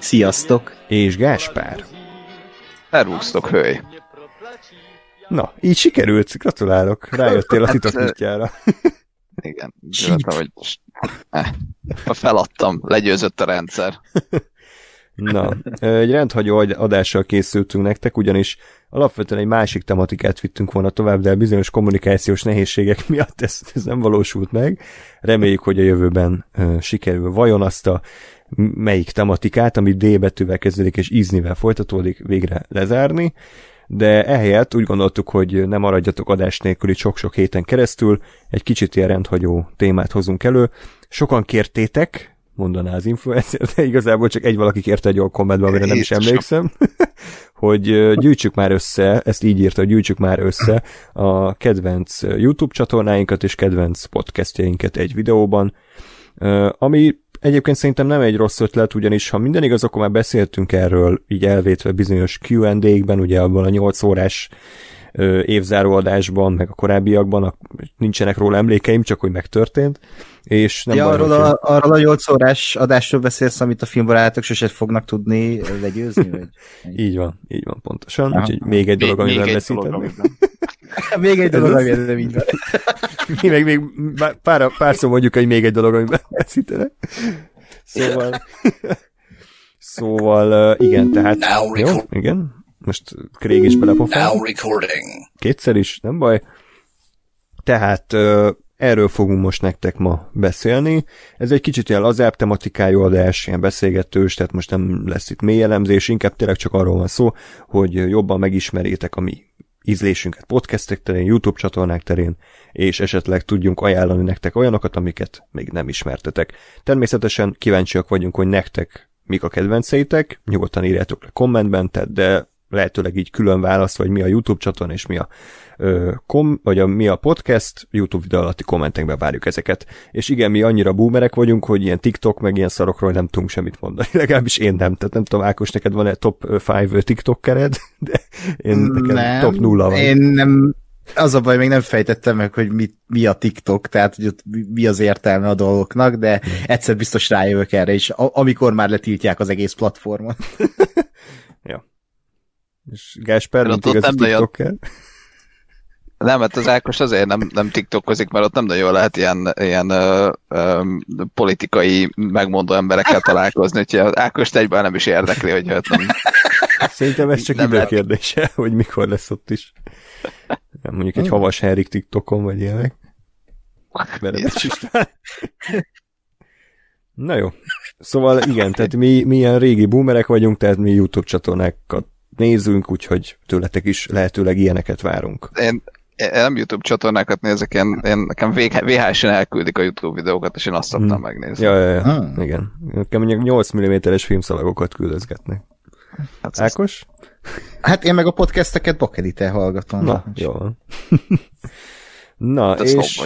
Sziasztok! És Gáspár. Elrúgztok, hölgy. Na, így sikerült, gratulálok, rájöttél a hát, titok útjára. Igen, Csíp. hogy eh, feladtam, legyőzött a rendszer. Na, egy rendhagyó adással készültünk nektek, ugyanis alapvetően egy másik tematikát vittünk volna tovább, de bizonyos kommunikációs nehézségek miatt ez, ez nem valósult meg. Reméljük, hogy a jövőben uh, sikerül vajon azt a melyik tematikát, ami D betűvel kezdődik és íznivel folytatódik, végre lezárni, de ehelyett úgy gondoltuk, hogy nem maradjatok adás nélkül sok-sok héten keresztül, egy kicsit ilyen rendhagyó témát hozunk elő. Sokan kértétek, mondaná az influencer, de igazából csak egy valaki kérte egy olyan kommentben, amire nem is emlékszem, hogy gyűjtsük már össze, ezt így írta, hogy gyűjtsük már össze a kedvenc YouTube csatornáinkat és kedvenc podcastjainkat egy videóban, ami egyébként szerintem nem egy rossz ötlet, ugyanis ha minden igaz, akkor már beszéltünk erről, így elvétve bizonyos Q&A-kben, ugye abban a 8 órás évzáróadásban, meg a korábbiakban, a, nincsenek róla emlékeim, csak hogy megtörtént. És nem ja, baj, arról, a, arról a 8 órás adásról beszélsz, amit a filmbarátok sose fognak tudni legyőzni? Vagy? így van, így van, pontosan. Aha. Úgyhogy még egy dolog, amivel beszéltem. még egy dolog, amivel nem így van. mi meg még pár, pár szó mondjuk, hogy még egy dolog, amivel beszéltenek. Szóval... Szóval, igen, tehát... Jó, igen, most Craig is belepofál. Now recording. Kétszer is, nem baj. Tehát erről fogunk most nektek ma beszélni. Ez egy kicsit ilyen lazább tematikájú adás, ilyen beszélgetős, tehát most nem lesz itt mély elemzés, inkább tényleg csak arról van szó, hogy jobban megismerjétek a mi ízlésünket podcastek terén, YouTube csatornák terén, és esetleg tudjunk ajánlani nektek olyanokat, amiket még nem ismertetek. Természetesen kíváncsiak vagyunk, hogy nektek mik a kedvenceitek, nyugodtan írjátok le kommentben, tehát de lehetőleg így külön válasz, vagy mi a YouTube csatorna, és mi a, ö, kom, vagy a, mi a podcast, YouTube videó alatti kommentekben várjuk ezeket. És igen, mi annyira boomerek vagyunk, hogy ilyen TikTok, meg ilyen szarokról nem tudunk semmit mondani. Legalábbis én nem. Tehát nem tudom, Ákos, neked van-e top 5 TikTokered, de én nekem nem, top nulla van. Én nem, az a baj, még nem fejtettem meg, hogy mi, mi a TikTok, tehát hogy ott mi az értelme a dolgoknak, de egyszer biztos rájövök erre is, amikor már letiltják az egész platformon. ja. És Gásper, mint igaz a TikToker? Nem, mert az Ákos azért nem, nem tiktokozik, mert ott nem nagyon lehet ilyen, ilyen ö, ö, politikai megmondó emberekkel találkozni, úgyhogy az Ákos egyben nem is érdekli, hogy ott nem... Szerintem ez csak idő lehet... kérdése, hogy mikor lesz ott is. Mondjuk egy havas Henrik TikTokon, vagy ilyenek. Na jó. Szóval igen, tehát mi, mi ilyen régi boomerek vagyunk, tehát mi YouTube csatornákat nézünk, úgyhogy tőletek is lehetőleg ilyeneket várunk. Én, én nem YouTube csatornákat nézek, én, én nekem VHS-en elküldik a YouTube videókat, és én azt szoktam hmm. megnézni. Ja, ja, ja. Hmm. igen. Nekem mondjuk 8 mm-es filmszalagokat küldözgetnek. Hát Ákos? Hát én meg a podcasteket bakelite hallgatom. Na, jó Na, hát és...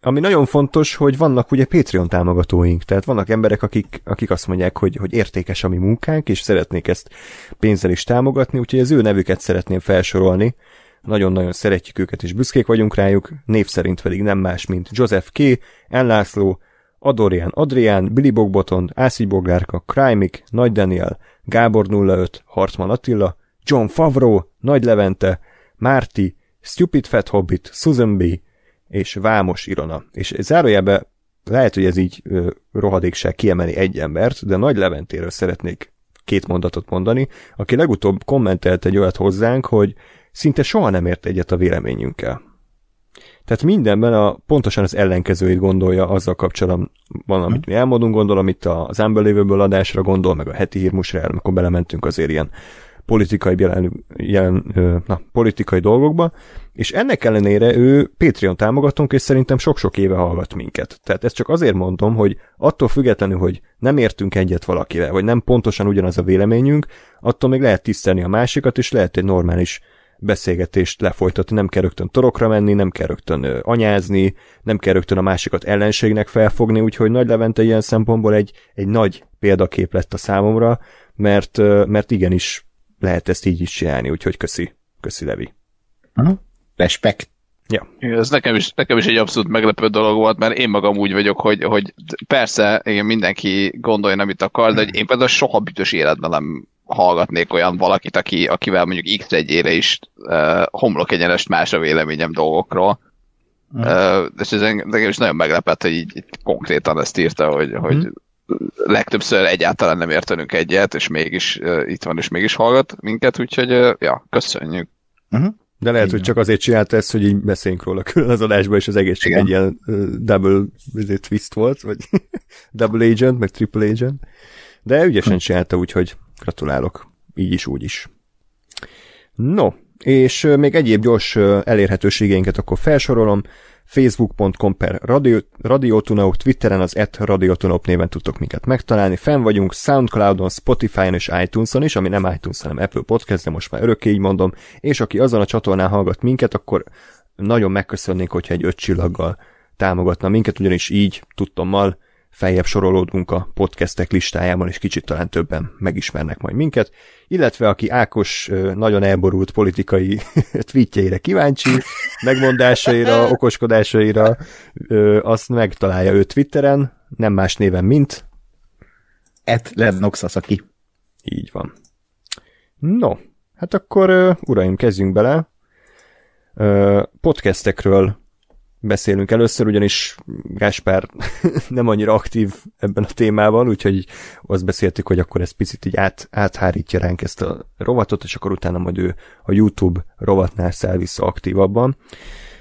Ami nagyon fontos, hogy vannak ugye Patreon támogatóink, tehát vannak emberek, akik, akik azt mondják, hogy, hogy értékes a mi munkánk, és szeretnék ezt pénzzel is támogatni, úgyhogy az ő nevüket szeretném felsorolni. Nagyon-nagyon szeretjük őket, és büszkék vagyunk rájuk, név szerint pedig nem más, mint Joseph K., Enlászló, Adorian Adrián, Billy Bogboton, Ászi Boglárka, Krajmik, Nagy Daniel, Gábor 05, Hartman Attila, John Favreau, Nagy Levente, Márti, Stupid Fat Hobbit, Susan B., és Vámos Irona. És zárójelbe lehet, hogy ez így rohadékság kiemeli egy embert, de Nagy Leventéről szeretnék két mondatot mondani, aki legutóbb kommentelt egy olyat hozzánk, hogy szinte soha nem ért egyet a véleményünkkel. Tehát mindenben a, pontosan az ellenkezőit gondolja azzal kapcsolatban, amit mi elmondunk, gondol, amit az Unbelievable adásra gondol, meg a heti hírmusra, amikor belementünk azért ilyen politikai, jelen, jelen, na, politikai dolgokba, és ennek ellenére ő Patreon támogatónk, és szerintem sok-sok éve hallgat minket. Tehát ezt csak azért mondom, hogy attól függetlenül, hogy nem értünk egyet valakivel, vagy nem pontosan ugyanaz a véleményünk, attól még lehet tisztelni a másikat, és lehet egy normális beszélgetést lefolytatni, nem kell rögtön torokra menni, nem kell rögtön anyázni, nem kell rögtön a másikat ellenségnek felfogni, úgyhogy Nagy Levente ilyen szempontból egy, egy nagy példakép lett a számomra, mert, mert igenis lehet ezt így is csinálni, úgyhogy köszi, köszi Levi. Uh-huh. Respekt. Ja. Ez nekem is, nekem is egy abszolút meglepő dolog volt, mert én magam úgy vagyok, hogy, hogy persze igen, mindenki gondolja, amit akar, de hogy én például soha bütös életben nem hallgatnék olyan valakit, aki, akivel mondjuk x egyére is uh, homlok egyenest más a véleményem dolgokról. Mm. Uh, és ez engem is nagyon meglepett, hogy így, így konkrétan ezt írta, hogy, mm. hogy legtöbbször egyáltalán nem értenünk egyet, és mégis uh, itt van, és mégis hallgat minket, úgyhogy uh, ja, köszönjük. Uh-huh. De lehet, hogy csak azért csinálta ezt, hogy így beszéljünk róla külön az adásban, és az egész csak egy ilyen uh, double twist volt, vagy double agent, meg triple agent. De ügyesen hm. csinálta, úgyhogy gratulálok. Így is, úgy is. No, és még egyéb gyors elérhetőségeinket akkor felsorolom. Facebook.com per Radio, Radiotunauk, Twitteren az et Radiotunauk néven tudtok minket megtalálni. Fenn vagyunk Soundcloudon, Spotify-on és iTunes-on is, ami nem iTunes, hanem Apple Podcast, de most már örökké így mondom. És aki azon a csatornán hallgat minket, akkor nagyon megköszönnénk, hogyha egy öt csillaggal támogatna minket, ugyanis így tudtommal feljebb sorolódunk a podcastek listájában, és kicsit talán többen megismernek majd minket, illetve aki Ákos nagyon elborult politikai tweetjeire kíváncsi, megmondásaira, okoskodásaira, azt megtalálja ő Twitteren, nem más néven, mint Et Lennoxasaki. Így van. No, hát akkor uraim, kezdjünk bele. Podcastekről beszélünk először, ugyanis Gáspár nem annyira aktív ebben a témában, úgyhogy azt beszéltük, hogy akkor ez picit így át, áthárítja ránk ezt a rovatot, és akkor utána majd ő a YouTube rovatnál száll vissza aktívabban.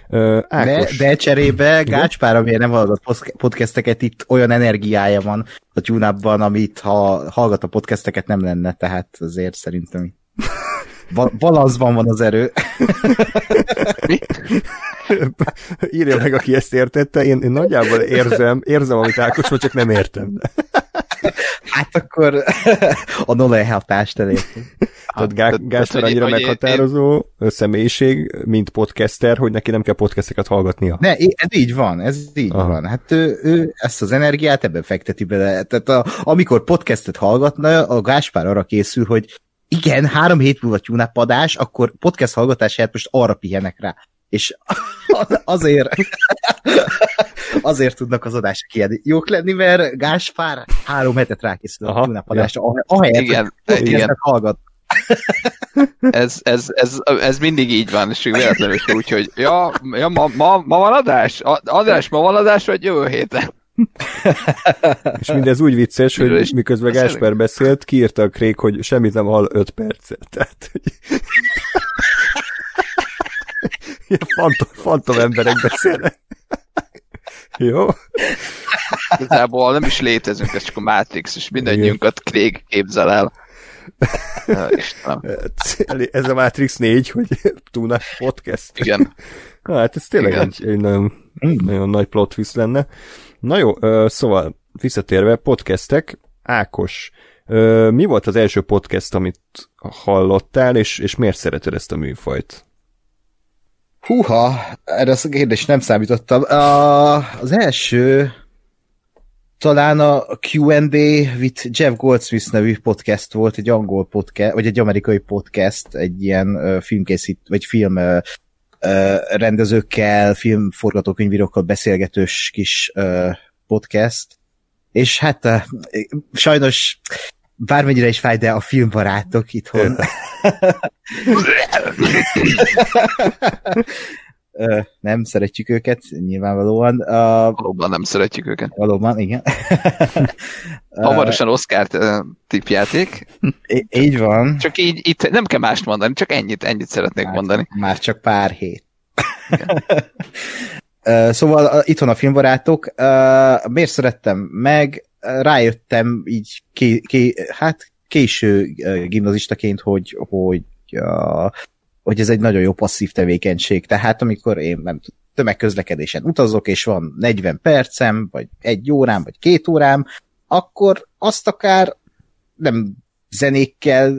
Uh, de, de cserébe Gáspár, amiért nem hallgat podcasteket, itt olyan energiája van a tune amit ha hallgat a podcasteket nem lenne, tehát azért szerintem balanszban van az erő. Írja meg, aki ezt értette. Én, én nagyjából érzem, érzem, amit Ákos csak nem értem. hát akkor a Nolan hatást elértünk. Tehát Gá- Gáspár annyira meghatározó én... személyiség, mint podcaster, hogy neki nem kell podcasteket hallgatnia. Ne, ez így van, ez így Aha. van. Hát ő, ő ezt az energiát ebben fekteti bele. Tehát a, amikor podcastet hallgatna, a Gáspár arra készül, hogy igen, három hét múlva tyúnapadás, akkor podcast hallgatását most arra pihenek rá. És azért azért tudnak az adások ilyen jók lenni, mert Gáspár három hetet rákészül a tyúnapadásra, ahelyett, igen, hogy igen. hallgat. ez, ez, ez, ez, mindig így van, és véletlenül úgy, hogy ja, ja ma, ma, ma, van adás? Adás ma van adás, vagy jövő héten? és mindez úgy vicces, hogy és miközben Gásper beszélt, kiírta a Krék, hogy semmit nem hall 5 percet. Tehát, hogy... Ilyen fantom, fantom emberek beszélnek. Jó? Igazából nem is létezünk, ez csak a Matrix, és mindannyiunkat Craig képzel el. Istenem. Ez a Matrix 4, hogy Tuna Podcast. Igen. Hát ez tényleg egy, egy nagyon, nagyon nagy plot twist lenne. Na jó, szóval visszatérve, podcastek, Ákos, mi volt az első podcast, amit hallottál, és, és miért szereted ezt a műfajt? Húha, erre a kérdést nem számítottam. Uh, az első talán a Q&A with Jeff Goldsmith nevű podcast volt, egy angol podcast, vagy egy amerikai podcast, egy ilyen filmkészít, vagy film rendezőkkel, filmforgatókönyvírókkal beszélgetős kis podcast, és hát sajnos bármennyire is fáj, de a filmbarátok itthon. nem szeretjük őket, nyilvánvalóan. Valóban nem szeretjük őket. Valóban, igen. Hamarosan Oscar tippjáték. Így van. Csak így itt nem kell mást mondani, csak ennyit, ennyit szeretnék már, mondani. Már csak pár hét. szóval itthon a filmbarátok. miért szerettem meg? Rájöttem így ké, ké, hát késő gimnazistaként, hogy, hogy, hogy ez egy nagyon jó passzív tevékenység. Tehát amikor én nem tömegközlekedésen utazok, és van 40 percem, vagy egy órám, vagy két órám, akkor azt akár nem zenékkel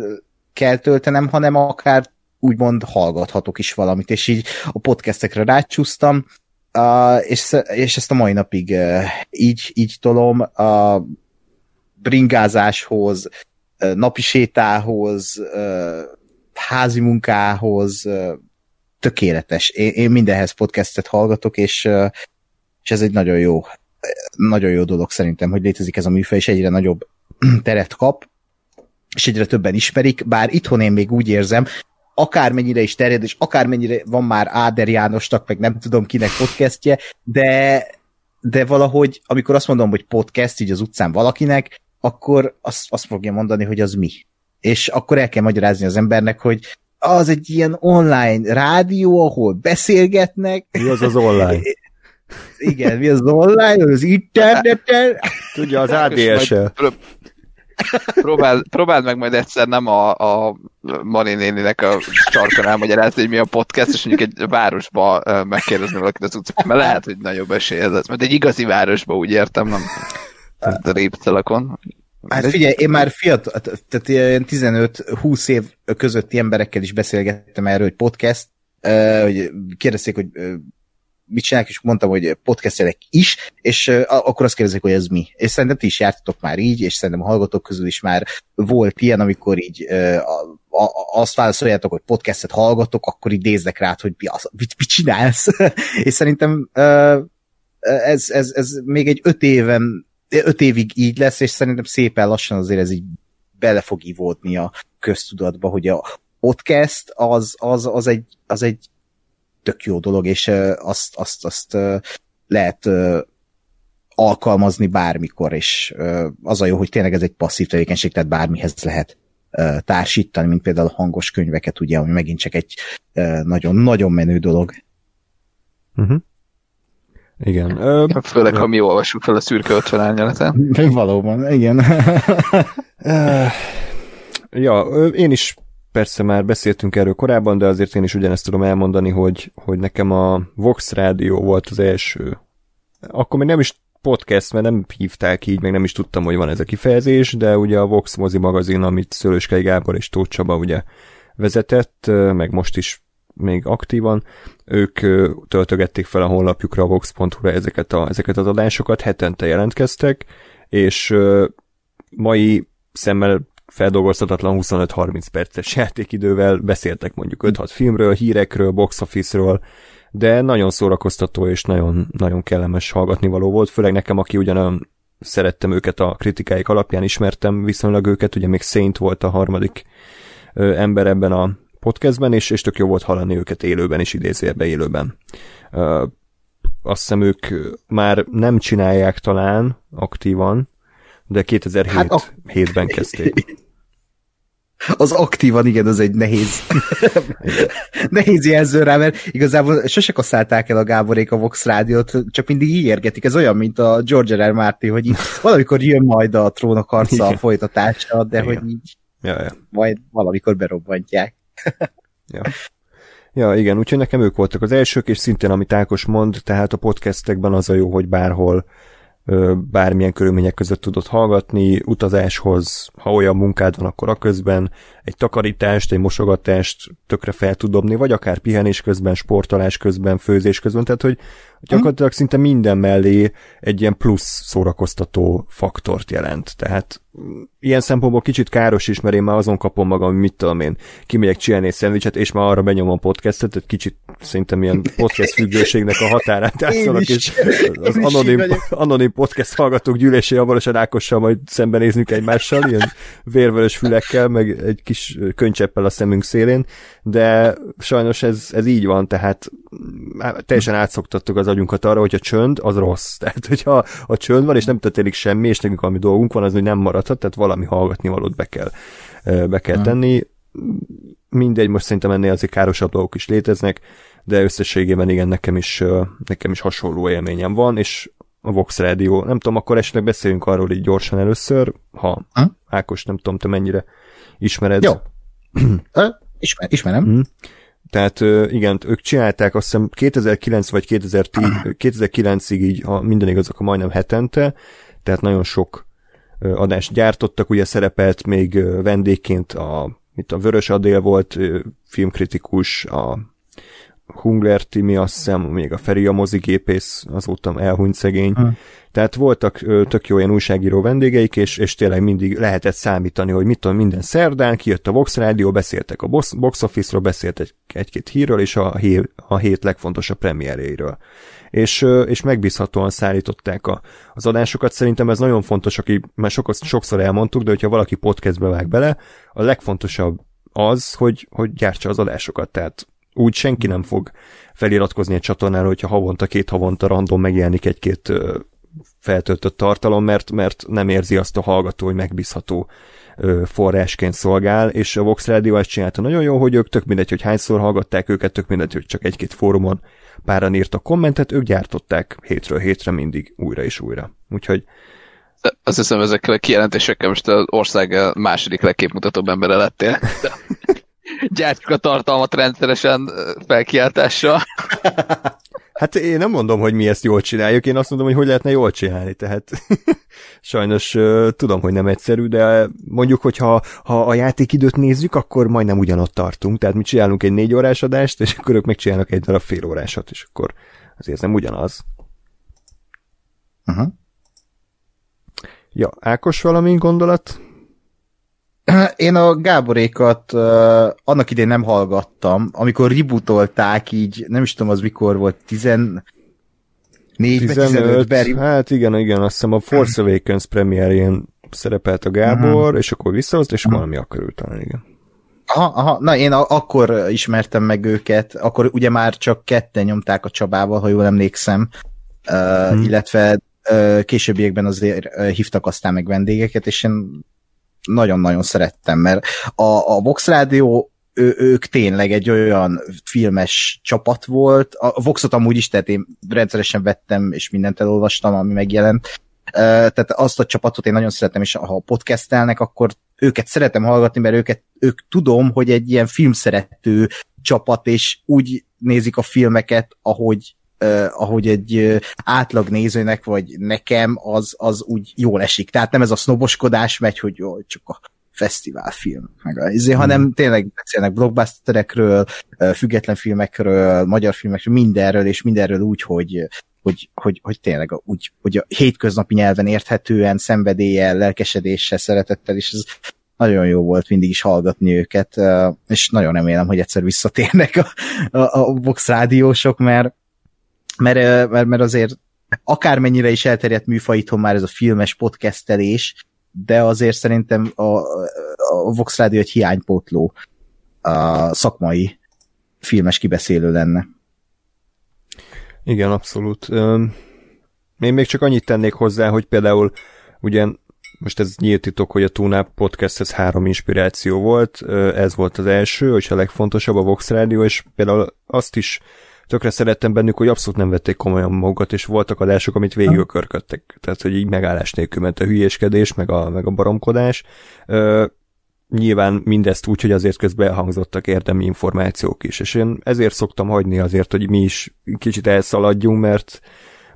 kell töltenem, hanem akár úgymond hallgathatok is valamit, és így a podcastekre rácsúsztam, uh, és, és ezt a mai napig uh, így, így tolom a bringázáshoz, napi sétához, uh, házi munkához, tökéletes. Én, én mindenhez podcastet hallgatok, és, és ez egy nagyon jó, nagyon jó dolog szerintem, hogy létezik ez a műfaj, és egyre nagyobb teret kap, és egyre többen ismerik, bár itthon én még úgy érzem, akármennyire is terjed, és akármennyire van már Áder Jánosnak, meg nem tudom kinek podcastje, de, de valahogy, amikor azt mondom, hogy podcast így az utcán valakinek, akkor azt, azt fogja mondani, hogy az mi. És akkor el kell magyarázni az embernek, hogy az egy ilyen online rádió, ahol beszélgetnek. Mi az az online? Igen, mi az online, az interneten. Tudja, az ADSL. Próbáld, próbáld meg majd egyszer nem a, a Mari néninek a sarkon elmagyarázni, hogy mi a podcast, és mondjuk egy városba megkérdezni valakit az utcán, mert lehet, hogy nagyobb esélye ez. Mert egy igazi városba úgy értem, nem a répcelakon. Hát figyelj, én már fiatal, tehát ilyen 15-20 év közötti emberekkel is beszélgettem erről, hogy podcast, hogy kérdezték, hogy mit csinálják, és mondtam, hogy podcastelek is, és akkor azt kérdezik, hogy ez mi. És szerintem ti is jártatok már így, és szerintem a hallgatók közül is már volt ilyen, amikor így azt válaszoljátok, hogy podcastet hallgatok, akkor így rá, hogy mi az, mit, mit csinálsz. és szerintem ez, ez, ez még egy öt éven, öt évig így lesz, és szerintem szépen lassan azért ez így bele fog ivódni a köztudatba, hogy a podcast az, az, az, egy, az egy tök jó dolog, és azt, azt, azt lehet alkalmazni bármikor, és az a jó, hogy tényleg ez egy passzív tevékenység, tehát bármihez lehet társítani, mint például a hangos könyveket, ugye, ami megint csak egy nagyon-nagyon menő dolog. Uh-huh. Igen. Ö, Főleg, ha mi olvassuk fel a szürke 50 árnyalatán. Valóban, igen. ja, én is persze már beszéltünk erről korábban, de azért én is ugyanezt tudom elmondani, hogy, hogy nekem a Vox Rádió volt az első. Akkor még nem is podcast, mert nem hívták így, meg nem is tudtam, hogy van ez a kifejezés, de ugye a Vox mozi magazin, amit Szőlőskei Gábor és Tóth Csaba ugye vezetett, meg most is még aktívan, ők töltögették fel a honlapjukra, a vox.hu-ra ezeket, a, ezeket az adásokat, hetente jelentkeztek, és mai szemmel feldolgozhatatlan 25-30 perces játékidővel beszéltek mondjuk 5-6 filmről, hírekről, box office-ről, de nagyon szórakoztató és nagyon, nagyon kellemes hallgatni való volt, főleg nekem, aki ugyanolyan szerettem őket a kritikáik alapján, ismertem viszonylag őket, ugye még Saint volt a harmadik ember ebben a podcastben, és, és tök jó volt hallani őket élőben is, idézőjelbe élőben. Ö, azt hiszem ők már nem csinálják talán aktívan, de 2007-ben hát a... kezdték. Az aktívan, igen, az egy nehéz nehéz jelző rá, mert igazából sose kaszálták el a Gáborék a Vox rádiót, csak mindig ígérgetik. Ez olyan, mint a George R. R. Martin, hogy így valamikor jön majd a trónok harca a folytatása, de igen. hogy így ja, ja. majd valamikor berobbantják. ja. Ja, igen, úgyhogy nekem ők voltak az elsők, és szintén, amit Ákos mond, tehát a podcastekben az a jó, hogy bárhol bármilyen körülmények között tudod hallgatni, utazáshoz, ha olyan munkád van, akkor a közben, egy takarítást, egy mosogatást tökre fel tud dobni, vagy akár pihenés közben, sportolás közben, főzés közben, tehát hogy gyakorlatilag szinte minden mellé egy ilyen plusz szórakoztató faktort jelent. Tehát ilyen szempontból kicsit káros is, mert én már azon kapom magam, hogy mit tudom én, kimegyek csinálni egy szendvicset, és már arra benyomom podcastet, egy kicsit szerintem ilyen podcast függőségnek a határát átszalak, és az anonim, anonim podcast hallgatók gyűlésé a Ákossal majd szembenéznünk egymással, ilyen vérvörös fülekkel, meg egy kis könycseppel a szemünk szélén, de sajnos ez, ez így van, tehát teljesen átszoktattuk az agyunkat arra, hogy a csönd az rossz. Tehát, hogyha a csönd van, és nem történik semmi, és nekünk valami dolgunk van, az, hogy nem maradhat, tehát valami hallgatni valót be kell, be kell tenni. Mindegy, most szerintem ennél azért károsabb dolgok is léteznek, de összességében igen, nekem is, nekem is hasonló élményem van, és a Vox Radio, nem tudom, akkor esetleg beszéljünk arról így gyorsan először, ha, ha? Ákos, nem tudom, te mennyire ismered. Jó. Ismer, ismerem. Mhm. Tehát igen, ők csinálták azt hiszem 2009 vagy 2010, 2009-ig így, ha minden igaz, akkor majdnem hetente, tehát nagyon sok adást gyártottak, ugye szerepelt még vendégként a, mit a Vörös Adél volt filmkritikus, a Hungler Timi, azt hiszem, még a Feri a mozigépész, azóta elhunyt szegény. Hmm. Tehát voltak ö, tök jó ilyen újságíró vendégeik, és, és tényleg mindig lehetett számítani, hogy mit tudom, minden szerdán kijött a Vox Rádió, beszéltek a box, box Office-ról, beszélt egy, egy-két hírről, és a, hé, a hét legfontosabb premierjéről. És, ö, és megbízhatóan szállították a, az adásokat. Szerintem ez nagyon fontos, aki már sokat, sokszor elmondtuk, de hogyha valaki podcastbe vág bele, a legfontosabb az, hogy, hogy gyártsa az adásokat. Tehát úgy senki nem fog feliratkozni egy csatornára, hogyha havonta, két havonta random megjelenik egy-két feltöltött tartalom, mert, mert nem érzi azt a hallgató, hogy megbízható forrásként szolgál, és a Vox Radio ezt csinálta nagyon jó, hogy ők tök mindegy, hogy hányszor hallgatták őket, tök mindegy, hogy csak egy-két fórumon páran írtak kommentet, ők gyártották hétről hétre mindig újra és újra. Úgyhogy Azt hiszem, ezekkel a kijelentésekkel most az ország második legképmutatóbb embere lettél. De Gyártjuk a tartalmat rendszeresen felkiáltással. Hát én nem mondom, hogy mi ezt jól csináljuk, én azt mondom, hogy hogy lehetne jól csinálni, tehát sajnos uh, tudom, hogy nem egyszerű, de mondjuk, hogy ha, ha a játékidőt nézzük, akkor majdnem ugyanott tartunk, tehát mi csinálunk egy négy órás adást, és akkor ők megcsinálnak egy darab fél órásat, és akkor azért nem ugyanaz. Uh-huh. Ja, Ákos valami gondolat? Én a Gáborékat uh, annak idén nem hallgattam, amikor rebootolták így, nem is tudom az mikor volt, 14 15 ben hát igen, igen, azt hiszem a Force Awakens premierjén szerepelt a Gábor, Mhm. és akkor visszahozt, és valami akkor talán, igen. Aha, aha, na én a- akkor ismertem meg őket, akkor ugye már csak ketten nyomták a Csabával, ha jól emlékszem, uh, Hmm. illetve uh, későbbiekben azért uh, hívtak aztán meg vendégeket, és én nagyon-nagyon szerettem, mert a, a Vox Rádió ő, ők tényleg egy olyan filmes csapat volt. A Voxot amúgy is, tehát én rendszeresen vettem, és mindent elolvastam, ami megjelent. Tehát azt a csapatot én nagyon szeretem, és ha podcastelnek, akkor őket szeretem hallgatni, mert őket, ők tudom, hogy egy ilyen filmszerető csapat, és úgy nézik a filmeket, ahogy Uh, ahogy egy uh, átlag nézőnek, vagy nekem, az, az úgy jól esik. Tehát nem ez a sznoboskodás megy, hogy jó, csak a fesztiválfilm, meg a, izé, hmm. hanem tényleg beszélnek blockbusterekről, független filmekről, magyar filmekről, mindenről, és mindenről úgy, hogy, hogy, hogy, hogy tényleg a- úgy, hogy a hétköznapi nyelven érthetően, szenvedéllyel, lelkesedéssel, szeretettel, és ez nagyon jó volt mindig is hallgatni őket, és nagyon remélem, hogy egyszer visszatérnek a, a, a Vox rádiósok, mert, mert, mert, mert azért akármennyire is elterjedt műfaj itthon már ez a filmes podcastelés, de azért szerintem a, a Vox Rádió egy hiánypótló a szakmai filmes kibeszélő lenne. Igen, abszolút. Én még csak annyit tennék hozzá, hogy például ugye most ez nyílt titok, hogy a Tuna podcasthez három inspiráció volt, ez volt az első, és a legfontosabb a Vox Rádió, és például azt is tökre szerettem bennük, hogy abszolút nem vették komolyan magukat, és voltak adások, amit végigökörködtek. Tehát, hogy így megállás nélkül ment a hülyéskedés, meg a, meg a baromkodás. Ö, nyilván mindezt úgy, hogy azért közben elhangzottak érdemi információk is, és én ezért szoktam hagyni azért, hogy mi is kicsit elszaladjunk, mert,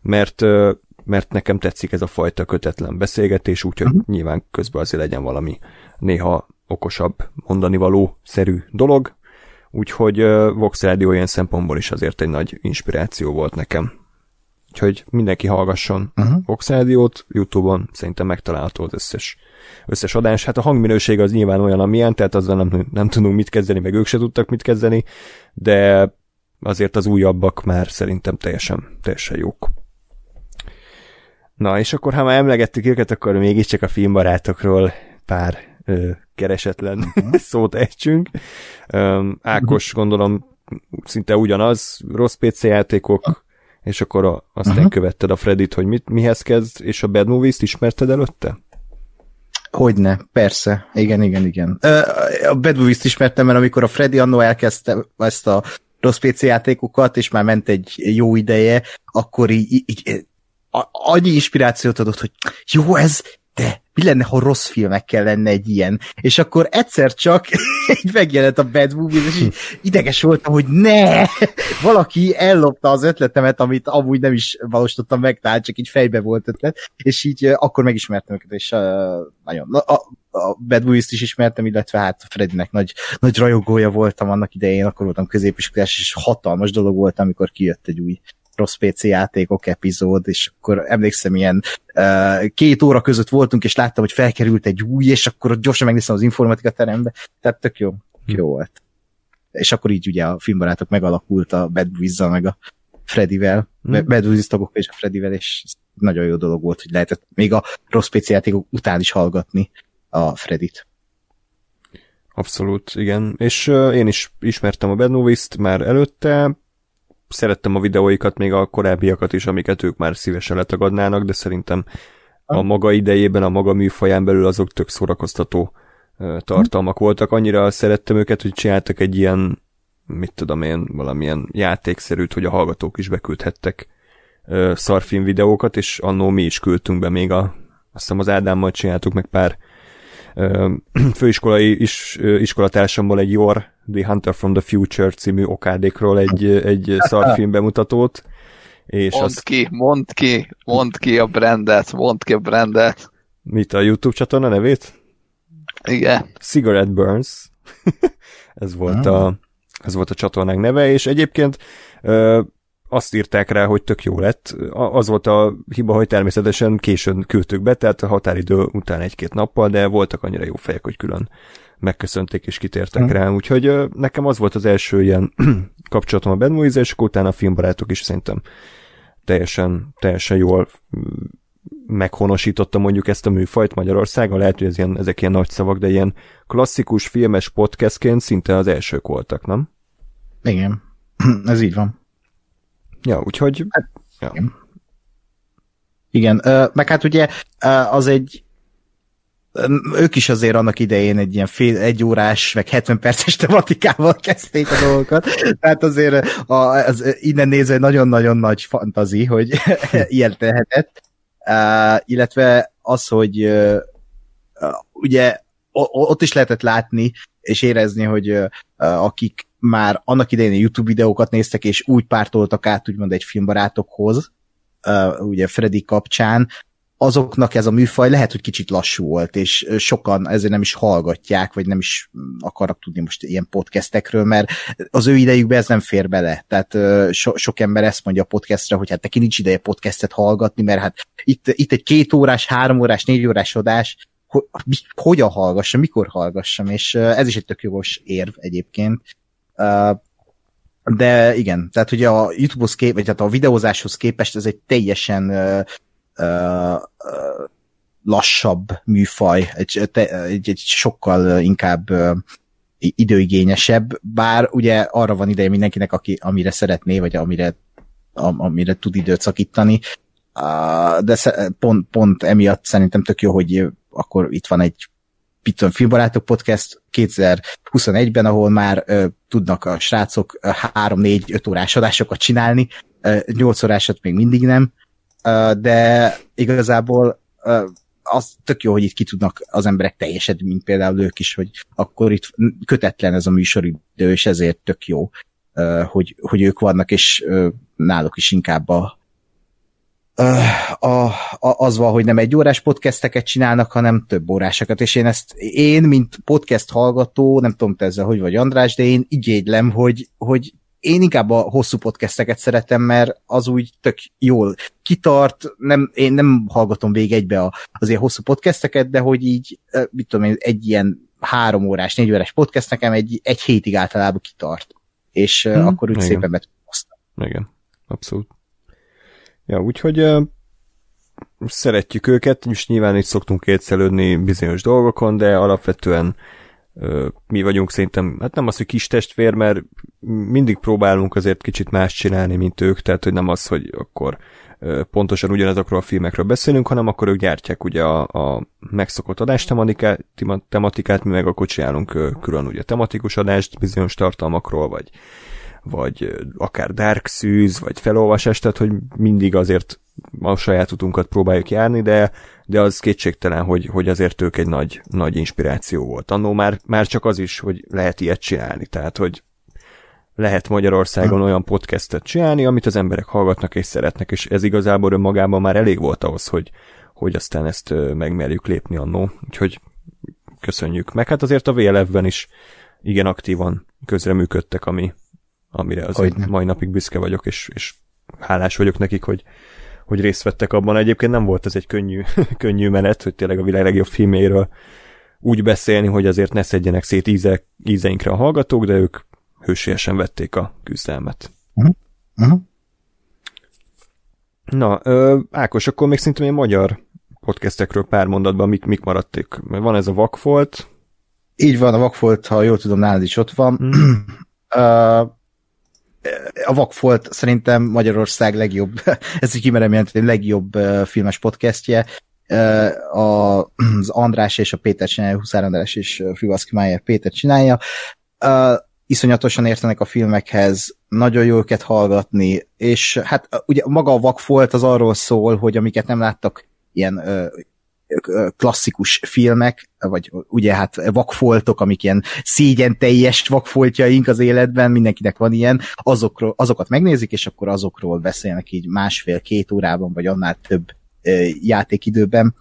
mert, mert nekem tetszik ez a fajta kötetlen beszélgetés, úgyhogy uh-huh. nyilván közben azért legyen valami néha okosabb mondani való szerű dolog, úgyhogy Vox Radio ilyen szempontból is azért egy nagy inspiráció volt nekem. Úgyhogy mindenki hallgasson uh-huh. Vox Radio-t, Youtube-on szerintem megtalálható az összes, összes adás. Hát a hangminőség az nyilván olyan, amilyen, tehát azzal nem, nem tudunk mit kezdeni, meg ők se tudtak mit kezdeni, de azért az újabbak már szerintem teljesen, teljesen jók. Na, és akkor ha már emlegettük őket, akkor mégiscsak a filmbarátokról pár keresetlen szót ejtsünk. Ákos gondolom szinte ugyanaz, rossz PC játékok, és akkor a, aztán Aha. követted a Fredit, hogy mit, mihez kezd, és a Bad Movies-t ismerted előtte? Hogyne, persze. Igen, igen, igen. A Bad Movies-t ismertem, mert amikor a Freddy annó elkezdte ezt a rossz PC játékokat, és már ment egy jó ideje, akkor így, így, így annyi inspirációt adott, hogy jó ez, de mi lenne, ha rossz filmekkel lenne egy ilyen. És akkor egyszer csak így megjelent a Bad Movies, és így ideges voltam, hogy ne! Valaki ellopta az ötletemet, amit amúgy nem is valósítottam meg, tehát csak így fejbe volt ötlet, és így akkor megismertem őket, és uh, nagyon, a, a Bad Movies-t is ismertem, illetve hát Freddynek nagy, nagy rajongója voltam annak idején, akkor voltam középiskolás, és hatalmas dolog volt, amikor kijött egy új rossz PC játékok epizód, és akkor emlékszem, ilyen uh, két óra között voltunk, és láttam, hogy felkerült egy új, és akkor gyorsan megnéztem az informatika terembe, tehát tök jó, hm. jó volt. És akkor így ugye a filmbarátok megalakult a Bad boys meg a Freddyvel, hm. Bad Boys tagok és a Freddyvel, és nagyon jó dolog volt, hogy lehetett még a rossz PC játékok után is hallgatni a Freddyt. Abszolút, igen. És uh, én is ismertem a Bad Movies-t már előtte, szerettem a videóikat, még a korábbiakat is, amiket ők már szívesen letagadnának, de szerintem a maga idejében, a maga műfaján belül azok tök szórakoztató tartalmak voltak. Annyira szerettem őket, hogy csináltak egy ilyen, mit tudom én, valamilyen játékszerűt, hogy a hallgatók is beküldhettek szarfilm videókat, és annó mi is küldtünk be még a, azt hiszem az Ádámmal csináltuk meg pár főiskolai is, iskolatársamból egy Yor, The Hunter from the Future című okádékról egy, egy szarfilm bemutatót. És mondd az... ki, mondd ki, mondd ki a brandet, mondd ki a brandet. Mit, a YouTube csatorna nevét? Igen. Cigarette Burns. ez volt a ez volt a csatornák neve, és egyébként azt írták rá, hogy tök jó lett. Az volt a hiba, hogy természetesen későn küldtük be, tehát a határidő után egy-két nappal, de voltak annyira jó fejek, hogy külön megköszönték és kitértek mm. rá, úgyhogy nekem az volt az első ilyen kapcsolatom a Bad Movies, és akkor utána a filmbarátok is szerintem teljesen, teljesen jól meghonosította mondjuk ezt a műfajt Magyarországon, lehet, hogy ez ilyen, ezek ilyen nagy szavak, de ilyen klasszikus filmes podcastként szinte az elsők voltak, nem? Igen, ez így van. Ja, úgyhogy... Hát, ja. Igen, igen meg hát ugye az egy ők is azért annak idején egy ilyen fél, egy órás, meg 70 perces tematikával kezdték a dolgokat, tehát azért a, az, innen nézve nagyon-nagyon nagy fantazi, hogy ilyen lehetett, uh, illetve az, hogy uh, ugye ott is lehetett látni és érezni, hogy uh, akik már annak idején YouTube videókat néztek, és úgy pártoltak át, úgymond egy filmbarátokhoz, uh, ugye Freddy kapcsán, azoknak ez a műfaj lehet, hogy kicsit lassú volt, és sokan ezért nem is hallgatják, vagy nem is akarnak tudni most ilyen podcastekről, mert az ő idejükbe ez nem fér bele. Tehát so, sok ember ezt mondja a podcastre, hogy hát neki nincs ideje podcastet hallgatni, mert hát itt, itt egy két órás, három órás, négy órás adás, hogy, hogyan hallgassam, mikor hallgassam, és ez is egy tök jogos érv egyébként. De igen, tehát ugye a YouTube-hoz kép, vagy tehát a videózáshoz képest ez egy teljesen lassabb műfaj, egy, egy, egy sokkal inkább időigényesebb, bár ugye arra van ideje mindenkinek, aki, amire szeretné, vagy amire, amire tud időt szakítani, de pont, pont emiatt szerintem tök jó, hogy akkor itt van egy Pitton Filmbarátok Podcast 2021-ben, ahol már tudnak a srácok 3-4-5 órás adásokat csinálni, ö, 8 órásat még mindig nem, de igazából az tök jó, hogy itt ki tudnak az emberek teljesedni, mint például ők is, hogy akkor itt kötetlen ez a műsoridő, és ezért tök jó, hogy, hogy ők vannak, és náluk is inkább a, a, a, az van, hogy nem egy órás podcasteket csinálnak, hanem több órásokat, és én ezt, én, mint podcast hallgató, nem tudom te ezzel, hogy vagy András, de én igénylem, hogy, hogy én inkább a hosszú podcasteket szeretem, mert az úgy tök jól kitart, nem, én nem hallgatom végig egybe a, az ilyen hosszú podcasteket, de hogy így, mit tudom én, egy ilyen három órás, négy órás podcast nekem egy, egy hétig általában kitart. És hmm, akkor úgy igen. szépen be Igen, abszolút. Ja, úgyhogy uh, szeretjük őket, és nyilván itt szoktunk kétszelődni bizonyos dolgokon, de alapvetően uh, mi vagyunk szerintem, hát nem az, hogy kis testvér, mert mindig próbálunk azért kicsit más csinálni, mint ők, tehát hogy nem az, hogy akkor pontosan ugyanazokról a filmekről beszélünk, hanem akkor ők gyártják ugye a, a megszokott adás tematikát, mi meg akkor csinálunk külön ugye tematikus adást bizonyos tartalmakról, vagy vagy akár Dark Szűz, vagy felolvasás, tehát hogy mindig azért a saját utunkat próbáljuk járni, de, de az kétségtelen, hogy, hogy azért ők egy nagy, nagy inspiráció volt. Annó már, már csak az is, hogy lehet ilyet csinálni, tehát, hogy lehet Magyarországon olyan podcastet csinálni, amit az emberek hallgatnak és szeretnek, és ez igazából önmagában már elég volt ahhoz, hogy, hogy aztán ezt megmerjük lépni annó. Úgyhogy köszönjük. Meg hát azért a VLF-ben is igen aktívan közreműködtek, ami, amire Hogyne. mai napig büszke vagyok, és, és hálás vagyok nekik, hogy, hogy részt vettek abban. Egyébként nem volt ez egy könnyű, könnyű menet, hogy tényleg a világ legjobb filméről úgy beszélni, hogy azért ne szedjenek szét íze, ízeinkre a hallgatók, de ők hősiesen vették a küzdelmet. Uh-huh. Uh-huh. Na, ö, Ákos, akkor még szintén egy magyar podcastekről pár mondatban mik, mik maradték. Van ez a Vakfolt. Így van, a Vakfolt, ha jól tudom, nálad is ott van. Mm. uh, a Vakfolt szerintem Magyarország legjobb, ez így kimerem jelenteni, legjobb filmes podcastje. Az András és a Péter csinálja, Huszár András és Frivaszki Májer Péter csinálja. Iszonyatosan értenek a filmekhez, nagyon jó őket hallgatni, és hát ugye maga a Vakfolt az arról szól, hogy amiket nem láttak ilyen klasszikus filmek, vagy ugye hát vakfoltok, amik ilyen szégyen teljes vakfoltjaink az életben, mindenkinek van ilyen, azokról, azokat megnézik, és akkor azokról beszélnek így másfél-két órában, vagy annál több játékidőben,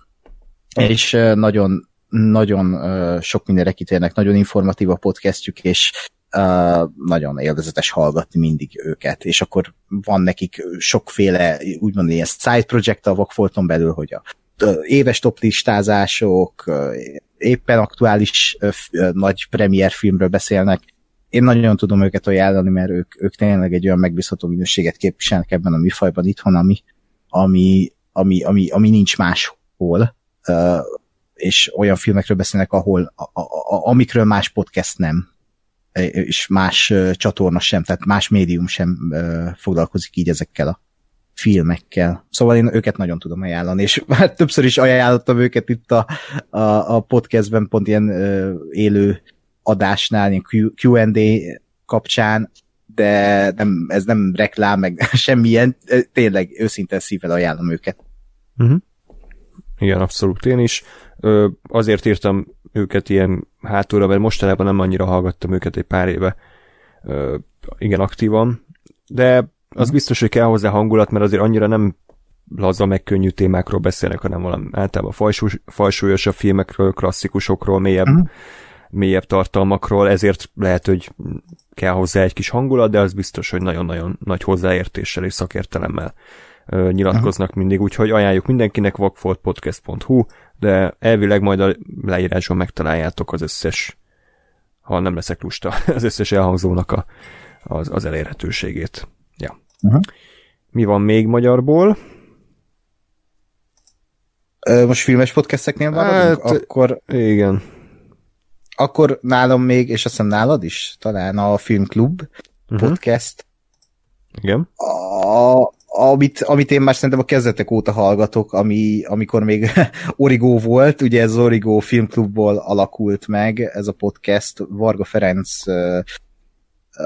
és nagyon nagyon sok mindenre kitérnek, nagyon informatív a podcastjük, és uh, nagyon élvezetes hallgatni mindig őket, és akkor van nekik sokféle, úgymond ilyen side project a Vagfolton belül, hogy a éves top listázások, éppen aktuális nagy premier filmről beszélnek. Én nagyon tudom őket ajánlani, mert ők, ők tényleg egy olyan megbízható minőséget képviselnek ebben a műfajban itthon, ami, ami, ami, ami, ami nincs máshol, és olyan filmekről beszélnek, ahol, a, a, a, amikről más podcast nem és más csatorna sem, tehát más médium sem foglalkozik így ezekkel a filmekkel. Szóval én őket nagyon tudom ajánlani, és már többször is ajánlottam őket itt a, a, a podcastben, pont ilyen élő adásnál, ilyen Q&A kapcsán, de nem, ez nem reklám, meg semmilyen, tényleg őszintén szívvel ajánlom őket. Uh-huh. Igen, abszolút én is. Ö, azért írtam őket ilyen hátulra, mert mostanában nem annyira hallgattam őket egy pár éve ö, igen aktívan, de az mhm. biztos, hogy kell hozzá hangulat, mert azért annyira nem laza meg könnyű témákról beszélnek, hanem valami általában fajsús, fajsúlyosabb filmekről, klasszikusokról, mélyebb, uh-huh. mélyebb tartalmakról, ezért lehet, hogy kell hozzá egy kis hangulat, de az biztos, hogy nagyon-nagyon nagy hozzáértéssel és szakértelemmel uh, nyilatkoznak uh-huh. mindig, úgyhogy ajánljuk mindenkinek vakfoltpodcast.hu, de elvileg majd a leírásban megtaláljátok az összes, ha nem leszek lusta, az összes elhangzónak a, az, az elérhetőségét. Uh-huh. Mi van még magyarból? Most filmes podcasteknél van? Hát, akkor... Igen. Akkor nálam még, és azt hiszem nálad is, talán a Filmklub uh-huh. podcast. Igen. A, amit, amit én már szerintem a kezdetek óta hallgatok, ami, amikor még Origo volt, ugye ez az Origo filmklubból alakult meg ez a podcast, Varga Ferenc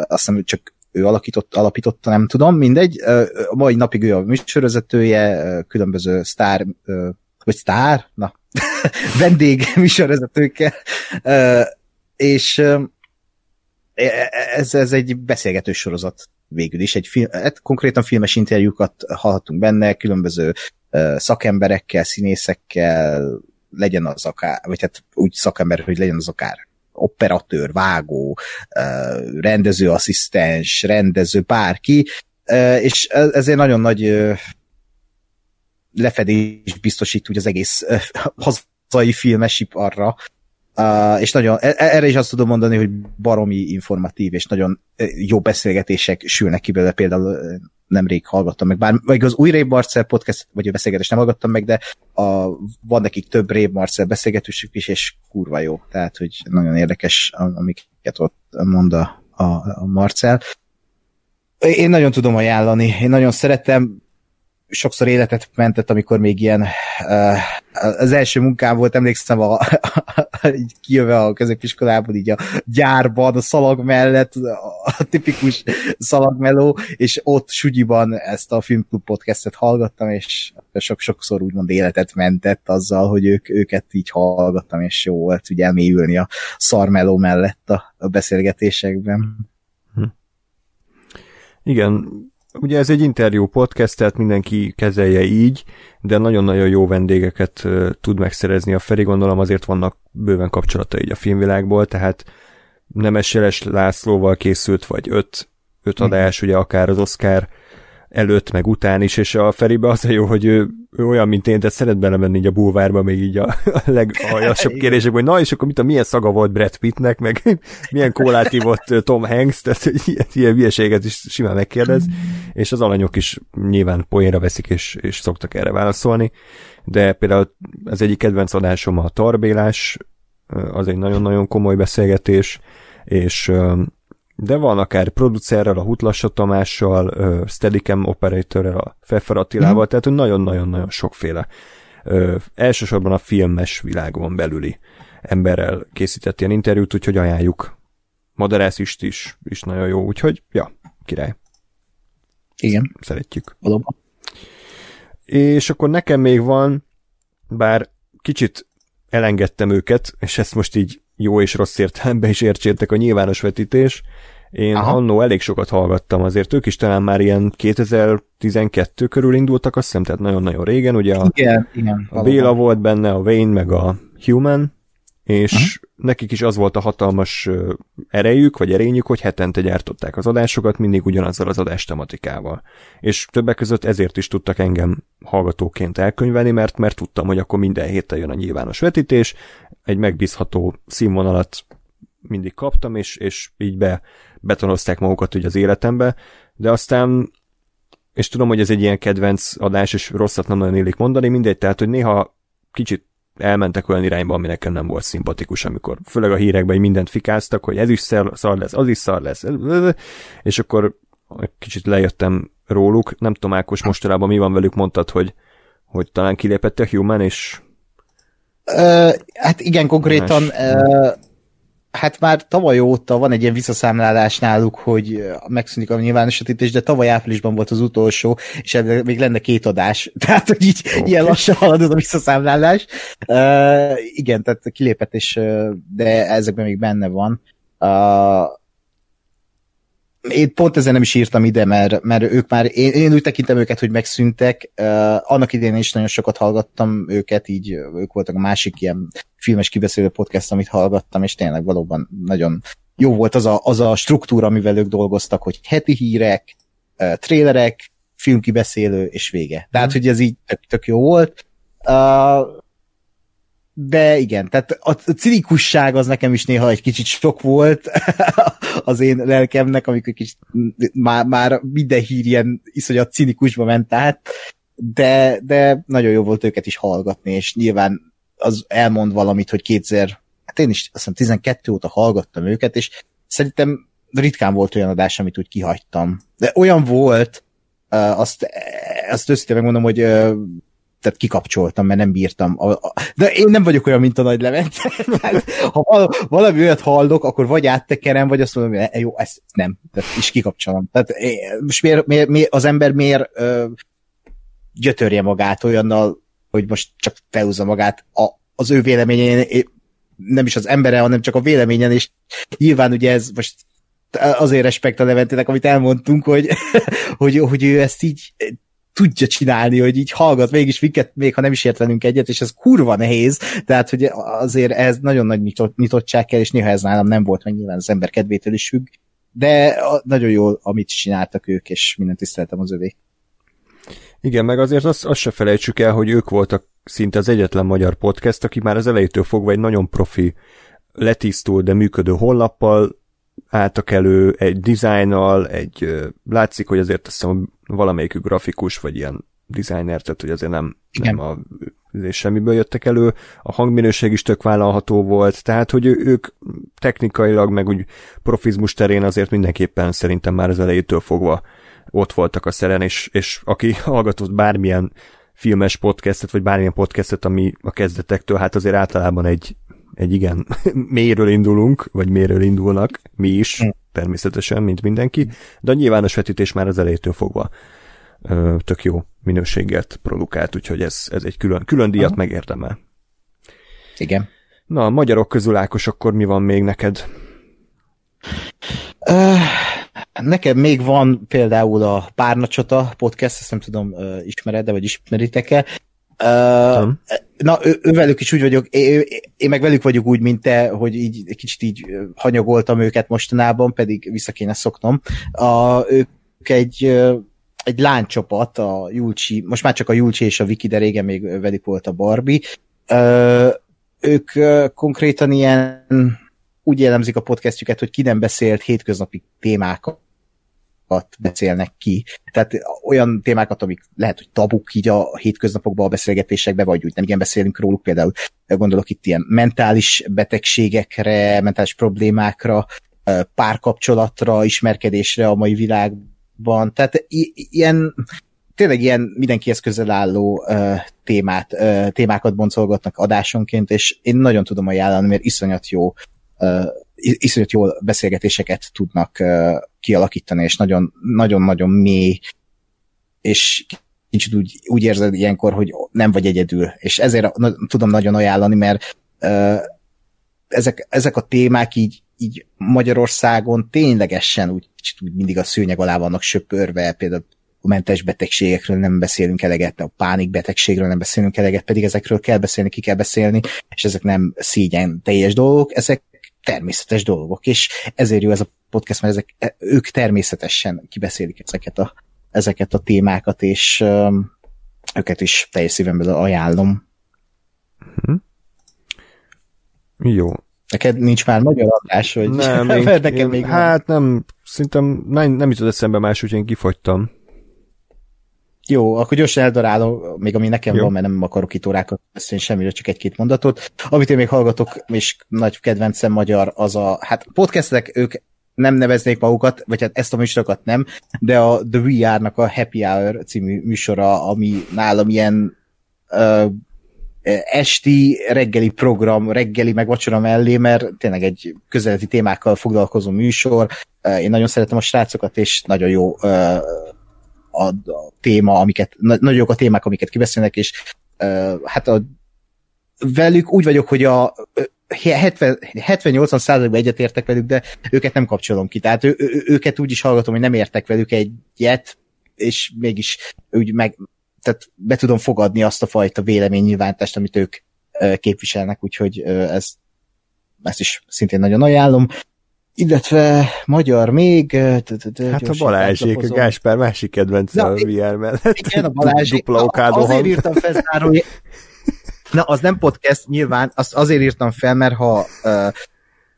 azt hiszem csak ő alakított, alapította, nem tudom, mindegy. A mai napig ő a műsorvezetője, különböző sztár, vagy sztár? Na, vendég műsorvezetőkkel, és ez, ez egy beszélgetős sorozat végül is. Egy film, hát konkrétan filmes interjúkat hallhatunk benne, különböző szakemberekkel, színészekkel, legyen az akár, vagy hát úgy szakember, hogy legyen az akár operatőr, vágó, rendezőasszisztens, rendező, bárki, és ezért nagyon nagy lefedés biztosít úgy az egész hazai filmesiparra, És nagyon, e, e, erre is azt tudom mondani, hogy baromi informatív, és nagyon jó beszélgetések sülnek ki belőle, például nemrég hallgattam meg, bár vagy az új Ray Marcel podcast, vagy a beszélgetést nem hallgattam meg, de a, van nekik több Ray Marcel beszélgetésük is, és kurva jó, tehát, hogy nagyon érdekes, amiket ott mond a, a, a Marcel. Én nagyon tudom ajánlani, én nagyon szeretem, sokszor életet mentett, amikor még ilyen az első munkám volt, emlékszem, a, így kijöve a középiskolából, így a gyárban, a szalag mellett, a tipikus szalagmeló, és ott Sugyiban ezt a Filmklub podcastet hallgattam, és sok-sokszor úgymond életet mentett azzal, hogy ők, őket így hallgattam, és jó volt ugye elmélyülni a szarmeló mellett a, a beszélgetésekben. Hm. Igen, ugye ez egy interjú podcast, tehát mindenki kezelje így, de nagyon-nagyon jó vendégeket tud megszerezni a Feri, gondolom azért vannak bőven kapcsolatai így a filmvilágból, tehát Nemes Jeles Lászlóval készült, vagy öt, öt adás, ugye akár az Oscar előtt, meg után is, és a Feribe az a jó, hogy ő, ő olyan, mint én, tehát szeret belemenni így a bulvárba, még így a, a legaljasabb kérdések, hogy na, és akkor mit a milyen szaga volt Brad Pittnek, meg milyen kólát hívott Tom Hanks, tehát ilyen, ilyen hülyeséget is simán megkérdez, és az alanyok is nyilván poénra veszik, és, és szoktak erre válaszolni, de például az egyik kedvenc adásom a Tarbélás, az egy nagyon-nagyon komoly beszélgetés, és de van akár producerrel, a Hutlassa Tamással, Steadicam operatorrel, a Pfeffer Attilával, mm. tehát nagyon-nagyon-nagyon sokféle uh, elsősorban a filmes világon belüli emberrel készített ilyen interjút, úgyhogy ajánljuk. Madarász is, is, is nagyon jó, úgyhogy, ja, király. Igen. Szeretjük. Valóban. És akkor nekem még van, bár kicsit elengedtem őket, és ezt most így jó és rossz értelemben is értsétek a nyilvános vetítés. Én Aha. annó elég sokat hallgattam, azért ők is talán már ilyen 2012 körül indultak, azt hiszem, tehát nagyon-nagyon régen, ugye a, igen, igen, a Béla volt benne, a Wayne, meg a Human, és Aha. nekik is az volt a hatalmas erejük, vagy erényük, hogy hetente gyártották az adásokat, mindig ugyanazzal az adás tematikával. És többek között ezért is tudtak engem hallgatóként elkönyvelni, mert, mert tudtam, hogy akkor minden héten jön a nyilvános vetítés, egy megbízható színvonalat mindig kaptam, és, és így be, betonozták magukat ugye az életembe, de aztán és tudom, hogy ez egy ilyen kedvenc adás, és rosszat nem nagyon élik mondani, mindegy, tehát, hogy néha kicsit elmentek olyan irányba, ami nekem nem volt szimpatikus, amikor főleg a hírekben mindent fikáztak, hogy ez is szar lesz, az is szar lesz, és akkor kicsit lejöttem róluk, nem tudom, Ákos mostanában mi van velük, mondtad, hogy, hogy talán kilépett a Human, és Uh, hát igen, konkrétan uh, hát már tavaly óta van egy ilyen visszaszámlálás náluk, hogy megszűnik a nyilvánosítés, de tavaly áprilisban volt az utolsó, és ebben még lenne két adás. Tehát, hogy így okay. ilyen lassan halad a visszaszámlálás. Uh, igen, tehát kilépett, és, de ezekben még benne van. Uh, én pont ezen nem is írtam ide, mert, mert ők már, én, én úgy tekintem őket, hogy megszűntek. Uh, annak idején is nagyon sokat hallgattam őket, így ők voltak a másik ilyen filmes kibeszélő podcast, amit hallgattam, és tényleg valóban nagyon jó volt az a, az a struktúra, amivel ők dolgoztak, hogy heti hírek, uh, trélerek, filmkibeszélő, és vége. Tehát, mm. hogy ez így tök, tök jó volt. Uh, de igen, tehát a cinikusság az nekem is néha egy kicsit sok volt az én lelkemnek, amikor kicsit már, már minden hír ilyen iszonyat cinikusba ment át, de, de nagyon jó volt őket is hallgatni, és nyilván az elmond valamit, hogy kétszer, hát én is azt hiszem 12 óta hallgattam őket, és szerintem ritkán volt olyan adás, amit úgy kihagytam. De olyan volt, azt, azt őszintén megmondom, hogy tehát kikapcsoltam, mert nem bírtam. De én nem vagyok olyan, mint a nagy Levent. ha valami olyat hallok, akkor vagy áttekerem, vagy azt mondom, hogy jó, ezt nem. Tehát is kikapcsolom. Tehát most miért, miért, miért az ember miért ö, gyötörje magát olyannal, hogy most csak felhúzza magát a, az ő véleményén, nem is az embere, hanem csak a véleményen, és nyilván ugye ez most azért respekt a Leventének, amit elmondtunk, hogy, hogy, hogy ő ezt így tudja csinálni, hogy így hallgat mégis minket, még ha nem is ért egyet, és ez kurva nehéz, tehát hogy azért ez nagyon nagy nyitott, nyitottság kell, és néha ez nálam nem volt, meg nyilván az ember kedvétől is függ, de nagyon jó, amit csináltak ők, és mindent tiszteltem az övé. Igen, meg azért azt, azt se felejtsük el, hogy ők voltak szinte az egyetlen magyar podcast, aki már az elejétől fogva egy nagyon profi, letisztult, de működő honlappal álltak elő, egy dizájnnal, egy, látszik, hogy azért azt hiszem valamelyikük grafikus, vagy ilyen designer, tehát hogy azért nem, nem a és semmiből jöttek elő, a hangminőség is tök vállalható volt, tehát hogy ők technikailag, meg úgy profizmus terén azért mindenképpen szerintem már az elejétől fogva ott voltak a szeren, és, és aki hallgatott bármilyen filmes podcastet, vagy bármilyen podcastet, ami a kezdetektől, hát azért általában egy, egy igen mélyről indulunk, vagy mélyről indulnak, mi is, hm. természetesen, mint mindenki, de a nyilvános vetítés már az elejétől fogva ö, tök jó minőséget produkált, úgyhogy ez, ez egy külön, külön díjat Aha. megérdemel. Igen. Na, a magyarok közül Ákos, akkor mi van még neked? Uh, nekem még van például a Párnacsata podcast, ezt nem tudom, uh, ismered-e, vagy ismeritek-e. Uh, na, ő, ővelük is úgy vagyok, én, én meg velük vagyok úgy, mint te, hogy így kicsit így hanyagoltam őket mostanában, pedig vissza kéne szoknom. Uh, ők egy egy lánycsapat, a Julcsi, most már csak a Julcsi és a Viki, de régen még velük volt a Barbie. Ö, ők konkrétan ilyen úgy jellemzik a podcastjüket, hogy ki nem beszélt hétköznapi témákat beszélnek ki. Tehát olyan témákat, amik lehet, hogy tabuk így a hétköznapokban a beszélgetésekben, vagy úgy nem igen beszélünk róluk, például gondolok itt ilyen mentális betegségekre, mentális problémákra, párkapcsolatra, ismerkedésre a mai világban. Tehát ilyen tényleg ilyen mindenkihez közel álló uh, témát, uh, témákat boncolgatnak adásonként, és én nagyon tudom ajánlani, mert iszonyat jó uh, iszonyat jó beszélgetéseket tudnak kialakítani, és nagyon-nagyon mély, és kicsit úgy, úgy érzed ilyenkor, hogy nem vagy egyedül, és ezért tudom nagyon ajánlani, mert ezek, ezek a témák így, így Magyarországon ténylegesen úgy, úgy mindig a szőnyeg alá vannak söpörve, például a mentes betegségekről nem beszélünk eleget, a pánikbetegségről nem beszélünk eleget, pedig ezekről kell beszélni, ki kell beszélni, és ezek nem szígyen teljes dolgok, ezek természetes dolgok, és ezért jó ez a podcast, mert ezek, ők természetesen kibeszélik ezeket a, ezeket a témákat, és um, őket is teljes szívemből ajánlom. Hm. Jó. Neked nincs már magyar adás, vagy nem, én, nekem én, még Hát nem, szerintem nem, nem jutott eszembe más, úgyhogy én kifogytam. Jó, akkor gyorsan eldarálom, még ami nekem Jó. van, mert nem akarok itt órákat beszélni semmire, csak egy-két mondatot. Amit én még hallgatok, és nagy kedvencem magyar, az a, hát podcastek, ők nem neveznék magukat, vagy hát ezt a műsorokat nem, de a The VR-nak a Happy Hour című műsora, ami nálam ilyen uh, esti reggeli program, reggeli meg vacsora mellé, mert tényleg egy közeleti témákkal foglalkozó műsor. Én nagyon szeretem a srácokat, és nagyon jó a, a téma, amiket, nagyon jók a témák, amiket kibeszélnek, és uh, hát a, velük úgy vagyok, hogy a 70-80 százalékban egyetértek velük, de őket nem kapcsolom ki. Tehát ő, ő, őket úgy is hallgatom, hogy nem értek velük egyet, és mégis úgy meg, tehát be tudom fogadni azt a fajta véleménynyilvántást, amit ők képviselnek, úgyhogy ez, ezt is szintén nagyon ajánlom illetve magyar még... Hát a Balázsék, a Gáspár másik kedvenc a VR mellett. Igen, a Balázsék. Dupla Azért írtam fel. Na, az nem podcast, nyilván, azt azért írtam fel, mert ha uh,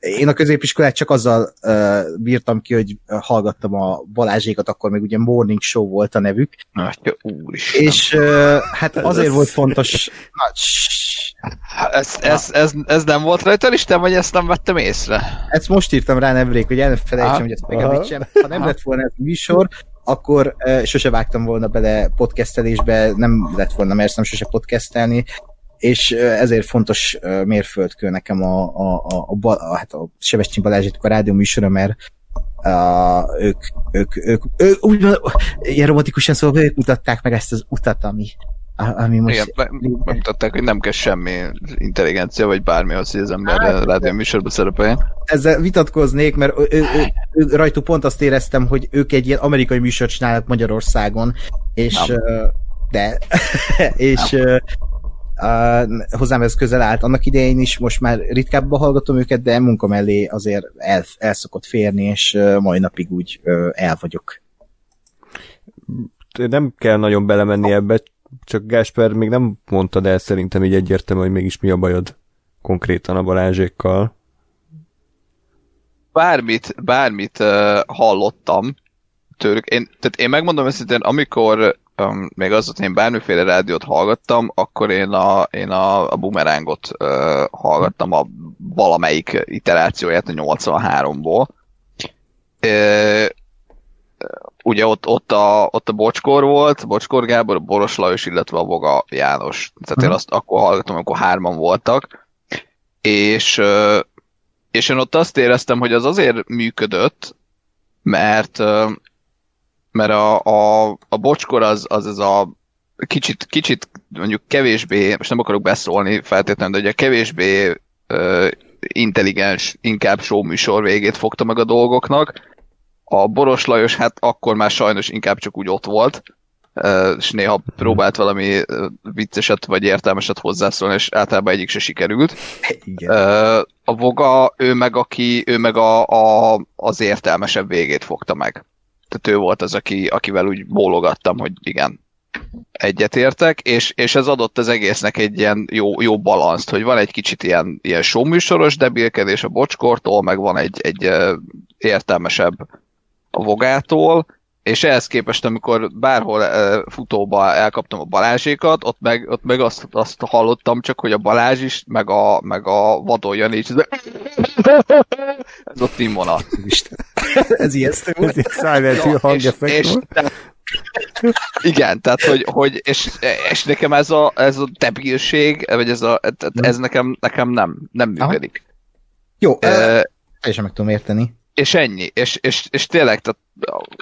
én a középiskolát csak azzal uh, bírtam ki, hogy hallgattam a Balázsékat, akkor még ugye Morning Show volt a nevük. Atya, úristen. És uh, hát azért volt fontos... Na, ez, ez, ez, ez, nem volt rajta listán, vagy ezt nem vettem észre? Ezt most írtam rá nemrég, hogy elfelejtsem, hogy ezt megemlítsem. Ha nem lett volna ez a műsor, akkor uh, sose vágtam volna bele podcastelésbe, nem lett volna merszem sose podcastelni, és ezért fontos mérföldkő nekem a, a, a, a, a, hát a Sebestyén Balázsit a rádió műsora, mert uh, ők, ők, ők, ők, úgy, ilyen romantikusan szóval ők mutatták meg ezt az utat, ami, ami most... Igen, megmutatták, hogy nem kell semmi intelligencia, vagy bármi az, hogy az ember hát, rádió műsorban szerepeljen. Ezzel vitatkoznék, mert ő, ő, ő, rajtuk pont azt éreztem, hogy ők egy ilyen amerikai műsort csinálnak Magyarországon, és... Nem. de, és nem Uh, hozzám ez közel állt annak idején is, most már ritkábban hallgatom őket, de munka mellé azért el, el szokott férni, és uh, mai napig úgy uh, el vagyok. Nem kell nagyon belemenni ebbe, csak Gásper még nem mondtad el szerintem így egyértelmű, hogy mégis mi a bajod konkrétan a Balázsékkal. Bármit, bármit uh, hallottam tőlük. Én, tehát én megmondom őszintén, amikor um, még az, hogy én bármiféle rádiót hallgattam, akkor én a, én a, a bumerángot uh, hallgattam a valamelyik iterációját a 83-ból. Uh, ugye ott, ott, a, ott a Bocskor volt, Bocskor Gábor, Boros Lajos, illetve a Voga János. Tehát én azt akkor hallgatom, amikor hárman voltak. És, ö, és én ott azt éreztem, hogy az azért működött, mert mert a, a, a bocskor az, az ez a kicsit, kicsit mondjuk kevésbé, most nem akarok beszólni feltétlenül, de ugye kevésbé ö, intelligens, inkább show műsor végét fogta meg a dolgoknak. A Boros Lajos hát akkor már sajnos inkább csak úgy ott volt, és néha próbált valami vicceset vagy értelmeset hozzászólni, és általában egyik se sikerült. Igen. A Voga, ő meg, aki, ő meg a, a, az értelmesebb végét fogta meg. Tehát ő volt az, aki, akivel úgy bólogattam, hogy igen, egyetértek, és, és ez adott az egésznek egy ilyen jó, jó balanszt, hogy van egy kicsit ilyen, ilyen showműsoros debilkedés a bocskortól, meg van egy, egy értelmesebb a vogától, és ehhez képest, amikor bárhol uh, futóba elkaptam a Balázsékat, ott meg, ott meg azt, azt hallottam csak, hogy a Balázs is, meg a, meg a Vadon Jani is. Ez ott színvonal. Isten. Ez ijesztő Ez egy Silent Hill és, hangeffekt és, igen, tehát hogy, hogy és, és nekem ez a, ez a debilség, vagy ez, a, ez nekem, nekem nem, nem Aha. működik. Jó, uh, teljesen meg tudom érteni. És ennyi, és, és, és tényleg, tehát,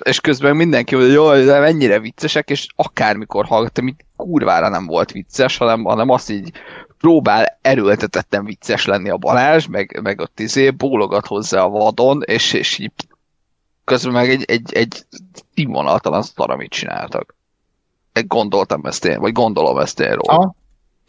és közben mindenki mondja, jó, de mennyire viccesek, és akármikor hallgattam, így kurvára nem volt vicces, hanem, hanem azt így próbál erőltetetten vicces lenni a Balázs, meg, meg ott izé bólogat hozzá a vadon, és, és így közben meg egy, egy, egy színvonaltalan szar, amit csináltak. Gondoltam ezt én, vagy gondolom ezt én róla. Ah.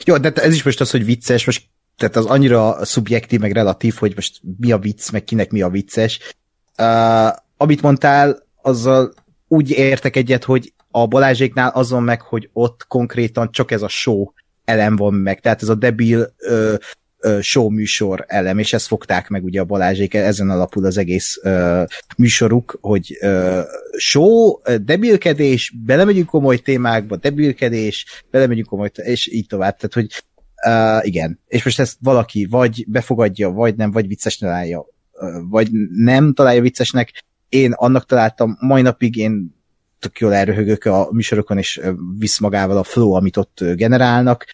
Jó, de ez is most az, hogy vicces, most tehát az annyira szubjektív, meg relatív, hogy most mi a vicc, meg kinek mi a vicces. Uh, amit mondtál, azzal úgy értek egyet, hogy a Balázséknál azon meg, hogy ott konkrétan csak ez a show elem van meg, tehát ez a debil ö, ö, show műsor elem, és ezt fogták meg ugye a Balázsék, ezen alapul az egész ö, műsoruk, hogy ö, show, debilkedés, belemegyünk komoly témákba, debilkedés, belemegyünk komoly, és így tovább, tehát hogy Igen, és most ezt valaki vagy befogadja, vagy nem, vagy vicces találja, vagy nem találja viccesnek. Én annak találtam, mai napig én tök jól elröhögök a műsorokon, és visz magával a flow, amit ott generálnak.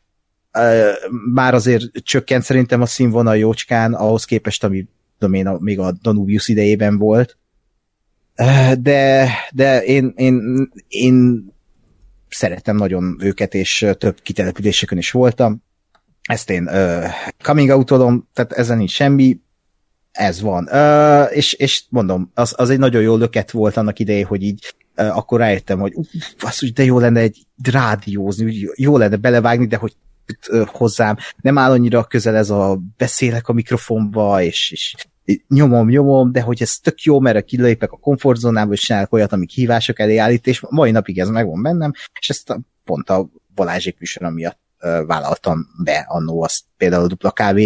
Már azért csökkent szerintem a színvonal jócskán, ahhoz képest, ami tudom én, a, még a Danubius idejében volt. De, de én, én, én szeretem nagyon őket, és több kitelepüléseken is voltam ezt én uh, coming out tehát ezen nincs semmi, ez van. Uh, és, és mondom, az, az egy nagyon jó löket volt annak idején, hogy így uh, akkor rájöttem, hogy basszus, de jó lenne egy rádiózni, jó lenne belevágni, de hogy uh, hozzám nem áll annyira közel ez a beszélek a mikrofonba, és, és nyomom, nyomom, de hogy ez tök jó, mert kilépek a komfortzónába, és csinálok olyat, amik hívások elé állít, és mai napig ez megvan bennem, és ezt a, pont a Balázsék műsora miatt vállaltam be annó azt például a Dupla KV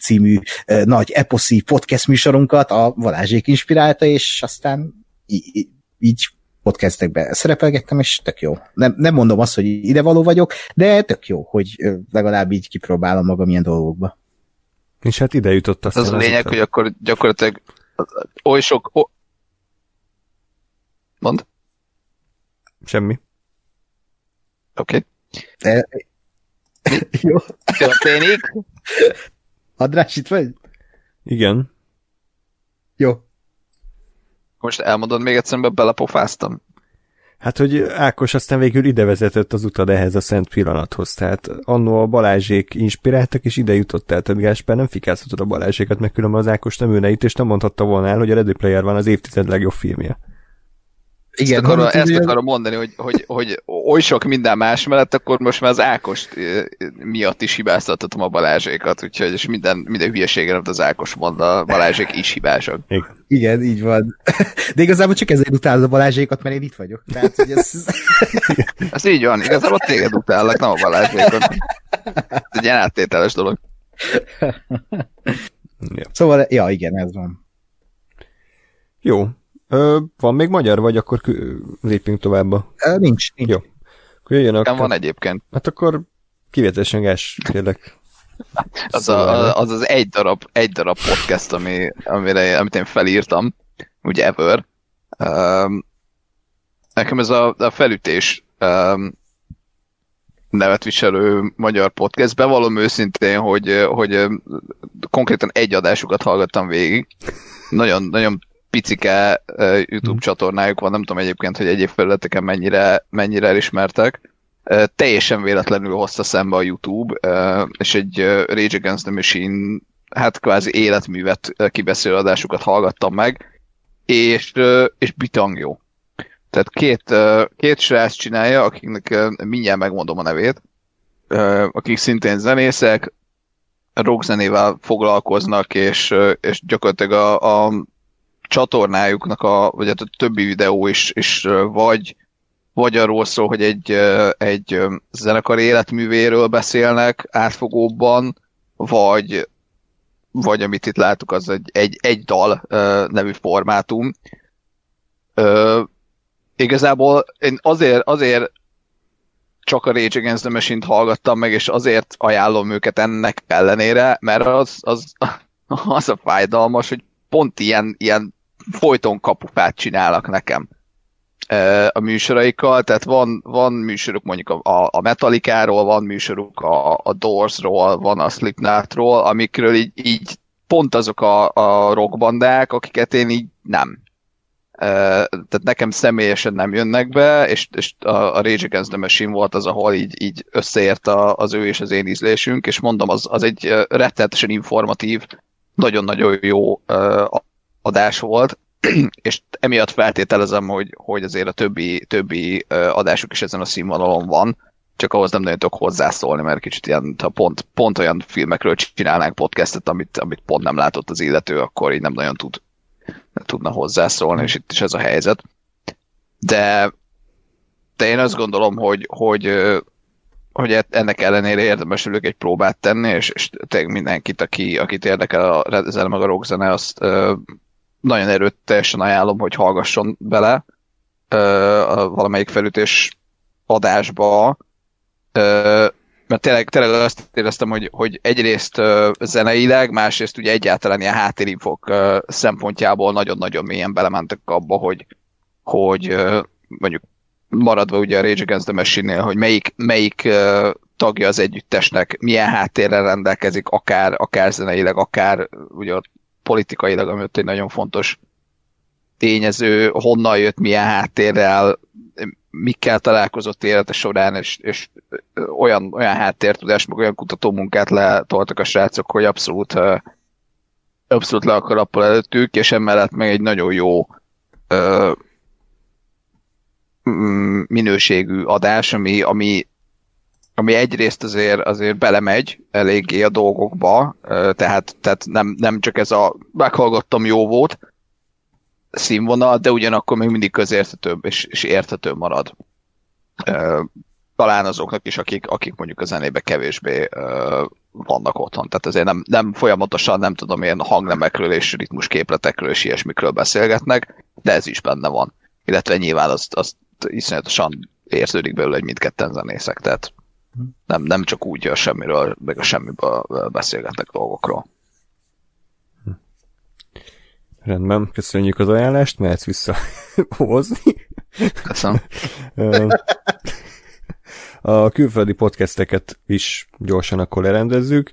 című nagy eposzi podcast műsorunkat a Valázsék inspirálta, és aztán így, így podcastekbe szerepelgettem, és tök jó. Nem, nem mondom azt, hogy ide való vagyok, de tök jó, hogy legalább így kipróbálom magam ilyen dolgokba. És hát ide jutott aztán Az a lényeg, után. hogy akkor gyakorlatilag oly sok... O... Mond? Semmi. Oké. Okay. De... jó. Történik? András, itt vagy? Igen. Jó. Most elmondod még egyszer, mert belepofáztam. Hát, hogy Ákos aztán végül ide vezetett az utad ehhez a szent pillanathoz. Tehát annó a Balázsék inspiráltak, és ide jutott el. Tehát Gáspár nem fikázhatod a Balázsékat, meg különben az Ákos nem ülne itt, és nem mondhatta volna el, hogy a Ready Player van az évtized legjobb filmje. Igen, ezt akarom, ezt akarom mondani, hogy, hogy, hogy oly sok minden más mellett, akkor most már az Ákos miatt is hibáztathatom a Balázsékat, úgyhogy és minden, minden hülyeségre, amit az Ákos mond, a Balázsék is hibások. Igen. Igen, így van. De igazából csak ezért utálod a Balázsékat, mert én itt vagyok. Tehát, hogy ez... ez így van, igazából téged utállak, nem a Balázsékot. Ez egy ilyen áttételes dolog. ja. Szóval, ja, igen, ez van. Jó, Ö, van még magyar, vagy akkor lépjünk tovább? Ö, nincs, nincs. Jó. Akkor jöjjön a... van egyébként. Hát akkor kivételesen gás, kérlek. az, a, az az egy darab, egy darab podcast, ami, amire, amit én felírtam, ugye ever. Um, nekem ez a, a felütés um, nevet viselő magyar podcast. Bevallom őszintén, hogy, hogy konkrétan egy adásukat hallgattam végig. Nagyon, nagyon picike YouTube hmm. csatornájuk van, nem tudom egyébként, hogy egyéb felületeken mennyire, mennyire elismertek. Teljesen véletlenül hozta szembe a YouTube, és egy Rage Against the Machine, hát kvázi életművet kibeszélő adásukat hallgattam meg, és, és bitang jó. Tehát két, két srác csinálja, akiknek mindjárt megmondom a nevét, akik szintén zenészek, rockzenével foglalkoznak, és, és gyakorlatilag a, a csatornájuknak, a, vagy hát a többi videó is, is vagy, vagy arról szól, hogy egy, egy zenekar életművéről beszélnek átfogóbban, vagy, vagy amit itt láttuk, az egy, egy, egy dal nevű formátum. Igazából én azért, azért csak a Rage Against the Machine-t hallgattam meg, és azért ajánlom őket ennek ellenére, mert az, az, az a fájdalmas, hogy pont ilyen, ilyen folyton kapufát csinálnak nekem a műsoraikkal, tehát van, van műsoruk mondjuk a, a Metallica-ról, van műsoruk a, a Doors-ról, van a Slipknot-ról, amikről így, így pont azok a, a rockbandák, akiket én így nem. Tehát nekem személyesen nem jönnek be, és, és a, a Rage Against the Machine volt az, ahol így, így összeért a, az ő és az én ízlésünk, és mondom, az, az egy rettenetesen informatív, nagyon-nagyon jó adás volt, és emiatt feltételezem, hogy, hogy azért a többi, többi adásuk is ezen a színvonalon van, csak ahhoz nem nagyon tudok hozzászólni, mert kicsit ilyen, ha pont, pont olyan filmekről csinálnánk podcastet, amit, amit pont nem látott az illető, akkor így nem nagyon tud tudna hozzászólni, és itt is ez a helyzet. De, de én azt gondolom, hogy, hogy, hogy e- ennek ellenére érdemes ülök egy próbát tenni, és, és tényleg mindenkit, aki, akit érdekel a zene meg a rockzene, azt nagyon erőteljesen ajánlom, hogy hallgasson bele ö, a valamelyik felütés adásba, ö, mert tényleg, tényleg azt éreztem, hogy, hogy egyrészt uh, zeneileg, másrészt ugye egyáltalán ilyen háttérinfok uh, szempontjából nagyon-nagyon mélyen belementek abba, hogy, hogy uh, mondjuk maradva ugye a Rage Against the Machine-nél, hogy melyik, melyik uh, tagja az együttesnek milyen háttérrel rendelkezik, akár, akár zeneileg, akár ugye politikailag, ami ott egy nagyon fontos tényező, honnan jött, milyen háttérrel, mikkel találkozott élete során, és, és olyan, olyan háttértudás, meg olyan kutatómunkát letoltak a srácok, hogy abszolút abszolút le a kalappal előttük, és emellett meg egy nagyon jó minőségű adás, ami, ami, ami egyrészt azért, azért belemegy eléggé a dolgokba, tehát, tehát nem, nem csak ez a meghallgattam jó volt, színvonal, de ugyanakkor még mindig közérthetőbb és, és érthető marad. Talán azoknak is, akik, akik mondjuk a zenébe kevésbé vannak otthon. Tehát azért nem, nem folyamatosan, nem tudom, ilyen hangnemekről és ritmusképletekről és ilyesmikről beszélgetnek, de ez is benne van. Illetve nyilván azt, azt iszonyatosan érződik belőle, hogy mindketten zenészek, tehát nem, nem csak úgy a semmiről, meg a semmiből beszélgetnek dolgokról. Rendben, köszönjük az ajánlást, mehetsz vissza hozni. Köszönöm. A külföldi podcasteket is gyorsan akkor lerendezzük.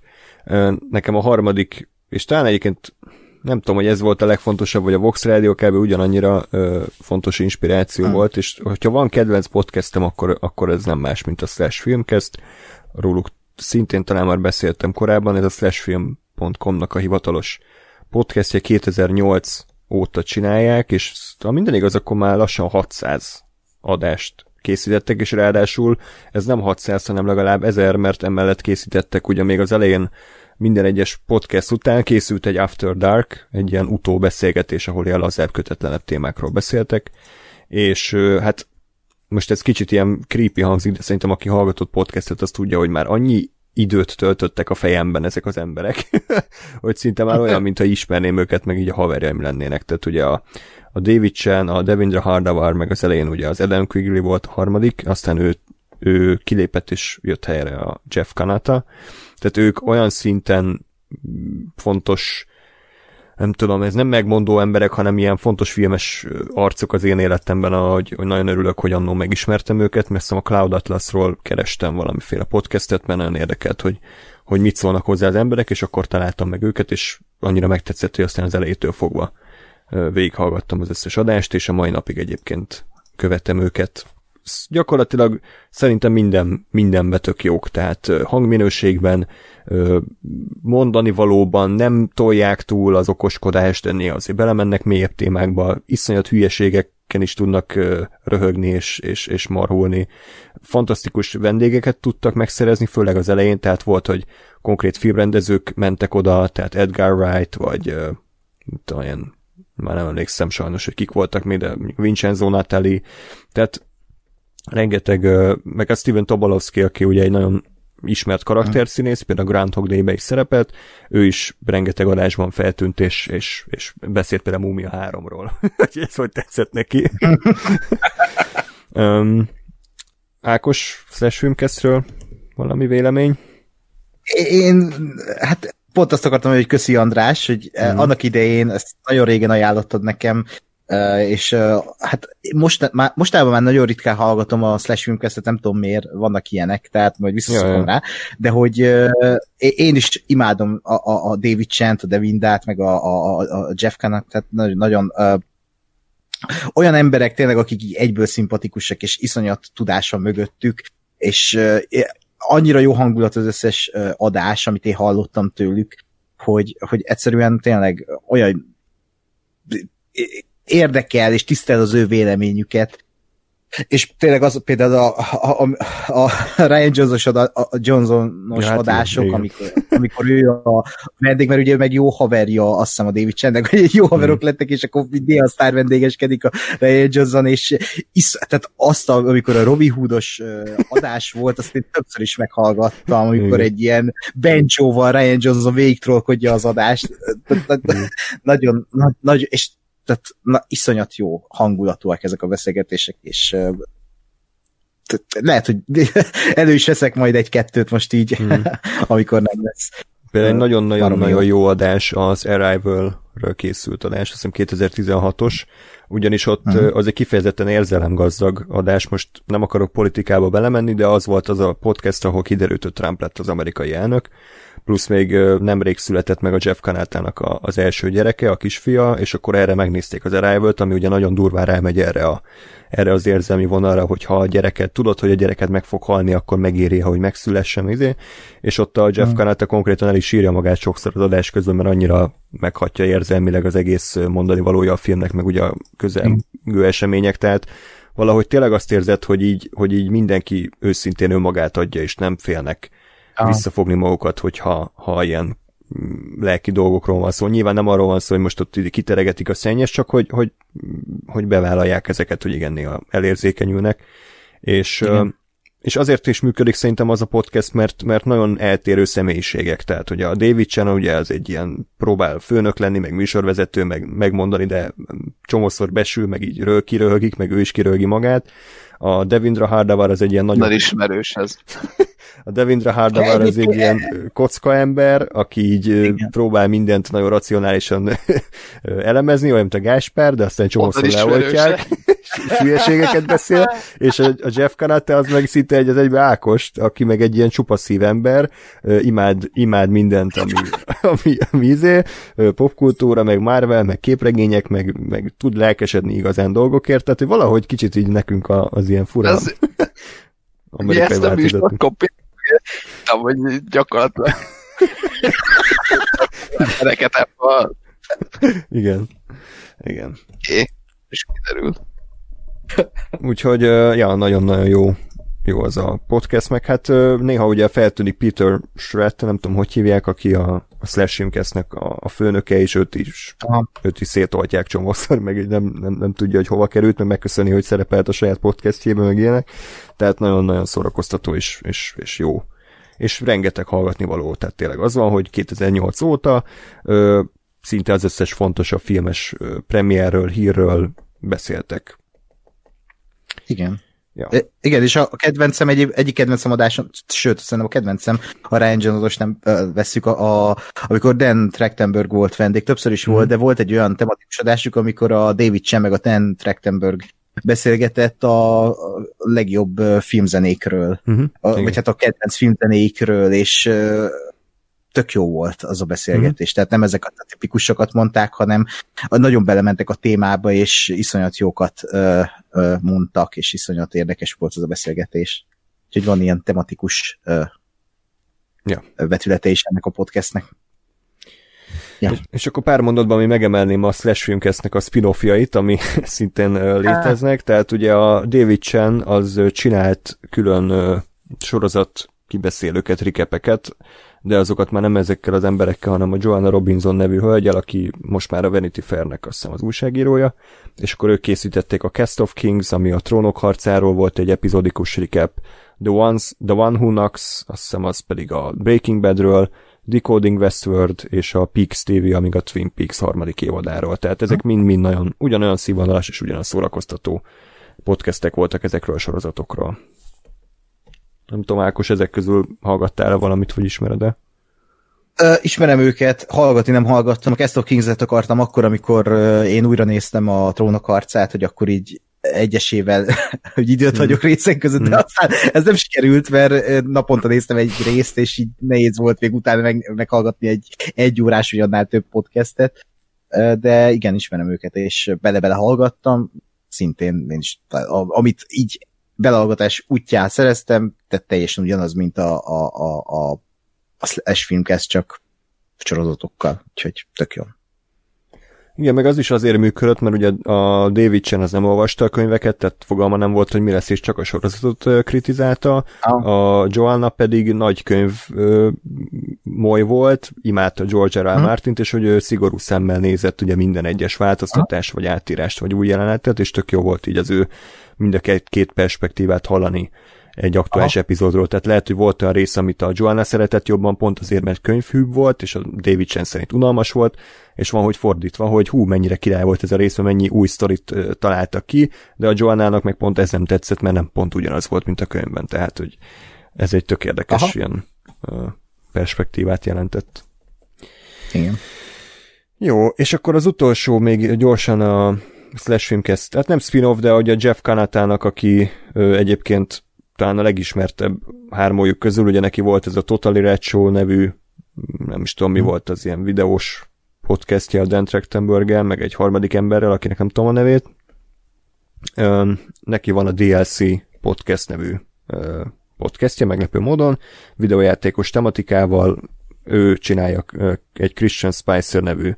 Nekem a harmadik, és talán egyébként nem tudom, hogy ez volt a legfontosabb, vagy a Vox Radio kb. ugyanannyira ö, fontos inspiráció hmm. volt, és hogyha van kedvenc podcastem, akkor, akkor ez nem más, mint a Slash Filmcast. Róluk szintén talán már beszéltem korábban, ez a slashfilm.com-nak a hivatalos podcastja 2008 óta csinálják, és ha minden igaz, akkor már lassan 600 adást készítettek, és ráadásul ez nem 600, hanem legalább 1000, mert emellett készítettek, ugye még az elején minden egyes podcast után készült egy After Dark, egy ilyen utóbeszélgetés, ahol ilyen lazább kötetlenebb témákról beszéltek, és hát most ez kicsit ilyen creepy hangzik, de szerintem aki hallgatott podcastet, az tudja, hogy már annyi időt töltöttek a fejemben ezek az emberek, hogy szinte már olyan, mintha ismerném őket, meg így a haverjaim lennének. Tehát ugye a, a David Chen, a Devindra Hardavar, meg az elején ugye az Adam Quigley volt a harmadik, aztán ő, ő kilépett és jött helyre a Jeff Kanata. Tehát ők olyan szinten fontos nem tudom, ez nem megmondó emberek, hanem ilyen fontos filmes arcok az én életemben, ahogy, hogy nagyon örülök, hogy annó megismertem őket, mert szóval a Cloud Atlasról kerestem valamiféle podcastet, mert nagyon érdekelt, hogy, hogy mit szólnak hozzá az emberek, és akkor találtam meg őket, és annyira megtetszett, hogy aztán az elejétől fogva végighallgattam az összes adást, és a mai napig egyébként követem őket. Gyakorlatilag szerintem minden, mindenbe tök jók, tehát hangminőségben, mondani valóban nem tolják túl az okoskodást, ennél azért belemennek mélyebb témákba, iszonyat hülyeségeken is tudnak röhögni és, és, és marhulni. Fantasztikus vendégeket tudtak megszerezni, főleg az elején, tehát volt, hogy konkrét filmrendezők mentek oda, tehát Edgar Wright, vagy uh, olyan már nem emlékszem sajnos, hogy kik voltak még, de Vincenzo Natali, tehát rengeteg, meg a Steven Tobolowski, aki ugye egy nagyon ismert karakterszínész, például a Groundhog Day-be is szerepelt, ő is rengeteg adásban feltűnt, és, és, és beszélt például a Múmia 3-ról. hogy ez hogy tetszett neki. um, Ákos Slash Filmkeszről valami vélemény? Én, hát pont azt akartam, hogy köszi András, hogy mm. annak idején ezt nagyon régen ajánlottad nekem, és hát most, már, mostában már nagyon ritkán hallgatom a Slash Filmcast-et, nem tudom miért, vannak ilyenek, tehát majd visszaszokom rá, de hogy én is imádom a, a, a David Chant, a Devindát, meg a, a, a Jeff Kanak, tehát nagyon, nagyon olyan emberek tényleg, akik így egyből szimpatikusak, és iszonyat tudása mögöttük, és annyira jó hangulat az összes adás, amit én hallottam tőlük, hogy, hogy egyszerűen tényleg olyan érdekel és tisztel az ő véleményüket, és tényleg az például a, a, a, a Ryan Johnson-os a, a Johnson-os hát, adások, igen. amikor, amikor ő a vendég, mert ugye meg jó haverja, azt hiszem a David Chandler, hogy jó haverok mm. lettek, és akkor néha sztár vendégeskedik a Ryan Johnson, és is, tehát azt, amikor a Robbie Hoodos adás volt, azt én többször is meghallgattam, amikor egy ilyen benchóval Ryan Johnson végigtrollkodja az adást. Nagyon, nagy, és tehát na, iszonyat jó hangulatúak ezek a beszélgetések, és lehet, hogy elő is veszek majd egy-kettőt most így, hmm. amikor nem lesz. Például egy nagyon-nagyon-nagyon jó adás az Arrival-ről készült adás, azt hiszem 2016-os, ugyanis ott hmm. az egy kifejezetten érzelemgazdag adás, most nem akarok politikába belemenni, de az volt az a podcast, ahol kiderült, hogy Trump lett az amerikai elnök, plusz még nemrég született meg a Jeff Kanátának a, az első gyereke, a kisfia, és akkor erre megnézték az arrival ami ugye nagyon durván rámegy erre, a, erre az érzelmi vonalra, hogy ha a gyereket, tudod, hogy a gyereket meg fog halni, akkor megéri, hogy megszülessen, izé. és ott a Jeff mm. Kanáta konkrétan el is írja magát sokszor az adás közben, mert annyira meghatja érzelmileg az egész mondani valója a filmnek, meg ugye a közelgő mm. események, tehát valahogy tényleg azt érzed, hogy így, hogy így mindenki őszintén önmagát adja, és nem félnek Aha. visszafogni magukat, hogyha ha ilyen lelki dolgokról van szó. Nyilván nem arról van szó, hogy most ott kiteregetik a szennyes, csak hogy, hogy, hogy bevállalják ezeket, hogy igen, néha elérzékenyülnek. És, igen. és azért is működik szerintem az a podcast, mert, mert nagyon eltérő személyiségek. Tehát ugye a David Channel ugye ez egy ilyen próbál főnök lenni, meg műsorvezető, meg megmondani, de csomószor besül, meg így rög, kiröhögik, meg ő is kiröhögi magát. A Devindra Hardavar az egy ilyen nagyon... Nagyon ismerős ez. A Devindra Hardavar az egy ilyen kocka ember, aki így Igen. próbál mindent nagyon racionálisan elemezni, olyan, mint a Gásper, de aztán csomószor leoltják, és hülyeségeket beszél, és a, Jeff Kanate az meg szinte egy az egybe Ákost, aki meg egy ilyen csupa szívember, imád, imád mindent, ami, ami, ami izé, popkultúra, meg Marvel, meg képregények, meg, meg tud lelkesedni igazán dolgokért, tehát hogy valahogy kicsit így nekünk az ilyen fura. Ez, amerikai ezt a műsort kopírtam, hogy gyakorlatilag embereket a... Igen. Igen. É, és kiderül. Úgyhogy, ja, nagyon-nagyon jó jó az a podcast, meg hát néha ugye feltűnik Peter Shred, nem tudom, hogy hívják, aki a, a Slashimcast-nek a, a főnöke, és őt is, Aha. őt is szétoltják csomószor, meg nem, nem, nem, tudja, hogy hova került, meg megköszöni, hogy szerepelt a saját podcastjében, meg ilyenek. Tehát nagyon-nagyon szórakoztató és, és, és jó. És rengeteg hallgatni való, tehát tényleg az van, hogy 2008 óta ö, szinte az összes fontos a filmes ö, premierről, hírről beszéltek. Igen. Ja. E, Igen, és a kedvencem, egy, egyik kedvencem adásom, sőt, szerintem a kedvencem, a Ryan Jones nem ö, vesszük, a, a, amikor Dan Trachtenberg volt vendég, többször is volt, de volt egy olyan tematikus adásuk, amikor a David Chen meg a Dan Trachtenberg beszélgetett a legjobb filmzenékről, Uh-huh. a, vagy hát a kedvenc filmzenékről, és tök jó volt az a beszélgetés. Tehát nem ezeket a tipikusokat mondták, hanem nagyon belementek a témába, és iszonyat jókat ö, ö, mondtak, és iszonyat érdekes volt az a beszélgetés. Úgyhogy van ilyen tematikus ö, Ja. vetülete is ennek a podcastnek. Ja. És, és akkor pár mondatban mi megemelném a Slash Filmcastnek a spin-offjait, ami szintén ö, léteznek, tehát ugye a David Chen az csinált külön sorozat kibeszélőket, rikepeket, de azokat már nem ezekkel az emberekkel, hanem a Joanna Robinson nevű hölgyel, aki most már a Vanity Fairnek azt hiszem az újságírója, és akkor ők készítették a Cast of Kings, ami a trónok harcáról volt egy epizódikus recap, The, Ones, The One Who Knocks, azt hiszem az pedig a Breaking Badről, Decoding Westworld és a Peaks TV, amíg a Twin Peaks harmadik évadáról. Tehát ezek mind-mind nagyon ugyanolyan színvonalas és ugyanolyan szórakoztató podcastek voltak ezekről a sorozatokról. Nem tudom, Ákos, ezek közül hallgattál-e valamit, vagy ismered-e? Ö, ismerem őket, hallgatni nem hallgattam. A Cast of Kings-et akartam akkor, amikor én újra néztem a trónok harcát, hogy akkor így egyesével, hogy időt vagyok részek között, de aztán ez nem sikerült, mert naponta néztem egy részt, és így nehéz volt még utána meg, meghallgatni egy egy órás, vagy annál több podcastet. De igen, ismerem őket, és bele-bele hallgattam, szintén én is, amit így belehallgatás útján szereztem, tehát teljesen ugyanaz, mint a, a, a, a, a slash filmcast, csak sorozatokkal, úgyhogy tök jó. Igen, meg az is azért működött, mert ugye a David Chen az nem olvasta a könyveket, tehát fogalma nem volt, hogy mi lesz, és csak a sorozatot kritizálta. Ah. A Joanna pedig nagy könyv ö, moly volt, imádta George R. R. Hm. Martint, és hogy ő szigorú szemmel nézett ugye minden egyes változtatást, vagy átírást, vagy új jelenetet, és tök jó volt így az ő mind a két, két perspektívát hallani egy aktuális Aha. epizódról. Tehát lehet, hogy volt olyan rész, amit a Joanna szeretett jobban, pont azért, mert könyvhűbb volt, és a David Chen szerint unalmas volt, és van, hogy fordítva, hogy hú, mennyire király volt ez a rész, mennyi új sztorit találtak ki, de a Joannának meg pont ez nem tetszett, mert nem pont ugyanaz volt, mint a könyvben, tehát, hogy ez egy tök érdekes Aha. ilyen perspektívát jelentett. Igen. Jó, és akkor az utolsó még gyorsan a Slash Filmcast, tehát nem spin-off, de a Jeff Kanatának, aki ö, egyébként talán a legismertebb hármójuk közül, ugye neki volt ez a Totally Red Show nevű, nem is tudom mi volt az ilyen videós podcastja a Dan Trachtenberggel, meg egy harmadik emberrel, akinek nem tudom a nevét. Ö, neki van a DLC podcast nevű ö, podcastja, meglepő módon, videójátékos tematikával, ő csinálja ö, egy Christian Spicer nevű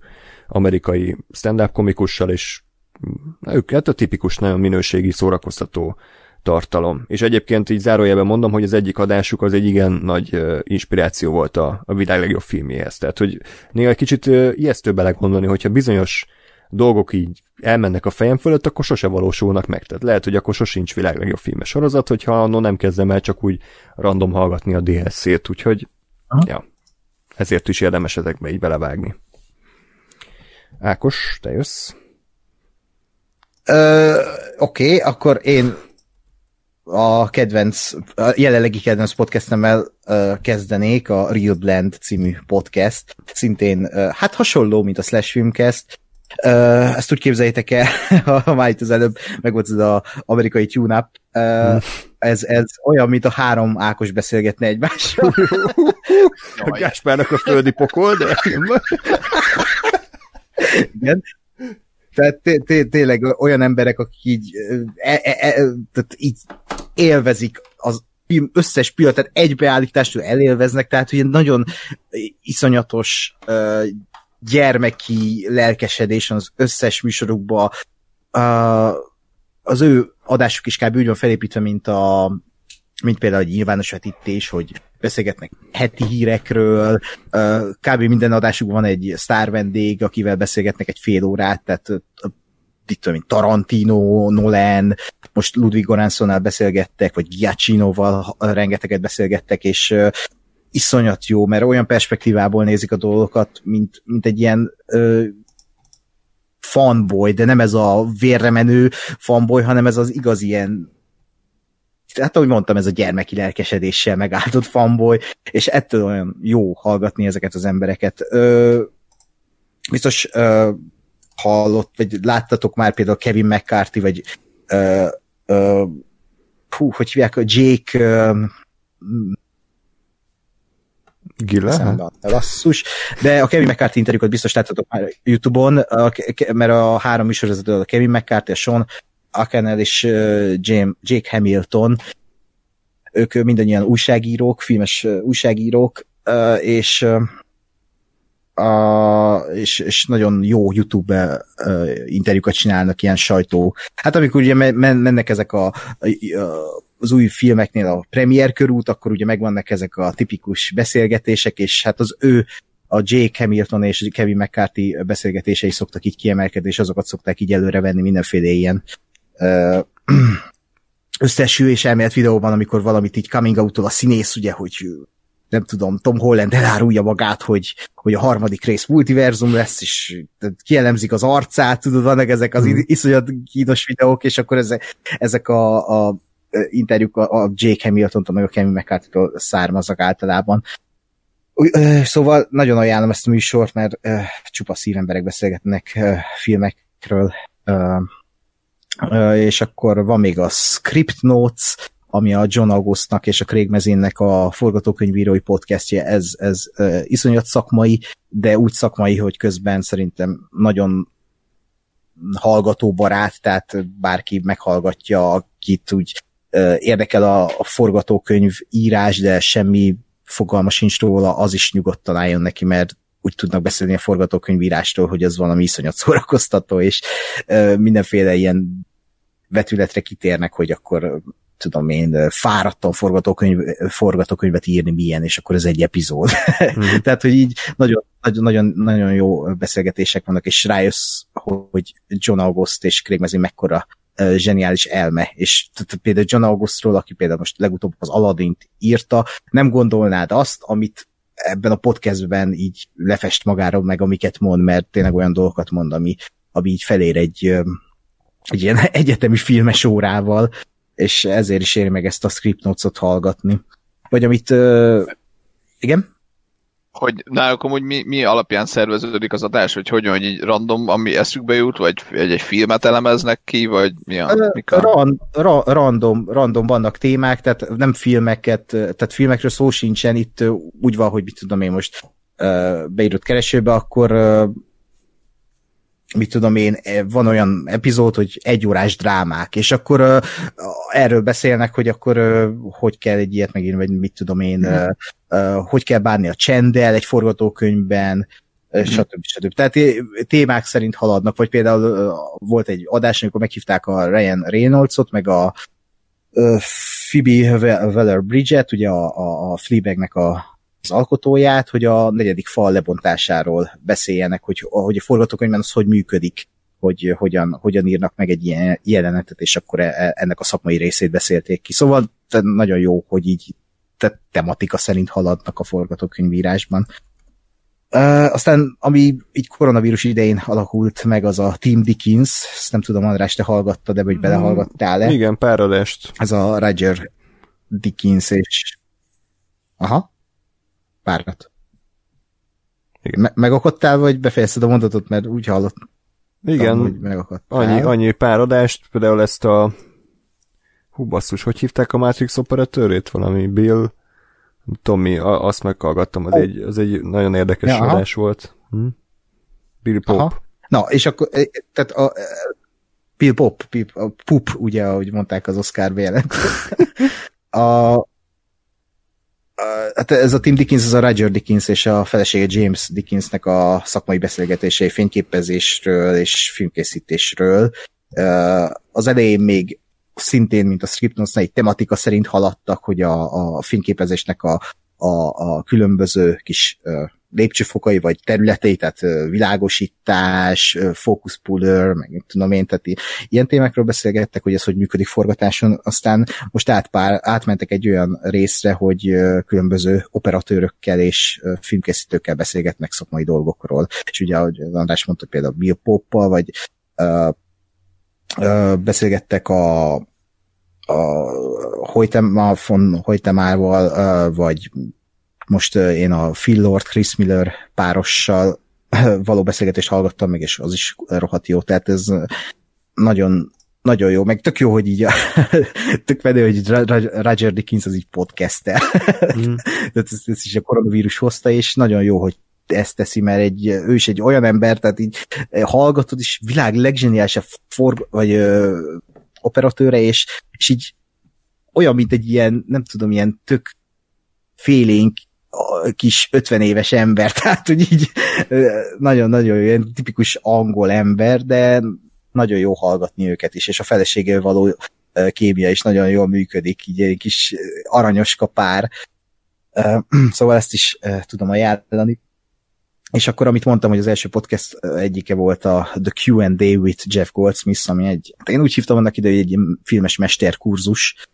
amerikai stand-up komikussal, és mm, ők hát a tipikus, nagyon minőségi, szórakoztató tartalom. És egyébként így zárójelben mondom, hogy az egyik adásuk az egy igen nagy uh, inspiráció volt a, a világ legjobb filmjéhez. Tehát, hogy néha egy kicsit uh, ijesztő belegondolni, hogyha bizonyos dolgok így elmennek a fejem fölött, akkor sose valósulnak meg. Tehát lehet, hogy akkor sosincs világ legjobb filmes sorozat, hogyha annól nem kezdem el csak úgy random hallgatni a DLC-t, úgyhogy Aha. ja, ezért is érdemes ezekbe így belevágni. Ákos, te jössz? Oké, okay, akkor én a kedvenc, a jelenlegi kedvenc podcastemmel kezdenék, a Real Blend című podcast. Szintén, hát hasonló, mint a Slash Filmcast. Ö, ezt úgy képzeljétek el, ha már itt az előbb meg volt ez az amerikai tune-up. Ö, ez, ez olyan, mint a három Ákos beszélgetne egymással. A Gáspárnak a földi pokol, de Igen. Tehát té- té- tényleg olyan emberek, akik így, e- e- e- tehát így élvezik az összes pillanatát egybeállítástól elélveznek, tehát hogy nagyon iszonyatos ö, gyermeki lelkesedés az összes műsorukba. Uh, az ő adásuk is kb. úgy van felépítve, mint a mint például egy nyilvános vetítés, hogy beszélgetnek heti hírekről, ö, kb. minden adásukban van egy sztár vendég, akivel beszélgetnek egy fél órát, tehát itt tudom, Tarantino, Nolan, most Ludwig Goranssonnal beszélgettek, vagy Giacchinoval rengeteget beszélgettek, és ö, iszonyat jó, mert olyan perspektívából nézik a dolgokat, mint, mint egy ilyen ö, fanboy, de nem ez a vérre menő fanboy, hanem ez az igazi ilyen hát ahogy mondtam, ez a gyermeki lelkesedéssel megáldott fanboy, és ettől olyan jó hallgatni ezeket az embereket. Ö, biztos ö, hallott, vagy láttatok már például Kevin McCarthy, vagy ö, ö, hú, hogy hívják, Jake ö, Gilla? Lasszus. De a Kevin McCarthy interjúkat biztos láttatok már YouTube-on, mert a három műsorvezető, a Kevin McCarthy, a Sean Akenel és Jake Hamilton, ők mindannyian újságírók, filmes újságírók, és a, és, és nagyon jó YouTube interjúkat csinálnak, ilyen sajtó. Hát amikor ugye mennek ezek a, a az új filmeknél a premier körút, akkor ugye megvannak ezek a tipikus beszélgetések, és hát az ő a Jake Hamilton és Kevin McCarthy beszélgetései szoktak így kiemelkedni, és azokat szokták így előrevenni mindenféle ilyen összesű és elmélet videóban, amikor valamit így coming out a színész, ugye, hogy nem tudom, Tom Holland elárulja magát, hogy, hogy a harmadik rész multiverzum lesz, és kielemzik az arcát, tudod, vannak ezek az mm. iszonyat kínos videók, és akkor ezek, ezek a, a interjúk a, a Jake Hamilton-tól, meg a Kevin McCarthy-tól származnak általában. Szóval nagyon ajánlom ezt a műsort, mert uh, csupa szívemberek beszélgetnek uh, filmekről, uh, és akkor van még a Script Notes, ami a John Augustnak és a Craig Mezinnek a forgatókönyvírói podcastje, ez, ez uh, iszonyat szakmai, de úgy szakmai, hogy közben szerintem nagyon hallgatóbarát, tehát bárki meghallgatja, akit úgy érdekel a, a forgatókönyv írás, de semmi fogalma sincs róla, az is nyugodtan álljon neki, mert úgy tudnak beszélni a forgatókönyvírástól, hogy az valami iszonyat szórakoztató, és mindenféle ilyen vetületre kitérnek, hogy akkor tudom én, fáradtan forgatókönyv, forgatókönyvet írni milyen, és akkor ez egy epizód. Mm. Tehát, hogy így nagyon, nagyon, nagyon jó beszélgetések vannak, és rájössz, hogy John August és Craig Mazin mekkora zseniális elme, és például John Augustról, aki például most legutóbb az Aladdin-t írta, nem gondolnád azt, amit ebben a podcastben így lefest magáról meg, amiket mond, mert tényleg olyan dolgokat mond, ami, ami így felér egy, egy ilyen egyetemi filmes órával, és ezért is éri meg ezt a script notes-ot hallgatni. Vagy amit, uh, igen? hogy náluk amúgy mi, mi alapján szerveződik az adás, hogy hogyan, hogy így random, ami eszükbe jut, vagy egy, egy filmet elemeznek ki, vagy mi a... a... Ran, ra, random, random vannak témák, tehát nem filmeket, tehát filmekről szó sincsen, itt úgy van, hogy mit tudom én most uh, beírott keresőbe, akkor uh, mit tudom én, van olyan epizód, hogy egy órás drámák, és akkor uh, erről beszélnek, hogy akkor uh, hogy kell egy ilyet megírni, vagy mit tudom én, uh, uh, hogy kell bánni a csenddel egy forgatókönyvben, mm. stb. stb. Tehát témák szerint haladnak, vagy például uh, volt egy adás, amikor meghívták a Ryan Reynoldsot, meg a uh, Phoebe Waller-Bridget, ugye a, a, a Fleabagnek a az alkotóját, hogy a negyedik fal lebontásáról beszéljenek, hogy, hogy a forgatókönyvben az hogy működik, hogy hogyan, hogyan írnak meg egy ilyen jelenetet, és akkor e, e, ennek a szakmai részét beszélték ki. Szóval nagyon jó, hogy így te, tematika szerint haladnak a forgatókönyvírásban. Uh, aztán, ami így koronavírus idején alakult meg, az a Team Dickens, ezt nem tudom, András, te hallgattad, de vagy belehallgattál-e? Igen, pár adást. Ez a Roger Dickens és... Aha. Párat. Igen. Me- megakadtál, vagy befejezted a mondatot, mert úgy hallott. Igen, hogy annyi, annyi pár adást, például ezt a hú basszus, hogy hívták a Matrix operatőrét? Valami Bill Tommy, azt meghallgattam, az, oh. egy, az egy nagyon érdekes ja, adás volt. Hm? Bill Pop. Aha. Na, és akkor, eh, tehát a, eh, Bill Pop, Bill, a Pup, ugye, ahogy mondták az Oscar bejelent. a, hát ez a Tim Dickens, az a Roger Dickens és a felesége James Dickensnek a szakmai beszélgetései fényképezésről és filmkészítésről. Az elején még szintén, mint a Scriptnosnál, egy tematika szerint haladtak, hogy a, a fényképezésnek a, a, a különböző kis lépcsőfokai vagy területei, tehát világosítás, puller, meg tudom én, tehát ilyen témákról beszélgettek, hogy ez hogy működik forgatáson, aztán most átpár, átmentek egy olyan részre, hogy különböző operatőrökkel és filmkészítőkkel beszélgetnek szakmai dolgokról, és ugye, ahogy András mondta, például Bill Poppal, vagy beszélgettek a a Hoytemával, vagy most én a Phil Lord, Chris Miller párossal való beszélgetést hallgattam meg, és az is rohadt jó, tehát ez nagyon nagyon jó, meg tök jó, hogy így a, tök menő, hogy Roger Dickens az így podcastel. Mm. ez, ez is a koronavírus hozta, és nagyon jó, hogy ezt teszi, mert egy, ő is egy olyan ember, tehát így hallgatod, és világ legzseniálisabb for, vagy ö, operatőre, és, és így olyan, mint egy ilyen, nem tudom, ilyen tök félénk kis 50 éves ember, tehát hogy így nagyon-nagyon ilyen tipikus angol ember, de nagyon jó hallgatni őket is, és a feleségével való kémia is nagyon jól működik, így egy kis aranyos kapár. Szóval ezt is tudom ajánlani. És akkor, amit mondtam, hogy az első podcast egyike volt a The Q&A with Jeff Goldsmith, ami egy, hát én úgy hívtam annak ide, hogy egy filmes mesterkurzus,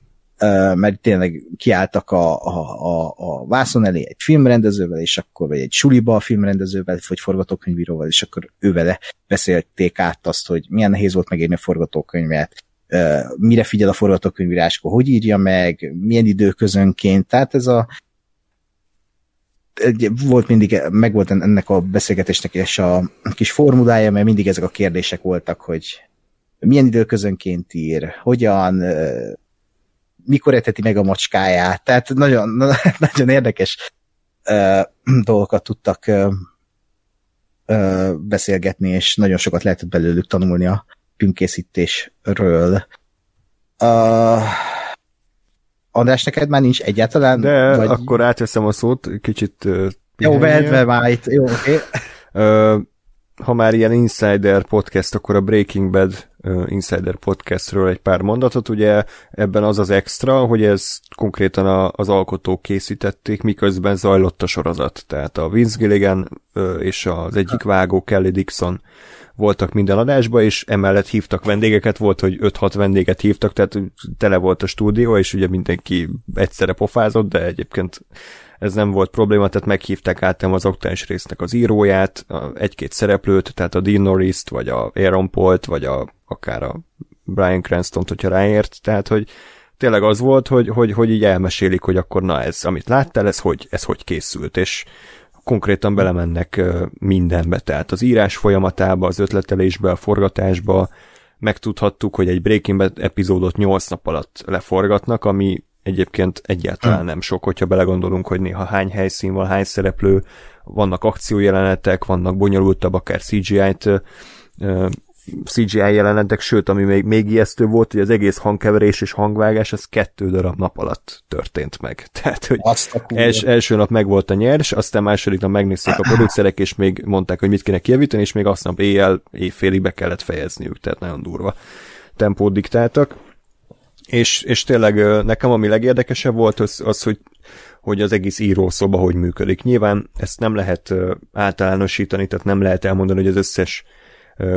mert tényleg kiálltak a, a, a, a vászon elé egy filmrendezővel, és akkor, vagy egy suliba a filmrendezővel, vagy forgatókönyvíróval, és akkor ővele beszélték át azt, hogy milyen nehéz volt megírni a forgatókönyvet, mire figyel a forgatókönyvíráskor, hogy írja meg, milyen időközönként, tehát ez a volt mindig, meg volt ennek a beszélgetésnek és a kis formulája, mert mindig ezek a kérdések voltak, hogy milyen időközönként ír, hogyan, mikor eteti meg a macskáját, tehát nagyon, nagyon érdekes uh, dolgokat tudtak uh, uh, beszélgetni, és nagyon sokat lehetett belőlük tanulni a filmkészítésről. Uh, András, neked már nincs egyáltalán? De vagy... akkor átveszem a szót, kicsit... Uh, jó, vehetve már itt, jó, oké. Okay. Ha már ilyen Insider podcast, akkor a Breaking Bad Insider podcastről egy pár mondatot. Ugye ebben az az extra, hogy ez konkrétan a, az alkotók készítették, miközben zajlott a sorozat. Tehát a Vince Gilligan és az egyik vágó Kelly Dixon voltak minden adásba, és emellett hívtak vendégeket, volt, hogy 5-6 vendéget hívtak, tehát tele volt a stúdió, és ugye mindenki egyszerre pofázott, de egyébként ez nem volt probléma, tehát meghívták általában az oktáns résznek az íróját, egy-két szereplőt, tehát a Dean Norris-t, vagy a Aaron Paul-t, vagy a, akár a Brian Cranston-t, hogyha ráért, tehát hogy tényleg az volt, hogy, hogy, hogy így elmesélik, hogy akkor na ez, amit láttál, ez hogy, ez hogy készült, és konkrétan belemennek mindenbe, tehát az írás folyamatába, az ötletelésbe, a forgatásba, megtudhattuk, hogy egy Breaking Bad epizódot 8 nap alatt leforgatnak, ami egyébként egyáltalán nem sok, hogyha belegondolunk, hogy néha hány helyszín van, hány szereplő, vannak akciójelenetek, vannak bonyolultabb, akár CGI-t CGI jelenetek, sőt, ami még, még ijesztő volt, hogy az egész hangkeverés és hangvágás, az kettő darab nap alatt történt meg. Tehát, hogy els, első nap meg volt a nyers, aztán második nap megnézték a producerek, és még mondták, hogy mit kéne kijavítani, és még azt nap éjjel, éjfélig be kellett fejezniük, tehát nagyon durva tempót diktáltak. És, és tényleg nekem ami legérdekesebb volt az, az hogy, hogy az egész írószoba hogy működik. Nyilván ezt nem lehet általánosítani, tehát nem lehet elmondani, hogy az összes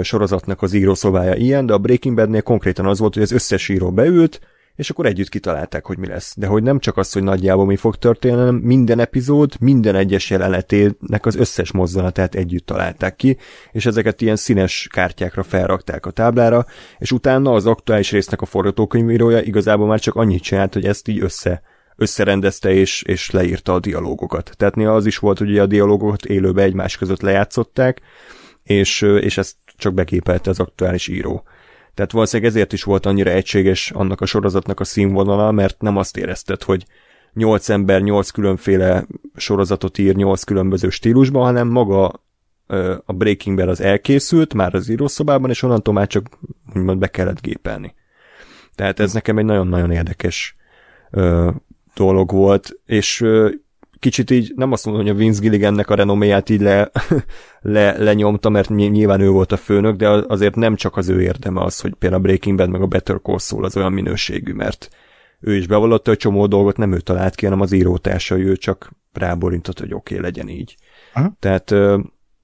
sorozatnak az írószobája ilyen, de a Breaking Badnél konkrétan az volt, hogy az összes író beült, és akkor együtt kitalálták, hogy mi lesz. De hogy nem csak az, hogy nagyjából mi fog történni, hanem minden epizód, minden egyes jelenetének az összes mozzanatát együtt találták ki, és ezeket ilyen színes kártyákra felrakták a táblára, és utána az aktuális résznek a forgatókönyvírója igazából már csak annyit csinált, hogy ezt így össze összerendezte és, és leírta a dialógokat. Tehát néha az is volt, hogy a dialógokat élőbe egymás között lejátszották, és, és ezt csak beképelte az aktuális író. Tehát valószínűleg ezért is volt annyira egységes annak a sorozatnak a színvonala, mert nem azt érezted, hogy nyolc ember nyolc különféle sorozatot ír nyolc különböző stílusban, hanem maga a Breaking Bad az elkészült, már az írószobában, és onnantól már csak úgymond be kellett gépelni. Tehát ez nekem egy nagyon-nagyon érdekes ö, dolog volt, és ö, kicsit így nem azt mondom, hogy a Vince Gilligannek a renoméját így le, le, lenyomta, mert nyilván ő volt a főnök, de azért nem csak az ő érdeme az, hogy például a Breaking Bad meg a Better Call Saul az olyan minőségű, mert ő is bevallotta, hogy csomó dolgot nem ő talált ki, hanem az írótársa, ő csak ráborintott, hogy oké, okay, legyen így. Aha. Tehát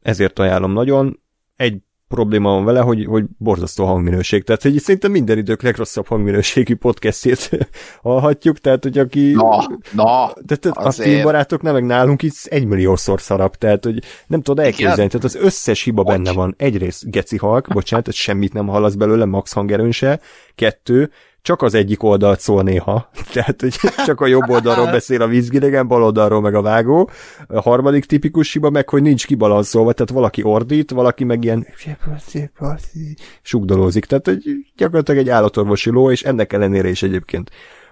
ezért ajánlom nagyon. Egy probléma van vele, hogy, hogy borzasztó hangminőség. Tehát, hogy szinte minden idők legrosszabb hangminőségű podcastjét hallhatjuk, tehát, hogy aki... Na, na, tehát a filmbarátok nem meg nálunk itt egymilliószor szarab, tehát, hogy nem tudod elképzelni, tehát az összes hiba benne van. Egyrészt geci halk, bocsánat, tehát semmit nem hallasz belőle, max hangerőn se. Kettő, csak az egyik oldalt szól néha, tehát hogy csak a jobb oldalról beszél a vízgidegen, bal oldalról meg a vágó. A harmadik tipikus hiba meg, hogy nincs kibalanszolva, tehát valaki ordít, valaki meg ilyen sugdolózik, tehát hogy gyakorlatilag egy állatorvosi ló, és ennek ellenére is egyébként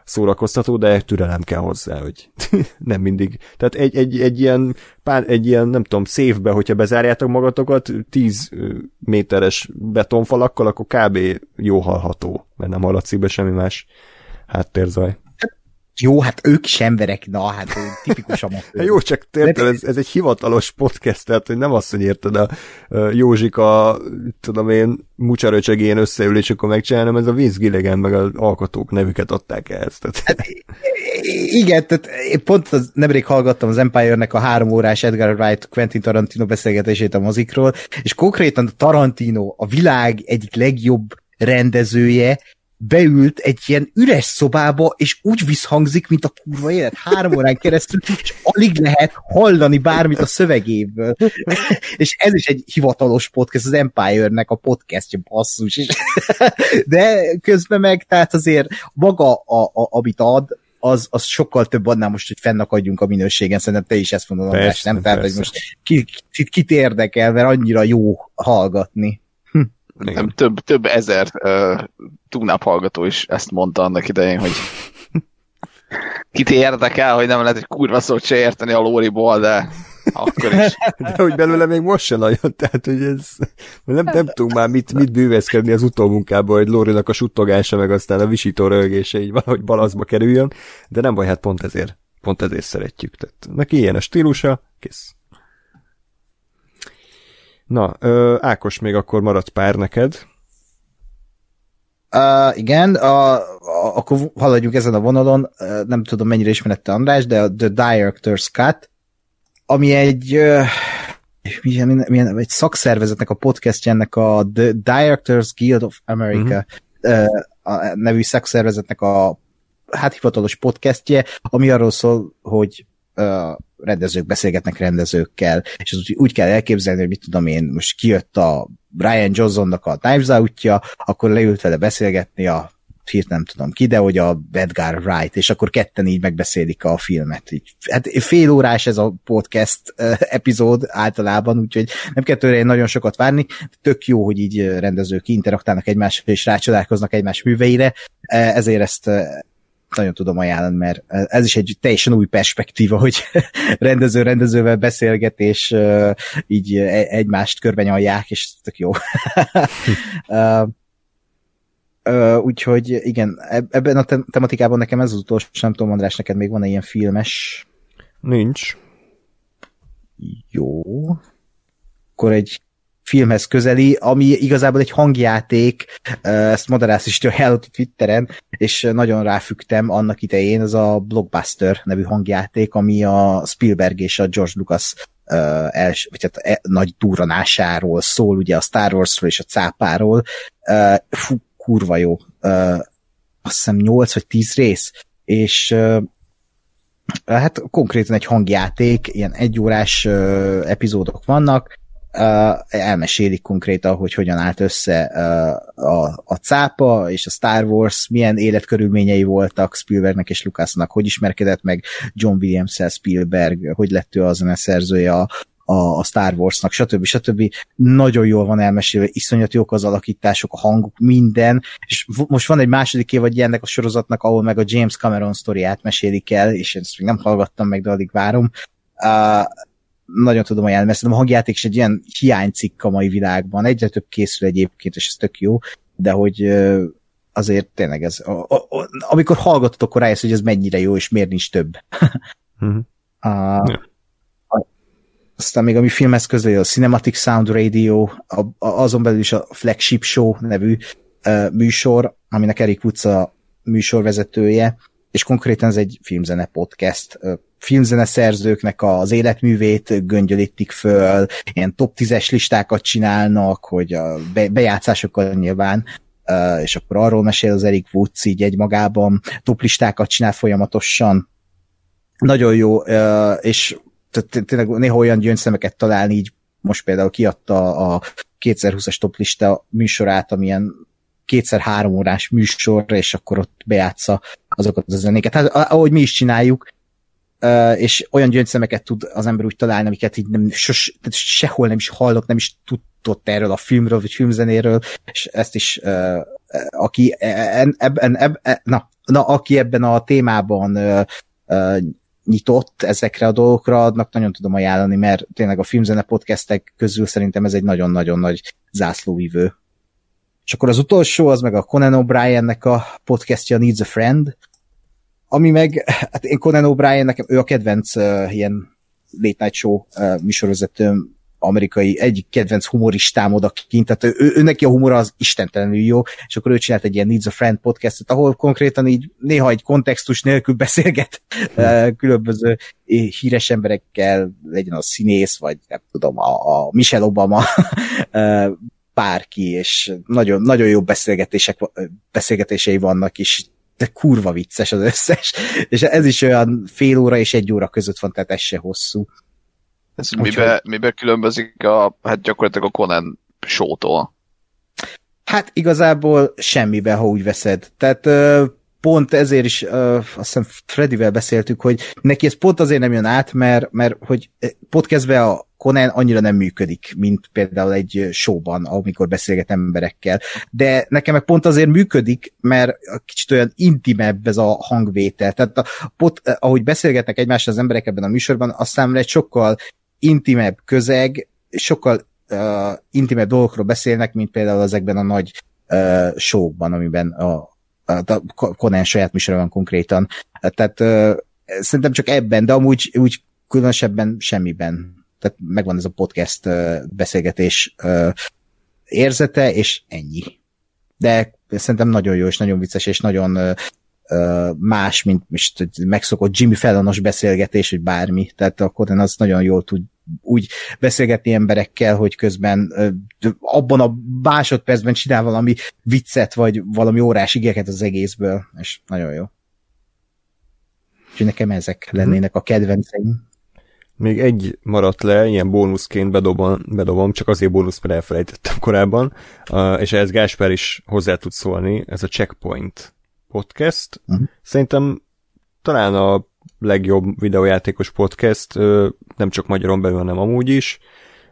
szórakoztató, de türelem kell hozzá, hogy nem mindig. Tehát egy, egy, egy, ilyen, pár, egy ilyen, nem tudom, széfbe, hogyha bezárjátok magatokat 10 méteres betonfalakkal, akkor kb. jó hallható, mert nem hallatszik be semmi más háttérzaj. Jó, hát ők is emberek, na, hát tipikus amatőr. Jó, csak érted, ez, ez egy hivatalos podcast, tehát hogy nem azt, hogy érted a, Józsika, tudom én, mucsaröcsegén összeül, és akkor megcsinálnom, ez a Gilligan, meg az alkotók nevüket adták ehhez. Tehát... Hát, igen, tehát én pont az, nemrég hallgattam az Empire-nek a három órás Edgar Wright Quentin Tarantino beszélgetését a mozikról, és konkrétan a Tarantino a világ egyik legjobb rendezője, beült egy ilyen üres szobába, és úgy visszhangzik, mint a kurva élet, három órán keresztül, és alig lehet hallani bármit a szövegéből. és ez is egy hivatalos podcast, az Empire-nek a podcastja, basszus. És De közben meg, tehát azért maga, a, a, amit ad, az, az sokkal több annál most, hogy fennakadjunk a minőségen, szerintem te is ezt mondod, András, nem? Tehát, hogy most kit, kit, kit érdekel, mert annyira jó hallgatni. Nem, több, több ezer uh, túnáp hallgató is ezt mondta annak idején, hogy kit érdekel, hogy nem lehet egy kurva szót se érteni a lóriból, de akkor is. De hogy belőle még most se nagyon, tehát hogy ez nem, nem tudunk már mit, mit bűvészkedni az utómunkában, hogy Lórinak a suttogása, meg aztán a visító rögése így valahogy balazba kerüljön, de nem baj, hát pont ezért, pont ezért szeretjük. Tehát neki ilyen a stílusa, kész. Na, ö, Ákos, még akkor maradt pár neked. Uh, igen, a, a, akkor haladjuk ezen a vonalon, uh, nem tudom mennyire ismerette András, de a The Director's Cut, ami egy uh, milyen, milyen, egy szakszervezetnek a podcastja ennek a The Directors Guild of America uh-huh. uh, a nevű szakszervezetnek a hát hivatalos podcastje, ami arról szól, hogy rendezők beszélgetnek rendezőkkel, és az úgy, úgy kell elképzelni, hogy mit tudom én, most kijött a Brian Johnsonnak a Knives out akkor leült vele beszélgetni a hírt nem tudom ki, de hogy a Edgar Wright, és akkor ketten így megbeszélik a filmet. Így, hát fél órás ez a podcast epizód általában, úgyhogy nem kell tőle nagyon sokat várni. Tök jó, hogy így rendezők interaktálnak egymással, és rácsodálkoznak egymás műveire, ezért ezt nagyon tudom ajánlani, mert ez is egy teljesen új perspektíva, hogy rendező rendezővel beszélget, és így e, egymást körbenyalják, és tök jó. úgyhogy igen, ebben a tematikában nekem ez az utolsó, nem tudom, András, neked még van-e ilyen filmes? Nincs. Jó. Akkor egy filmhez közeli, ami igazából egy hangjáték, ezt Madarász is hallott a Twitteren, és nagyon ráfügtem annak idején, ez a Blockbuster nevű hangjáték, ami a Spielberg és a George Lucas uh, els, vagy hát e, nagy duranásáról szól, ugye a Star Warsról és a cápáról. Uh, fú, kurva jó. Uh, azt hiszem 8 vagy 10 rész, és uh, hát konkrétan egy hangjáték, ilyen egyórás uh, epizódok vannak, elmesélik konkrétan, hogy hogyan állt össze a, a cápa és a Star Wars, milyen életkörülményei voltak Spielbergnek és Lucasnak, hogy ismerkedett meg John Williams-el Spielberg, hogy lett ő a zeneszerzője a, a, a Star Warsnak, stb. stb. Nagyon jól van elmesélve, iszonyat jók az alakítások, a hanguk, minden, és most van egy második év, vagy ennek a sorozatnak, ahol meg a James Cameron sztoriát mesélik el, és ezt még nem hallgattam meg, de addig várom. Uh, nagyon tudom ajánlani, mert szerintem a hangjáték is egy ilyen hiánycikk a mai világban. Egyre több készül egyébként, és ez tök jó, de hogy azért tényleg ez, a, a, a, amikor hallgatod, akkor rájössz, hogy ez mennyire jó, és miért nincs több. uh-huh. a, yeah. a, aztán még ami filmhez közül a Cinematic Sound Radio, a, a, azon belül is a Flagship Show nevű uh, műsor, aminek Eric Woods a műsorvezetője, és konkrétan ez egy filmzene podcast, filmzene szerzőknek az életművét göngyölítik föl, ilyen top 10-es listákat csinálnak, hogy a bejátszásokkal nyilván, és akkor arról mesél az Eric Woods így egymagában, top listákat csinál folyamatosan. Nagyon jó, és tényleg néha olyan gyöngyszemeket találni, így most például kiadta a 2020-as top lista műsorát, amilyen kétszer-három órás műsorra, és akkor ott bejátsza azokat a zenéket. Hát ahogy mi is csináljuk, és olyan gyöngyszemeket tud az ember úgy találni, amiket így nem, sos, sehol nem is hallott, nem is tudott erről a filmről, vagy filmzenéről, és ezt is aki ebben, ebben, na, na, aki ebben a témában nyitott ezekre a dolgokra, adnak nagyon tudom ajánlani, mert tényleg a filmzene podcastek közül szerintem ez egy nagyon-nagyon nagy zászlóvívő. És akkor az utolsó, az meg a Conan O'Brien-nek a podcastja Needs a Friend, ami meg, hát én Conan O'Brien, nekem ő a kedvenc uh, ilyen late night show uh, műsorvezetőm, amerikai egyik kedvenc humoristám odakint, tehát ő, ő, neki a humor az istentelenül jó, és akkor ő csinált egy ilyen Needs a Friend podcastot, ahol konkrétan így néha egy kontextus nélkül beszélget hmm. különböző híres emberekkel, legyen a színész, vagy nem tudom, a, a Michelle Obama, bárki, és nagyon, nagyon jó beszélgetések, beszélgetései vannak, és de kurva vicces az összes, és ez is olyan fél óra és egy óra között van, tehát ez se hosszú. Ez Úgyhogy... mibe, mibe különbözik a, hát gyakorlatilag a Conan sótól? Hát igazából semmibe, ha úgy veszed. Tehát pont ezért is uh, azt hiszem Freddyvel beszéltük, hogy neki ez pont azért nem jön át, mert, mert hogy podcastben a Conan annyira nem működik, mint például egy showban, amikor beszélget emberekkel. De nekem meg pont azért működik, mert kicsit olyan intimebb ez a hangvétel. Tehát a, pot, ahogy beszélgetnek egymással az emberek ebben a műsorban, azt számomra egy sokkal intimebb közeg, sokkal uh, intimebb dolgokról beszélnek, mint például ezekben a nagy uh, showkban, amiben a, a Conan saját műsora van konkrétan. Tehát szerintem csak ebben, de amúgy úgy különösebben semmiben. Tehát megvan ez a podcast beszélgetés érzete, és ennyi. De szerintem nagyon jó, és nagyon vicces, és nagyon más, mint most megszokott Jimmy Fallonos beszélgetés, vagy bármi. Tehát akkor az nagyon jól tud úgy beszélgetni emberekkel, hogy közben abban a másodpercben csinál valami viccet, vagy valami órás igeket az egészből, és nagyon jó. Úgyhogy nekem ezek mhm. lennének a kedvenceim. Még egy maradt le, ilyen bónuszként bedobom, bedobom csak azért bónusz, mert elfelejtettem korábban, és ehhez Gásper is hozzá tud szólni, ez a Checkpoint podcast. Uh-huh. Szerintem talán a legjobb videójátékos podcast, nem csak magyaron belül, hanem amúgy is.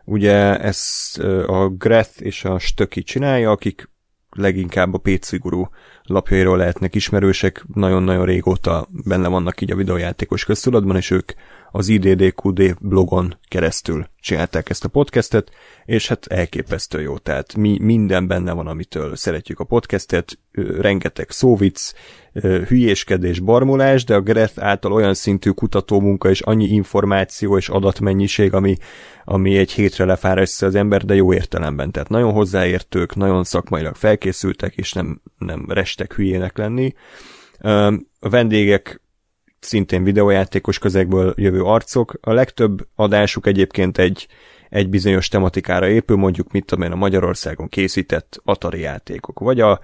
Ugye ezt a Greth és a Stöki csinálja, akik leginkább a PC Guru lapjairól lehetnek ismerősek, nagyon-nagyon régóta benne vannak így a videójátékos köztudatban, és ők az IDDQD blogon keresztül csinálták ezt a podcastet, és hát elképesztő jó, tehát mi minden benne van, amitől szeretjük a podcastet, rengeteg szóvic, hülyéskedés, barmolás, de a Greth által olyan szintű kutatómunka és annyi információ és adatmennyiség, ami, ami egy hétre lefárasztja az ember, de jó értelemben. Tehát nagyon hozzáértők, nagyon szakmailag felkészültek, és nem, nem restek hülyének lenni. A vendégek szintén videójátékos közegből jövő arcok. A legtöbb adásuk egyébként egy, egy bizonyos tematikára épül, mondjuk mit tudom én, a Magyarországon készített Atari játékok, vagy a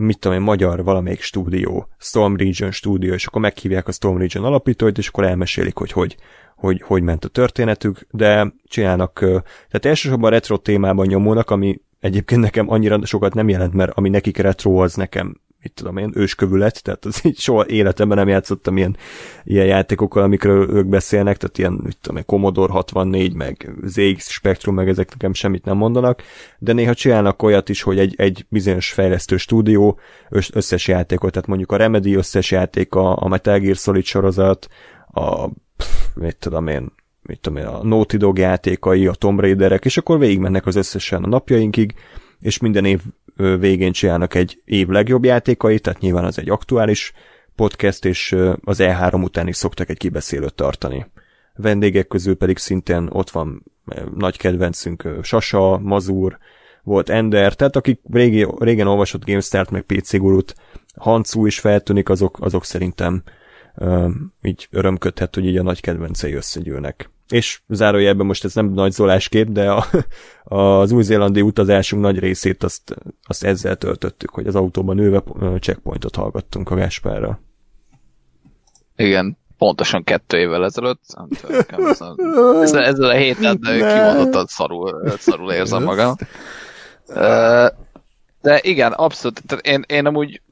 mit tudom én, magyar valamelyik stúdió, Storm Region stúdió, és akkor meghívják a Storm Region alapítóit, és akkor elmesélik, hogy hogy, hogy, hogy ment a történetük, de csinálnak, tehát elsősorban retro témában nyomulnak, ami egyébként nekem annyira sokat nem jelent, mert ami nekik retro, az nekem mit tudom én, őskövület, tehát az így soha életemben nem játszottam ilyen, ilyen játékokkal, amikről ők beszélnek, tehát ilyen, mit tudom én, Commodore 64, meg ZX Spectrum, meg ezek nekem semmit nem mondanak, de néha csinálnak olyat is, hogy egy, egy bizonyos fejlesztő stúdió összes játékot, tehát mondjuk a Remedy összes játéka, a Metal Gear Solid sorozat, a pff, mit tudom én, mit tudom én, a Naughty Dog játékai, a Tomb Raiderek, és akkor végigmennek az összesen a napjainkig, és minden év végén csinálnak egy év legjobb játékai, tehát nyilván az egy aktuális podcast, és az E3 után is szoktak egy kibeszélőt tartani. Vendégek közül pedig szintén ott van nagy kedvencünk Sasa, Mazur, volt Ender, tehát akik régi, régen olvasott GameStart, meg PC Gurut, Hancu is feltűnik, azok, azok szerintem így örömködhet, hogy így a nagy kedvencei összegyűlnek és zárójelben most ez nem nagy zoláskép, de a, az új-zélandi utazásunk nagy részét azt, azt ezzel töltöttük, hogy az autóban ülve checkpointot hallgattunk a Gáspárra. Igen, pontosan kettő évvel ezelőtt. Ezzel, ezzel a héten kimondottan szarul, szarul érzem magam. De igen, abszolút. Tehát én, én amúgy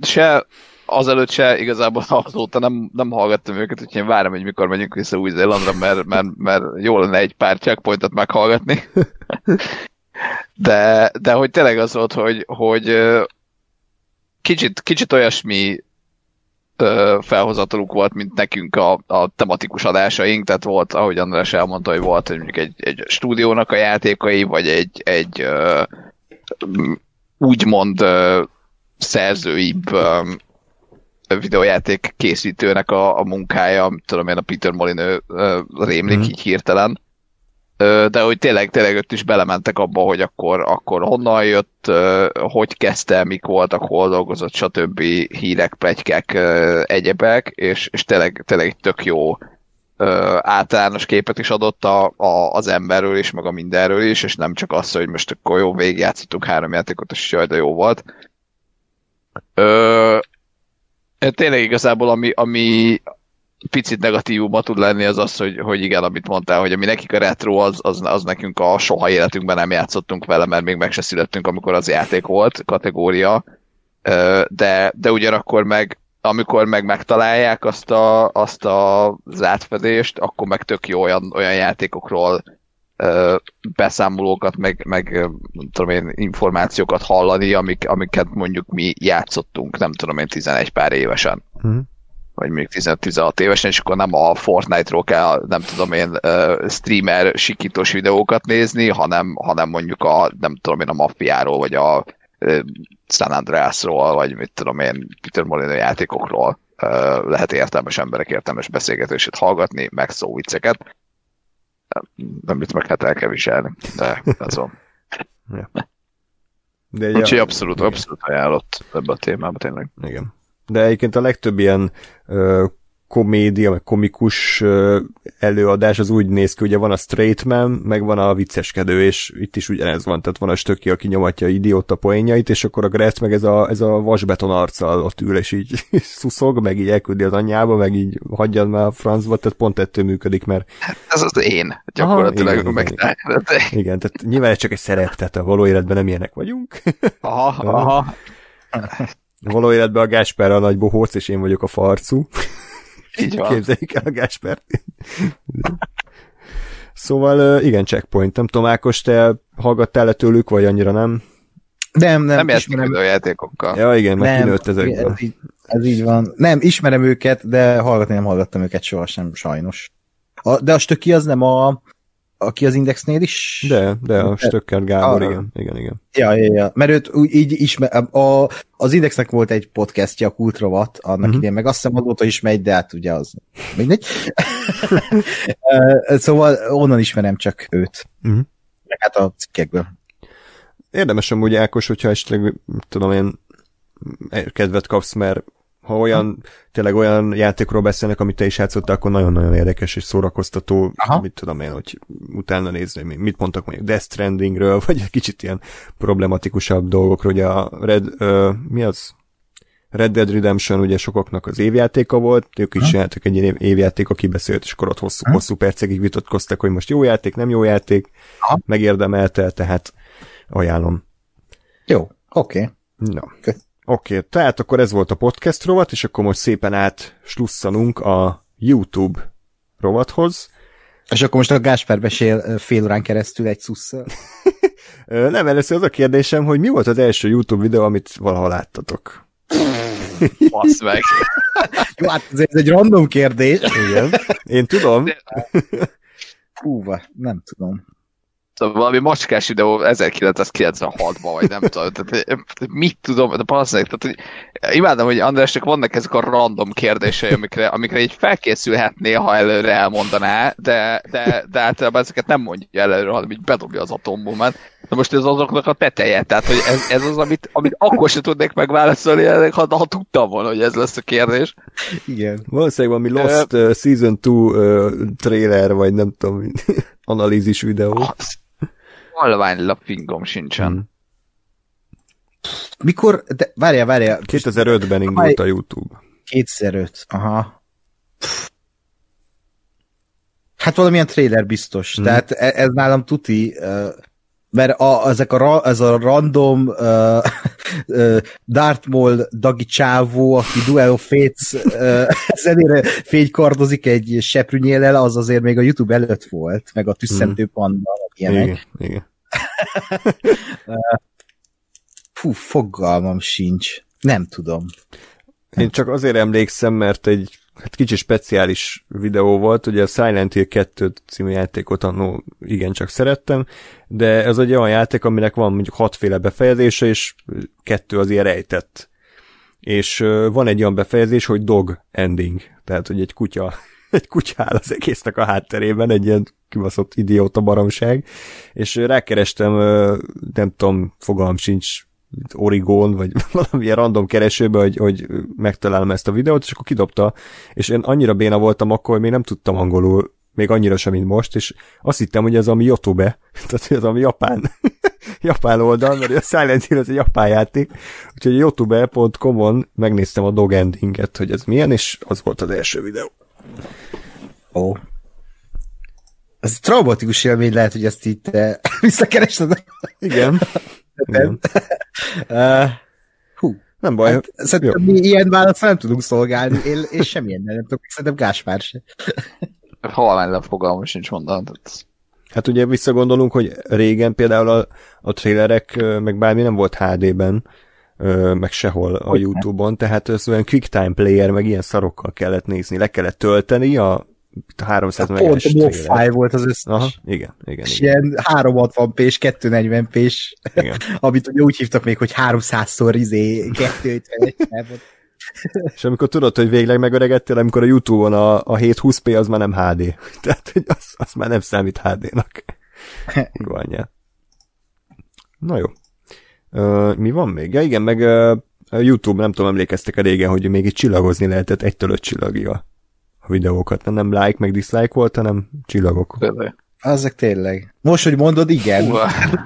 se azelőtt se igazából azóta nem, nem hallgattam őket, úgyhogy én várom, hogy mikor megyünk vissza Új-Zélandra, mert, mert, mert jó lenne egy pár checkpointot meghallgatni. De, de hogy tényleg az volt, hogy, hogy kicsit, kicsit olyasmi felhozataluk volt, mint nekünk a, a tematikus adásaink, tehát volt, ahogy András elmondta, hogy volt hogy mondjuk egy, egy stúdiónak a játékai, vagy egy, egy úgymond szerzőibb videójáték készítőnek a, a munkája, tudom én, a Peter Molinő rémlik mm. így hirtelen. De hogy tényleg, tényleg ott is belementek abba, hogy akkor, akkor honnan jött, hogy kezdte, mik voltak, hol dolgozott, stb. hírek, plegykek, uh, egyebek, és, és tényleg, tényleg tök jó általános képet is adott a, a, az emberről is, meg a mindenről is, és nem csak az, hogy most akkor jó, végigjátszottuk három játékot, és jaj, de jó volt. Ö, tényleg igazából, ami, ami picit negatívuma tud lenni, az az, hogy, hogy igen, amit mondtál, hogy ami nekik a retro, az, az, az nekünk a soha életünkben nem játszottunk vele, mert még meg se születtünk, amikor az játék volt kategória, de, de ugyanakkor meg amikor meg megtalálják azt, a, azt a, az átfedést, akkor meg tök jó olyan, olyan játékokról beszámolókat, meg, meg tudom én, információkat hallani, amik, amiket mondjuk mi játszottunk, nem tudom én, 11 pár évesen. Mm. Vagy mondjuk 15-16 évesen, és akkor nem a Fortnite-ról kell, nem tudom én, uh, streamer sikítós videókat nézni, hanem, hanem mondjuk a, nem tudom én, a maffiáról, vagy a San Andreasról, vagy mit tudom én, Peter Molyneux játékokról lehet értelmes emberek értelmes beszélgetését hallgatni, meg szó vicceket. Nem mit meg hát el kell viselni, de azon. ja. De egy Úgyhogy abszolút, abszolút ajánlott ebbe a témába tényleg. Igen. De egyébként a legtöbb ilyen uh, komédia, meg komikus előadás az úgy néz ki, ugye van a straight man, meg van a vicceskedő, és itt is ugyanez van, tehát van a stöki, aki nyomatja idióta poénjait, és akkor a Gretz meg ez a, ez a vasbeton arccal ott ül, és így szuszog, meg így elküldi az anyjába, meg így hagyjad már a francba, tehát pont ettől működik, mert... Hát ez az én, gyakorlatilag Aha, igen, meg igen, igen. igen, tehát nyilván ez csak egy szerep, tehát a való életben nem ilyenek vagyunk. Aha, aha. Való életben a Gásper a nagy bohóc, és én vagyok a farcú. Így van. Képzeljük el a Gáspert. szóval igen, checkpoint. Nem tudom, Ákos, te hallgattál-e tőlük, vagy annyira nem? Nem, nem. Nem ismerem. a játékokkal. Ja, igen, meg kinőtt ezekből. Ez így, ez így van. Nem, ismerem őket, de hallgatni nem hallgattam őket sohasem, sajnos. A, de a stöki az nem a, aki az Indexnél is... De, de a Stöcker Gábor, ah, igen, igen, igen. Ja, ja, ja. Mert őt úgy, így ismer, a, az Indexnek volt egy podcastja, a Kultrovat, annak uh-huh. idén, meg azt hiszem azóta is megy, de hát ugye az mindegy. szóval onnan ismerem csak őt. Uh-huh. Meg hát a cikkekből. Érdemes amúgy Ákos, hogyha esetleg, tudom én, kedvet kapsz, mert ha olyan, tényleg olyan játékról beszélnek, amit te is játszottál, akkor nagyon-nagyon érdekes és szórakoztató, Aha. mit tudom én, hogy utána nézni, mit mondtak mondjuk Death Strandingről, vagy egy kicsit ilyen problematikusabb dolgokról, ugye a Red, uh, mi az? Red Dead Redemption ugye sokaknak az évjátéka volt, ők is csináltak egy ilyen évjáték, aki beszélt, és akkor ott hosszú, hosszú percekig vitatkoztak, hogy most jó játék, nem jó játék, Aha. megérdemelte, tehát ajánlom. Jó, oké. Okay. Na. Oké, okay, tehát akkor ez volt a podcast rovat, és akkor most szépen át slusszanunk a YouTube rovathoz. És akkor most a Gásper besél fél órán keresztül egy szusszal. Nem, először az a kérdésem, hogy mi volt az első YouTube videó, amit valaha láttatok? Basz meg. Jó, hát ez egy random kérdés. Igen. Én tudom. Húva, nem tudom. Szóval valami macskás videó 1996-ban, vagy nem tudom, tehát mit tudom, de passznek, tehát hogy imádom, hogy Andrásnak vannak ezek a random kérdései, amikre, amikre így felkészülhetné, ha előre elmondaná, de, de, de általában ezeket nem mondja előre, hanem így bedobja az atombombát. De most ez azoknak a teteje, tehát hogy ez, ez az, amit, amit akkor sem tudnék megválaszolni, ha, ha tudtam volna, hogy ez lesz a kérdés. Igen. Valószínűleg valami Lost uh, Season 2 uh, trailer, vagy nem tudom, analízis videó. Az halvány lapfingom sincsen. Hmm. Mikor, de várjál, várjál. 2005-ben indult a YouTube. 2005, aha. Hát valamilyen trailer biztos. Hmm. Tehát e- ez nálam tuti mert a, ezek a, ez a random uh, uh, Darth Maul dagi csávó, aki Duel of Fates uh, zenére fénykardozik egy seprűnyéllel, az azért még a YouTube előtt volt, meg a tüsszentő panda, ilyenek. Igen, igen. Fú, fogalmam sincs. Nem tudom. Én csak azért emlékszem, mert egy hát kicsi speciális videó volt, ugye a Silent Hill 2 című játékot annó igencsak szerettem, de ez egy olyan játék, aminek van mondjuk hatféle befejezése, és kettő az ilyen rejtett. És van egy olyan befejezés, hogy dog ending, tehát hogy egy kutya egy kutya áll az egésznek a hátterében, egy ilyen kibaszott idióta baromság, és rákerestem, nem tudom, fogalm sincs, Origón, vagy valamilyen random keresőbe, hogy, hogy megtalálom ezt a videót, és akkor kidobta, és én annyira béna voltam akkor, hogy még nem tudtam angolul, még annyira sem, mint most, és azt hittem, hogy ez a mi Youtube, tehát ez a mi japán, japán oldal, mert a Silent Hill ez egy japán játék, úgyhogy youtube.com-on megnéztem a dog endinget, hogy ez milyen, és az volt az első videó. Ó. Oh. Ez traumatikus élmény lehet, hogy ezt itt te visszakerested. Igen. Uh, hú. Nem baj. Hát, szerintem mi ilyen választ nem tudunk szolgálni. Én, én semmilyen nem tudok. Szerintem Gáspár se. Halvány fogalmam sincs mondani. Hát ugye visszagondolunk, hogy régen például a, a trailerek, meg bármi nem volt HD-ben, meg sehol a YouTube-on, tehát ez olyan QuickTime Player, meg ilyen szarokkal kellett nézni, le kellett tölteni a 300 meg Pont a file volt az összes. Aha, igen, igen. És igen. ilyen 360 p és 240 p amit ugye úgy hívtak még, hogy 300-szor izé 250 És amikor tudod, hogy végleg megöregettél, amikor a Youtube-on a, a 720p az már nem HD. Tehát, hogy az, az már nem számít HD-nak. Kurva Na jó. Uh, mi van még? Ja igen, meg a YouTube, nem tudom, emlékeztek a régen, hogy még itt csillagozni lehetett egytől öt csillagja a videókat. Nem like, meg dislike volt, hanem csillagok. Tényleg. Azok tényleg. Most, hogy mondod, igen.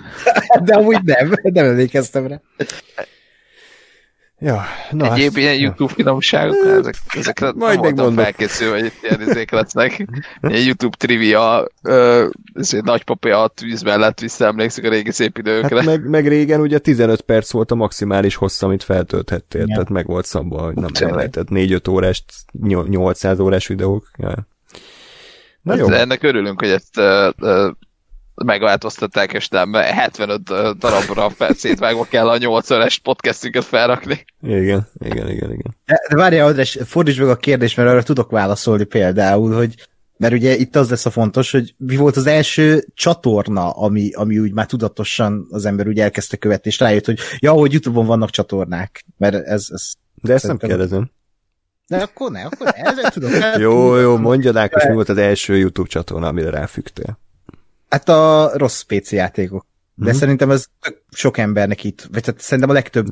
De amúgy nem, nem emlékeztem rá. Ja, na Egyéb hát, ilyen YouTube finomságok, ezek, ezekre Majd nem voltam felkészülve, hogy ilyen izék lesznek. Ilyen YouTube trivia, ez egy nagypapja a tűz mellett visszaemlékszik a régi szép időkre. Hát meg, meg, régen ugye 15 perc volt a maximális hossz, amit feltölthettél, ja. tehát meg volt szabva, hogy nem, nem lehetett 4-5 órás, 800 órás videók. Ja. Na hát jó. Ennek örülünk, hogy ezt uh, uh, megváltoztatták, és nem 75 darabra szétvágva kell a 8 órás podcastünket felrakni. Igen, igen, igen, igen. De, de várjál, András, fordíts meg a kérdést, mert arra tudok válaszolni például, hogy mert ugye itt az lesz a fontos, hogy mi volt az első csatorna, ami, ami úgy már tudatosan az ember úgy elkezdte követni, és rájött, hogy ja, hogy Youtube-on vannak csatornák, mert ez... ez de ezt nem kérdezem. De akkor ne, akkor ne, tudom. jó, jó, mondjad Ákos, mi volt az első YouTube csatorna, amire ráfügtél? Hát a rossz PC játékok. De mm-hmm. szerintem ez sok embernek itt, vagy tehát szerintem a legtöbb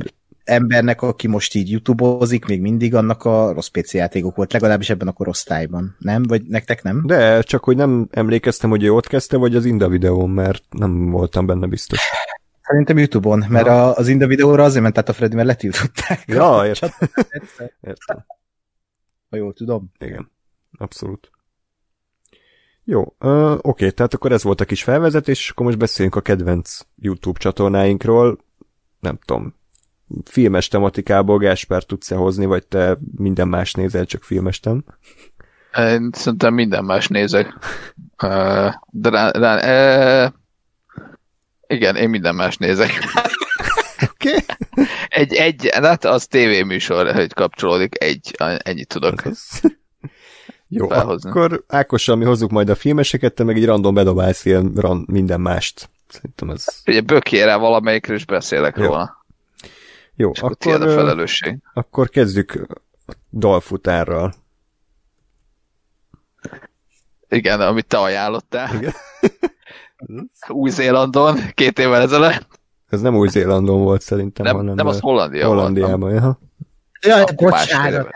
embernek, aki most így youtube-ozik, még mindig annak a rossz PC játékok volt, legalábbis ebben a korosztályban. Nem? Vagy nektek nem? De, csak hogy nem emlékeztem, hogy ő ott kezdte, vagy az Inda videón, mert nem voltam benne biztos. Szerintem Youtube-on, mert ja. az Inda videóra azért ment át a Freddy, mert letiltották. Ja, értem. értem. Ha jól tudom. Igen, abszolút. Jó, uh, oké, okay, tehát akkor ez volt a kis felvezetés, és akkor most beszéljünk a kedvenc YouTube csatornáinkról. Nem tudom, filmes tematikából Gáspár tudsz-e hozni, vagy te minden más nézel, csak filmestem? Én szerintem minden más nézek. Uh, de rá, rá, uh, igen, én minden más nézek. Oké. Okay. Egy, egy, hát az tévéműsor, hogy kapcsolódik, egy, ennyit tudok. Jó, felhozni. akkor Ákossal mi hozzuk majd a filmeseket, te meg egy random bedobálsz ilyen ran, minden mást. Szerintem ez... Ugye bökére valamelyikről is beszélek Jó. róla. Jó, És akkor, a felelősség. Akkor kezdjük a dalfutárral. Igen, amit te ajánlottál. Igen. Új-Zélandon, két évvel ezelőtt. Ez nem Új-Zélandon volt szerintem, nem, hanem nem az Hollandia Hollandiában. Volt, Jaj, bocsánat.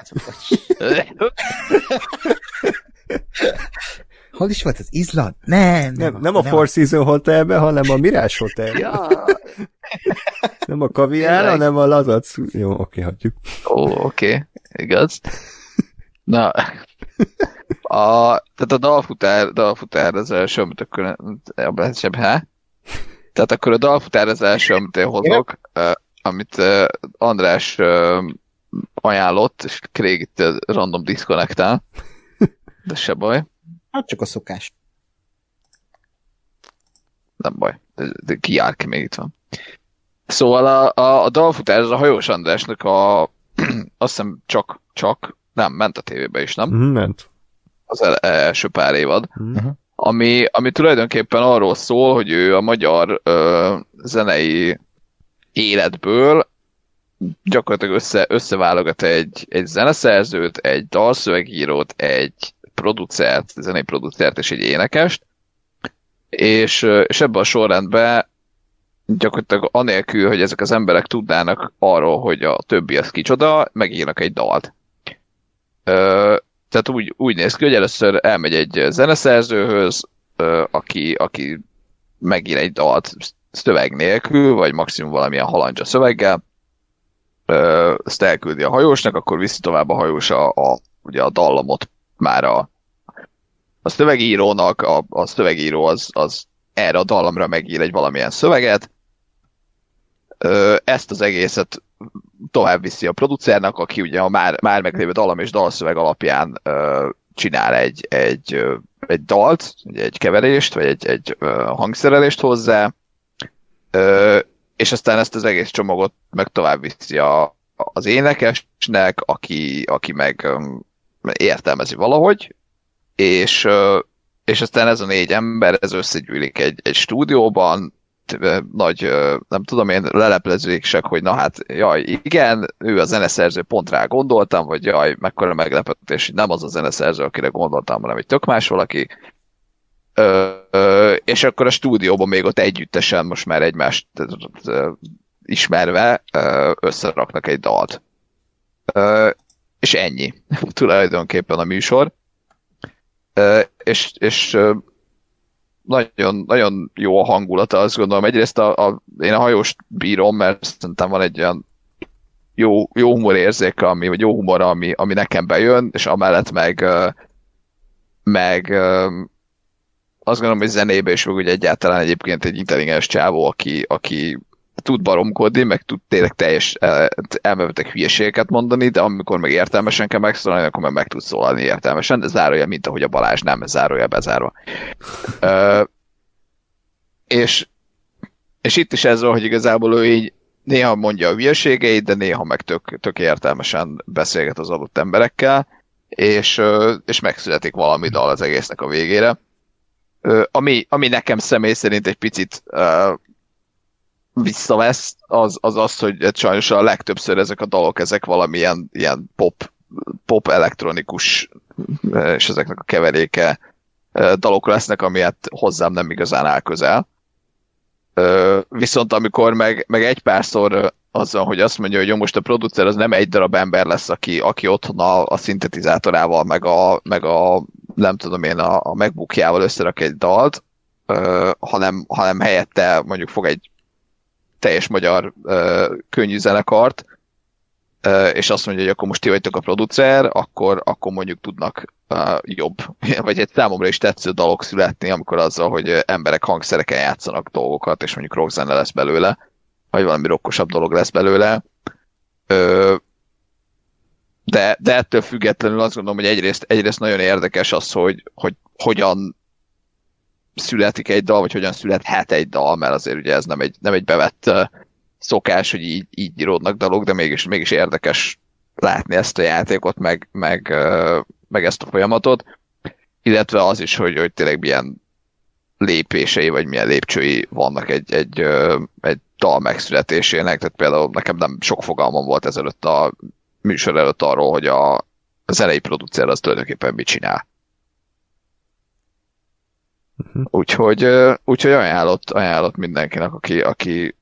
Hol is volt az Izland? Nem, nem. Nem, nem a Four Seasons Hotelben, hanem a Mirage Hotel. Ja. nem a kaviár, hanem a lazac. Jó, oké, hagyjuk. Ó, oké, igaz. Na, a, tehát a dalfutár, dalfutár az első, amit akkor ebben sem, hát? Tehát akkor a dalfutár az első, amit én hozok, amit András ajánlott, és Craig itt random disconnectál, de se baj, Hát csak a szokás. nem baj, de, de ki jár ki, még itt van. Szóval a, a, a dalfutár, ez a hajós Andrásnak a, azt hiszem csak, csak, nem, ment a tévébe is, nem? Mhm, ment. Az el, első pár évad. Mhm. ami, ami tulajdonképpen arról szól, hogy ő a magyar ö, zenei életből gyakorlatilag össze, összeválogat egy, egy zeneszerzőt, egy dalszövegírót, egy producert, zenei producert és egy énekest, és, és ebben a sorrendben gyakorlatilag anélkül, hogy ezek az emberek tudnának arról, hogy a többi az kicsoda, megírnak egy dalt. Ö, tehát úgy, úgy néz ki, hogy először elmegy egy zeneszerzőhöz, ö, aki, aki megír egy dalt szöveg nélkül, vagy maximum valamilyen halandzsa szöveggel, ezt elküldi a hajósnak, akkor viszi tovább a hajós a, a, ugye a dallamot már a, a szövegírónak, a, a szövegíró az, az erre a dallamra megír egy valamilyen szöveget, ezt az egészet tovább viszi a producernek, aki ugye a már, már meglévő dallam és dalszöveg alapján ö, csinál egy, egy, egy dalt, egy keverést, vagy egy, egy ö, hangszerelést hozzá, ö, és aztán ezt az egész csomagot meg tovább viszi a, az énekesnek, aki, aki meg ö, értelmezi valahogy, és, és aztán ez a négy ember, ez összegyűlik egy, egy stúdióban, nagy, nem tudom én, leleplezések, hogy na hát, jaj, igen, ő a zeneszerző, pont rá gondoltam, vagy jaj, mekkora meglepetés, nem az a zeneszerző, akire gondoltam, hanem egy tök más valaki. Ö, ö, és akkor a stúdióban még ott együttesen most már egymást ö, ismerve ö, összeraknak egy dalt. Ö, és ennyi tulajdonképpen a műsor. Ö, és, és nagyon, nagyon jó a hangulata, azt gondolom. Egyrészt a, a, én a hajóst bírom, mert szerintem van egy olyan jó, jó humorérzéke, ami, vagy jó humor, ami, ami nekem bejön, és amellett meg, meg azt gondolom, hogy zenébe is, meg ugye egyáltalán egyébként egy intelligens csávó, aki, aki tud baromkodni, meg tud tényleg teljes el- elmevetek hülyeségeket mondani, de amikor meg értelmesen kell megszólalni, akkor meg meg tud szólalni értelmesen, de zárója, mint ahogy a Balázs nem, zárója bezárva. Ö, és, és itt is ez van, hogy igazából ő így néha mondja a hülyeségeit, de néha meg tök, tök értelmesen beszélget az adott emberekkel, és, és megszületik valami dal az egésznek a végére. Ami, ami nekem személy szerint egy picit ö, visszavesz, az, az az, hogy hát sajnos a legtöbbször ezek a dalok, ezek valamilyen ilyen pop, pop elektronikus, és ezeknek a keveréke dalok lesznek, ami hát hozzám nem igazán áll közel. Viszont amikor meg, meg egy párszor azzal, hogy azt mondja, hogy jó, most a producer az nem egy darab ember lesz, aki, aki otthon a, a szintetizátorával, meg a, meg a nem tudom én, a, a megbukjával összerak egy dalt, ö, hanem, hanem helyette mondjuk fog egy teljes magyar ö, könnyű zenekart, ö, és azt mondja, hogy akkor most ti vagytok a producer, akkor, akkor mondjuk tudnak ö, jobb, vagy egy számomra is tetsző dalok születni, amikor azzal, hogy emberek hangszereken játszanak dolgokat, és mondjuk rockzene lesz belőle, vagy valami rokkosabb dolog lesz belőle. Ö, de, de ettől függetlenül azt gondolom, hogy egyrészt, egyrészt nagyon érdekes az, hogy, hogy hogyan születik egy dal, vagy hogyan születhet egy dal, mert azért ugye ez nem egy, nem egy bevett szokás, hogy így, így íródnak dalok, de mégis, mégis érdekes látni ezt a játékot, meg, meg, meg ezt a folyamatot, illetve az is, hogy, hogy tényleg milyen lépései, vagy milyen lépcsői vannak egy, egy, egy dal megszületésének, tehát például nekem nem sok fogalmam volt ezelőtt a műsor előtt arról, hogy a, zenei producer az tulajdonképpen mit csinál. Úgyhogy, ö, úgyhogy ajánlott, ajánlott mindenkinek, aki, aki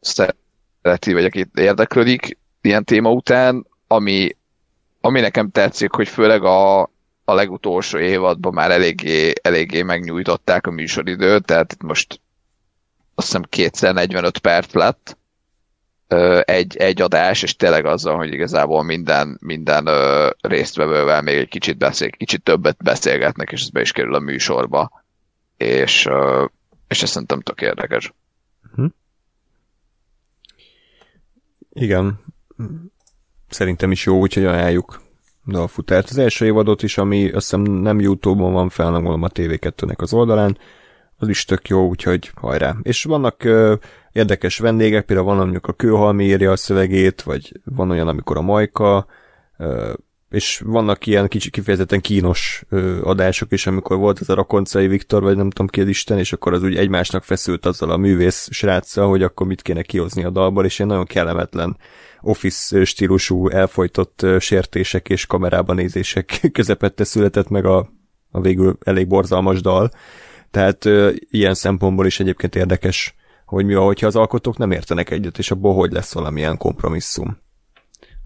szereti, vagy aki érdeklődik ilyen téma után, ami, ami nekem tetszik, hogy főleg a, a legutolsó évadban már eléggé, eléggé megnyújtották a műsoridőt, tehát itt most azt hiszem kétszer 45 perc lett egy, egy adás, és tényleg azzal, hogy igazából minden, minden ö, résztvevővel még egy kicsit beszél, kicsit többet beszélgetnek, és ez be is kerül a műsorba. És, ö, És ezt szerintem tök érdekes. Igen. Szerintem is jó, úgyhogy ajánljuk dalfutárt. Az első évadot is, ami azt hiszem nem Youtube-on van fel, hanem a TV2-nek az oldalán, az is tök jó, úgyhogy hajrá. És vannak ö, érdekes vendégek, például van, mondjuk a Kőhalmi írja a szövegét, vagy van olyan, amikor a Majka, és vannak ilyen kicsi kifejezetten kínos adások is, amikor volt ez a Rakoncai Viktor, vagy nem tudom ki az Isten, és akkor az úgy egymásnak feszült azzal a művész sráccal, hogy akkor mit kéne kihozni a dalból, és ilyen nagyon kellemetlen office stílusú elfolytott sértések és kamerában nézések közepette született meg a, a végül elég borzalmas dal. Tehát ilyen szempontból is egyébként érdekes, hogy mi van, hogyha az alkotók nem értenek egyet, és abból hogy lesz valamilyen kompromisszum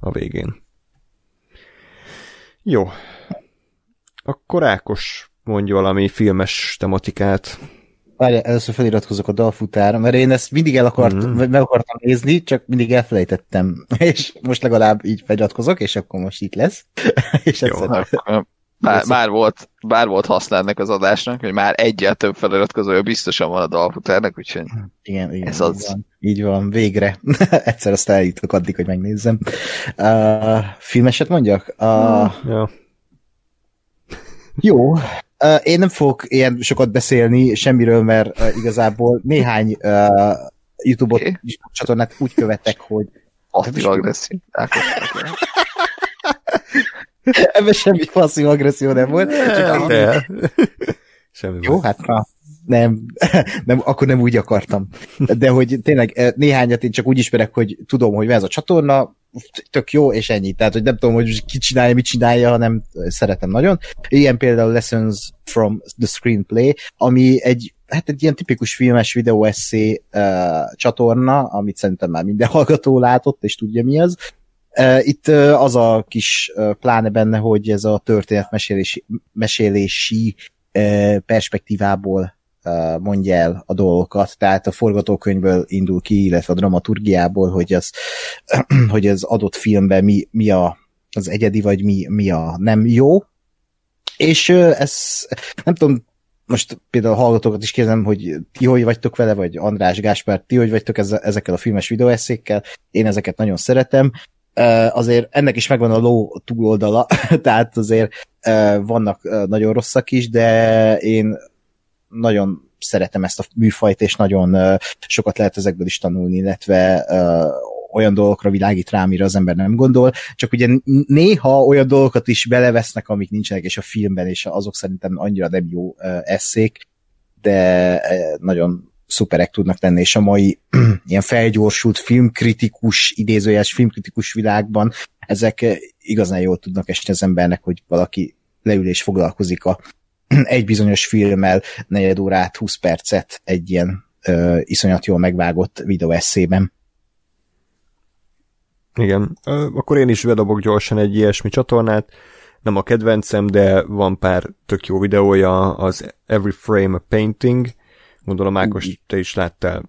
a végén. Jó. Akkor Ákos mondja valami filmes tematikát. Várj, először feliratkozok a dalfutára, mert én ezt mindig el akartam, Mhm. mm. meg akartam nézni, csak mindig elfelejtettem. És most legalább így feliratkozok, és akkor most itt lesz. és Jó, egyszer- Már, már, volt, már volt haszna ennek az adásnak, hogy már egyel több feliratkozója biztosan van a dalfutárnak, úgyhogy Igen, igen. Ez így az. Van. Így van, végre. Egyszer azt eljutok addig, hogy megnézzem. Uh, filmeset mondjak? Uh, Ja. jó. Uh, én nem fogok ilyen sokat beszélni semmiről, mert uh, igazából néhány uh, YouTube-ot, Oké. YouTube csatornát úgy követek, hogy passzív agresszív. Ebben semmi passzív agresszió nem volt. Csak De. Semmi Jó, baj. hát na, nem, nem, akkor nem úgy akartam. De hogy tényleg eh, néhányat én csak úgy ismerek, hogy tudom, hogy ez a csatorna, tök jó, és ennyi. Tehát, hogy nem tudom, hogy ki csinálja, mit csinálja, hanem szeretem nagyon. Ilyen például Lessons from the Screenplay, ami egy hát egy ilyen tipikus filmes videó eszé uh, csatorna, amit szerintem már minden hallgató látott, és tudja mi az. Itt az a kis pláne benne, hogy ez a történetmesélési mesélési perspektívából mondja el a dolgokat, tehát a forgatókönyvből indul ki, illetve a dramaturgiából, hogy az, hogy az adott filmben mi, mi a, az egyedi, vagy mi, mi a nem jó. És ez, nem tudom, most például a hallgatókat is kérdezem, hogy ti hogy vagytok vele, vagy András, Gáspár, ti hogy vagytok ezekkel a filmes videóeszékkel, én ezeket nagyon szeretem. Azért ennek is megvan a ló túloldala, tehát azért vannak nagyon rosszak is, de én nagyon szeretem ezt a műfajt, és nagyon sokat lehet ezekből is tanulni, illetve olyan dolgokra világít rá, amire az ember nem gondol, csak ugye néha olyan dolgokat is belevesznek, amik nincsenek és a filmben, és azok szerintem annyira nem jó eszék, de nagyon szuperek tudnak lenni, és a mai ilyen felgyorsult filmkritikus, idézőjeles filmkritikus világban ezek igazán jól tudnak esni az embernek, hogy valaki leül és foglalkozik a egy bizonyos filmmel negyed órát, 20 percet egy ilyen ö, iszonyat jól megvágott videóesszében. Igen. Akkor én is bedobok gyorsan egy ilyesmi csatornát. Nem a kedvencem, de van pár tök jó videója, az Every Frame a Painting. Gondolom, Ákos, te is láttál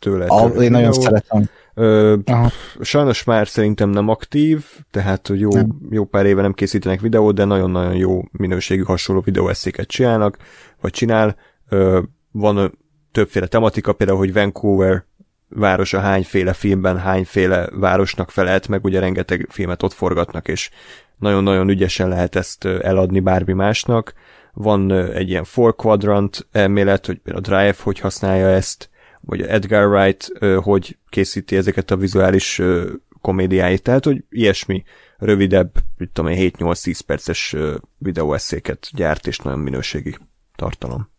tőle. A, tőle én nagyon szeretem. Ö, Aha. sajnos már szerintem nem aktív, tehát jó, Nem. jó pár éve nem készítenek videót, de nagyon-nagyon jó minőségű hasonló videóeszéket csinálnak, vagy csinál. Ö, van többféle tematika, például, hogy Vancouver városa hányféle filmben hányféle városnak felelt, meg ugye rengeteg filmet ott forgatnak, és nagyon-nagyon ügyesen lehet ezt eladni bármi másnak. Van ö, egy ilyen four quadrant elmélet, hogy a Drive hogy használja ezt, vagy Edgar Wright ö, hogy készíti ezeket a vizuális ö, komédiáit, tehát hogy ilyesmi rövidebb, mit tudom én, 7-8-10 perces ö, videóeszéket gyárt, és nagyon minőségi tartalom.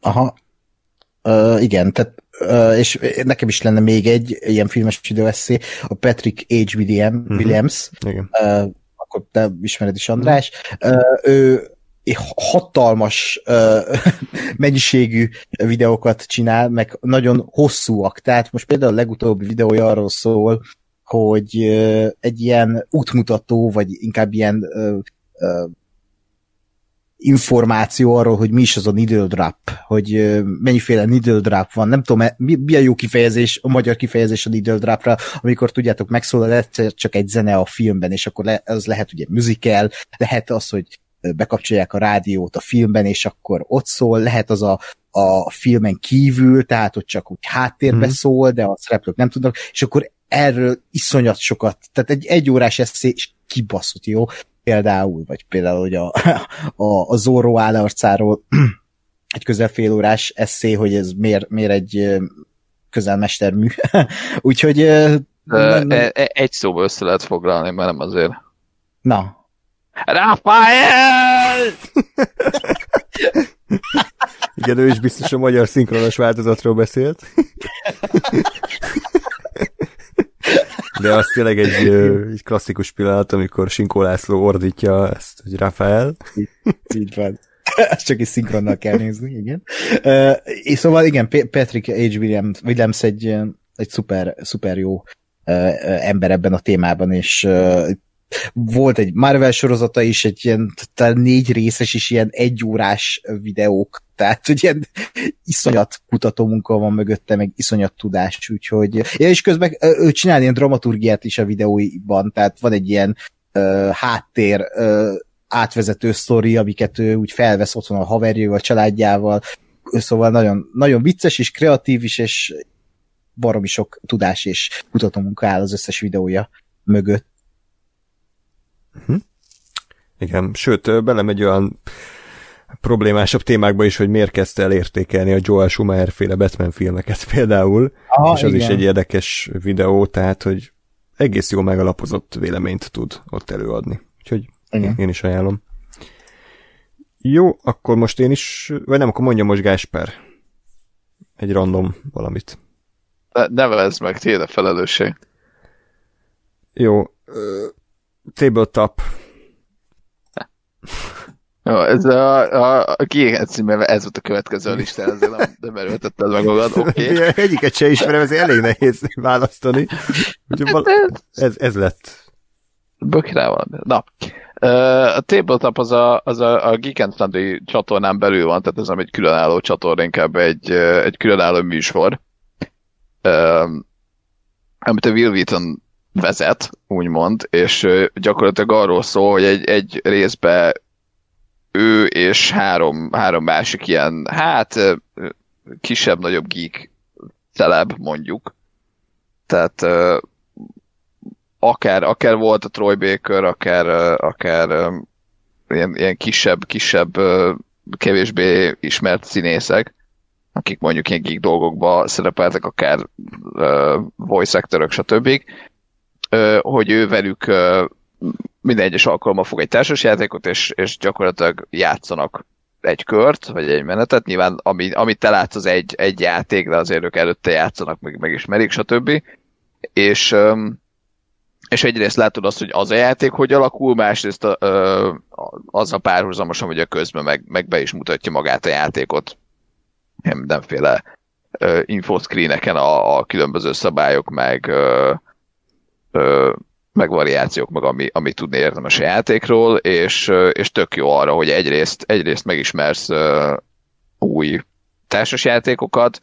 Aha. Uh, igen, tehát, uh, és nekem is lenne még egy ilyen filmes videóesszé, a Patrick H. William, Mhm. Williams, Igen. uh, akkor te ismered is András, uh, ő egy hatalmas uh, mennyiségű videókat csinál, meg nagyon hosszúak. Tehát most például a legutóbbi videója arról szól, hogy uh, egy ilyen útmutató, vagy inkább ilyen uh, uh, információ arról, hogy mi is az a needle drop, hogy mennyiféle needle drop van. Nem tudom, mi, mi a jó kifejezés, a magyar kifejezés a needle dropra, amikor tudjátok, megszólal egyszer csak egy zene a filmben, és akkor le, az lehet ugye musical, lehet az, hogy bekapcsolják a rádiót a filmben, és akkor ott szól, lehet az a a filmen kívül, tehát ott csak úgy háttérbe Mhm. szól, de a szereplők nem tudnak, és akkor erről iszonyat sokat, tehát egy egyórás eszé és kibaszott jó, például, vagy például, hogy a, a, a Zorro állarcáról egy közel fél órás eszé, hogy ez miért, miért egy közelmestermű. Úgyhogy ö, Ö, nem- nem- e- e- Egy szóba össze lehet foglalni, mert nem azért. na, Rafael! Igen, ő is biztos a magyar szinkronos változatról beszélt. De az tényleg egy, egy klasszikus pillanat, amikor Sinkó László ordítja ezt, hogy Rafael. így van. Ezt csak is szinkronnal kell nézni, igen. Uh, és szóval igen, Patrick H. Williams, Williams egy, egy szuper, szuper jó uh, ember ebben a témában, és uh, volt egy Marvel sorozata is, egy ilyen talán négy részes is ilyen egyórás videók, tehát hogy iszonyat kutatómunka van mögötte, meg iszonyat tudás, úgyhogy ja, és közben ő csinál ilyen dramaturgiát is a videóiban, tehát van egy ilyen uh, háttér uh, átvezető sztori, amiket ő úgy felvesz otthon a haverjával, a családjával, szóval nagyon, nagyon vicces és kreatív is, és baromi sok tudás és kutatómunka áll az összes videója mögött. Igen, sőt, belemegy olyan problémásabb témákba is, hogy miért kezdte el értékelni a Joel Schumacher féle Batman filmeket például, Aha, és az is egy érdekes videó, tehát, hogy egész jó megalapozott véleményt tud ott előadni. Úgyhogy Igen. én is ajánlom. Jó, akkor most én is, vagy nem, akkor mondja most Gásper egy random valamit. Ne- Nevezd meg, tiéd a felelősség. Jó, ö, tabletop. Jó, ez a, a, a címben ez volt a következő a listán, ezért nem, nem erőltetted meg magad, oké. Okay. Egyiket se ismerem, ez elég nehéz választani. Úgyhogy val- ez, ez lett. Böki rá valami. Na, a Tabletop az a, az a, a Geek and Friendly csatornán belül van, tehát ez nem egy különálló csatorna, inkább egy, egy különálló műsor, amit a Will Wheaton vezet, úgymond, és gyakorlatilag arról szól, hogy egy, egy részbe ő és három, három másik ilyen, hát kisebb-nagyobb geek celeb, mondjuk. Tehát akár, akár volt a Troy Baker, akár, akár ilyen, ilyen kisebb, kisebb, kevésbé ismert színészek, akik mondjuk ilyen geek dolgokba szerepeltek, akár uh, voice actorok, stb. Hogy ő velük minden egyes alkalommal fog egy társasjátékot, és, és gyakorlatilag játszanak egy kört, vagy egy menetet. Nyilván, ami, amit te látsz, az egy, egy játék, de azért ők előtte játszanak, meg, megismerik, stb. És, és egyrészt látod azt, hogy az a játék hogy alakul, másrészt a, az a párhuzamosan, hogy a közben meg, meg be is mutatja magát a játékot. Mindenféle infoscreeneken a, a különböző szabályok, meg, ö, meg variációk, meg ami, ami tudni érdemes a játékról, és, és tök jó arra, hogy egyrészt, egyrészt megismersz új társasjátékokat,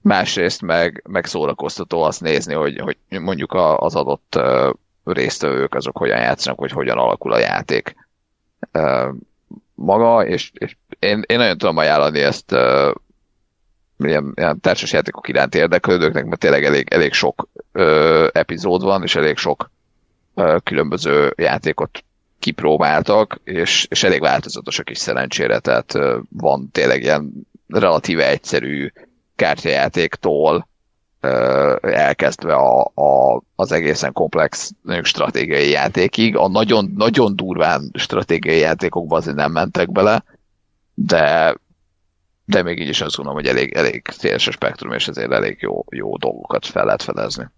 másrészt meg, meg szórakoztató azt nézni, hogy, hogy mondjuk az adott résztvevők azok hogyan játszanak, hogy hogyan alakul a játék. Maga, és, és én, én nagyon tudom ajánlani ezt ilyen, ilyen társasjátékok iránt érdeklődőknek, mert tényleg elég, elég sok ö, epizód van, és elég sok ö, különböző játékot kipróbáltak, és, és elég változatosak is szerencsére, tehát ö, van tényleg ilyen relatíve egyszerű kártyajátéktól ö, elkezdve a, a, az egészen komplex stratégiai játékig. A nagyon, nagyon durván stratégiai játékokba azért nem mentek bele, de de még így is azt gondolom, hogy elég, elég széles a spektrum, és ezért elég jó, jó dolgokat fel lehet fedezni.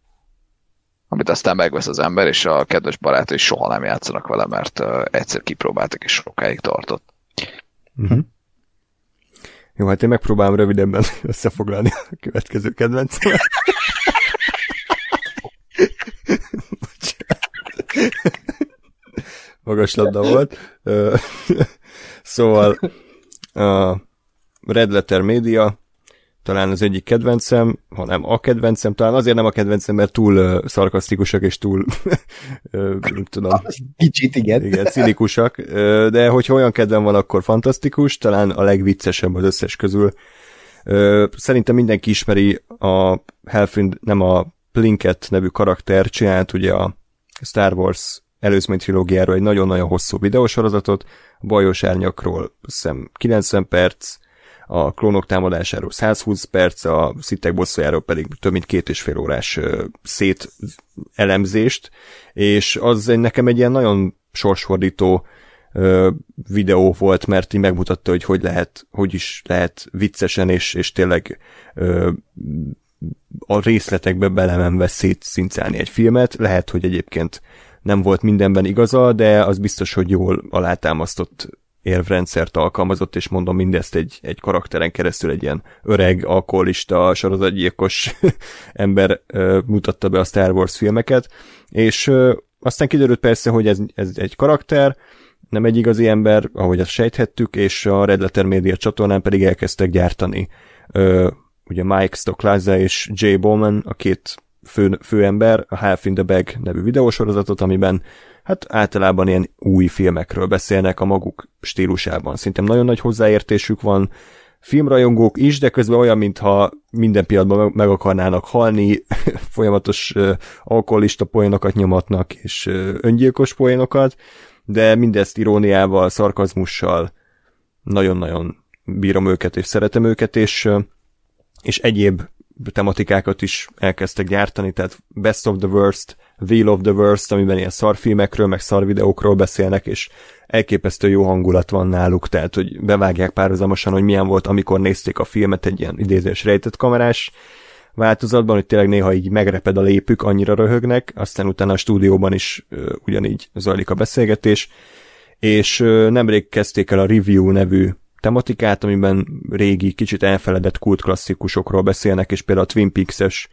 Amit aztán megvesz az ember, és a kedves barátai soha nem játszanak vele, mert uh, egyszer kipróbáltak, és sokáig tartott. Uh-huh. Jó, hát én megpróbálom rövidebben összefoglalni a következő kedvencemet. Magas labda volt. szóval a Red Letter Media talán az egyik kedvencem, hanem a kedvencem, talán azért nem a kedvencem, mert túl uh, szarkasztikusak és túl, uh, nem tudom. Kicsit, igen. Igen, cinikusak, uh, de hogyha olyan kedvem van, akkor fantasztikus, talán a legviccesebb az összes közül. Ö, szerintem mindenki ismeri a Helfrind, nem a Plinket nevű karakter csinált ugye a Star Wars előzmény trilógiáról egy nagyon-nagyon hosszú videósorozatot, Bajos Árnyakról hiszem 90 perc, a klónok támadásáról 120 perc, a szitek bosszújáról pedig több mint két és fél órás szét elemzést, és az nekem egy ilyen nagyon sorsfordító videó volt, mert így megmutatta, hogy hogy lehet, hogy is lehet viccesen és, és tényleg a részletekbe belemenve szétszincálni egy filmet. Lehet, hogy egyébként nem volt mindenben igaza, de az biztos, hogy jól alátámasztott érvrendszert alkalmazott, és mondom mindezt egy, egy karakteren keresztül egy ilyen öreg, alkoholista, sorozatgyilkos ember ö, mutatta be a Star Wars filmeket, és ö, aztán kiderült persze, hogy ez, ez egy karakter, nem egy igazi ember, ahogy azt sejthettük, és a Red Letter Media csatornán pedig elkezdtek gyártani. Ö, ugye Mike Stocklazza és Jay Bowman, a két fő, főember, a Half in the Bag nevű videósorozatot, amiben hát általában ilyen új filmekről beszélnek a maguk stílusában. Szerintem nagyon nagy hozzáértésük van, filmrajongók is, de közben olyan, mintha minden pillanatban meg akarnának halni, folyamatos alkoholista poénokat nyomatnak, és öngyilkos poénokat, de mindezt iróniával, szarkazmussal nagyon-nagyon bírom őket, és szeretem őket, és, és egyéb tematikákat is elkezdtek gyártani, tehát Best of the Worst, Wheel of the Worst, amiben ilyen szarfilmekről, meg szarvideókról beszélnek, és elképesztő jó hangulat van náluk, tehát hogy bevágják párhuzamosan, hogy milyen volt, amikor nézték a filmet egy ilyen idézős rejtett kamerás változatban, hogy tényleg néha így megreped a lépük, annyira röhögnek, aztán utána a stúdióban is ö, ugyanígy zajlik a beszélgetés, és ö, nemrég kezdték el a Review nevű tematikát, amiben régi, kicsit elfeledett kultklasszikusokról beszélnek, és például a Twin Peaks-es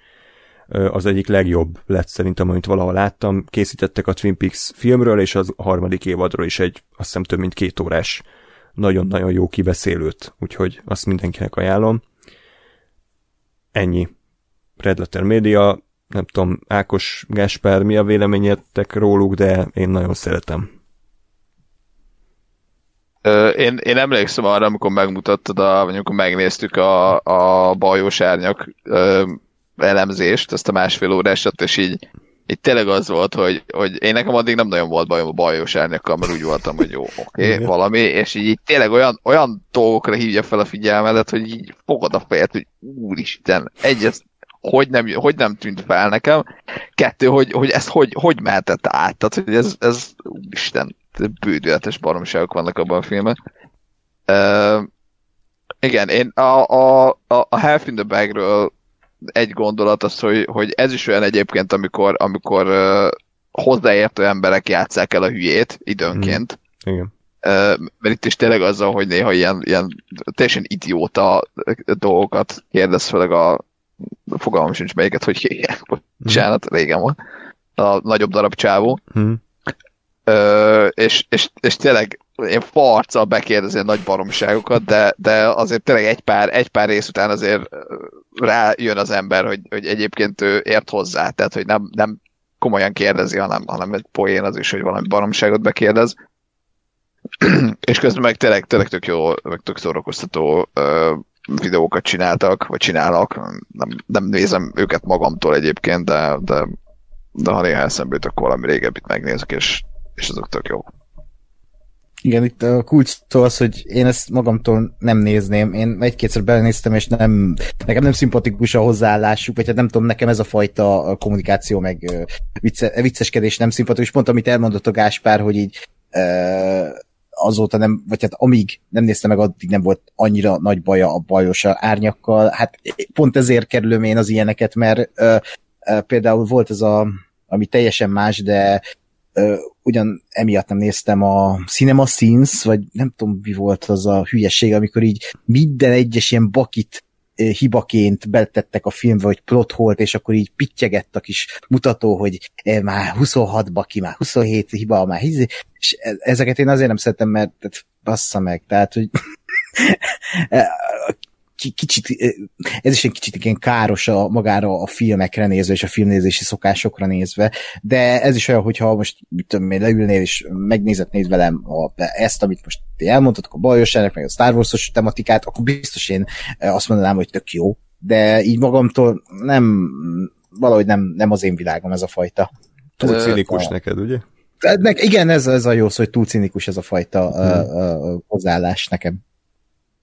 az egyik legjobb lett szerintem, amit valahol láttam. Készítettek a Twin Peaks filmről, és az harmadik évadról is egy, azt hiszem több mint két órás nagyon-nagyon jó kibeszélőt, úgyhogy azt mindenkinek ajánlom. Ennyi. Red Letter Media, nem tudom, Ákos Gáspár, mi a véleményetek róluk, de én nagyon szeretem. Én, én emlékszem arra, amikor megmutattad, a, vagy amikor megnéztük a, a bajós árnyak elemzést, ezt a másfél órásat, és így, így tényleg az volt, hogy, hogy én nekem addig nem nagyon volt bajom a bajos árnyakkal, mert úgy voltam, hogy jó, oké, okay, valami, és így, így tényleg olyan, olyan dolgokra hívja fel a figyelmedet, hogy így fogod a fejed, hogy úristen, egy, ez hogy nem, hogy nem tűnt fel nekem, kettő, hogy, hogy ezt hogy, hogy mehetett át, tehát hogy ez, ez úristen, bődületes baromságok vannak abban a filmben. Uh, igen, én a, a, a, a Half in the Bagről egy gondolat az, hogy, hogy ez is olyan egyébként, amikor, amikor uh, hozzáértő emberek játszák el a hülyét időnként. Mm. Igen. Uh, mert itt is tényleg azzal, hogy néha ilyen, ilyen teljesen idióta dolgokat kérdez, főleg a fogalmam sincs melyiket, hogy hívják. Bocsánat, mm. régen volt. A nagyobb darab csávó. Mm. Ö, és, és, és tényleg én farccal bekérdezi a nagy baromságokat, de, de azért tényleg egy pár, egy pár rész után azért rájön az ember, hogy, hogy egyébként ő ért hozzá, tehát hogy nem, nem komolyan kérdezi, hanem, hanem egy poén az is, hogy valami baromságot bekérdez. és közben meg tényleg, tényleg tök jó, meg tök szórakoztató ö, videókat csináltak, vagy csinálnak. Nem, nem nézem őket magamtól egyébként, de, de, de ha néha eszembe jutok valami régebbit megnézek, és és azok tök jók. Igen, itt a kulcs az, hogy én ezt magamtól nem nézném. Én egy-kétszer belenéztem, és nem, nekem nem szimpatikus a hozzáállásuk, vagy hát nem tudom, nekem ez a fajta kommunikáció, meg vicce, vicceskedés nem szimpatikus. Pont amit elmondott a Gáspár, hogy így azóta nem, vagy hát amíg nem néztem meg, addig nem volt annyira nagy baja a bajos árnyakkal. Hát pont ezért kerülöm én az ilyeneket, mert például volt ez a, ami teljesen más, de ugyan emiatt nem néztem a Cinema Scenes, vagy nem tudom, mi volt az a hülyeség, amikor így minden egyes ilyen bakit hibaként betettek a filmbe, hogy plot holt, és akkor így pittyegett a kis mutató, hogy már 26 baki, már 27 hiba, már híz, és e, ezeket én azért nem szeretem, mert bassza meg, tehát, hogy kicsit, ez is egy kicsit ilyen káros a, magára a filmekre nézve, és a filmnézési szokásokra nézve, de ez is olyan, hogyha most tudom én, leülnél, és megnézetnéd velem a, ezt, amit most ti elmondtatok, a Bajosságnak, meg a Star Wars-os tematikát, akkor biztos én azt mondanám, hogy tök jó, de így magamtól nem, valahogy nem, nem az én világom ez a fajta. Túl cinikus neked, ugye? Igen, ez, ez a jó szó, hogy túl cinikus ez a fajta hmm. uh, hozzáállás nekem.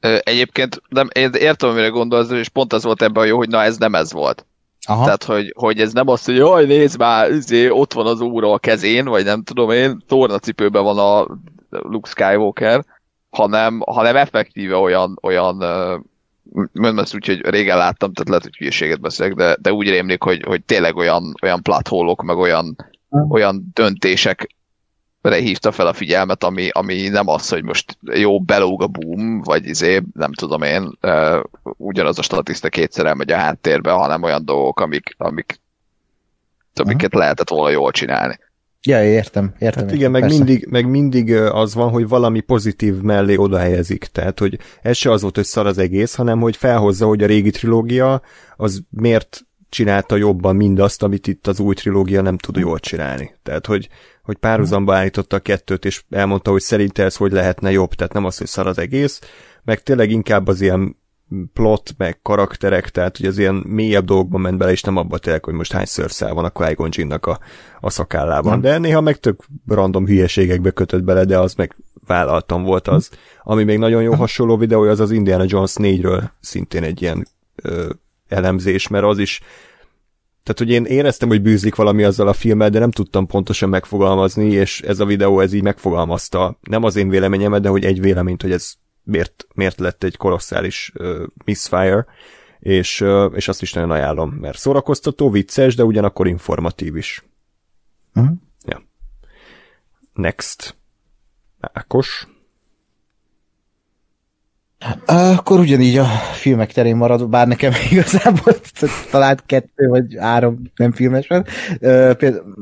Egyébként nem, én értem, amire gondolsz, és pont az volt ebben a jó, hogy na ez nem ez volt. Aha. Tehát, hogy, hogy ez nem az, hogy jaj, nézd már, izé, ott van az óra a kezén, vagy nem tudom én, tornacipőben van a Luke Skywalker, hanem, hanem effektíve olyan, olyan mondom ezt úgy, hogy régen láttam, tehát lehet, hogy hülyeséget beszélek, de, de úgy rémlik, hogy, hogy tényleg olyan, olyan platholok, meg olyan, olyan döntések hívta fel a figyelmet, ami, ami nem az, hogy most jó, belóg a boom, vagy izé, nem tudom én, uh, ugyanaz a statiszta kétszer elmegy a háttérbe, hanem olyan dolgok, amik, amik amiket lehetett volna jól csinálni. Ja, értem, értem. Hát igen, meg mindig, meg mindig az van, hogy valami pozitív mellé oda helyezik. Tehát, hogy ez se az volt, hogy szar az egész, hanem hogy felhozza, hogy a régi trilógia az miért csinálta jobban mindazt, amit itt az új trilógia nem tud jól csinálni. Tehát, hogy, hogy párhuzamba állította a kettőt, és elmondta, hogy szerinte ez hogy lehetne jobb, tehát nem az, hogy szar az egész, meg tényleg inkább az ilyen plot, meg karakterek, tehát hogy az ilyen mélyebb dolgokban ment bele, és nem abba tényleg, hogy most hány szörszál van a qui a, a szakállában. De néha meg tök random hülyeségekbe kötött bele, de az meg vállaltam volt az. Ami még nagyon jó hasonló videója, az az Indiana Jones 4-ről szintén egy ilyen ö, elemzés, mert az is tehát, hogy én éreztem, hogy bűzik valami azzal a filmmel, de nem tudtam pontosan megfogalmazni, és ez a videó ez így megfogalmazta. Nem az én véleményemet, de hogy egy véleményt, hogy ez miért, miért lett egy kolosszális uh, misfire, és, uh, és azt is nagyon ajánlom, mert szórakoztató, vicces, de ugyanakkor informatív is. Uh-huh. Ja. Next. Ákos. Akkor ugyanígy a filmek terén marad, bár nekem igazából talán kettő vagy három nem filmes van.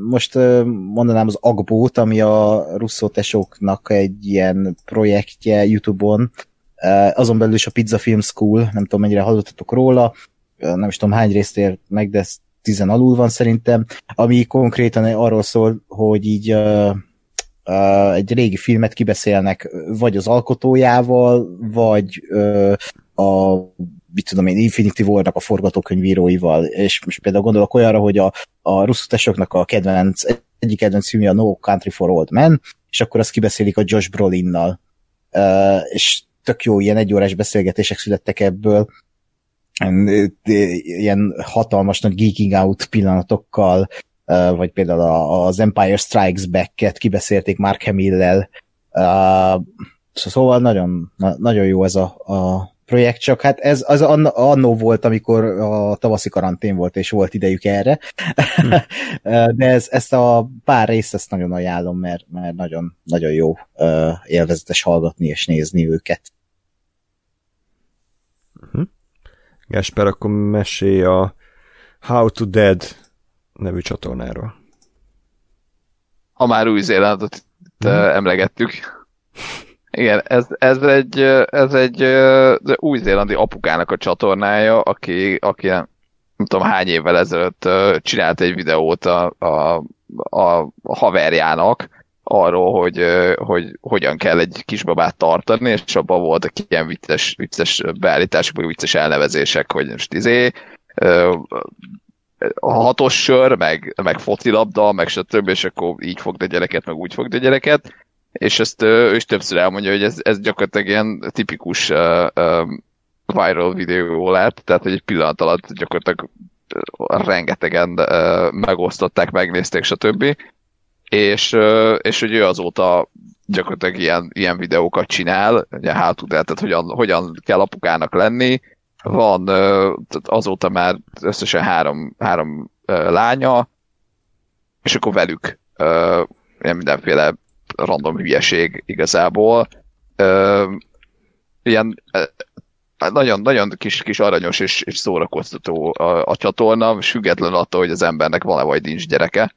Most mondanám az Agbót, ami a Russo tesóknak egy ilyen projektje YouTube-on, azon belül is a Pizza Film School, nem tudom mennyire hallottatok róla, nem is tudom hány részt ért meg, de ez tizen alul van szerintem, ami konkrétan arról szól, hogy így egy régi filmet kibeszélnek vagy az alkotójával, vagy a mit tudom én, Infinity war a forgatókönyvíróival, és most például gondolok olyanra, hogy a, a russzutesoknak a kedvenc, egyik kedvenc filmje a No Country for Old Men, és akkor azt kibeszélik a Josh Brolinnal. Uh, és tök jó ilyen egyórás beszélgetések születtek ebből, ilyen hatalmas nagy geeking out pillanatokkal, vagy például az Empire Strikes Back-et kibeszélték Mark Hamill-lel. Szóval nagyon, nagyon jó ez a, a projekt, csak hát ez az annó volt, amikor a tavaszi karantén volt, és volt idejük erre. Hm. De ez, ezt a pár részt ezt nagyon ajánlom, mert, mert nagyon, nagyon jó élvezetes hallgatni és nézni őket. Uh-huh. Gáspár, akkor mesélj a How to Dead nevű csatornáról. Ha már Új-Zélandot hmm. emlegettük. Igen, ez, ez egy, ez egy új-zélandi apukának a csatornája, aki, aki nem tudom hány évvel ezelőtt csinált egy videót a, a, a haverjának, arról, hogy, hogy hogyan kell egy kisbabát tartani, és abban voltak ilyen vicces, vicces beállítások, vagy vicces elnevezések, hogy most izé, a hatos sör, meg, meg focilabda, meg stb., és akkor így fogd a gyereket, meg úgy fogd a gyereket, és ezt ő is többször elmondja, hogy ez, ez gyakorlatilag ilyen tipikus uh, um, viral videó lett, tehát egy pillanat alatt gyakorlatilag rengetegen uh, megosztották, megnézték, stb. És, uh, és hogy ő azóta gyakorlatilag ilyen, ilyen videókat csinál, ugye hátul, tehát hogyan, hogyan kell apukának lenni, van azóta már összesen három, három lánya, és akkor velük mindenféle random hülyeség igazából. Ilyen nagyon, nagyon kis, kis aranyos és, és szórakoztató a, a csatorna, és független attól, hogy az embernek van-e vagy nincs gyereke.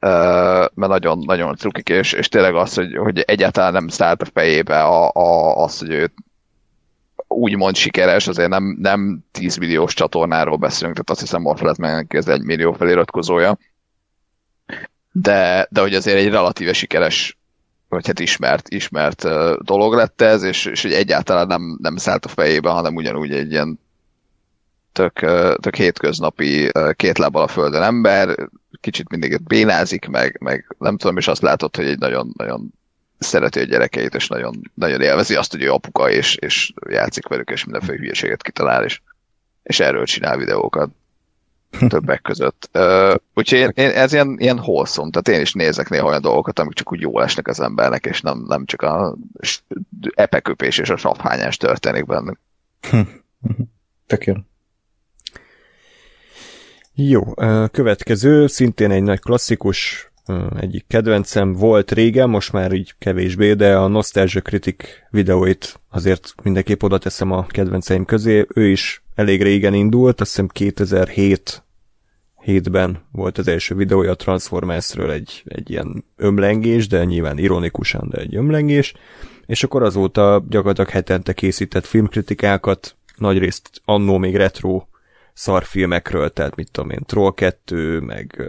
mert nagyon, nagyon trukik, és, és tényleg az, hogy, hogy egyáltalán nem szállt a fejébe a, a, az, hogy őt úgymond sikeres, azért nem, nem 10 milliós csatornáról beszélünk, tehát azt hiszem most lett meg ez egy millió feliratkozója. De, de hogy azért egy relatíve sikeres vagy hát ismert, ismert dolog lett ez, és, és hogy egyáltalán nem, nem szállt a fejébe, hanem ugyanúgy egy ilyen tök, tök hétköznapi két lábbal a földön ember, kicsit mindig bénázik, meg, meg nem tudom, és azt látod, hogy egy nagyon, nagyon szereti a gyerekeit, és nagyon, nagyon élvezi azt, hogy ő apuka, és, és játszik velük, és mindenféle hülyeséget kitalál, és, és erről csinál videókat többek között. Uh, úgyhogy én, én, ez ilyen, ilyen holszom, tehát én is nézek néha olyan dolgokat, amik csak úgy jól esnek az embernek, és nem, nem csak a epeköpés és a savhányás történik bennük. Tök jó. Jó, következő, szintén egy nagy klasszikus, egyik kedvencem volt régen, most már így kevésbé, de a Nostalgia Critic videóit azért mindenképp oda teszem a kedvenceim közé. Ő is elég régen indult, azt hiszem 2007 hétben volt az első videója a Transformersről egy, egy ilyen ömlengés, de nyilván ironikusan, de egy ömlengés, és akkor azóta gyakorlatilag hetente készített filmkritikákat, nagyrészt annó még retro szarfilmekről, tehát mit tudom én, Troll 2, meg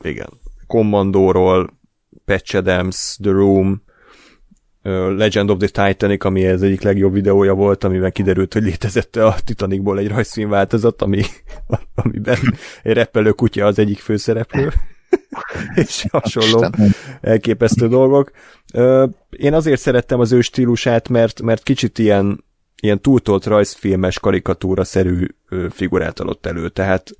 igen, Commandóról, Patch Adams, The Room, Legend of the Titanic, ami ez egyik legjobb videója volt, amiben kiderült, hogy létezett a Titanicból egy rajzfilm változat, ami, amiben egy repelő kutya az egyik főszereplő, és hasonló elképesztő dolgok. Én azért szerettem az ő stílusát, mert, mert kicsit ilyen, ilyen túltolt rajzfilmes karikatúra-szerű figurát adott elő, tehát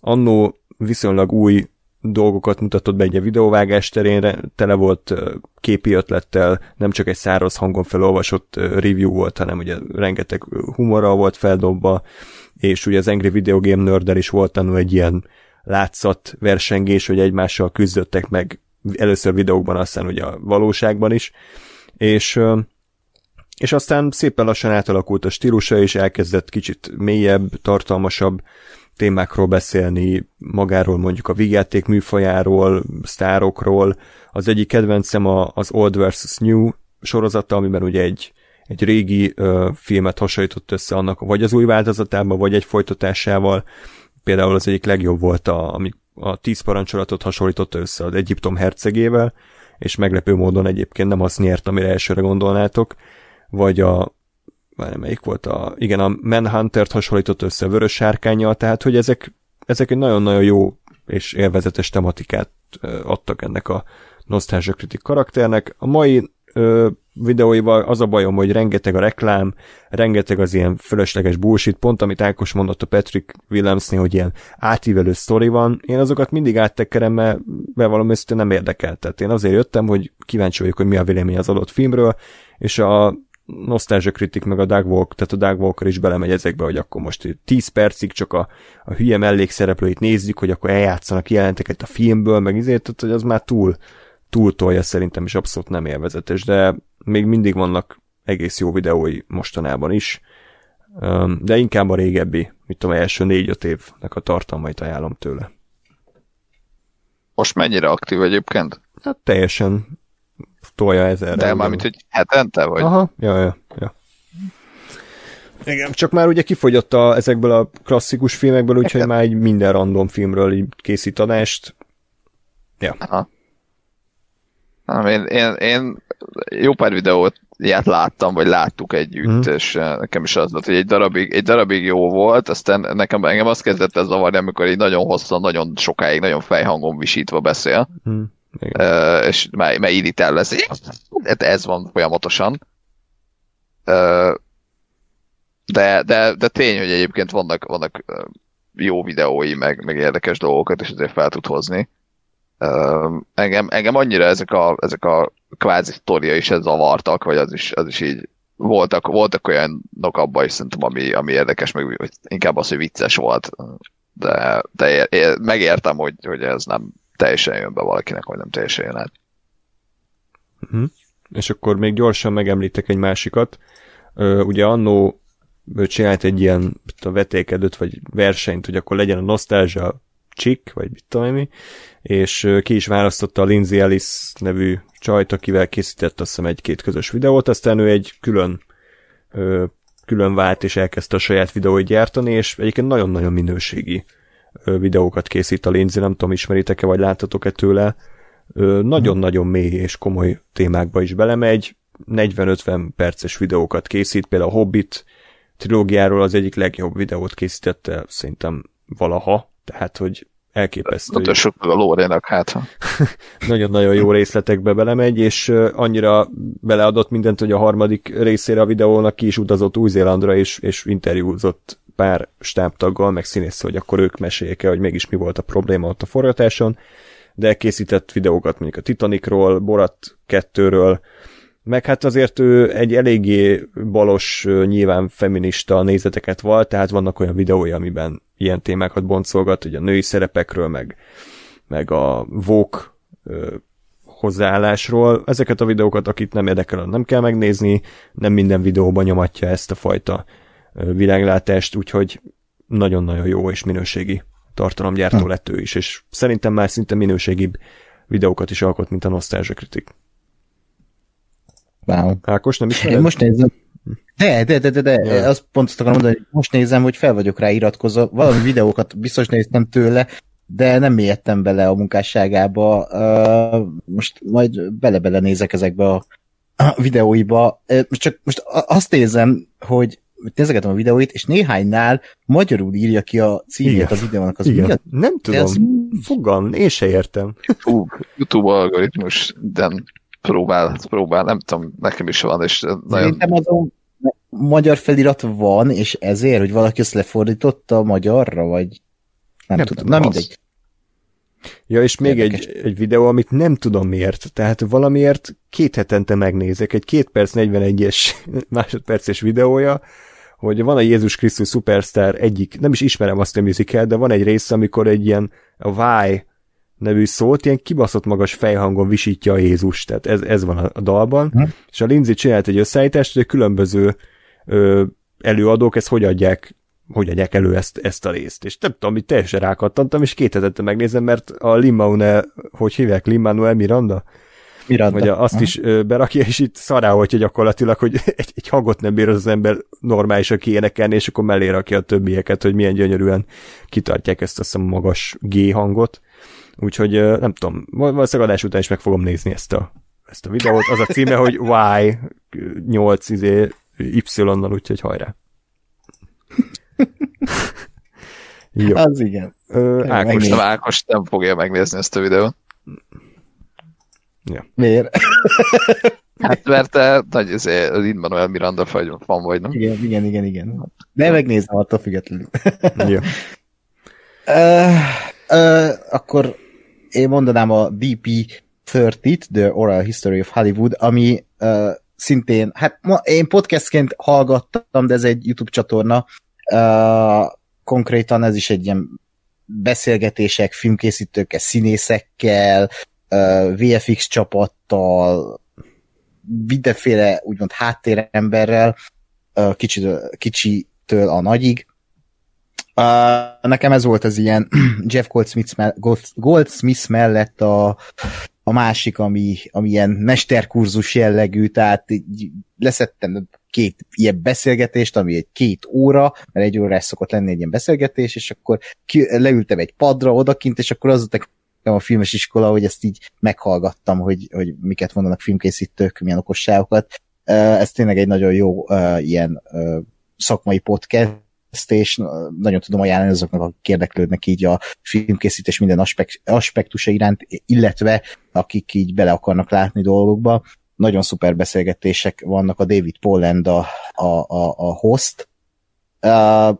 annó viszonylag új dolgokat mutatott be egy videóvágás terén, tele volt képi ötlettel, nem csak egy száraz hangon felolvasott review volt, hanem ugye rengeteg humorral volt feldobva, és ugye az Angry Video Game Nerd is volt tanul egy ilyen látszat versengés, hogy egymással küzdöttek meg először videókban, aztán ugye a valóságban is, és és aztán szépen lassan átalakult a stílusa, és elkezdett kicsit mélyebb, tartalmasabb témákról beszélni, magáról mondjuk a vígjáték műfajáról, sztárokról. Az egyik kedvencem a, az Old vs. New sorozata, amiben ugye egy, egy régi ö, filmet hasonlított össze annak, vagy az új változatában, vagy egy folytatásával. Például az egyik legjobb volt, a, ami a tíz parancsolatot hasonlította össze az Egyiptom hercegével, és meglepő módon egyébként nem azt nyert, amire elsőre gondolnátok, vagy a, már melyik volt a, igen, a Manhunter-t hasonlított össze vörös sárkányjal, tehát hogy ezek, ezek egy nagyon-nagyon jó és élvezetes tematikát adtak ennek a Nostalgia Critic karakternek. A mai ö, videóival az a bajom, hogy rengeteg a reklám, rengeteg az ilyen fölösleges bullshit, pont amit Ákos mondott a Patrick Williamsnél, hogy ilyen átívelő sztori van, én azokat mindig áttekerem, mert bevallom őszintén nem érdekel. Tehát én azért jöttem, hogy kíváncsi vagyok, hogy mi a vélemény az adott filmről, és a Nostalgia Critic meg a Doug Walk, tehát a Doug Walker is belemegy ezekbe, hogy akkor most 10 percig csak a, a hülye mellékszereplőit nézzük, hogy akkor eljátszanak jelenteket a filmből, meg izért, tehát hogy az már túl, túl tolja szerintem, és abszolút nem élvezetes, de még mindig vannak egész jó videói mostanában is, de inkább a régebbi, mit tudom, első négy-öt évnek a tartalmait ajánlom tőle. Most mennyire aktív egyébként? Hát teljesen tolja ezerre. De már mint, hogy hetente, vagy? Aha, ja, ja, ja. Igen, csak már ugye kifogyott a, ezekből a klasszikus filmekből, úgyhogy Igen. már egy minden random filmről így készít adást. Ja. Aha. Nem, én, én, én jó pár videót ilyet láttam, vagy láttuk együtt, mm. és nekem is az volt, hogy egy darabig, egy darabig jó volt, aztán nekem engem azt kezdett ez zavarni, amikor így nagyon hosszan, nagyon sokáig, nagyon fejhangon visítva beszél. Mm. Uh, és már, már irritál lesz. Hát ez van folyamatosan. De, de, de tény, hogy egyébként vannak, vannak jó videói, meg, meg érdekes dolgokat, és azért fel tud hozni. Engem, engem annyira ezek a, ezek a kvázi sztoria is zavartak, vagy az is, az is így voltak, voltak olyanok abban is szerintem, ami, ami érdekes, meg inkább az, hogy vicces volt. De, de ér, ér, megértem, hogy, hogy ez nem, teljesen jön be valakinek, vagy nem teljesen jön át. Uh-huh. És akkor még gyorsan megemlítek egy másikat. Ö, ugye annó csinált egy ilyen a vetékedőt, vagy versenyt, hogy akkor legyen a Nostalgia Chick, vagy mit tudom mi, és ki is választotta a Lindsay Ellis nevű csajt, akivel készített azt hiszem egy-két közös videót, aztán ő egy külön külön vált és elkezdte a saját videóit gyártani, és egyébként nagyon-nagyon minőségi videókat készít a Lindsay, nem tudom, ismeritek-e, vagy láttatok-e tőle. Nagyon-nagyon mély és komoly témákba is belemegy, 40-50 perces videókat készít, például a Hobbit trilógiáról az egyik legjobb videót készítette szerintem valaha, tehát hogy elképesztő. Mutassuk meg a Lórénak, hát. Nagyon-nagyon jó részletekbe belemegy, és annyira beleadott mindent, hogy a harmadik részére a videónak ki is utazott Új-Zélandra, és, és interjúzott pár stábtaggal, meg színész, hogy akkor ők meséljék el, hogy mégis mi volt a probléma ott a forgatáson, de készített videókat mondjuk a Titanicról, Borat 2-ről, meg hát azért ő egy eléggé balos, nyilván feminista nézeteket val, tehát vannak olyan videói, amiben ilyen témákat boncolgat, hogy a női szerepekről, meg, meg a vók hozzáállásról. Ezeket a videókat, akit nem érdekel, nem kell megnézni, nem minden videóban nyomatja ezt a fajta világlátást, úgyhogy nagyon-nagyon jó és minőségi tartalomgyártó hm. lett ő is, és szerintem már szinte minőségibb videókat is alkot, mint a Nostalgia Critic. Wow. Ákos, nem ismered? Én most nézem. De, de, de, de, de. Ja. azt pont azt akarom mondani, hogy most nézem, hogy fel vagyok rá iratkozva. Valami videókat biztos néztem tőle, de nem mélyedtem bele a munkásságába. Most majd bele-bele nézek ezekbe a, videóiba. Uh, csak most azt nézem, hogy nézegetem a videóit, és néhánynál magyarul írja ki a címét Igen. az videónak. Az Igen. Nem tudom, ez... fogalm, én se értem. Hú, YouTube algoritmus, de próbál, próbál, nem tudom, nekem is van, és nagyon... Szerintem azon magyar felirat van, és ezért, hogy valaki ezt lefordította magyarra, vagy nem, nem tudom, na mindegy. Ja, és még egy, egy videó, amit nem tudom miért, tehát valamiért két hetente megnézek, egy két perc 41-es másodperces videója, hogy van a Jézus Krisztus Superstar egyik, nem is ismerem azt a musical, de van egy rész, amikor egy ilyen a Why nevű szót ilyen kibaszott magas fejhangon visítja a Jézus, tehát ez, ez van a dalban, hm. és a Lindsay csinált egy összeállítást, hogy a különböző ö, előadók ezt hogy adják hogy adják elő ezt, ezt a részt. És nem tudom, hogy teljesen rákattantam, és két hetente megnézem, mert a Limaune, hogy hívják, Limanuel Miranda? Miranda. Vagy azt is berakja, és itt szará, hogy gyakorlatilag, hogy egy, egy hangot nem bír az ember normálisan kiénekelni, és akkor mellé rakja a többieket, hogy milyen gyönyörűen kitartják ezt a magas G hangot. Úgyhogy nem tudom, valószínűleg adás után is meg fogom nézni ezt a, ezt a videót. Az a címe, hogy Y 8 izé, Y-nal, úgyhogy hajrá. Jó. Az igen. Ö, Ákos, nem, Ákos nem fogja megnézni ezt a videót. Ja. Miért? Hát mert te nagy azért, az Manuel Miranda vagy van vagy, nem? Igen, igen, igen, igen. De megnézem attól függetlenül. Jó. Uh, uh, akkor én mondanám a DP30-t, The Oral History of Hollywood, ami uh, szintén, hát ma én podcastként hallgattam, de ez egy YouTube csatorna, konkrétan ez is egy ilyen beszélgetések, filmkészítőkkel, színészekkel, uh, VFX csapattal, mindenféle úgymond háttéremberrel, uh, kicsitől, kicsitől a nagyig, Uh, nekem ez volt az ilyen Jeff Goldsmith, Goldsmith mellett a, a másik, ami, ami ilyen mesterkurzus jellegű, tehát leszettem két ilyen beszélgetést, ami egy két óra, mert egy óra szokott lenni egy ilyen beszélgetés, és akkor ki, leültem egy padra odakint, és akkor az a filmes iskola, hogy ezt így meghallgattam, hogy, hogy miket mondanak filmkészítők, milyen okosságokat. Ez tényleg egy nagyon jó ilyen szakmai podcast, és nagyon tudom ajánlani azoknak, akik érdeklődnek így a filmkészítés minden aspekt, aspektusa iránt, illetve akik így bele akarnak látni dolgokba. Nagyon szuper beszélgetések vannak, a David Poland a, a, a, a host. Uh,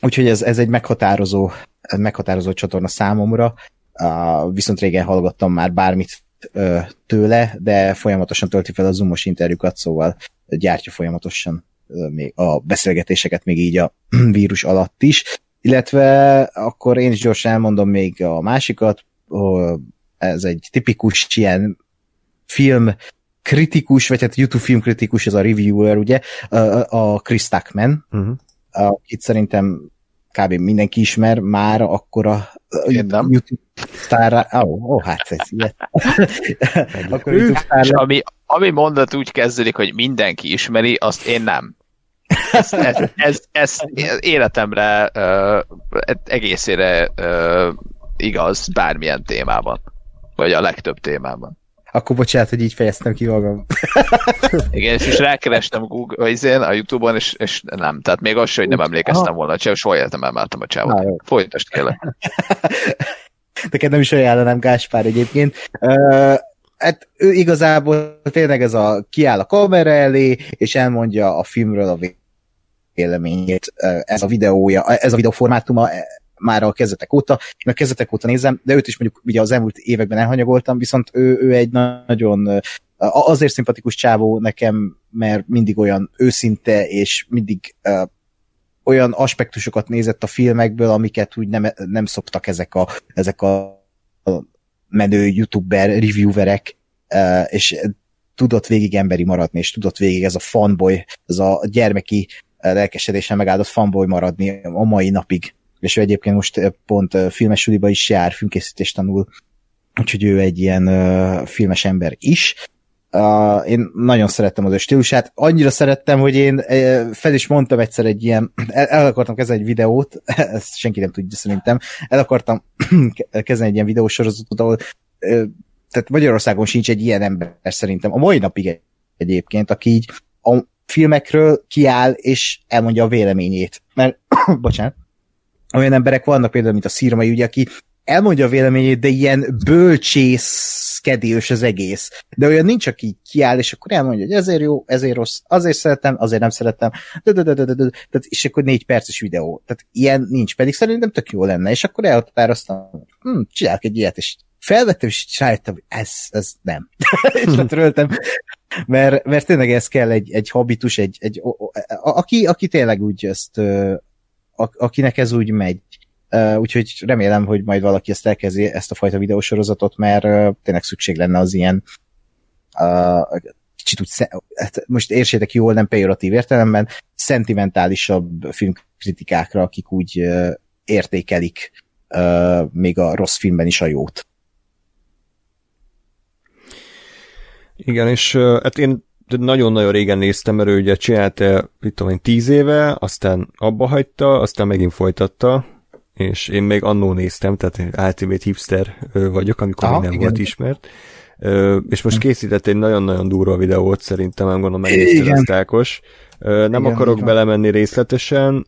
úgyhogy ez, ez egy meghatározó, meghatározó csatorna számomra. Uh, viszont régen hallgattam már bármit uh, tőle, de folyamatosan tölti fel a zoomos interjúkat, szóval gyártja folyamatosan a beszélgetéseket még így a vírus alatt is, illetve akkor én is gyorsan elmondom még a másikat, ez egy tipikus ilyen film kritikus, vagy hát YouTube film kritikus, ez a reviewer, ugye, a Chris Tuckman, uh-huh. akit szerintem kb. mindenki ismer már akkor a. YouTube sztárra, ó, oh, oh, hát ez ilyet. akkor YouTube sztárra, ami, ami mondat úgy kezdődik, hogy mindenki ismeri, azt én nem. Ez, ez, ez, ez életemre egészére igaz bármilyen témában. Vagy a legtöbb témában. akkor bocsánat, hogy így fejeztem ki magam. Igen, és is rákerestem Google, izén, a Youtube-on, és, és nem. Tehát még az hogy nem emlékeztem volna, hogy soha életem emeltem a csávot. Folytasd kérlek. Neked nem is ajánlanám Gáspár egyébként. Uh, hát ő igazából tényleg ez a kiáll a kamera elé, és elmondja a filmről a véleményét. Ez a videója, ez a videóformátuma eh, már a kezdetek óta. A kezdetek óta nézem, de őt is mondjuk ugye az elmúlt években elhanyagoltam, viszont ő, ő egy nagyon azért szimpatikus csávó nekem, mert mindig olyan őszinte, és mindig olyan aspektusokat nézett a filmekből, amiket úgy nem, nem szoktak ezek a, ezek a, menő youtuber, reviewerek, és tudott végig emberi maradni, és tudott végig ez a fanboy, ez a gyermeki lelkesedésen megáldott fanboy maradni a mai napig. És ő egyébként most pont filmes suliba is jár, filmkészítést tanul, úgyhogy ő egy ilyen filmes ember is. Én nagyon szerettem az ő stílusát. Annyira szerettem, hogy én fel is mondtam egyszer egy ilyen, el, akartam kezdeni egy videót, ezt senki nem tudja szerintem, el akartam kezdeni egy ilyen videósorozatot, ahol tehát Magyarországon sincs egy ilyen ember szerintem, a mai napig egyébként, aki így filmekről kiáll és elmondja a véleményét. Mert, bocsánat, olyan emberek vannak például, mint a Szirmai, ugye, aki elmondja a véleményét, de ilyen bölcsészkedős az egész. De olyan nincs, aki kiáll, és akkor elmondja, hogy ezért jó, ezért rossz, azért szeretem, azért nem szeretem, de, de, de, de, de. Tehát, és akkor négy perces videó. Tehát ilyen nincs, pedig szerintem tök jó lenne, és akkor elhatároztam, hm, csinálok egy ilyet, és felvettem, és rájöttem, hogy ez, ez nem. és letöröltem, mert, mert tényleg ez kell egy, egy habitus, egy, egy a, aki, aki tényleg úgy ezt, a, akinek ez úgy megy. Úgyhogy remélem, hogy majd valaki ezt elkezdi, ezt a fajta videósorozatot, mert tényleg szükség lenne az ilyen kicsit úgy, hát most értsétek jól, nem pejoratív értelemben, szentimentálisabb filmkritikákra, akik úgy értékelik még a rossz filmben is a jót. Igen, és hát én nagyon-nagyon régen néztem, mert ő ugye csinálta, mit tudom én, tíz éve, aztán abba hagyta, aztán megint folytatta, és én még annó néztem, tehát Ultimate Hipster vagyok, amikor Aha, még nem igen. volt ismert. És most készített egy nagyon-nagyon durva videót, szerintem, nem gondolom megnézted Igen. azt Ákos. Nem Igen, akarok van. belemenni részletesen,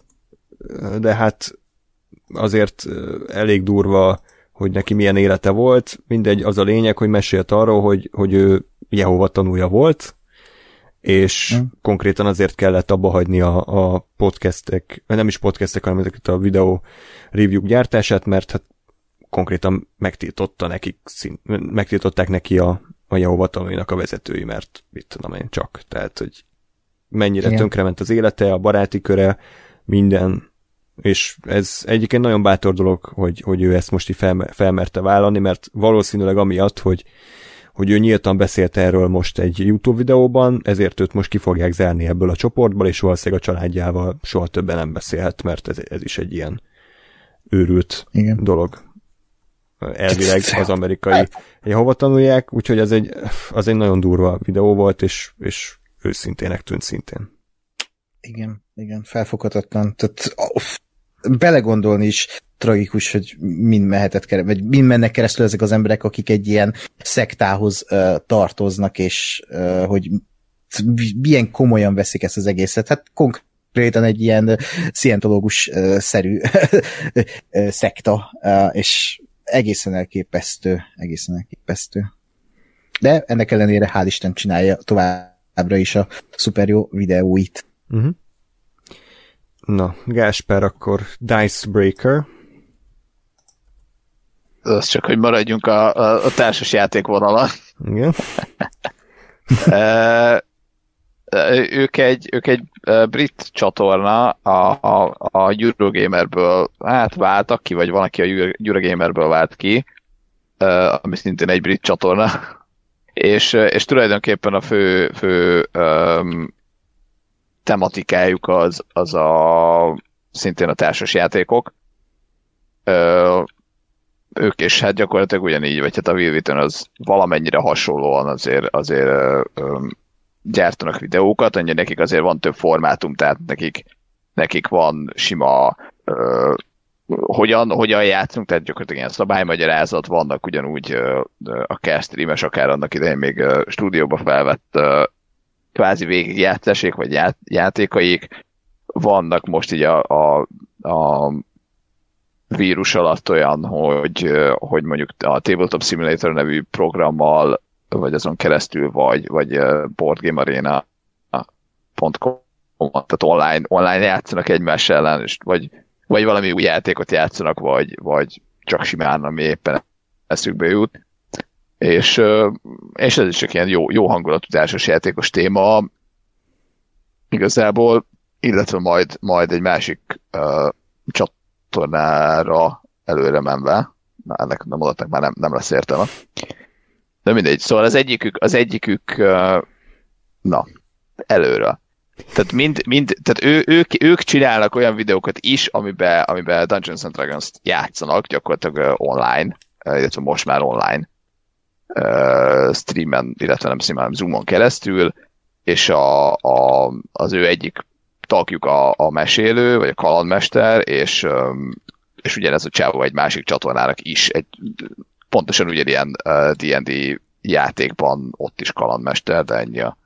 de hát azért elég durva, hogy neki milyen élete volt. Mindegy, az a lényeg, hogy mesélt arról, hogy, hogy ő Jehova tanúja volt, és Hm. konkrétan azért kellett abba hagyni a, a podcastek, nem is podcastek, hanem ezeket a videó review gyártását, mert hát konkrétan megtiltotta nekik, megtiltották neki a, a Jehova tanúinak a vezetői, mert mit tudom én csak, tehát, hogy mennyire Igen. tönkrement az élete, a baráti köre, minden, és ez egyébként nagyon bátor dolog, hogy, hogy ő ezt most így fel, felmerte vállalni, mert valószínűleg amiatt, hogy hogy ő nyíltan beszélt erről most egy YouTube videóban, ezért őt most ki fogják zárni ebből a csoportból, és valószínűleg a családjával soha többen nem beszélhet, mert ez, ez is egy ilyen őrült Igen. dolog. Elvileg az amerikai Jehova tanulják, úgyhogy ez egy, az egy nagyon durva videó volt, és, és őszintének tűnt szintén. Igen, igen, felfoghatatlan. Tehát off, belegondolni is tragikus, hogy mind mehetett kere, vagy mind mennek keresztül ezek az emberek, akik egy ilyen szektához uh, tartoznak, és uh, hogy milyen komolyan veszik ezt az egészet. Hát konkrétan egy ilyen szientológus-szerű szekta, és egészen elképesztő, egészen elképesztő. De ennek ellenére hál' Isten csinálja továbbra is a szuper jó videóit. Uh-huh. Na, Gáspár, akkor Dice Breaker. Az csak, hogy maradjunk a, a, a társas játék vonalon. Igen. Ők egy, ők egy brit csatorna a, a, a Eurogamerből, hát váltak ki, vagy van, aki a Euro- Eurogamerből vált ki, ami szintén egy brit csatorna, és, és tulajdonképpen a fő, fő um, tematikájuk az, az a szintén a társas játékok. Ö, ők is hát gyakorlatilag ugyanígy, vagy hát a Will az valamennyire hasonlóan azért, azért ö, ö, gyártanak videókat, annyi nekik azért van több formátum, tehát nekik, nekik van sima ö, hogyan, hogyan játszunk, tehát gyakorlatilag ilyen szabálymagyarázat vannak ugyanúgy ö, akár streames, akár annak idején még ö, stúdióba felvett ö, kvázi végigjátszásék, vagy ját, játékaik. Vannak most így a, a, a vírus alatt olyan, hogy, hogy mondjuk a Tabletop Simulator nevű programmal, vagy azon keresztül, vagy, vagy boardgamearena.com tehát online, online játszanak egymás ellen, és vagy, vagy valami új játékot játszanak, vagy, vagy csak simán, ami éppen eszükbe jut. És, és ez is csak ilyen jó, jó hangulatú társas játékos téma igazából, illetve majd, majd egy másik uh, csatornára előre menve, na ennek nem adatnak már nem, nem lesz értelme. De mindegy, szóval az egyikük, az egyikük uh, na, előre. Tehát, mind, mind, tehát ő, ők, ők csinálnak olyan videókat is, amiben, amiben Dungeons and Dragons-t játszanak, gyakorlatilag online, illetve most már online streamen, illetve nem streamen, Zoomon keresztül, és a, a, az ő egyik tagjuk a, a mesélő, vagy a kalandmester, és, és ugyanez a csávó egy másik csatornának is, egy, pontosan ugyanilyen D&D játékban ott is kalandmester, de ennyi, a,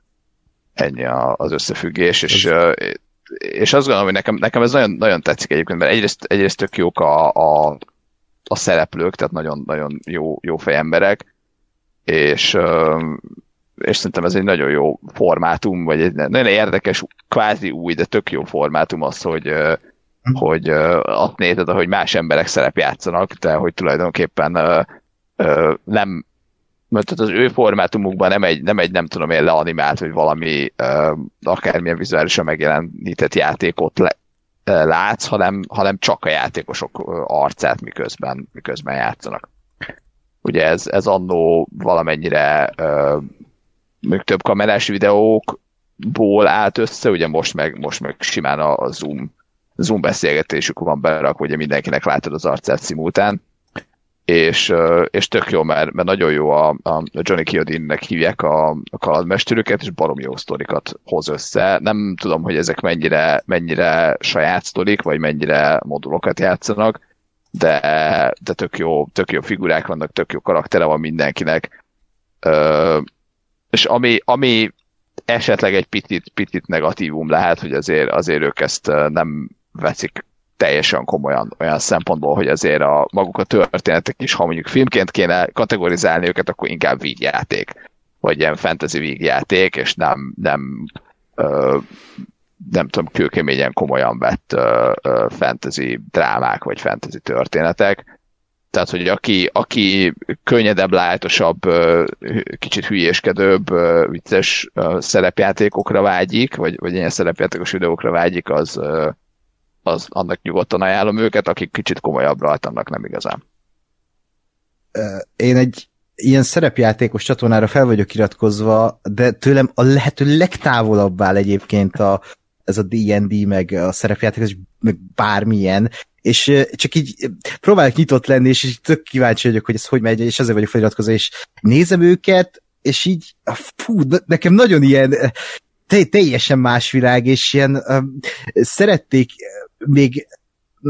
ennyi a, az összefüggés, és, és azt gondolom, hogy nekem, nekem ez nagyon, nagyon tetszik egyébként, mert egyrészt, egyrészt tök jók a, a, a szereplők, tehát nagyon, nagyon jó, jó fejemberek, és, és szerintem ez egy nagyon jó formátum, vagy egy nagyon érdekes, kvázi új, de tök jó formátum az, hogy, hm. hogy azt nézed, hogy más emberek szerepjátszanak, de hogy tulajdonképpen nem mert az ő formátumukban nem egy, nem egy, nem tudom én, leanimált, vagy valami akármilyen vizuálisan megjelenített játékot le, látsz, hanem, hanem csak a játékosok arcát miközben, miközben játszanak. Ugye ez, ez annó valamennyire még több kamerás videókból állt össze, ugye most meg, most meg simán a Zoom, Zoom beszélgetésük van berakva, ugye mindenkinek látod az arcát szimultán, és, és tök jó, mert, mert nagyon jó a, a Johnny Kiodinnek hívják a, a kalandmesterüket, és barom jó sztorikat hoz össze. Nem tudom, hogy ezek mennyire, mennyire saját sztorik, vagy mennyire modulokat játszanak, de, de tök, jó, tök jó figurák vannak, tök jó karaktere van mindenkinek. Ö, és ami, ami esetleg egy picit, picit negatívum lehet, hogy azért, azért ők ezt nem veszik teljesen komolyan olyan szempontból, hogy azért a maguk a történetek is, ha mondjuk filmként kéne kategorizálni őket, akkor inkább vígjáték, vagy ilyen fantasy vígjáték, és nem, nem ö, nem tudom, kőkeményen komolyan vett ö, ö, fantasy drámák, vagy fantasy történetek. Tehát, hogy aki, aki könnyedebb, lájtosabb, kicsit hülyéskedőbb, vicces szerepjátékokra vágyik, vagy, vagy ilyen szerepjátékos videókra vágyik, az, az annak nyugodtan ajánlom őket, akik kicsit komolyabbra annak nem igazán. Én egy ilyen szerepjátékos csatornára fel vagyok iratkozva, de tőlem a lehető legtávolabb áll egyébként a, ez a D&D, meg a szerepjátékos, meg bármilyen, és csak így próbálok nyitott lenni, és így tök kíváncsi vagyok, hogy ez hogy megy, és ezért vagyok feliratkozva, és nézem őket, és így, fú, nekem nagyon ilyen teljesen más világ, és ilyen um, szerették még,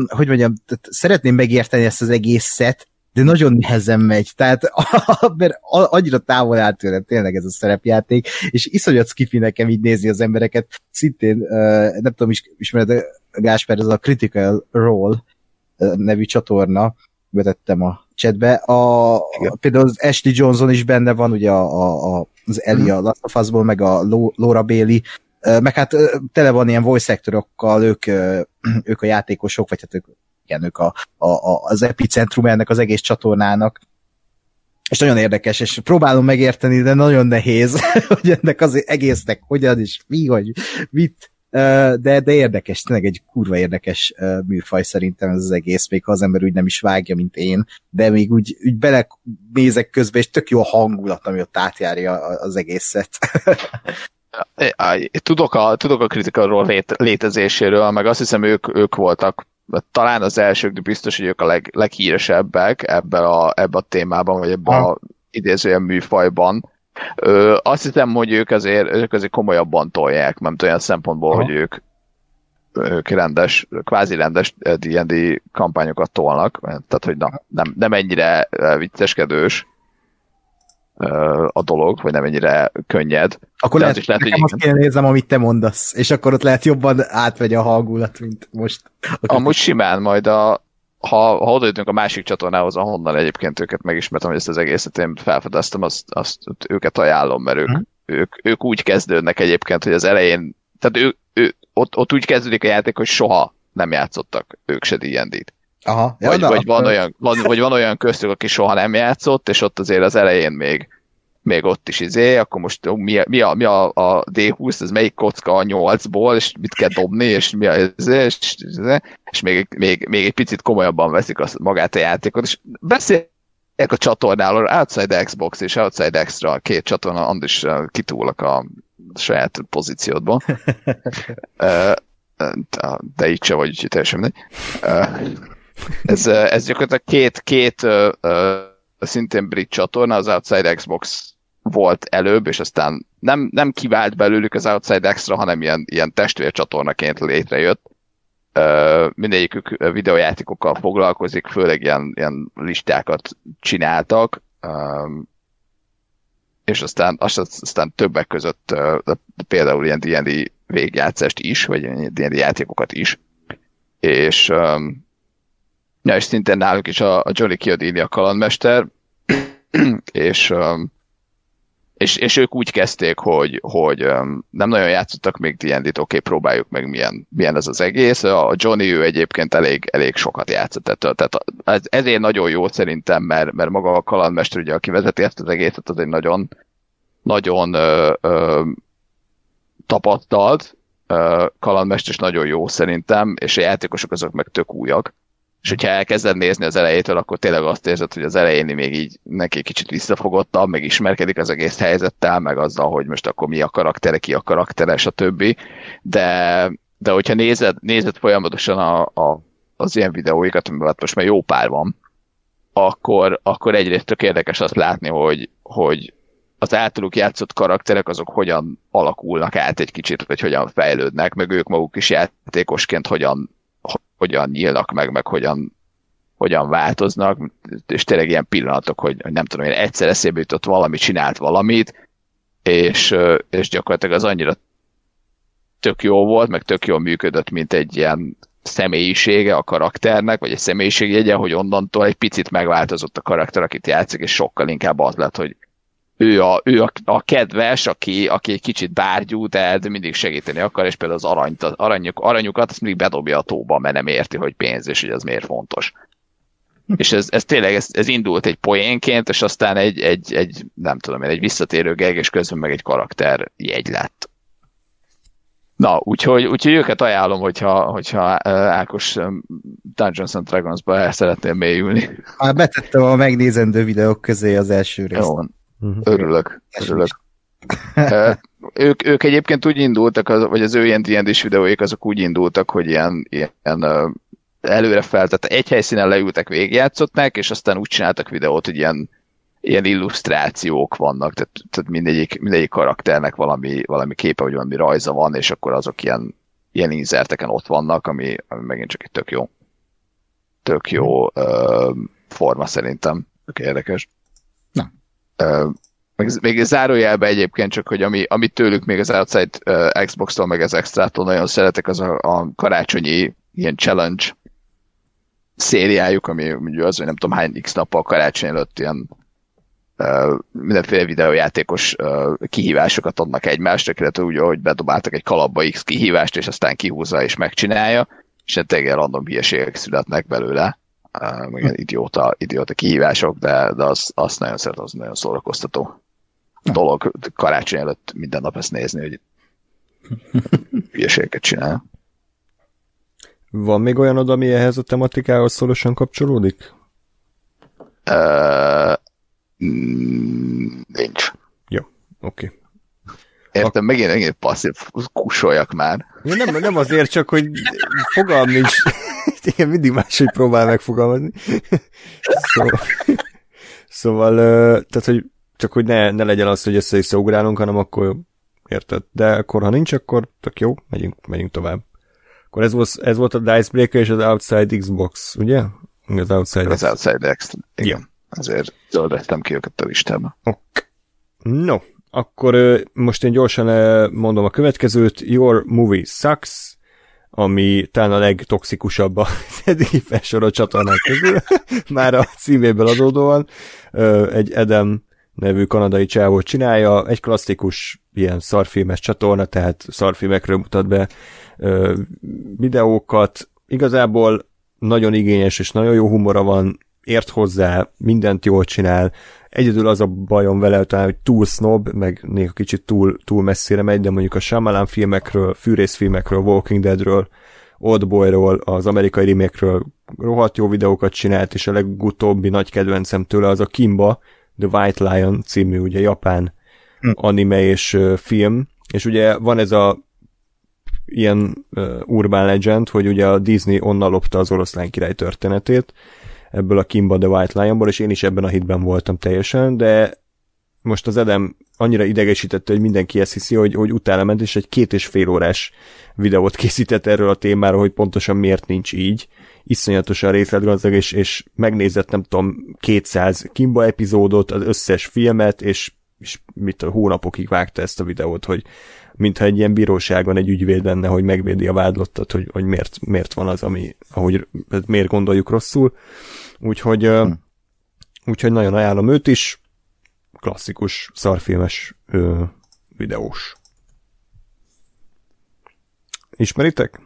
hogy mondjam, szeretném megérteni ezt az egészet, de nagyon nehezen megy, tehát mert annyira távol áll tőlem tényleg ez a szerepjáték, és iszonyat skifi nekem így nézni az embereket, szintén, nem tudom, is, ismered Gásper, ez a Critical Role nevű csatorna, vetettem a chatbe. A, a, például az Ashley Johnson is benne van, ugye a, a, a, az Ellie a Last of Us-ból, meg a Laura Bailey, meg hát tele van ilyen voice actorokkal, ők, ők a játékosok, vagy hát ők, igen, ők a, a, a, az epicentrum ennek az egész csatornának. És nagyon érdekes, és próbálom megérteni, de nagyon nehéz, hogy ennek az egésznek hogyan is, mi, hogy mit, de, de érdekes, tényleg egy kurva érdekes műfaj szerintem ez az egész, még ha az ember úgy nem is vágja, mint én, de még úgy, úgy belemézek közben, és tök jó a hangulat, ami ott átjárja az egészet. Tudok a, tudok a kritikáról lét, létezéséről, meg azt hiszem ők, ők voltak talán az elsők, de biztos, hogy ők a leg, leghíresebbek ebbe a, ebbe a témában, vagy ebbe a idézőjen műfajban. Ö, azt hiszem, hogy ők azért, ők azért komolyabban tolják, mert olyan szempontból, Aha. hogy ők, ők rendes, kvázi rendes D&D kampányokat tolnak, tehát hogy na, nem, nem ennyire vicceskedős a dolog, vagy nem ennyire könnyed. Akkor lehet, is lehet, hogy azt kéne nézem, amit te mondasz, és akkor ott lehet jobban átvegy a hangulat, mint most. Amúgy simán majd a, ha, ha odajutunk a másik csatornához, ahonnan egyébként őket megismertem, hogy ezt az egészet én felfedeztem, azt, azt őket ajánlom, mert ők, hmm. ők, ők úgy kezdődnek egyébként, hogy az elején, tehát ő, ő, ott, ott úgy kezdődik a játék, hogy soha nem játszottak ők se D&D-t. Aha. Ja, vagy, na, vagy, van olyan, van, vagy van olyan köztük, aki soha nem játszott, és ott azért az elején még, még ott is izé, akkor most mi, mi, a, mi a, a D20, ez melyik kocka a 8-ból, és mit kell dobni, és mi a izé, és, és, és még, még, még egy picit komolyabban veszik azt, magát a játékot, és beszélek a csatornáról, Outside Xbox és Outside Extra, két csatorna, Andis kitúlok a saját pozíciódból. de így se vagy, teljesen mindegy. Ez, ez gyakorlatilag két, két uh, uh, szintén brit csatorna, az Outside Xbox volt előbb, és aztán nem, nem kivált belőlük az Outside Extra, hanem ilyen, ilyen testvércsatornaként létrejött. Uh, mindegyikük videójátékokkal foglalkozik, főleg ilyen, ilyen listákat csináltak, um, és aztán, aztán többek között uh, például ilyen D&D végjátszást is, vagy ilyen D&D játékokat is, és um, Ja, és szintén náluk is a, a Johnny Chiodini a kalandmester, és, um, és, és ők úgy kezdték, hogy, hogy um, nem nagyon játszottak még D&D-t, oké, próbáljuk meg milyen, milyen ez az egész. A Johnny ő egyébként elég, elég sokat játszott ettől, tehát ez, ezért nagyon jó szerintem, mert, mert maga a kalandmester, ugye, aki vezeti ezt az egészet, az egy nagyon, nagyon ö, ö, tapasztalt kalandmester, és nagyon jó szerintem, és a játékosok azok meg tök újak és hogyha elkezded nézni az elejétől, akkor tényleg azt érzed, hogy az elején még így neki kicsit visszafogottabb, meg ismerkedik az egész helyzettel, meg azzal, hogy most akkor mi a karaktere, ki a karaktere, stb. De, de hogyha nézed, nézed folyamatosan a, a, az ilyen videóikat, amiben hát most már jó pár van, akkor, akkor egyrészt tök érdekes azt látni, hogy, hogy az általuk játszott karakterek azok hogyan alakulnak át egy kicsit, vagy hogyan fejlődnek, meg ők maguk is játékosként hogyan hogyan nyílnak meg, meg hogyan, hogyan változnak, és tényleg ilyen pillanatok, hogy, hogy nem tudom, én egyszer eszébe jutott valami, csinált valamit, és, és gyakorlatilag az annyira tök jó volt, meg tök jól működött, mint egy ilyen személyisége a karakternek, vagy egy személyiségjegye, hogy onnantól egy picit megváltozott a karakter, akit játszik, és sokkal inkább az lett, hogy ő a, ő a, a kedves, aki, aki egy kicsit bárgyú, de, de mindig segíteni akar, és például az aranyt, az aranyuk, aranyukat azt mindig bedobja a tóba, mert nem érti, hogy pénz, és hogy ez miért fontos. és ez, ez tényleg, ez, ez indult egy poénként, és aztán egy, egy, egy nem tudom én, egy visszatérő geg, és közben meg egy karakter jegy lett. Na, úgyhogy, úgyhogy őket ajánlom, hogyha, hogyha Ákos Dungeons and Dragons-ba el szeretnél mélyülni. Már betettem a megnézendő videók közé az első részt. Jó, Uh-huh. Örülök, örülök. ők, ők egyébként úgy indultak, az, vagy az ő ilyen d videóik azok úgy indultak, hogy ilyen, ilyen előre fel, tehát egy helyszínen leültek, végigjátszották, és aztán úgy csináltak videót, hogy ilyen, ilyen illusztrációk vannak, tehát, tehát mindegyik, mindegyik karakternek valami, valami képe, vagy valami rajza van, és akkor azok ilyen, ilyen inzerteken ott vannak, ami, ami megint csak egy tök jó, tök jó uh, forma szerintem, tök érdekes még zárójelbe egyébként csak, hogy ami, amit tőlük még az Outside uh, Xbox-tól, meg az Extra-tól nagyon szeretek, az a, a karácsonyi ilyen challenge szériájuk, ami ugye az, hogy nem tudom hány x nappal karácsony előtt ilyen uh, mindenféle videójátékos uh, kihívásokat adnak egymásra, illetve úgy, hogy bedobáltak egy kalapba x kihívást, és aztán kihúzza és megcsinálja, és tényleg random hülyeségek születnek belőle meg ilyen idióta, idióta kihívások, de, de az, azt nagyon szeret, az nagyon szórakoztató dolog karácsony előtt minden nap ezt nézni, hogy hülyeségeket csinál. Van még olyan oda, ami ehhez a tematikához szorosan kapcsolódik? Uh, nincs. Jó, oké. Okay. Értem, megint, megint passzív, kusoljak már. Nem, nem azért, csak hogy fogalm nincs. Igen, mindig máshogy próbál megfogalmazni. Szóval, szóval tehát, hogy csak hogy ne, ne legyen az, hogy össze ugrálunk, hanem akkor érted. De akkor, ha nincs, akkor tök jó, megyünk, megyünk tovább. Akkor ez volt, ez volt a Dicebreaker és az Outside Xbox, ugye? Az Outside Az Outside X. Igen. Ja. Azért zöldettem ki őket a listába. Ok. No, akkor most én gyorsan mondom a következőt. Your movie sucks, ami talán a legtoxikusabb a eddigi felsorolt csatornák közül, már a címéből adódóan. Egy Adam nevű kanadai csávót csinálja, egy klasszikus ilyen szarfilmes csatorna, tehát szarfilmekről mutat be videókat. Igazából nagyon igényes és nagyon jó humora van, ért hozzá, mindent jól csinál, Egyedül az a bajom vele, talán, hogy túl snob, meg néha kicsit túl, túl messzire megy, de mondjuk a Shyamalan filmekről, fűrészfilmekről, Walking Deadről, Oldboyról, az amerikai remake rohadt jó videókat csinált, és a legutóbbi nagy kedvencem tőle az a Kimba, The White Lion című, ugye japán hm. anime és film, és ugye van ez a ilyen uh, urban legend, hogy ugye a Disney onnan lopta az oroszlán király történetét, ebből a Kimba the White Lionból, és én is ebben a hitben voltam teljesen, de most az Edem annyira idegesítette, hogy mindenki ezt hiszi, hogy, hogy utána ment, és egy két és fél órás videót készített erről a témáról, hogy pontosan miért nincs így. Iszonyatosan részletgazdag, és, és megnézett, nem tudom, 200 Kimba epizódot, az összes filmet, és, és mit a hónapokig vágta ezt a videót, hogy mintha egy ilyen bíróságon egy ügyvéd lenne, hogy megvédi a vádlottat, hogy, hogy miért, miért van az, ami, ahogy, miért gondoljuk rosszul. Úgyhogy, hm. úgyhogy nagyon ajánlom őt is, klasszikus, szarfilmes ö, videós. Ismeritek?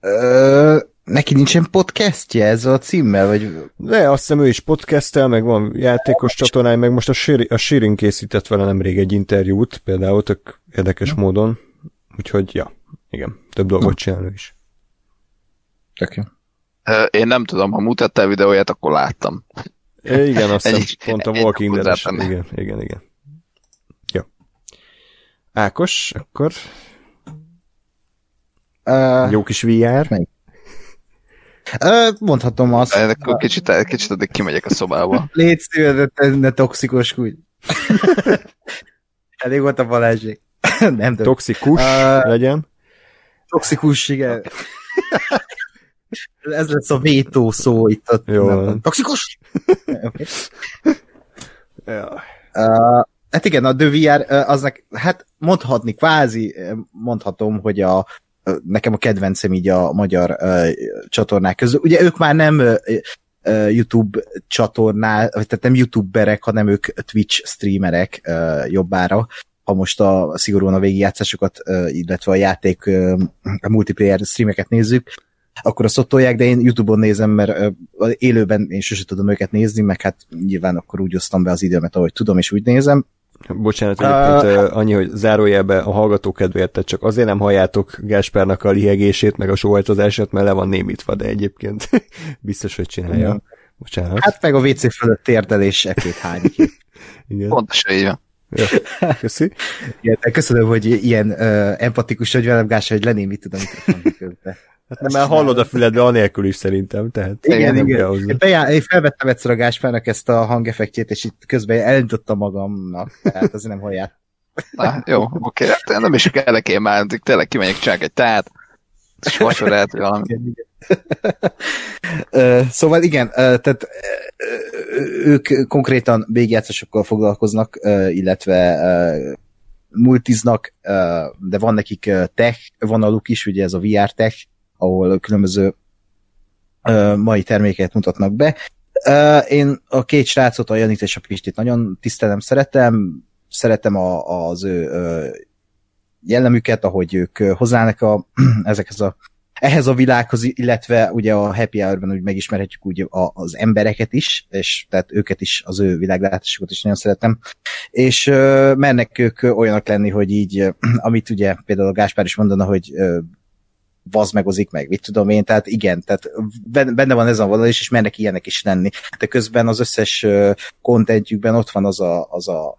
Ö, neki nincsen podcastje ez a címmel, vagy... De azt hiszem ő is podcasttel, meg van játékos csatornája, meg most a, Siri, a Sirin készített vele nemrég egy interjút, például tök érdekes Na. módon. Úgyhogy, ja, igen, több dolgot csinál is. Tök jó. Én nem tudom, ha mutattál videóját, akkor láttam. É, igen, azt hiszem, pont a Walking dead Igen, igen, igen. Jó. Ákos, akkor... Uh, Jó kis VR. Melyik? Mondhatom azt. De akkor kicsit, kicsit addig kimegyek a szobába. Légy szíves, ne, ne toxikus úgy. Elég volt a Balázsék. nem tudom. Toxikus uh, legyen. Toxikus, igen. Ez lesz a vétó szó itt. A, Jó. Nem, toxikus? okay. ja. uh, hát igen, a The VR, aznak, hát mondhatni, kvázi mondhatom, hogy a nekem a kedvencem így a magyar uh, csatornák közül. Ugye ők már nem uh, YouTube csatornál, vagy tehát nem youtuberek, hanem ők Twitch streamerek uh, jobbára, ha most a szigorúan a végigjátszásokat, uh, illetve a játék uh, a multiplayer streameket nézzük, akkor azt ott tolják, de én YouTube-on nézem, mert uh, élőben én sose tudom őket nézni, meg hát nyilván akkor úgy osztam be az időmet, ahogy tudom, és úgy nézem. Bocsánat, egyébként uh, annyi, hogy zárójelbe a hallgató kedvéért, tehát csak azért nem halljátok Gáspárnak a lihegését, meg a sóhajtozását, mert le van némítva, de egyébként biztos, hogy csinálja. Igen. Bocsánat. Hát meg a WC fölött térdelés ekét hány Igen. Pontosan így van. Ja, köszi. Igen, köszönöm, hogy ilyen uh, empatikus vagy velem, Gása, hogy lennémíted a mikrofon Hát nem, mert hallod a füledbe anélkül is szerintem, tehát igen, igen. Én, bejá, én felvettem egyszer a Gáspárnak ezt a hangeffektjét, és itt közben elindítottam magamnak, tehát azért nem hallják. Na, jó, oké, hát nem is kellek én már, tényleg kimegyek csak egy tát, és vacsorát, valami. Igen, igen. szóval igen, tehát ők konkrétan végjátszásokkal foglalkoznak, illetve multiznak, de van nekik tech vonaluk is, ugye ez a VR tech, ahol különböző mai terméket mutatnak be. Én a két srácot, a Janit és a Pistit nagyon tisztelem, szeretem, szeretem a, az ő uh, jellemüket, ahogy ők hozzának a, ezekhez a ehhez a világhoz, illetve ugye a Happy Hour-ben úgy megismerhetjük úgy az embereket is, és tehát őket is, az ő világlátásukat is nagyon szeretem. És uh, mernek ők olyanok lenni, hogy így, amit ugye például a Gáspár is mondana, hogy uh, vazmegozik meg, mit tudom én, tehát igen, tehát benne van ez a vonal és mennek ilyenek is lenni. De közben az összes kontentjükben ott van az a, az a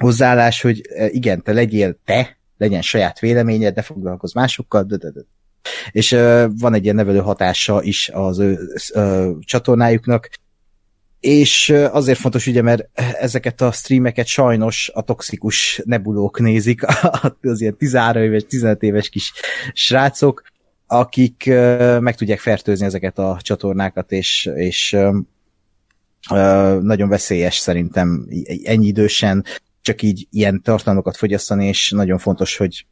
hozzáállás, hogy igen, te legyél te, legyen saját véleményed, ne foglalkozz másokkal, de, de, de. és uh, van egy ilyen nevelő hatása is az ő uh, csatornájuknak, és azért fontos ugye, mert ezeket a streameket sajnos a toxikus nebulók nézik, az ilyen 13 éves, 15 éves kis srácok, akik meg tudják fertőzni ezeket a csatornákat, és, és nagyon veszélyes szerintem ennyi idősen csak így ilyen tartalmakat fogyasztani, és nagyon fontos, hogy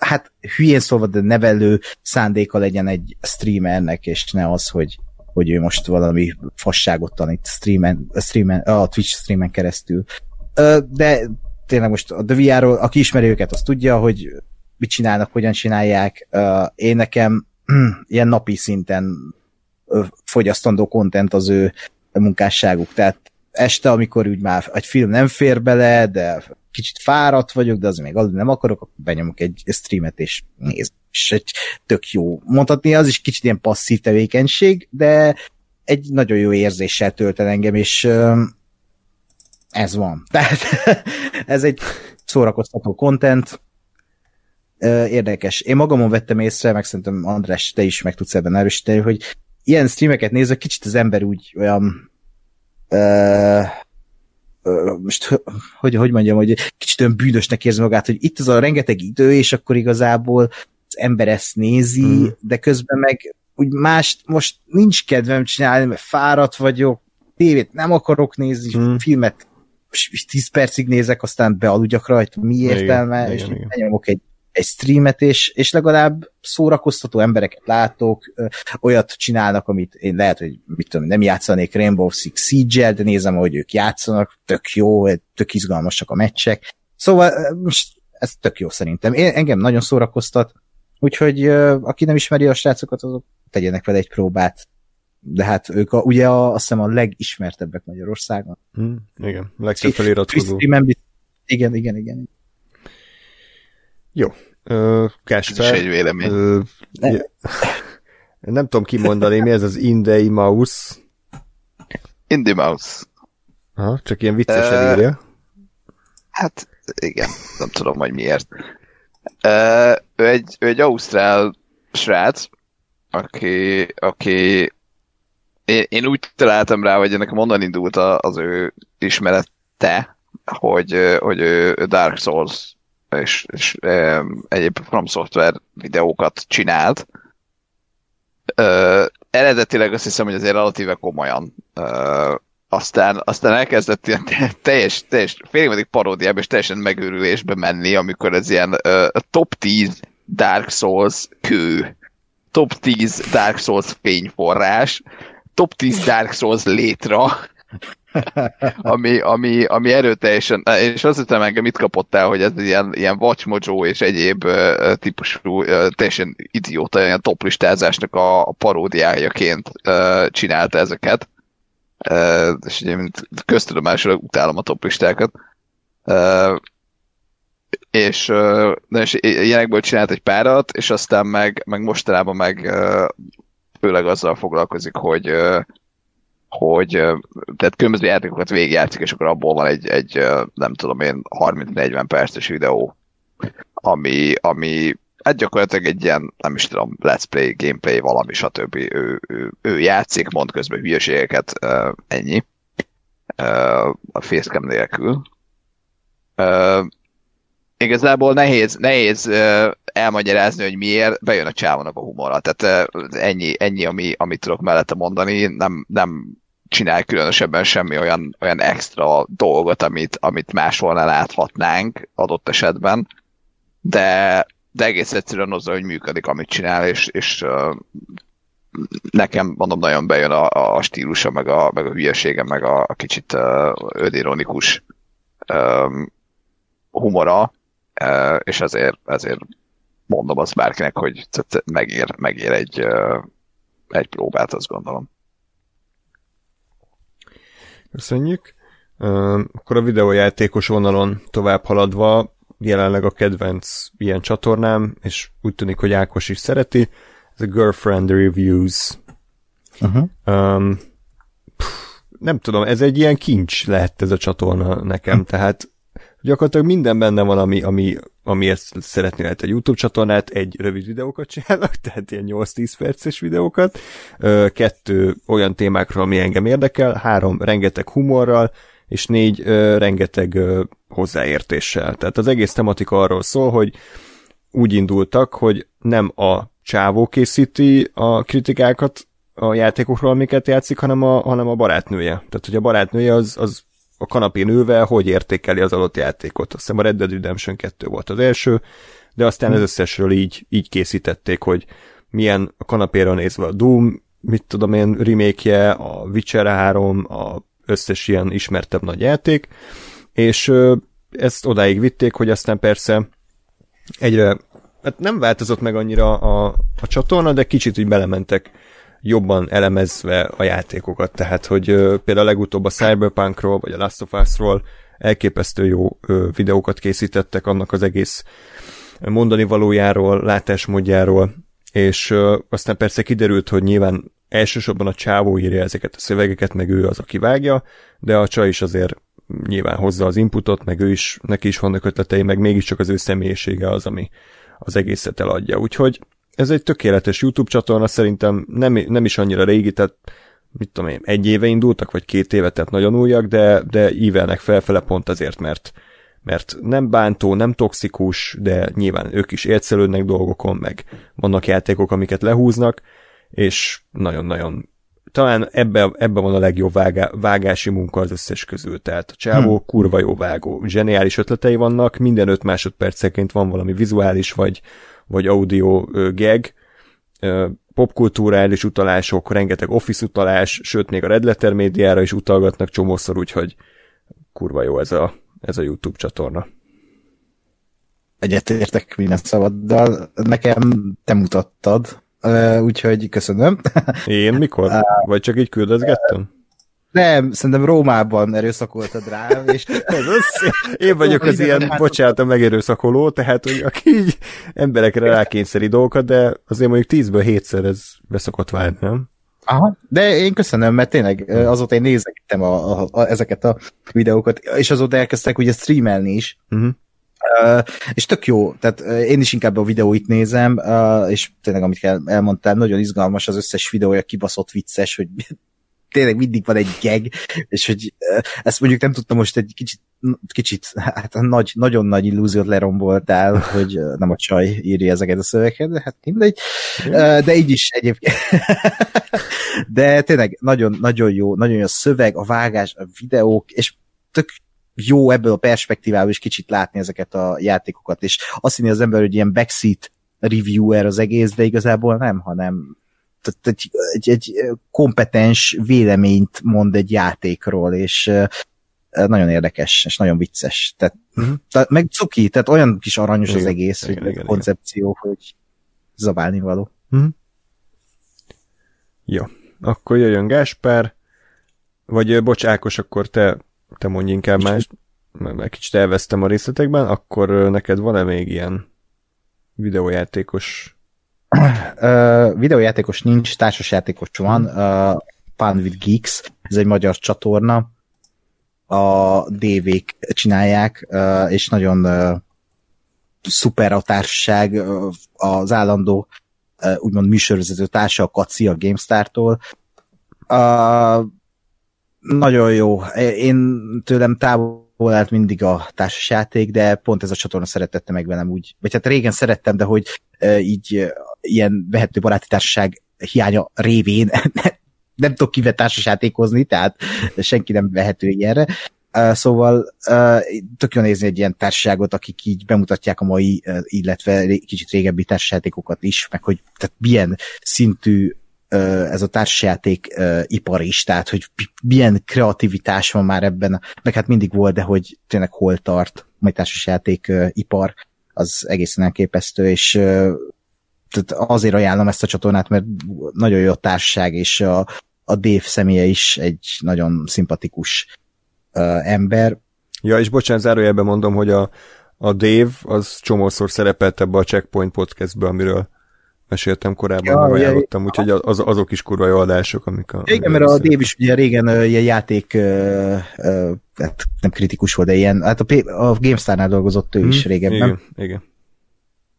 hát hülyén szólva, de nevelő szándéka legyen egy streamernek, és ne az, hogy, hogy ő most valami fasságot tanít streamen, streamen, a Twitch streamen keresztül. De tényleg most a The VR-ról, aki ismeri őket, az tudja, hogy mit csinálnak, hogyan csinálják. Én nekem ilyen napi szinten fogyasztandó content az ő munkásságuk, tehát este, amikor úgy már egy film nem fér bele, de kicsit fáradt vagyok, de az még aludni nem akarok, akkor benyomok egy streamet és néz. És egy tök jó. Mondhatni, az is kicsit ilyen passzív tevékenység, de egy nagyon jó érzéssel tölt el engem, és ez van. Tehát ez egy szórakoztató content, érdekes. Én magamon vettem észre, meg szerintem András, te is meg tudsz ebben erősíteni, hogy ilyen streameket nézve kicsit az ember úgy olyan uh, most hogy, hogy mondjam, hogy kicsit olyan bűnösnek érzi magát, hogy itt az a rengeteg idő, és akkor igazából az ember ezt nézi, mm. de közben meg úgy más, most nincs kedvem csinálni, mert fáradt vagyok, tévét nem akarok nézni, mm. filmet 10 percig nézek, aztán bealudjak rajta, mi értelme, igen, és igen, igen. egy egy streamet, és, és legalább szórakoztató embereket látok, olyat csinálnak, amit én lehet, hogy mit tudom, nem játszanék Rainbow Six siege de nézem, hogy ők játszanak, tök jó, tök izgalmasak a meccsek. Szóval most ez tök jó szerintem. Én, engem nagyon szórakoztat, úgyhogy aki nem ismeri a srácokat, azok tegyenek vele egy próbát. De hát ők a, ugye a, azt hiszem a legismertebbek Magyarországon. Hmm, igen, legtöbb feliratkozó. Igen, igen, igen. Jó. Uh, Kasper. Ez is egy vélemény. Uh, ne. nem tudom kimondani, mi ez az Indei Mouse. Indie Mouse. Ha, csak ilyen viccesen uh, írja. Hát, igen, nem tudom, hogy miért. Ő, egy, ő egy ausztrál srác, aki, aki én, én úgy találtam rá, hogy ennek onnan indult az ő ismerete, hogy, hogy ő Dark Souls és, és e, egyéb From Software videókat csinált. E, eredetileg azt hiszem, hogy azért relatíve komolyan. E, aztán, aztán elkezdett ilyen teljes, teljes félig paródiába és teljesen megőrülésbe menni, amikor ez ilyen uh, top 10 Dark Souls kő, top 10 Dark Souls fényforrás, top 10 Dark Souls létra, ami, ami, ami erőteljesen, és azt hiszem engem mit kapott el, hogy ez ilyen, ilyen Watch és egyéb uh, típusú uh, teljesen idióta ilyen toplistázásnak a, a paródiájaként uh, csinálta ezeket. Uh, és ugye, mint köztudomásról utálom a toplistákat. Uh, és, uh, és ilyenekből csinált egy párat, és aztán meg, meg mostanában meg uh, főleg azzal foglalkozik, hogy uh, hogy tehát különböző játékokat végigjátszik, és akkor abból van egy, egy nem tudom én, 30-40 perces videó, ami, ami hát gyakorlatilag egy ilyen, nem is tudom, let's play, gameplay, valami, stb. Ő, ő, ő játszik, mond közben hülyeségeket, ennyi. A facecam nélkül. Igazából nehéz, nehéz elmagyarázni, hogy miért bejön a csávónak a humora. Tehát ennyi, ennyi ami, amit tudok mellette mondani, nem, nem csinál különösebben semmi olyan, olyan extra dolgot, amit, amit máshol ne láthatnánk adott esetben, de, de egész egyszerűen azzal, hogy működik, amit csinál, és, és uh, nekem, mondom, nagyon bejön a, a stílusa, meg a, meg a hülyesége, meg a, a kicsit uh, ödironikus um, humora, uh, és ezért, ezért mondom azt bárkinek, hogy megér, megér egy, uh, egy próbát, azt gondolom. Köszönjük. Akkor a videójátékos vonalon tovább haladva, jelenleg a kedvenc ilyen csatornám, és úgy tűnik, hogy Ákos is szereti, ez a Girlfriend Reviews. Uh-huh. Um, pff, nem tudom, ez egy ilyen kincs lehet ez a csatorna nekem, uh-huh. tehát gyakorlatilag minden benne van, ami, ami, amiért szeretnél egy YouTube csatornát, egy rövid videókat csinálnak, tehát ilyen 8-10 perces videókat, kettő olyan témákról, ami engem érdekel, három rengeteg humorral, és négy rengeteg hozzáértéssel. Tehát az egész tematika arról szól, hogy úgy indultak, hogy nem a csávó készíti a kritikákat a játékokról, amiket játszik, hanem a, hanem a barátnője. Tehát, hogy a barátnője az, az a kanapén ülve hogy értékeli az adott játékot. Azt hiszem a Red Dead Redemption 2 volt az első, de aztán az összesről így, így készítették, hogy milyen a kanapéra nézve a Doom, mit tudom én, remake a Witcher 3, a összes ilyen ismertebb nagy játék, és ezt odáig vitték, hogy aztán persze egyre, hát nem változott meg annyira a, a csatorna, de kicsit úgy belementek jobban elemezve a játékokat, tehát hogy például legutóbb a Cyberpunkról, vagy a Last of Us-ról elképesztő jó videókat készítettek annak az egész mondani valójáról, látásmódjáról, és aztán persze kiderült, hogy nyilván elsősorban a csávó írja ezeket a szövegeket, meg ő az, aki vágja, de a csaj is azért nyilván hozza az inputot, meg ő is, neki is vannak ötletei, meg mégiscsak az ő személyisége az, ami az egészet eladja. Úgyhogy ez egy tökéletes YouTube csatorna, szerintem nem, nem is annyira régi, tehát mit tudom én, egy éve indultak, vagy két éve, tehát nagyon újak, de, de ívelnek felfele pont azért, mert, mert nem bántó, nem toxikus, de nyilván ők is élcelődnek dolgokon, meg vannak játékok, amiket lehúznak, és nagyon-nagyon talán ebbe, ebbe van a legjobb vágá, vágási munka az összes közül. Tehát a csávó hmm. kurva jó vágó. Zseniális ötletei vannak, minden öt másodperceként van valami vizuális vagy, vagy audio gag, popkulturális utalások, rengeteg office utalás, sőt még a Red Letter médiára is utalgatnak csomószor, úgyhogy kurva jó ez a, ez a YouTube csatorna. Egyetértek minden szavaddal. Nekem te mutattad, úgyhogy köszönöm. Én mikor? Vagy csak így küldözgettem? Nem, szerintem Rómában erőszakoltad rám, és ez az, én vagyok az ilyen, bocsánat, a megerőszakoló, tehát hogy aki így emberekre rákényszeri dolgokat, de azért mondjuk tízből hétszer ez beszokott válni, nem? Aha, de én köszönöm, mert tényleg azóta én nézegettem a, a, a, ezeket a videókat, és azóta elkezdtek ugye streamelni is, uh-huh. És tök jó, tehát én is inkább a videóit nézem, és tényleg, amit elmondtál, nagyon izgalmas az összes videója, kibaszott vicces, hogy tényleg mindig van egy geg, és hogy ezt mondjuk nem tudtam most egy kicsit, kicsit hát nagy, nagyon nagy illúziót leromboltál, hogy nem a csaj írja ezeket a szövegeket, de hát mindegy. De így is egyébként. De tényleg nagyon, nagyon jó, nagyon jó a szöveg, a vágás, a videók, és tök jó ebből a perspektívából is kicsit látni ezeket a játékokat, és azt hinni az ember, hogy ilyen backseat reviewer az egész, de igazából nem, hanem egy, egy, egy kompetens véleményt mond egy játékról, és nagyon érdekes, és nagyon vicces. Tehát, uh-huh. tehát meg cuki, tehát olyan kis aranyos igen, az egész, igen, hogy igen, koncepció, igen. hogy zabálni való. Uh-huh. Jó, akkor jöjjön Gáspár, vagy bocs, Ákos, akkor te, te mondj inkább más, mert kicsit elvesztem a részletekben, akkor neked van-e még ilyen videójátékos? Uh, videójátékos nincs, társasjátékos van, uh, Fun with Geeks, ez egy magyar csatorna, a DV-k csinálják, uh, és nagyon uh, szuper a társaság, uh, az állandó uh, úgymond műsorvezető társa, a Kaci a GameStar-tól. Uh, nagyon jó. Én tőlem távol állt mindig a társasjáték, de pont ez a csatorna szeretette meg velem úgy. Vagy hát régen szerettem, de hogy így ilyen vehető baráti társaság hiánya révén nem tudok kivet társasjátékozni, tehát senki nem vehető ilyenre. Szóval tök jó nézni egy ilyen társaságot, akik így bemutatják a mai, illetve kicsit régebbi társasjátékokat is, meg hogy tehát milyen szintű ez a társasjáték ipar is, tehát hogy milyen kreativitás van már ebben, meg hát mindig volt, de hogy tényleg hol tart a társasjáték ipar, az egészen elképesztő, és tehát azért ajánlom ezt a csatornát, mert nagyon jó a társaság, és a, a Dave személye is egy nagyon szimpatikus ember. Ja, és bocsánat, zárójelben mondom, hogy a, a Dave az csomószor szerepelt ebbe a Checkpoint podcastbe, amiről meséltem korábban, Ja, meg ja, ajánlottam, úgyhogy az, azok is kurva jó adások, amik a... Igen, mert a Dave is ugye régen ilyen játék, hát nem kritikus volt, de ilyen, hát a, a GameStar-nál dolgozott ő is régebben. Mhm. Igen, igen.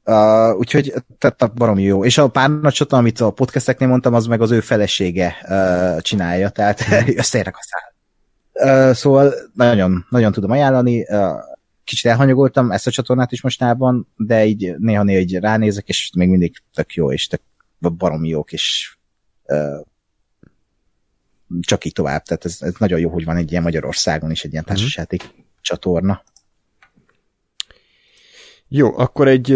Uh, úgyhogy tehát baromi jó. És a párnacsota, amit a podcasteknél mondtam, az meg az ő felesége uh, csinálja, tehát összeérnek a szál. Uh, szóval nagyon, nagyon tudom ajánlani. Uh, kicsit elhanyagoltam ezt a csatornát is mostában, de így néha-néha így ránézek, és még mindig tök jó, és tök baromi jók, és uh, csak így tovább. Tehát ez, ez nagyon jó, hogy van egy ilyen Magyarországon is egy ilyen társasjáték csatorna. Jó, akkor egy,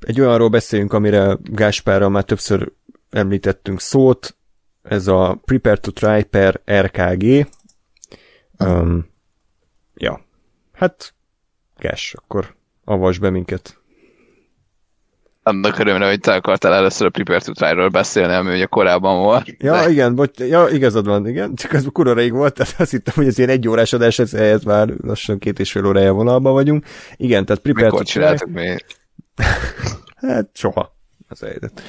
egy olyanról beszéljünk, amire Gáspárral már többször említettünk szót, ez a Prepare to Try per RKG. Um, ja, hát Gás, akkor avasd be minket. Annak örömre, hogy te akartál először a Prepare to Try-ról beszélni, ami ugye korábban volt. Ja, De- igen, bocs, ja, igazad van, igen, csak az kurva rég volt, tehát azt hittem, hogy ez ilyen egy órás adás, ez, ez már lassan két és fél órája vonalban vagyunk. Igen, tehát Prepare Mikor to Try, mi? hát soha. Az helyzet.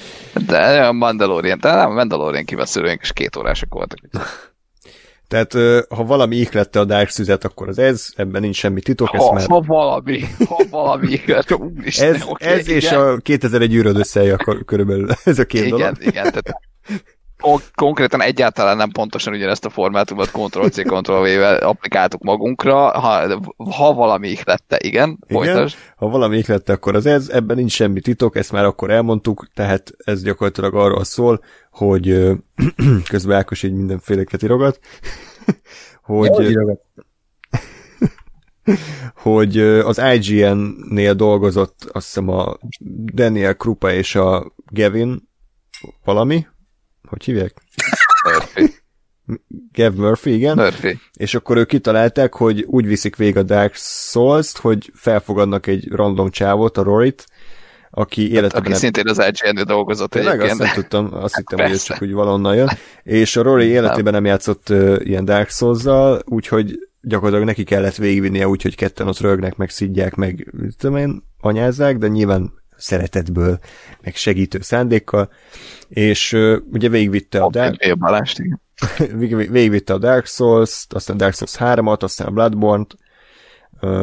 De a Mandalorian, de a Mandalorian kiveszélőink is két órások voltak. Tehát ha valami ihlette a Dark Szüzet, akkor az ez, ebben nincs semmi titok, Ha, már... ha valami, ha valami, úristen, Ez, oké, ez és igen. a 2001 űröd összeje akkor körülbelül ez a két igen, dolog. igen, tehát kon- konkrétan egyáltalán nem pontosan ugyanezt a formátumot Ctrl-C, Ctrl-V-vel applikáltuk magunkra, ha, ha valami ihlette, igen, Igen, ha valami ihlette, akkor az ez, ebben nincs semmi titok, ezt már akkor elmondtuk, tehát ez gyakorlatilag arról szól, hogy közben Ákos így mindenféleket írogat, hogy, hogy ö, az IGN-nél dolgozott azt hiszem a Daniel Krupa és a Gavin valami, hogy hívják? Murphy. Gav Murphy, igen. Murphy. és akkor ők kitalálták, hogy úgy viszik végig a Dark Souls-t, hogy felfogadnak egy random csávot, a Rorit, aki életében... Aki szintén az IGN-nél dolgozott Tényleg azt egyébként. nem tudtam, azt hittem, hogy ez Persze. csak úgy valonnan jön. És a Rory életében nem játszott uh, ilyen Dark Souls-zal, úgyhogy gyakorlatilag neki kellett végigvinnie, úgyhogy ketten ott rögnek, meg szidják, meg tudom én, anyázzák, de nyilván szeretetből, meg segítő szándékkal, és uh, ugye végigvitte a Dark, Balást, végigvitte a Dark Souls-t, aztán Dark Souls 3-at, aztán a Bloodborne-t,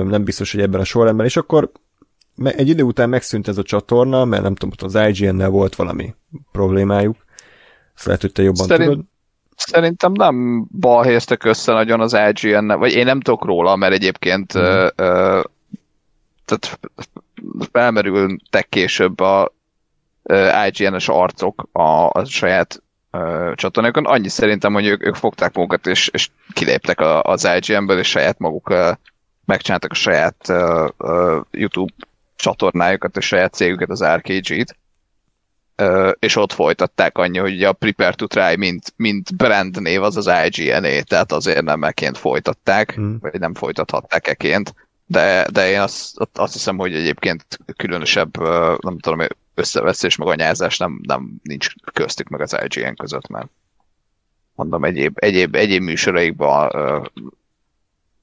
nem biztos, hogy ebben a sorrendben, és akkor egy idő után megszűnt ez a csatorna, mert nem tudom, az IGN-nel volt valami problémájuk. Ezt lehet, hogy te jobban Szerint- tudod. Szerintem nem balhéztek össze nagyon az ign -nel, vagy én nem tudok róla, mert egyébként Mhm. ö, ö, tehát felmerültek később a ö, IGN-es arcok a, a saját csatornákon. Annyi szerintem, hogy ők, ők fogták magukat, és, és kiléptek a, az IGN-ből, és saját maguk megcsináltak a saját ö, ö, YouTube csatornájukat, a saját cégüket, az RKG-t. És ott folytatták annyi, hogy a Prepare to Try, mint, mint brand név az az IGN-é, tehát azért nem eként folytatták, Hmm. vagy nem folytathatták eként, de, de én azt, azt hiszem, hogy egyébként különösebb, nem tudom, összeveszés meg anyázás nem, nem nincs köztük meg az IGN között, mert mondom, egyéb, egyéb, egyéb műsoraikban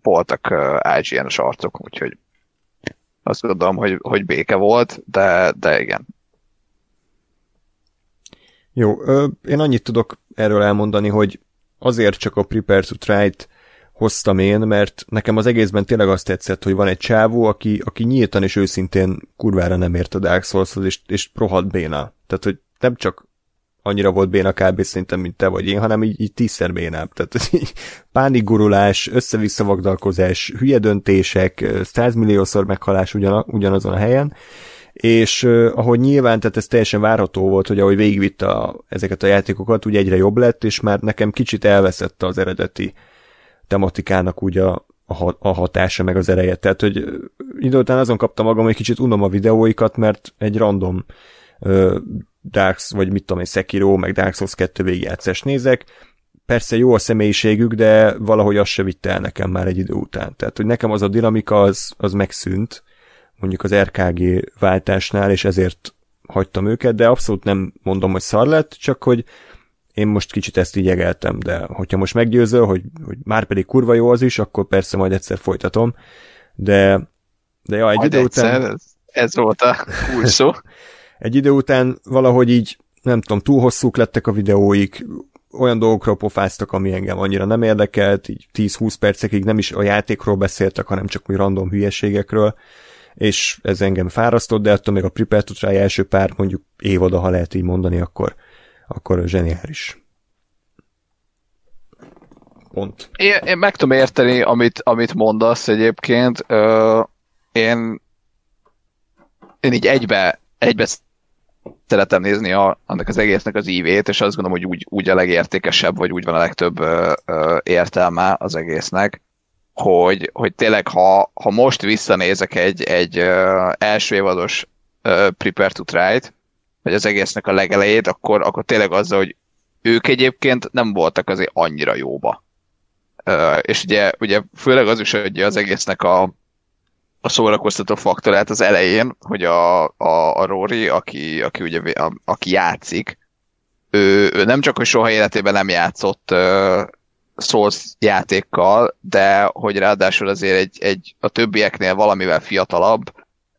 voltak IGN-es arcok, úgyhogy azt gondolom, hogy, hogy béke volt, de, de igen. Jó, ö, én annyit tudok erről elmondani, hogy azért csak a Prepare to Try-t hoztam én, mert nekem az egészben tényleg azt tetszett, hogy van egy csávó, aki, aki nyíltan és őszintén kurvára nem ért a Dark Souls-hoz, és, és rohadt béna. Tehát, hogy nem csak annyira volt béna kb. szerintem, mint te vagy én, hanem így, így tízszer bénább. Tehát ez pánikgurulás, össze-vissza vagdalkozás, hülye döntések, százmilliószor meghalás ugyan, ugyanazon a helyen, és uh, ahogy nyilván, tehát ez teljesen várható volt, hogy ahogy végigvitte a, ezeket a játékokat, úgy egyre jobb lett, és már nekem kicsit elveszette az eredeti tematikának úgy a, a, ha- a hatása, meg az ereje. Tehát, hogy ö, idő után azon kaptam magam, hogy kicsit unom a videóikat, mert egy random uh, Dark, vagy mit tudom én, Sekiro, meg Dark Souls 2 végigjátszást nézek, persze jó a személyiségük, de valahogy az se vitte el nekem már egy idő után. Tehát, hogy nekem az a dinamika az, az megszűnt, mondjuk az RKG váltásnál, és ezért hagytam őket, de abszolút nem mondom, hogy szar lett, csak hogy én most kicsit ezt így egeltem, de hogyha most meggyőzöl, hogy, hogy már pedig kurva jó az is, akkor persze majd egyszer folytatom, de, de ja, egy Majd idő után ez, ez volt a kulcs szó. egy idő után valahogy így, nem tudom, túl hosszúk lettek a videóik, olyan dolgokról pofáztak, ami engem annyira nem érdekelt, így 10-20 percekig nem is a játékról beszéltek, hanem csak mi random hülyeségekről, és ez engem fárasztott, de attól még a Prepare to Try első pár mondjuk évada, ha lehet így mondani, akkor, akkor zseniális. Pont. Én, én meg tudom érteni, amit, amit mondasz egyébként. Ö, én, én így egybe, egybe szeretem nézni a, annak az egésznek az ívét, és azt gondolom, hogy úgy, úgy a legértékesebb, vagy úgy van a legtöbb ö, ö, értelme az egésznek, hogy, hogy tényleg, ha, ha most visszanézek egy, egy ö, első évados ö, Prepare to Try-t, vagy az egésznek a legelejét, akkor, akkor tényleg az, hogy ők egyébként nem voltak azért annyira jóba. Ö, és ugye, ugye főleg az is, hogy az egésznek a, a szórakoztató faktorát az elején, hogy a, a, a Rory, aki, aki, ugye, a, aki játszik, ő, ő nem csak, hogy soha életében nem játszott uh, játékkal, de hogy ráadásul azért egy, egy a többieknél valamivel fiatalabb,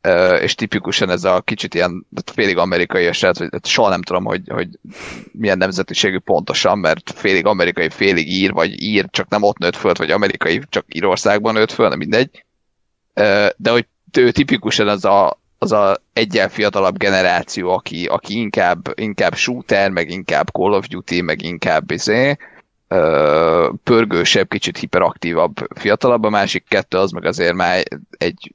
uh, és tipikusan ez a kicsit ilyen félig amerikai eset, vagy hát soha nem tudom, hogy, hogy milyen nemzetiségű pontosan, mert félig amerikai, félig ír, vagy ír, csak nem ott nőtt föl, vagy amerikai, csak Írországban nőtt föl, nem mindegy de hogy ő tipikusan az a, az a egyen fiatalabb generáció, aki, aki inkább, inkább shooter, meg inkább Call of Duty, meg inkább izé, pörgősebb, kicsit hiperaktívabb, fiatalabb, a másik kettő az meg azért már egy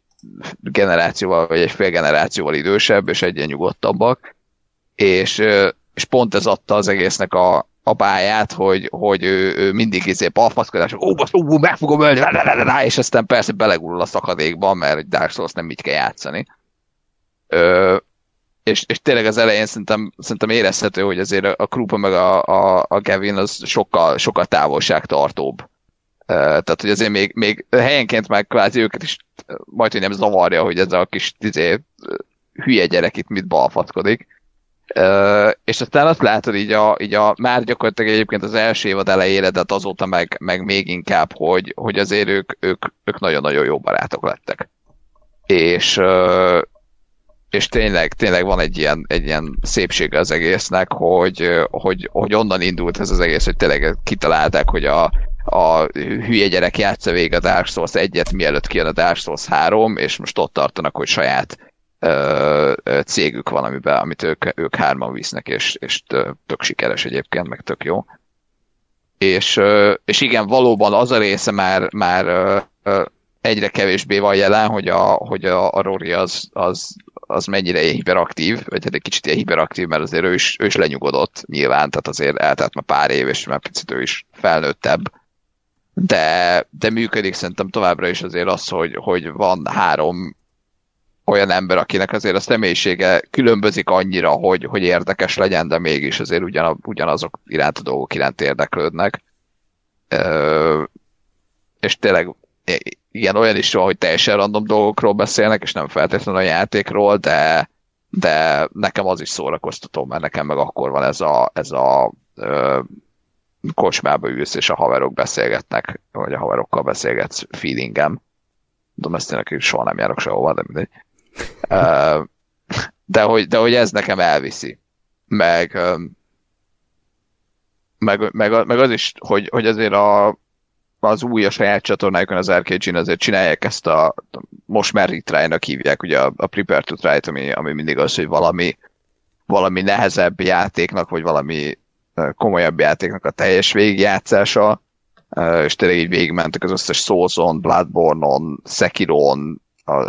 generációval, vagy egy fél generációval idősebb, és egyen nyugodtabbak, és, és pont ez adta az egésznek a, a pályát, hogy, hogy ő, ő mindig izé palfaszkodás, ó, basz, ó, meg fogom ölni, és aztán persze belegurul a szakadékba, mert Dark Souls nem így kell játszani. Ö, és, és tényleg az elején szerintem, szerintem érezhető, hogy azért a Krupa meg a, a, a Gavin az sokkal, sokkal távolságtartóbb. Tehát, hogy azért még, még helyenként meg kvázi őket is majd, hogy nem zavarja, hogy ez a kis izé, hülye gyerek itt mit balfatkodik. És aztán azt látod így a, így a, már gyakorlatilag egyébként az első évad elejére, de hát azóta meg, meg még inkább, hogy, hogy azért ők, ők, ők nagyon-nagyon jó barátok lettek. És, és tényleg, tényleg van egy ilyen, egy ilyen szépsége az egésznek, hogy, hogy, hogy onnan indult ez az egész, hogy tényleg kitalálták, hogy a, a hülye gyerek játsza végig a Dark Souls egyet, mielőtt kijön a Dark Souls 3, és most ott tartanak, hogy saját cégük van, amiben, amit ők, ők hárman visznek, és, és tök sikeres egyébként, meg tök jó. És, és igen, valóban az a része már, már egyre kevésbé van jelen, hogy a, hogy a, a Rory az, az, az mennyire hiperaktív, vagy hát egy kicsit ilyen hiperaktív, mert azért ő is, ő is lenyugodott nyilván, tehát azért eltelt már pár év, és már picit ő is felnőttebb. De, de működik szerintem továbbra is azért az, hogy, hogy van három olyan ember, akinek azért a személyisége különbözik annyira, hogy, hogy érdekes legyen, de mégis azért ugyan, ugyanazok iránt a dolgok iránt érdeklődnek. Ö, és tényleg ilyen olyan is van, hogy teljesen random dolgokról beszélnek, és nem feltétlenül a játékról, de, de nekem az is szórakoztató, mert nekem meg akkor van ez a, ez a ö, kocsmába ülsz, és a haverok beszélgetnek, vagy a haverokkal beszélgetsz feelingem. Tudom, ezt tényleg soha nem járok sehova, de mindegy de, hogy, de hogy ez nekem elviszi. Meg, meg, meg, meg az is, hogy, hogy azért a, az új a saját csatornájukon, az rkg azért csinálják ezt a, most már retry hívják, ugye a, a Prepare to try ami, ami mindig az, hogy valami, valami nehezebb játéknak, vagy valami komolyabb játéknak a teljes végigjátszása, és tényleg így végigmentek az összes Souls-on, Bloodborne-on, Sekiro-on,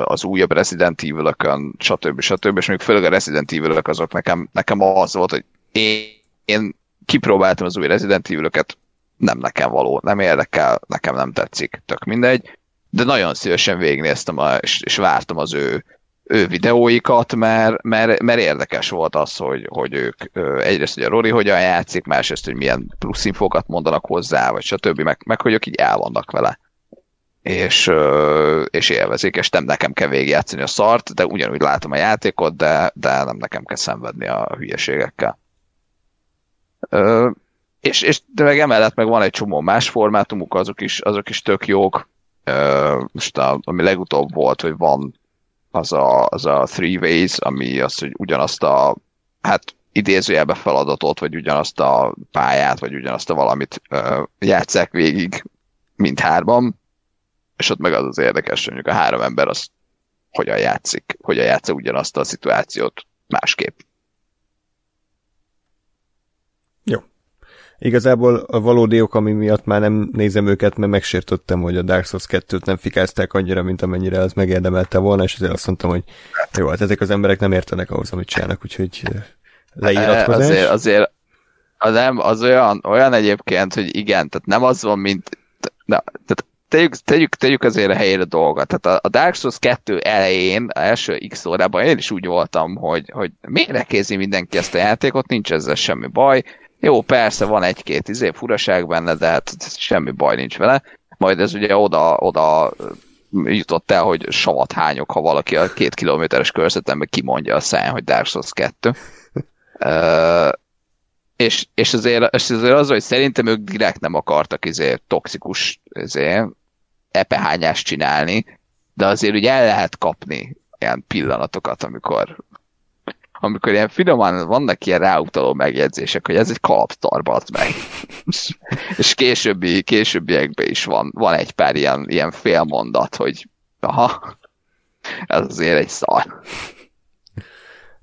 az újabb Resident Evil-ökön, stb. stb. És még főleg a Resident evil azok nekem, nekem az volt, hogy én, én kipróbáltam az új Resident evil nem nekem való, nem érdekel, nekem nem tetszik, tök mindegy, de nagyon szívesen végignéztem, a, és, és vártam az ő, ő videóikat, mert, mert, mert érdekes volt az, hogy, hogy ők egyrészt, hogy a Rory hogyan játszik, másrészt, hogy milyen plusz infókat mondanak hozzá, vagy stb., meg, meg hogy ők így el vannak vele és, és élvezik, és nem nekem kell végigjátszani a szart, de ugyanúgy látom a játékot, de, de nem nekem kell szenvedni a hülyeségekkel. És, és de meg emellett meg van egy csomó más formátumuk, azok is, azok is tök jók. Most a, ami legutóbb volt, hogy van az a, az a Three Ways, ami az, hogy ugyanazt a, hát idézőjelbe feladatot, vagy ugyanazt a pályát, vagy ugyanazt a valamit uh, játszák végig mindhárman, és ott meg az az érdekes, hogy mondjuk a három ember az hogyan játszik, hogyan játsza ugyanazt a szituációt másképp. Jó. Igazából a valódi ok, ami miatt már nem nézem őket, mert megsértöttem, hogy a Dark Souls 2-t nem fikázták annyira, mint amennyire az megérdemelte volna, és azért azt mondtam, hogy jó, hát ezek az emberek nem értenek ahhoz, amit csinálnak, úgyhogy leiratkozás. Azért, azért az, nem, az olyan, olyan egyébként, hogy igen, tehát nem az van, mint na, tehát tegyük, tegyük, tegyük azért a helyére dolgot. Tehát a, a Dark Souls 2 elején, a első X órában én is úgy voltam, hogy, hogy miért kézi mindenki ezt a játékot, nincs ezzel semmi baj. Jó, persze van egy-két izé, furaság benne, de hát semmi baj nincs vele. Majd ez ugye oda, oda jutott el, hogy savat hányok, ha valaki a két kilométeres körzetemben kimondja a száján, hogy Dark Souls 2. uh, és, és, azért, és azért az, hogy szerintem ők direkt nem akartak izé, toxikus izé, epehányást csinálni, de azért ugye el lehet kapni ilyen pillanatokat, amikor amikor ilyen finoman vannak ilyen ráutaló megjegyzések, hogy ez egy kalaptar, meg. és későbbi, későbbiekben is van, van egy pár ilyen, ilyen félmondat, hogy aha, ez azért egy szar.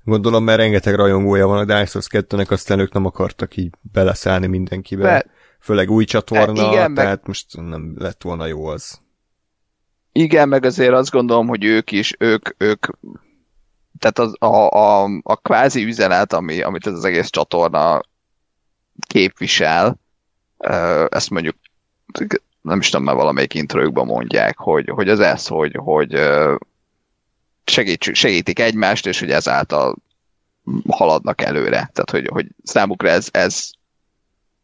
Gondolom, mert rengeteg rajongója van a Souls 2-nek, aztán ők nem akartak így beleszállni mindenkibe. Be... Főleg új csatorna, igen, tehát meg... most nem lett volna jó az. Igen, meg azért azt gondolom, hogy ők is, ők, ők tehát az, a, a, a kvázi üzenet, ami, amit ez az egész csatorna képvisel, ezt mondjuk nem is tudom, már valamelyik introjukban mondják, hogy, hogy az ez, hogy, hogy segít, segítik egymást, és hogy ezáltal haladnak előre. Tehát, hogy, hogy számukra ez, ez,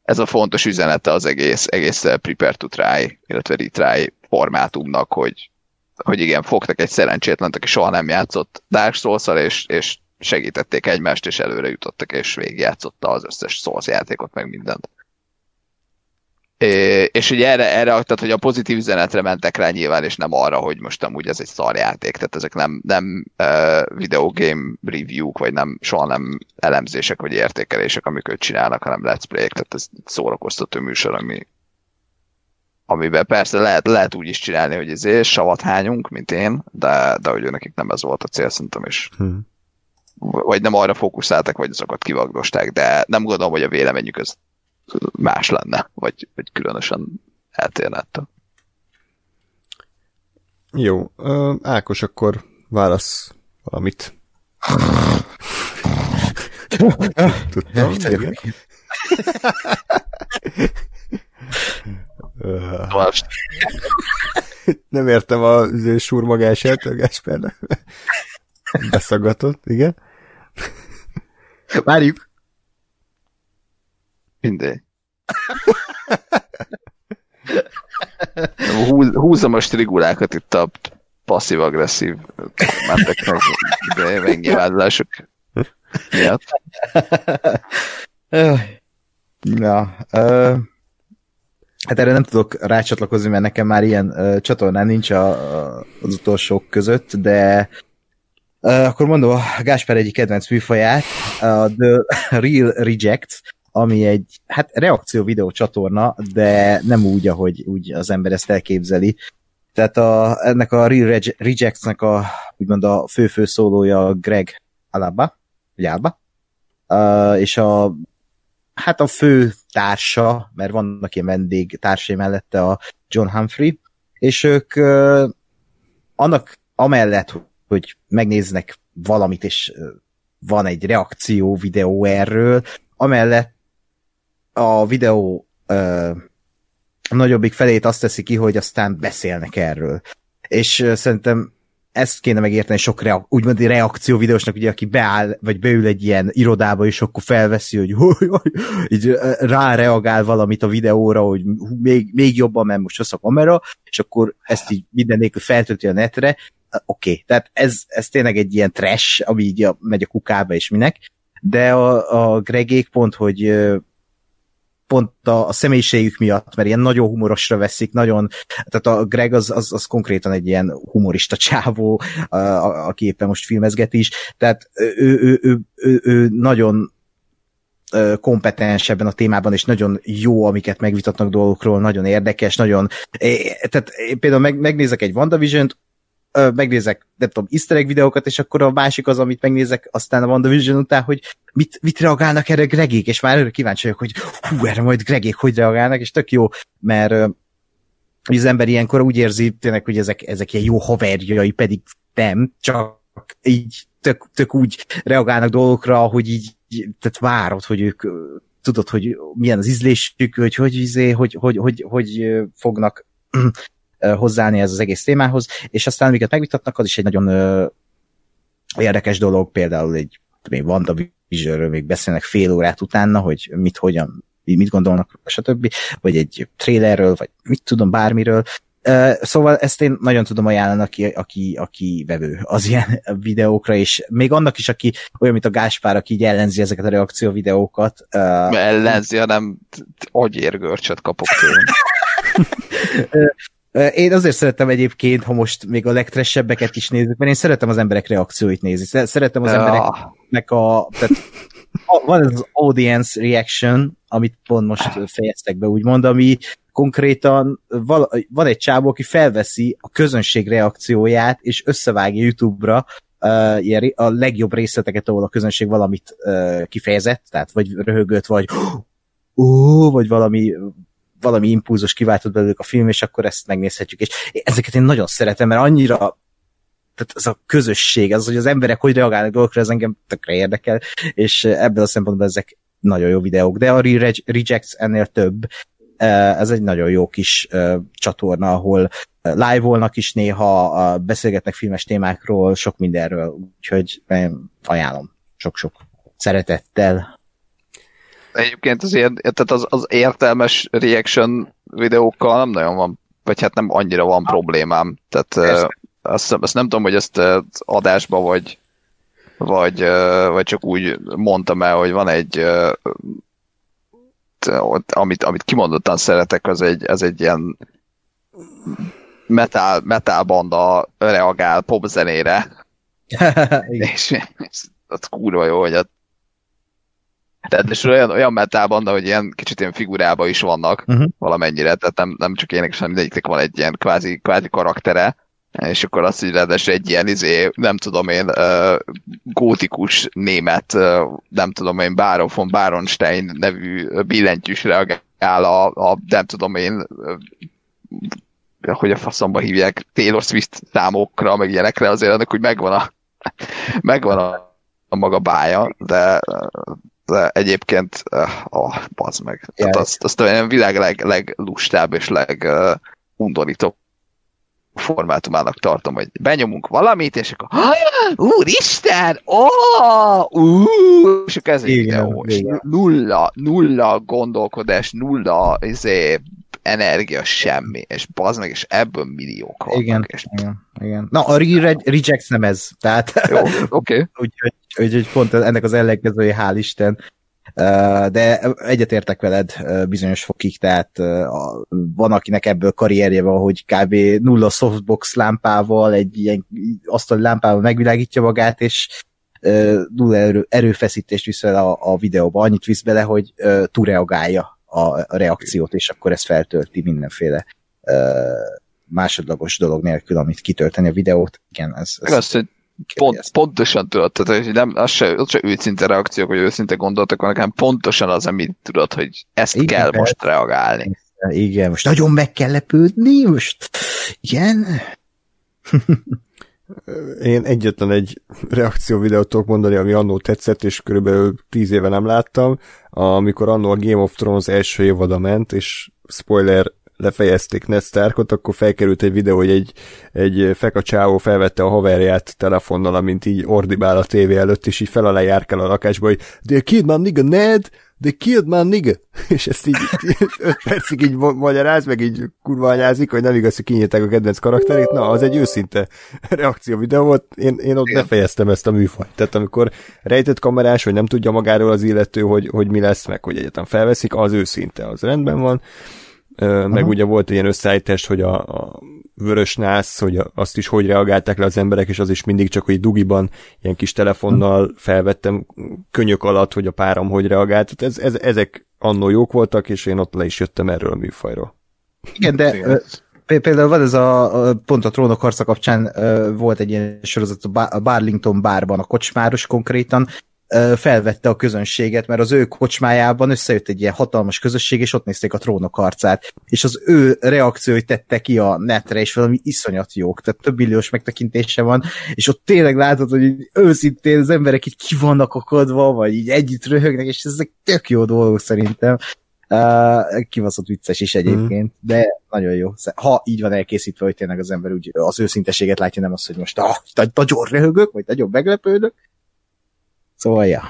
ez a fontos üzenete az egész, egész Prepare to Try, illetve Retry formátumnak, hogy, hogy igen, fogtak egy szerencsétlent, aki soha nem játszott Dark souls és, és segítették egymást, és előre jutottak, és végigjátszotta az összes Souls játékot, meg mindent. És ugye erre, erre, tehát hogy a pozitív üzenetre mentek rá nyilván, és nem arra, hogy most amúgy ez egy szarjáték, tehát ezek nem, nem uh, videogame review-k, vagy nem, soha nem elemzések, vagy értékelések, amiket csinálnak, hanem let's play tehát ez szórakoztató műsor, ami, amiben persze lehet, lehet úgy is csinálni, hogy ezért savat hányunk, mint én, de, de hogy nekik nem ez volt a cél, szerintem is. Hmm. Vagy nem arra fókuszáltak, vagy azokat kivagdosták, de nem gondolom, hogy a véleményük az más lenne, vagy, vagy különösen eltérne ettől. Jó, Ákos, akkor válasz valamit. Tudtam, Nem értem a surmagását a Gáspernek. Beszaggatott, igen. Várjuk. Mindegy. Húz, húzom a strigulákat itt a passzív-agresszív menteknek, de megnyilvánulások miatt. Ja, uh, hát erre nem tudok rácsatlakozni, mert nekem már ilyen uh, csatornán nincs a, a, az utolsók között, de uh, akkor mondom a Gásper egyik kedvenc műfaját, a The Real Rejects, ami egy hát reakció videó csatorna, de nem úgy, ahogy úgy az ember ezt elképzeli. Tehát a, ennek a Real Rejects-nek a úgymond a fő-fő szólója Greg Alaba, vagy Alba, uh, és a hát a fő társa, mert vannak ilyen vendég társai mellette a John Humphrey, és ők uh, annak amellett, hogy megnéznek valamit, és van egy reakció videó erről, amellett a videó ö, nagyobbik felét azt teszi ki, hogy aztán beszélnek erről. És ö, szerintem ezt kéne megérteni sok rea- úgymond reakció videósnak, ugye, aki beáll, vagy beül egy ilyen irodába, és akkor felveszi, hogy így ráreagál valamit a videóra, hogy még, még jobban, mert most az a kamera, és akkor ezt így minden nélkül feltölti a netre. Oké, okay. tehát ez, ez tényleg egy ilyen trash, ami így a, megy a kukába, és minek. De a, a Gregék pont, hogy pont a, a személyiségük miatt, mert ilyen nagyon humorosra veszik, nagyon, tehát a Greg az, az, az konkrétan egy ilyen humorista csávó, aki éppen most filmezget is, tehát ő, ő, ő, ő, ő nagyon kompetens ebben a témában, és nagyon jó, amiket megvitatnak dolgokról, nagyon érdekes, nagyon... Tehát például meg, megnézek egy WandaVision-t, megnézek, nem tudom, easter egg videókat, és akkor a másik az, amit megnézek aztán a WandaVision után, hogy mit, mit reagálnak erre Gregék, és már erre kíváncsi vagyok, hogy hú, erre majd Gregék hogy reagálnak, és tök jó, mert hogy az ember ilyenkor úgy érzi tényleg, hogy ezek, ezek ilyen jó haverjai, pedig nem, csak így tök, tök úgy reagálnak dolgokra, hogy így, tehát várod, hogy ők tudod, hogy milyen az ízlésük, hogy hogy, izé, hogy, hogy, hogy, hogy fognak hozzáállni ez az egész témához, és aztán amiket megvitatnak, az is egy nagyon ö, érdekes dolog, például egy még WandaVisionről még beszélnek fél órát utána, hogy mit, hogyan, mit gondolnak, stb. Vagy egy trailerről, vagy mit tudom, bármiről. Uh, szóval ezt én nagyon tudom ajánlani, aki, aki, aki vevő az ilyen videókra, és még annak is, aki olyan, mint a Gáspár, aki így ellenzi ezeket a reakció videókat. Uh, ellenzi, hanem agyérgörcsöt kapok tőlem. Én azért szeretem egyébként, ha most még a legtressebbeket is nézzük, mert én szeretem az emberek reakcióit nézni. Szeretem az ja. embereknek a... Tehát van az audience reaction, amit pont most fejeztek be, úgymond, ami konkrétan van egy csábó, aki felveszi a közönség reakcióját, és összevágja YouTube-ra uh, a legjobb részleteket, ahol a közönség valamit uh, kifejezett, tehát vagy röhögött, vagy ó, vagy valami valami impulzus kiváltott belőlük a film, és akkor ezt megnézhetjük. És ezeket én nagyon szeretem, mert annyira tehát ez a közösség, az, hogy az emberek hogy reagálnak dolgokra, ez engem tökre érdekel, és ebből a szempontból ezek nagyon jó videók, de a Rejects ennél több. Ez egy nagyon jó kis csatorna, ahol live-olnak is néha, beszélgetnek filmes témákról, sok mindenről, úgyhogy ajánlom sok-sok szeretettel. Egyébként az, ér, tehát az, az értelmes reaction videókkal nem nagyon van, vagy hát nem annyira van problémám. Tehát azt, azt nem tudom, hogy ezt adásba vagy vagy, vagy csak úgy mondtam el, hogy van egy amit, amit kimondottan szeretek, az egy, az egy ilyen metal, metal banda reagál popzenére. és, és az kurva jó, hogy a tehát olyan, olyan metában, de hogy ilyen kicsit ilyen figurába is vannak uh-huh. valamennyire, tehát nem, nem csak énekes, hanem mindegyiknek van egy ilyen kvázi, kvázi karaktere, és akkor azt, hogy ráadásul egy ilyen, izé, nem tudom én, gótikus német, nem tudom én, Baron von Baronstein nevű billentyűs reagál a, a nem tudom én, hogy a faszomba hívják, Taylor Swift számokra, meg ilyenekre, azért annak, hogy megvan a, megvan a, a maga bája, de egyébként, oh, bazd meg. Yeah. Tehát azt, azt a világ leg, leglustább és legundorítóbb formátumának tartom, hogy benyomunk valamit, és akkor úristen, ó, ú, és akkor ez egy videó, és nulla, nulla gondolkodás, nulla izé, energia, semmi, és bazd meg, és ebből milliók vannak. Igen, és... igen, igen. Na, a rejects nem ez, tehát... Jó, oké. Okay. úgyhogy, úgyhogy pont ennek az ellenkezője, hál' Isten. De egyetértek veled bizonyos fokig, tehát van, akinek ebből karrierje van, hogy kb. nulla softbox lámpával, egy ilyen asztali lámpával megvilágítja magát, és nulla erő, erőfeszítést visz vele a, a videóba, annyit visz bele, hogy túlreagálja a reakciót, és akkor ez feltölti mindenféle másodlagos dolog nélkül, amit kitölteni a videót. Igen, ez, ez az, hogy pont, pontosan tudod, tehát hogy nem, az se, az se őszinte reakciók, vagy őszinte gondolatok vannak, hanem pontosan az, amit tudod, hogy ezt Igen, kell most reagálni. Igen, most nagyon meg kell lepődni, most igen. Én egyetlen egy reakció videót tudok mondani, ami annó tetszett, és körülbelül tíz éve nem láttam, amikor annó a Game of Thrones első évada ment, és spoiler, lefejezték Ned Starkot, akkor felkerült egy videó, hogy egy, egy feka csávó felvette a haverját telefonnal, amint így ordibál a tévé előtt, és így fel alá járkál a lakásba, hogy The kid, my nigga Ned, they killed my nigga, és ezt így öt percig így magyaráz, meg így kurva anyázik, hogy nem igaz, hogy kinyírták a kedvenc karakterét, na, az egy őszinte reakció videó volt, én, én ott Igen. befejeztem ezt a műfajt. Tehát amikor rejtett kamerás, hogy nem tudja magáról az illető, hogy, hogy mi lesz, meg hogy egyetem felveszik, az őszinte, az rendben van, meg Aha. ugye volt egy ilyen összeállítás, hogy a, a vörös nász, hogy azt is hogy reagálták le az emberek, és az is mindig csak, hogy dugiban ilyen kis telefonnal felvettem könyök alatt, hogy a párom hogy reagált. Ez, ez, ezek annó jók voltak, és én ott le is jöttem erről a műfajról. Igen, de például van ez a, pont a trónok harca kapcsán volt egy ilyen sorozat a Barlington bárban, a kocsmáros konkrétan, felvette a közönséget, mert az ő kocsmájában összejött egy ilyen hatalmas közösség, és ott nézték a trónok harcát. És az ő reakcióit tette ki a netre, és valami iszonyat jók, tehát több milliós megtekintése van, és ott tényleg látod, hogy őszintén az emberek így ki vannak akadva, vagy így együtt röhögnek, és ezek tök jó dolgok szerintem. Uh, kivaszott vicces is egyébként, mm. de nagyon jó. Ha így van elkészítve, hogy tényleg az ember úgy az őszinteséget látja, nem az, hogy most ah, nagyon röhögök, vagy nagyon meglepődök, Szóval, ja.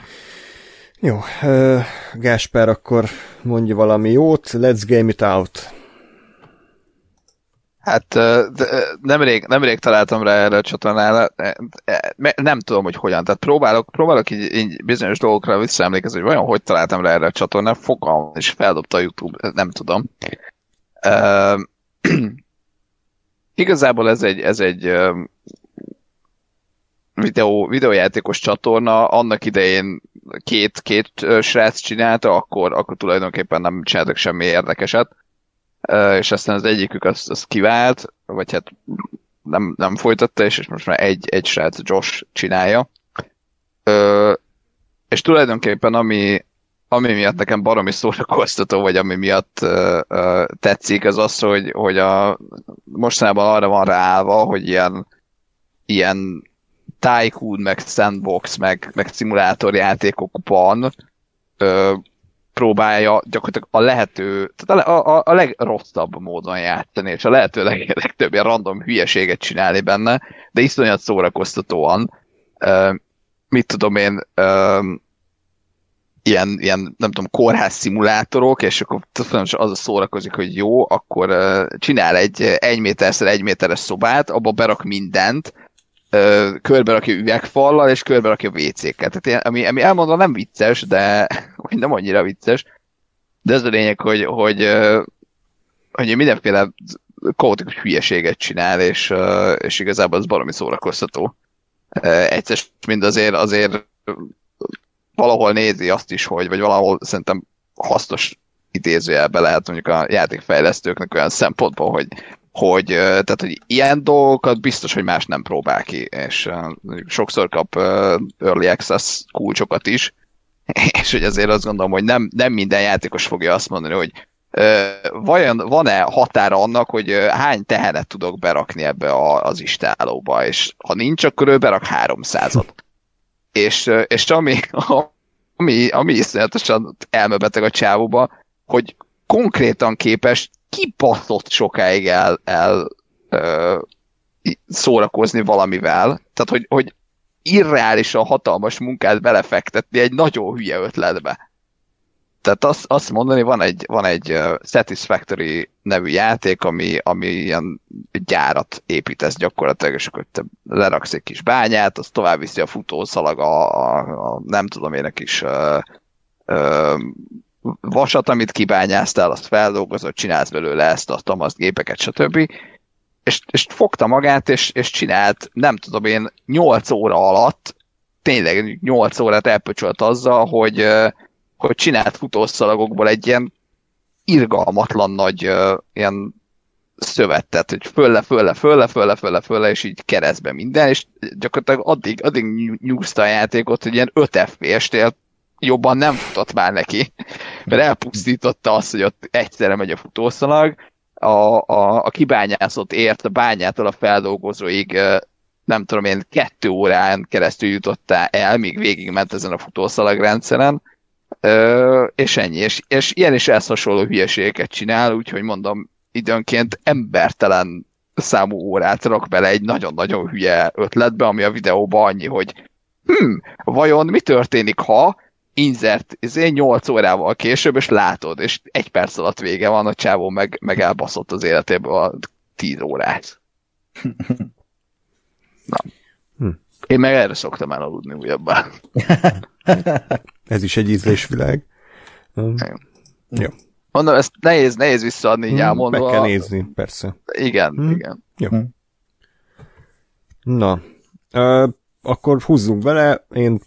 Jó, uh, Gásper, akkor mondja valami jót, let's game it out. Hát nemrég, nemrég találtam rá erre a csatornára, nem tudom, hogy hogyan, tehát próbálok, próbálok így, így bizonyos dolgokra visszaemlékezni, hogy vajon hogy találtam rá erre a csatornára, fogalmam, és feldobta a YouTube, nem tudom. Uh, igazából ez egy, ez egy videó, videójátékos csatorna, annak idején két, két srác csinálta, akkor, akkor tulajdonképpen nem csináltak semmi érdekeset, és aztán az egyikük az, az kivált, vagy hát nem, nem folytatta, és most már egy, egy srác, Josh csinálja. És tulajdonképpen ami, ami miatt nekem baromi szórakoztató, vagy ami miatt uh, uh, tetszik, az az, hogy, hogy a, mostanában arra van ráállva, hogy ilyen, ilyen Tycoon, meg Sandbox, meg, meg szimulátorjátékokban ö, próbálja gyakorlatilag a lehető, tehát a, a, a legrosszabb módon játszani, és a lehető leg, legtöbb ilyen random hülyeséget csinálni benne, de iszonyat szórakoztatóan. Ö, mit tudom én, ö, ilyen, ilyen, nem tudom, kórház szimulátorok, és akkor az a szórakozik, hogy jó, akkor uh, csinál egy egy méterszer egy méteres szobát, abba berak mindent, körbe rakja üvegfallal, és körbe rakja WC-ket. Tehát ilyen, ami, ami elmondva nem vicces, de nem annyira vicces, de ez a lényeg, hogy, hogy, hogy mindenféle kaotikus hülyeséget csinál, és, és igazából az baromi szórakoztató. Egyszer mind azért, azért valahol nézi azt is, hogy, vagy valahol szerintem hasznos idézőjelbe lehet mondjuk a játékfejlesztőknek olyan szempontból, hogy hogy, tehát, hogy ilyen dolgokat biztos, hogy más nem próbál ki, és sokszor kap early access kulcsokat is, és hogy azért azt gondolom, hogy nem, nem minden játékos fogja azt mondani, hogy vajon van-e határa annak, hogy hány tehenet tudok berakni ebbe a, az istálóba, és ha nincs, akkor ő berak 300-at. és, és ami, ami, ami iszonyatosan elmebeteg a csávóba, hogy konkrétan képes kibaszott sokáig el, el ö, szórakozni valamivel. Tehát, hogy, hogy irreálisan hatalmas munkát belefektetni egy nagyon hülye ötletbe. Tehát azt, azt mondani, van egy, van egy Satisfactory nevű játék, ami, ami ilyen gyárat építesz gyakorlatilag, és akkor te leraksz egy kis bányát, az tovább viszi a futószalag a, a, a nem tudom én, a kis uh, uh, vasat, amit kibányáztál, azt feldolgozott, csinálsz belőle ezt, azt, azt gépeket, stb. És, és fogta magát, és, és csinált, nem tudom én, 8 óra alatt, tényleg 8 órát elpöcsölt azzal, hogy, hogy csinált futószalagokból egy ilyen irgalmatlan nagy ilyen szövetet, hogy fölle, fölle, fölle, fölle, fölle, fölle, és így keresztbe minden, és gyakorlatilag addig, addig nyúzta a játékot, hogy ilyen 5 FPS-nél jobban nem futott már neki, mert elpusztította azt, hogy ott egyszerre megy a futószalag, a, a, a kibányászott ért a bányától a feldolgozóig nem tudom én, kettő órán keresztül jutottál el, míg végigment ezen a futószalag rendszeren, Ö, és ennyi. És, és ilyen is ezt hasonló hülyeségeket csinál, úgyhogy mondom, időnként embertelen számú órát rak bele egy nagyon-nagyon hülye ötletbe, ami a videóban annyi, hogy hm, vajon mi történik, ha insert ezért 8 órával később, és látod, és egy perc alatt vége van, a csávó meg, meg elbaszott az életéből a 10 órát. Na. Hm. Én meg erre szoktam elaludni újabbá. Ez is egy ízlésvilág. Um, Jó. Mondom, ezt nehéz, nehéz visszaadni így Meg elmondva. kell nézni, persze. Igen, Hm. igen. Na, ö, akkor húzzunk bele, én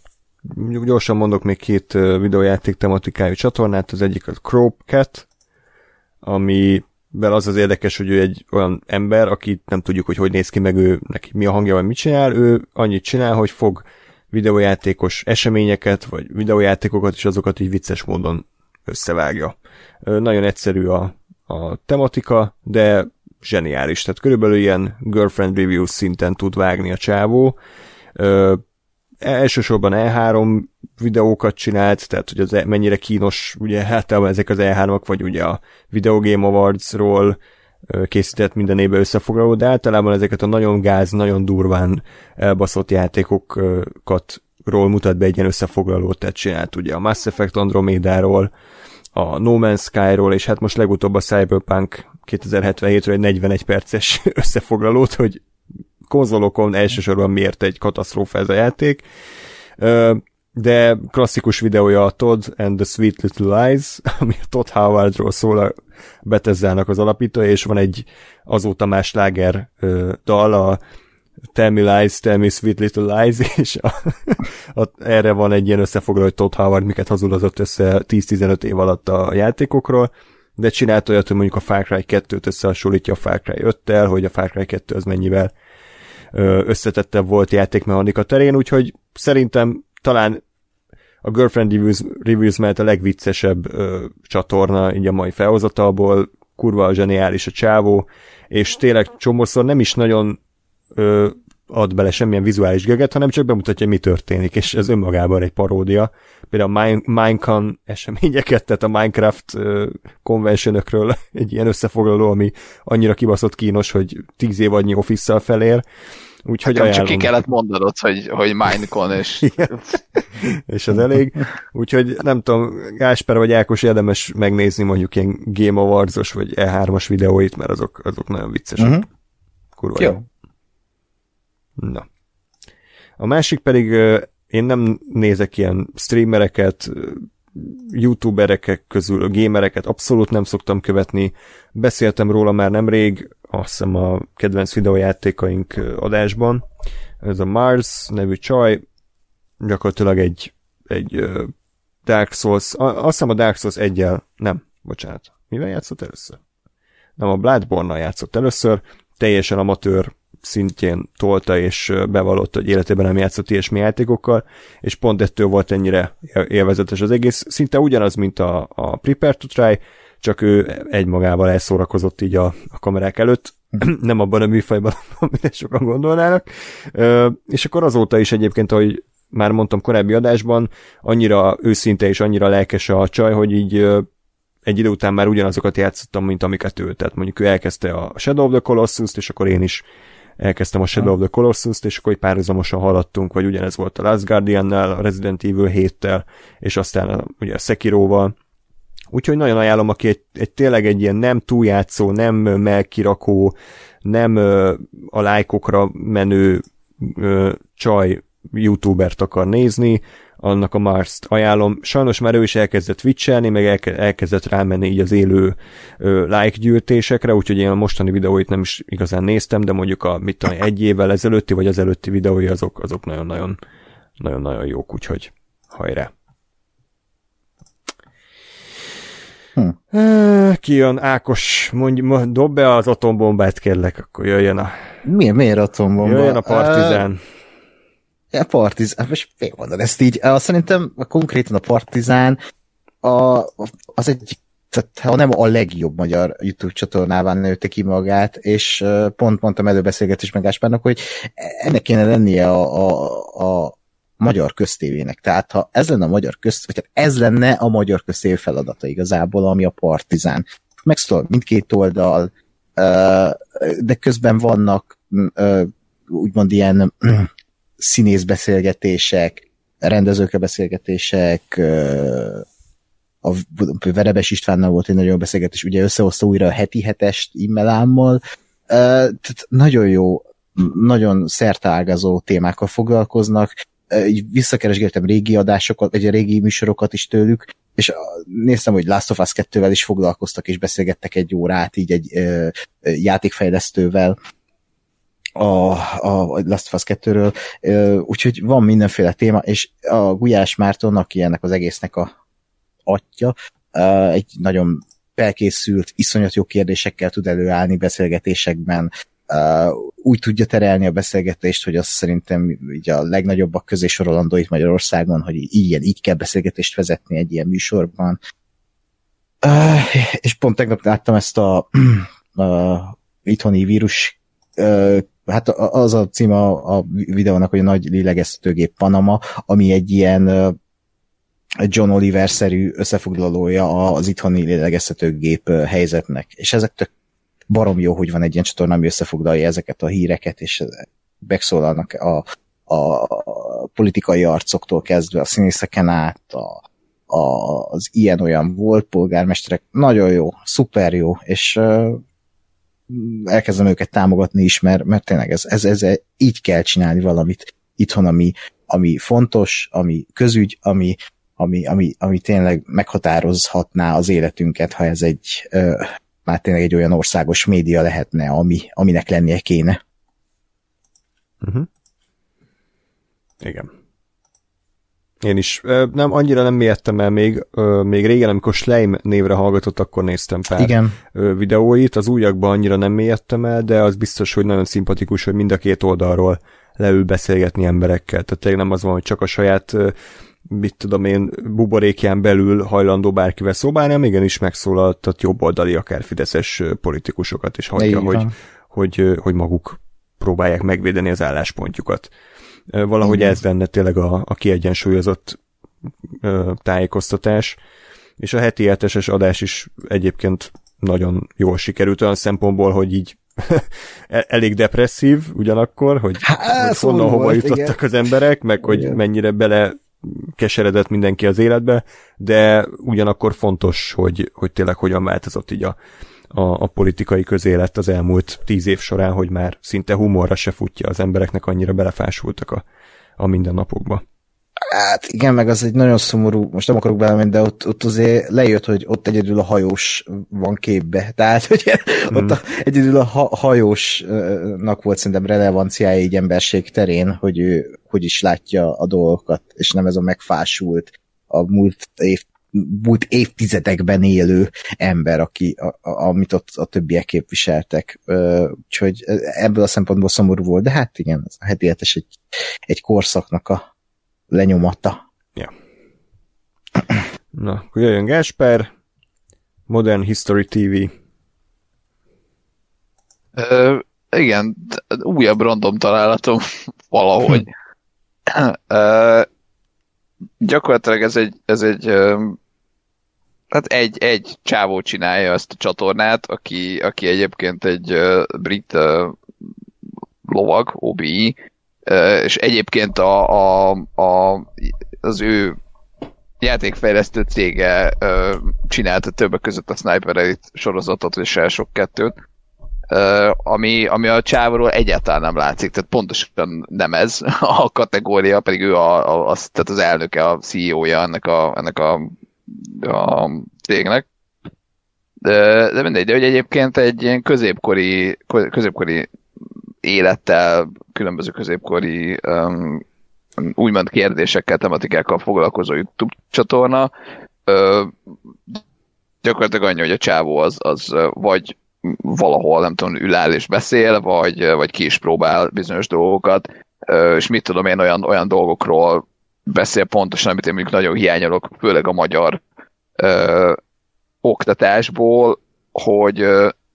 gyorsan mondok még két videójáték tematikájú csatornát, az egyik az Cat, amiben az az érdekes, hogy ő egy olyan ember, akit nem tudjuk, hogy hogy néz ki, meg ő, neki mi a hangja, vagy mit csinál, ő annyit csinál, hogy fog videójátékos eseményeket, vagy videójátékokat, és azokat így vicces módon összevágja. Nagyon egyszerű a, a tematika, de zseniális. Tehát körülbelül ilyen girlfriend review szinten tud vágni a csávó. Elsősorban E3 videókat csinált, tehát hogy az e- mennyire kínos, ugye általában ezek az E3-ak, vagy ugye a Video Game Awards-ról készített minden évben összefoglaló, de általában ezeket a nagyon gáz, nagyon durván elbaszott játékokat ról mutat be egy ilyen összefoglalót, tehát csinált ugye a Mass Effect Andromédáról, a No Man's Sky-ról, és hát most legutóbb a Cyberpunk 2077-ről egy 41 perces összefoglalót, hogy konzolokon elsősorban miért egy katasztrófa ez a játék. De klasszikus videója a Todd and the Sweet Little Lies, ami a Todd Howardról szól a Bethesda-nak az alapítója, és van egy azóta más láger dal, a Tell Me Lies, Tell Me Sweet Little Lies, és a, a, erre van egy ilyen összefoglaló, hogy Todd Howard miket hazudozott össze 10-15 év alatt a játékokról, de csinált olyat, hogy mondjuk a Far Cry 2-t összehasonlítja a Far Cry 5-tel, hogy a Far Cry 2 az mennyivel összetettebb volt játékmechanika terén, úgyhogy szerintem talán a Girlfriend Reviews, Reviews mellett a legviccesebb ö, csatorna így a mai felhozatalból, kurva zseniális a csávó, és tényleg csomószor nem is nagyon ö, ad bele semmilyen vizuális geget, hanem csak bemutatja, mi történik, és ez önmagában egy paródia. Például Minecon eseményeket, tehát a Minecraft conventionökről egy ilyen összefoglaló, ami annyira kibaszott kínos, hogy tíz év annyi office felér. Úgyhogy Nekem csak ajánlom. ki kellett mondanod, hogy, hogy Minecon, és és az elég. Úgyhogy nem tudom, Gásper vagy Ákos érdemes megnézni mondjuk ilyen Game Awards-os vagy E3-as videóit, mert azok, azok nagyon viccesek. Mhm. Kurva Jó. jó. Na. A másik pedig én nem nézek ilyen streamereket, youtuberek közül, a gamereket abszolút nem szoktam követni. Beszéltem róla már nemrég, azt hiszem a kedvenc videójátékaink adásban. Ez a Mars nevű csaj, gyakorlatilag egy, egy Dark Souls, azt hiszem a Dark Souls egyel, nem, bocsánat, mivel játszott először? Nem, a Bloodborne-nal játszott először, teljesen amatőr szintjén tolta és bevallotta, hogy életében nem játszott ilyesmi játékokkal, és pont ettől volt ennyire él- élvezetes az egész. Szinte ugyanaz, mint a, a Prepare to Try, csak ő egymagával elszórakozott így a, a kamerák előtt, nem abban a műfajban, amire sokan gondolnának. És akkor azóta is egyébként, ahogy már mondtam korábbi adásban, annyira őszinte és annyira lelkes a csaj, hogy így egy idő után már ugyanazokat játszottam, mint amiket ő. Tehát mondjuk ő elkezdte a Shadow of the Colossus-t, és akkor én is elkezdtem a Shadow of the Colossus-t, és akkor egy párhuzamosan haladtunk, vagy ugyanez volt a Last Guardian-nál, a Resident Evil 7-tel, és aztán a, ugye a Sekiroval. Úgyhogy nagyon ajánlom, aki egy, egy tényleg egy ilyen nem túljátszó, nem melkirakó, nem a lájkokra menő ö, csaj youtubert akar nézni, annak a Mars-t ajánlom. Sajnos már ő is elkezdett twitchelni, meg elke- elkezdett rámenni így az élő ö, like gyűjtésekre, úgyhogy én a mostani videóit nem is igazán néztem, de mondjuk a mit tudom, egy évvel ezelőtti, vagy az előtti videói azok, azok nagyon-nagyon nagyon-nagyon jók, úgyhogy hajrá! Hm. Ö, Ki jön? Ákos, mondj, mo- dob be az atombombát, kérlek, akkor jöjjön a, Miért, miért atombomba? jöjjön a partizán. A partizán, most még mondod ezt így, uh, szerintem konkrétan a partizán a, az egy, tehát ha nem a legjobb magyar YouTube csatornában nőtte ki magát, és pont mondtam előbeszélgetés meg Gáspárnak, hogy ennek kéne lennie a, a, a magyar köztévének. Tehát ha ez lenne a magyar közt, vagy hát ez lenne a magyar köztévé feladata igazából, ami a partizán. Megszólal mindkét oldal, de közben vannak úgymond ilyen színészbeszélgetések, rendezőkkel beszélgetések, a Verebes Istvánnal volt egy nagyon jó beszélgetés, ugye összehozta újra a heti hetest immelámmal, tehát nagyon jó, nagyon szerteágazó témákkal foglalkoznak, így visszakeresgéltem régi adásokat, a régi műsorokat is tőlük, és néztem, hogy Last of Us 2-vel is foglalkoztak, és beszélgettek egy órát így egy játékfejlesztővel a, a Last of Us 2-ről, úgyhogy van mindenféle téma, és a Gulyás Márton, aki ennek az egésznek a atya, egy nagyon felkészült, iszonyat jó kérdésekkel tud előállni beszélgetésekben, úgy tudja terelni a beszélgetést, hogy azt szerintem így a legnagyobbak közé sorolandó itt Magyarországon, hogy ilyen, így kell beszélgetést vezetni egy ilyen műsorban. És pont tegnap láttam ezt a, a itthoni vírus hát az a címa a videónak, hogy a nagy lélegeztetőgép Panama, ami egy ilyen John Oliver-szerű összefoglalója az itthoni lélegeztetőgép helyzetnek. És ezek tök barom jó, hogy van egy ilyen csatorna, ami összefoglalja ezeket a híreket, és megszólalnak a, a politikai arcoktól kezdve a színészeken át, a, a, az ilyen-olyan volt polgármesterek. Nagyon jó, szuper jó, és elkezdem őket támogatni is, mert, mert tényleg ez, ez, ez, így kell csinálni valamit itthon, ami, ami fontos, ami közügy, ami, ami, ami, ami tényleg meghatározhatná az életünket, ha ez egy ö, már tényleg egy olyan országos média lehetne, ami, aminek lennie kéne. Uh-huh. Igen. Én is. Nem, annyira nem mértem el még, még régen, amikor Schleim névre hallgatott, akkor néztem pár Igen. videóit. Az újakban annyira nem mértem el, de az biztos, hogy nagyon szimpatikus, hogy mind a két oldalról leül beszélgetni emberekkel. Tehát tényleg nem az van, hogy csak a saját mit tudom én, buborékján belül hajlandó bárkivel szobálni, hanem igenis megszólaltat jobboldali, akár fideszes politikusokat, és hagyja, hogy, hogy, hogy maguk próbálják megvédeni az álláspontjukat. Valahogy ez lenne tényleg a, a kiegyensúlyozott tájékoztatás, és a heti heteses adás is egyébként nagyon jól sikerült olyan szempontból, hogy így e-, elég depresszív ugyanakkor, hogy, Há, hogy honnan hova volt, jutottak igen. az emberek, meg hogy igen. mennyire bele keseredett mindenki az életbe, de ugyanakkor fontos, hogy, hogy tényleg hogyan változott így a, a, a politikai közélet az elmúlt tíz év során, hogy már szinte humorra se futja az embereknek, annyira belefásultak a, a mindennapokba. Hát igen, meg az egy nagyon szomorú, most nem akarok belemenni, de ott, ott azért lejött, hogy ott egyedül a hajós van képbe. Tehát, hogy mm. ott a, egyedül a ha, hajósnak volt szerintem relevanciája így emberség terén, hogy ő hogy is látja a dolgokat, és nem ez a megfásult, a múlt év múlt évtizedekben élő ember, aki, a, a, amit ott a többiek képviseltek. Úgyhogy ebből a szempontból szomorú volt, de hát igen, ez a heti egy, egy korszaknak a lenyomata. Ja. Na, akkor jöjjön Gásper, Modern History TV. Ö, igen, újabb random találatom valahogy. Ö, gyakorlatilag ez egy, ez egy hát egy, egy csávó csinálja ezt a csatornát, aki, aki egyébként egy uh, brit uh, lovag, OBI, és egyébként a, a, a, az ő játékfejlesztő cége csinálta többek között a Sniper Elite sorozatot és sok kettőt, ami, ami a csávról egyáltalán nem látszik, tehát pontosan nem ez a kategória, pedig ő a, a, az, tehát az elnöke, a CEO-ja ennek a, ennek a, a cégnek. De, de mindegy, de hogy egyébként egy ilyen középkori, középkori élettel, különböző középkori um, úgymond kérdésekkel, tematikákkal foglalkozó YouTube csatorna. Ö, gyakorlatilag annyi, hogy a csávó az, az vagy valahol, nem tudom, ül és beszél, vagy, vagy ki is próbál bizonyos dolgokat, és mit tudom én, olyan, olyan dolgokról beszél pontosan, amit én mondjuk nagyon hiányolok, főleg a magyar ö, oktatásból, hogy,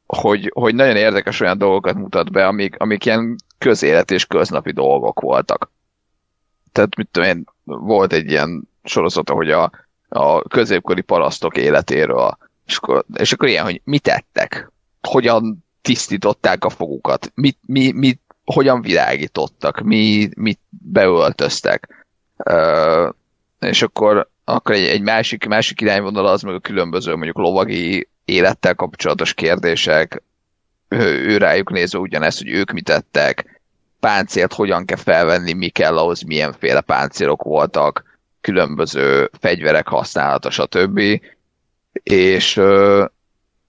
hogy, hogy nagyon érdekes olyan dolgokat mutat be, amik, amik ilyen közélet és köznapi dolgok voltak. Tehát mit tudom én, volt egy ilyen sorozata, hogy a, a középkori parasztok életéről, és akkor, és akkor ilyen, hogy mit tettek, hogyan tisztították a fogukat, mit, mi, mit, hogyan világítottak, mi, mit beöltöztek. És akkor, akkor egy, egy másik, másik irányvonal az meg a különböző mondjuk lovagi élettel kapcsolatos kérdések, ő, ő rájuk nézve ugyanezt, hogy ők mit tettek, páncélt hogyan kell felvenni, mi kell ahhoz, milyenféle páncélok voltak, különböző fegyverek használata, stb. És,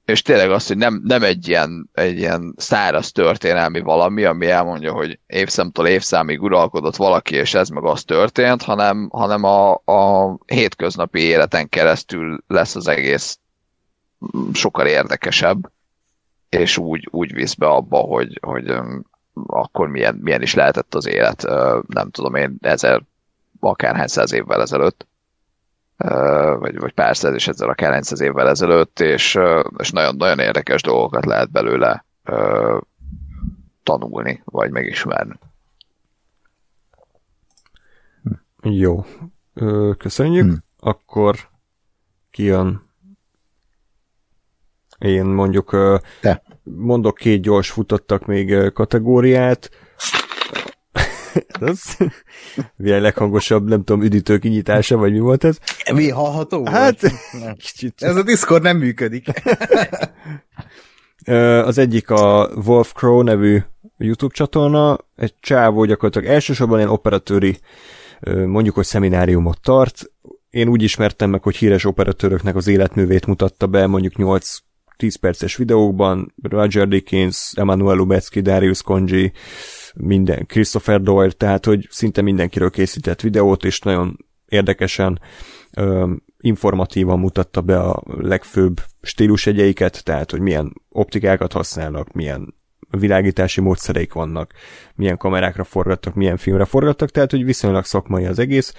és tényleg az, hogy nem, nem egy, ilyen, egy ilyen száraz történelmi valami, ami elmondja, hogy évszemtől évszámig uralkodott valaki, és ez meg az történt, hanem, hanem a, a hétköznapi életen keresztül lesz az egész sokkal érdekesebb, és úgy, úgy visz be abba, hogy, hogy akkor milyen, milyen is lehetett az élet, nem tudom én, ezer akárhány száz évvel ezelőtt, vagy, vagy pár száz és ezer akárhány száz évvel ezelőtt, és, és nagyon, nagyon érdekes dolgokat lehet belőle tanulni, vagy megismerni. Jó. Köszönjük. Hmm. Akkor kijön én mondjuk Te. mondok két gyors futottak még kategóriát. ez milyen leghangosabb, nem tudom, üdítő kinyitása, vagy mi volt ez? Mi hallható? Hát, kicsit. Ez a Discord nem működik. az egyik a Wolf Crow nevű YouTube csatorna, egy csávó gyakorlatilag elsősorban ilyen operatőri mondjuk, hogy szemináriumot tart. Én úgy ismertem meg, hogy híres operatőröknek az életművét mutatta be, mondjuk 8 10 perces videókban, Roger Dickens, Emmanuel Lubecki, Darius Conji, minden, Christopher Doyle, tehát hogy szinte mindenkiről készített videót, és nagyon érdekesen, informatívan mutatta be a legfőbb stílusegyeiket, tehát hogy milyen optikákat használnak, milyen világítási módszereik vannak, milyen kamerákra forgattak, milyen filmre forgattak, tehát hogy viszonylag szakmai az egész.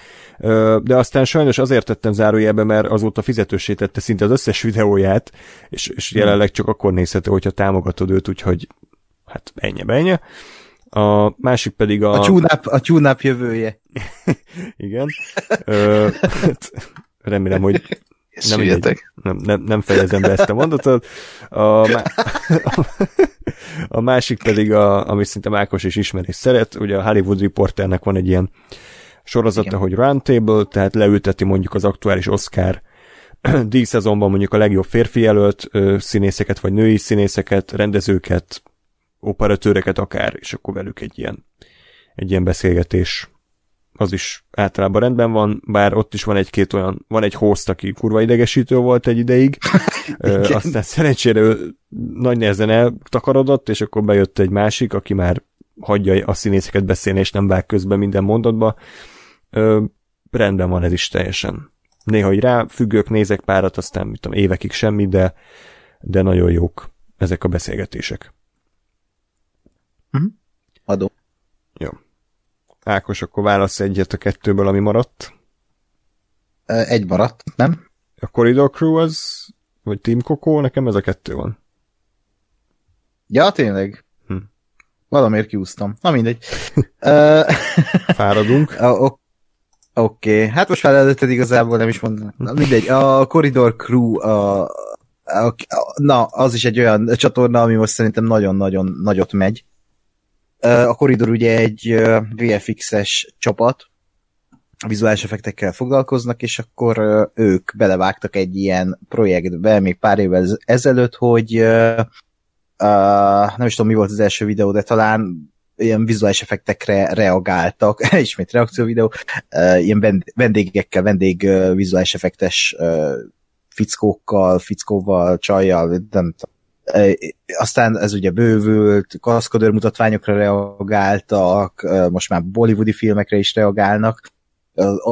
De aztán sajnos azért tettem zárójelbe, mert azóta fizetősé tette szinte az összes videóját, és, és jelenleg csak akkor nézhető, hogyha támogatod őt, úgyhogy hát ennyi, ennyi. A másik pedig a... A csúnáp, a csúnáp jövője. Igen. Ö, remélem, hogy nem, egy, nem, nem, nem fejezem be ezt a mondatot. A, a másik pedig, a, ami szinte Ákos is ismer és szeret, ugye a Hollywood Reporternek van egy ilyen sorozata, Igen. hogy Roundtable, tehát leülteti mondjuk az aktuális Oscar díjszezonban mondjuk a legjobb férfi jelölt színészeket, vagy női színészeket, rendezőket, operatőreket akár, és akkor velük egy ilyen, egy ilyen beszélgetés az is általában rendben van, bár ott is van egy-két olyan, van egy host, aki kurva idegesítő volt egy ideig, Ö, aztán szerencsére ő nagy nehezen eltakarodott, és akkor bejött egy másik, aki már hagyja a színészeket beszélni, és nem vág közben minden mondatba. Ö, rendben van ez is teljesen. Néha így ráfüggök, nézek párat, aztán mit tudom, évekig semmi, de, de nagyon jók ezek a beszélgetések. Uh-huh. Adó. Jó. Ákos, akkor válasz egyet a kettőből, ami maradt. Egy maradt, nem? A Corridor Crew az, vagy Team Coco, nekem ez a kettő van. Ja, tényleg? Hm. Valamiért kiúztam. Na mindegy. Fáradunk. Oké, okay. hát most már előtted igazából nem is mondom. Na mindegy, a Corridor Crew a, a, a, na, az is egy olyan csatorna, ami most szerintem nagyon-nagyon nagyot megy. A Corridor ugye egy VFX-es csapat, vizuális effektekkel foglalkoznak, és akkor ők belevágtak egy ilyen projektbe még pár évvel ezelőtt, hogy nem is tudom mi volt az első videó, de talán ilyen vizuális effektekre reagáltak, ismét reakció videó, uh, ilyen vendégekkel, vendég vizuális effektes fickókkal, fickóval, csajjal, nem tudom, aztán ez ugye bővült, kaszkadőr mutatványokra reagáltak, most már bollywoodi filmekre is reagálnak,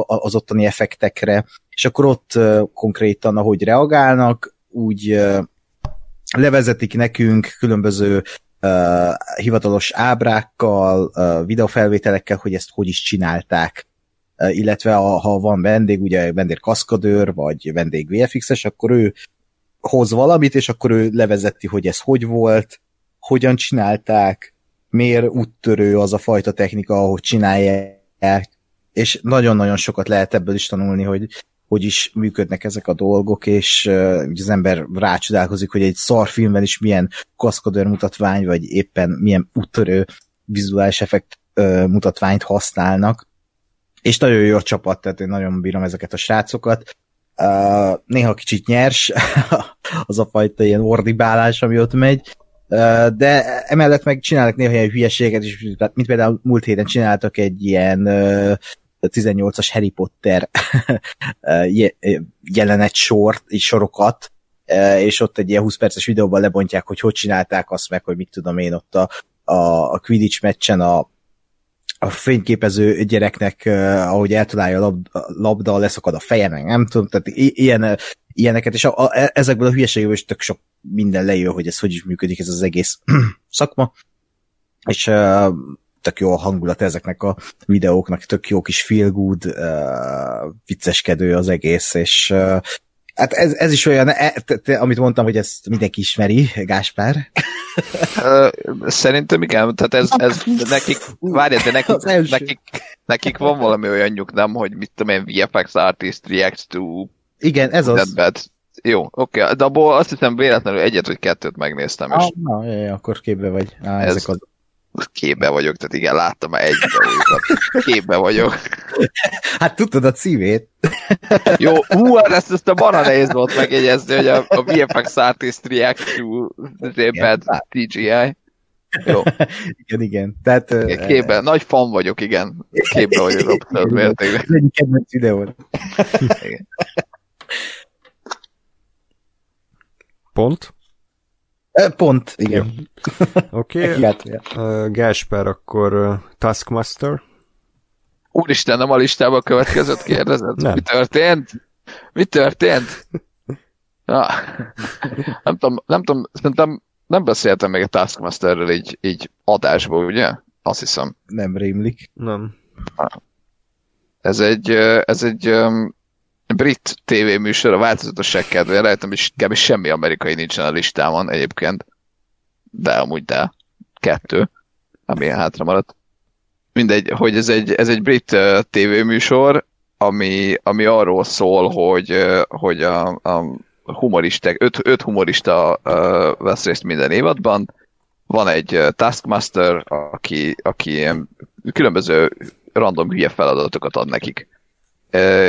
az ottani effektekre, és akkor ott konkrétan, ahogy reagálnak, úgy levezetik nekünk különböző hivatalos ábrákkal, uh, videófelvételekkel, hogy ezt hogy is csinálták. Illetve ha van vendég, ugye vendég kaszkadőr, vagy vendég VFX-es, akkor ő hoz valamit, és akkor ő levezeti, hogy ez hogy volt, hogyan csinálták, miért úttörő az a fajta technika, ahogy csinálják, és nagyon-nagyon sokat lehet ebből is tanulni, hogy hogy is működnek ezek a dolgok, és uh, az ember rácsodálkozik, hogy egy szarfilmben is milyen kaszkadőr mutatvány, vagy éppen milyen úttörő vizuális effekt uh, mutatványt használnak, és nagyon jó a csapat, tehát én nagyon bírom ezeket a srácokat. Néha kicsit nyers az a fajta ilyen ordibálás, ami ott megy, uh, de emellett meg csinálnak néha ilyen hülyeséget is, mint például múlt héten csináltak egy ilyen uh, 18-as Harry Potter jelenet sort, sorokat, és ott egy ilyen 20 perces videóban lebontják, hogy hogy csinálták azt meg, hogy mit tudom én ott a, a, a Quidditch meccsen a, a fényképező gyereknek, ahogy eltalálja a labda, labda, leszakad a feje, meg nem tudom, tehát ilyen, ilyeneket, és a, a, e, ezekből a hülyeségből is tök sok minden lejön, hogy ez hogy is működik ez az egész szakma, és uh, tök jó a hangulat ezeknek a videóknak, tök jó kis feel good, uh, vicceskedő az egész, és uh, Hát ez, ez is olyan, e, te, amit mondtam, hogy ezt mindenki ismeri, Gáspár. Szerintem igen, tehát ez, ez nekik, várjál, de nekik, nekik, nekik van valami olyanjuk, nem, hogy mit tudom én, VFX artist reacts to igen, ez az. Bad. Jó, oké, okay. de abból azt hiszem véletlenül egyet vagy kettőt megnéztem. Ah, na, jaj, akkor képbe vagy. Ah, ez, ezek az képbe vagyok, tehát igen, láttam már egy videójukat. Képbe vagyok. Hát tudtad a címét. Jó, ú, hát ezt, ezt a bara nehéz volt megjegyezni, hogy a, a VFX Artist React to Bad TGI. Jó. Igen, igen. Tehát, igen, képbe, uh, nagy fan vagyok, igen. Képbe vagyok abszolút mértékben. Ez egy kedvenc videó. Pont? Pont, igen. Oké, okay. uh, Gásper, akkor uh, Taskmaster. Úristen, nem a listába következett kérdezett. Nem. Mi történt? Mi történt? Ja. Nem tudom, nem tudom, szerintem nem beszéltem még a Taskmasterről így, így adásból, ugye? Azt hiszem. Nem rémlik. Nem. Ez egy, ez egy um, brit tévéműsor a változatosság kedvére, lehet, hogy kb. semmi amerikai nincsen a listámon egyébként, de amúgy de. Kettő, ami hátra maradt. Mindegy, hogy ez egy, ez egy brit tévéműsor, ami, ami arról szól, hogy, hogy a, a humoristák, öt, öt humorista vesz részt minden évadban, van egy Taskmaster, aki, aki különböző random hülye feladatokat ad nekik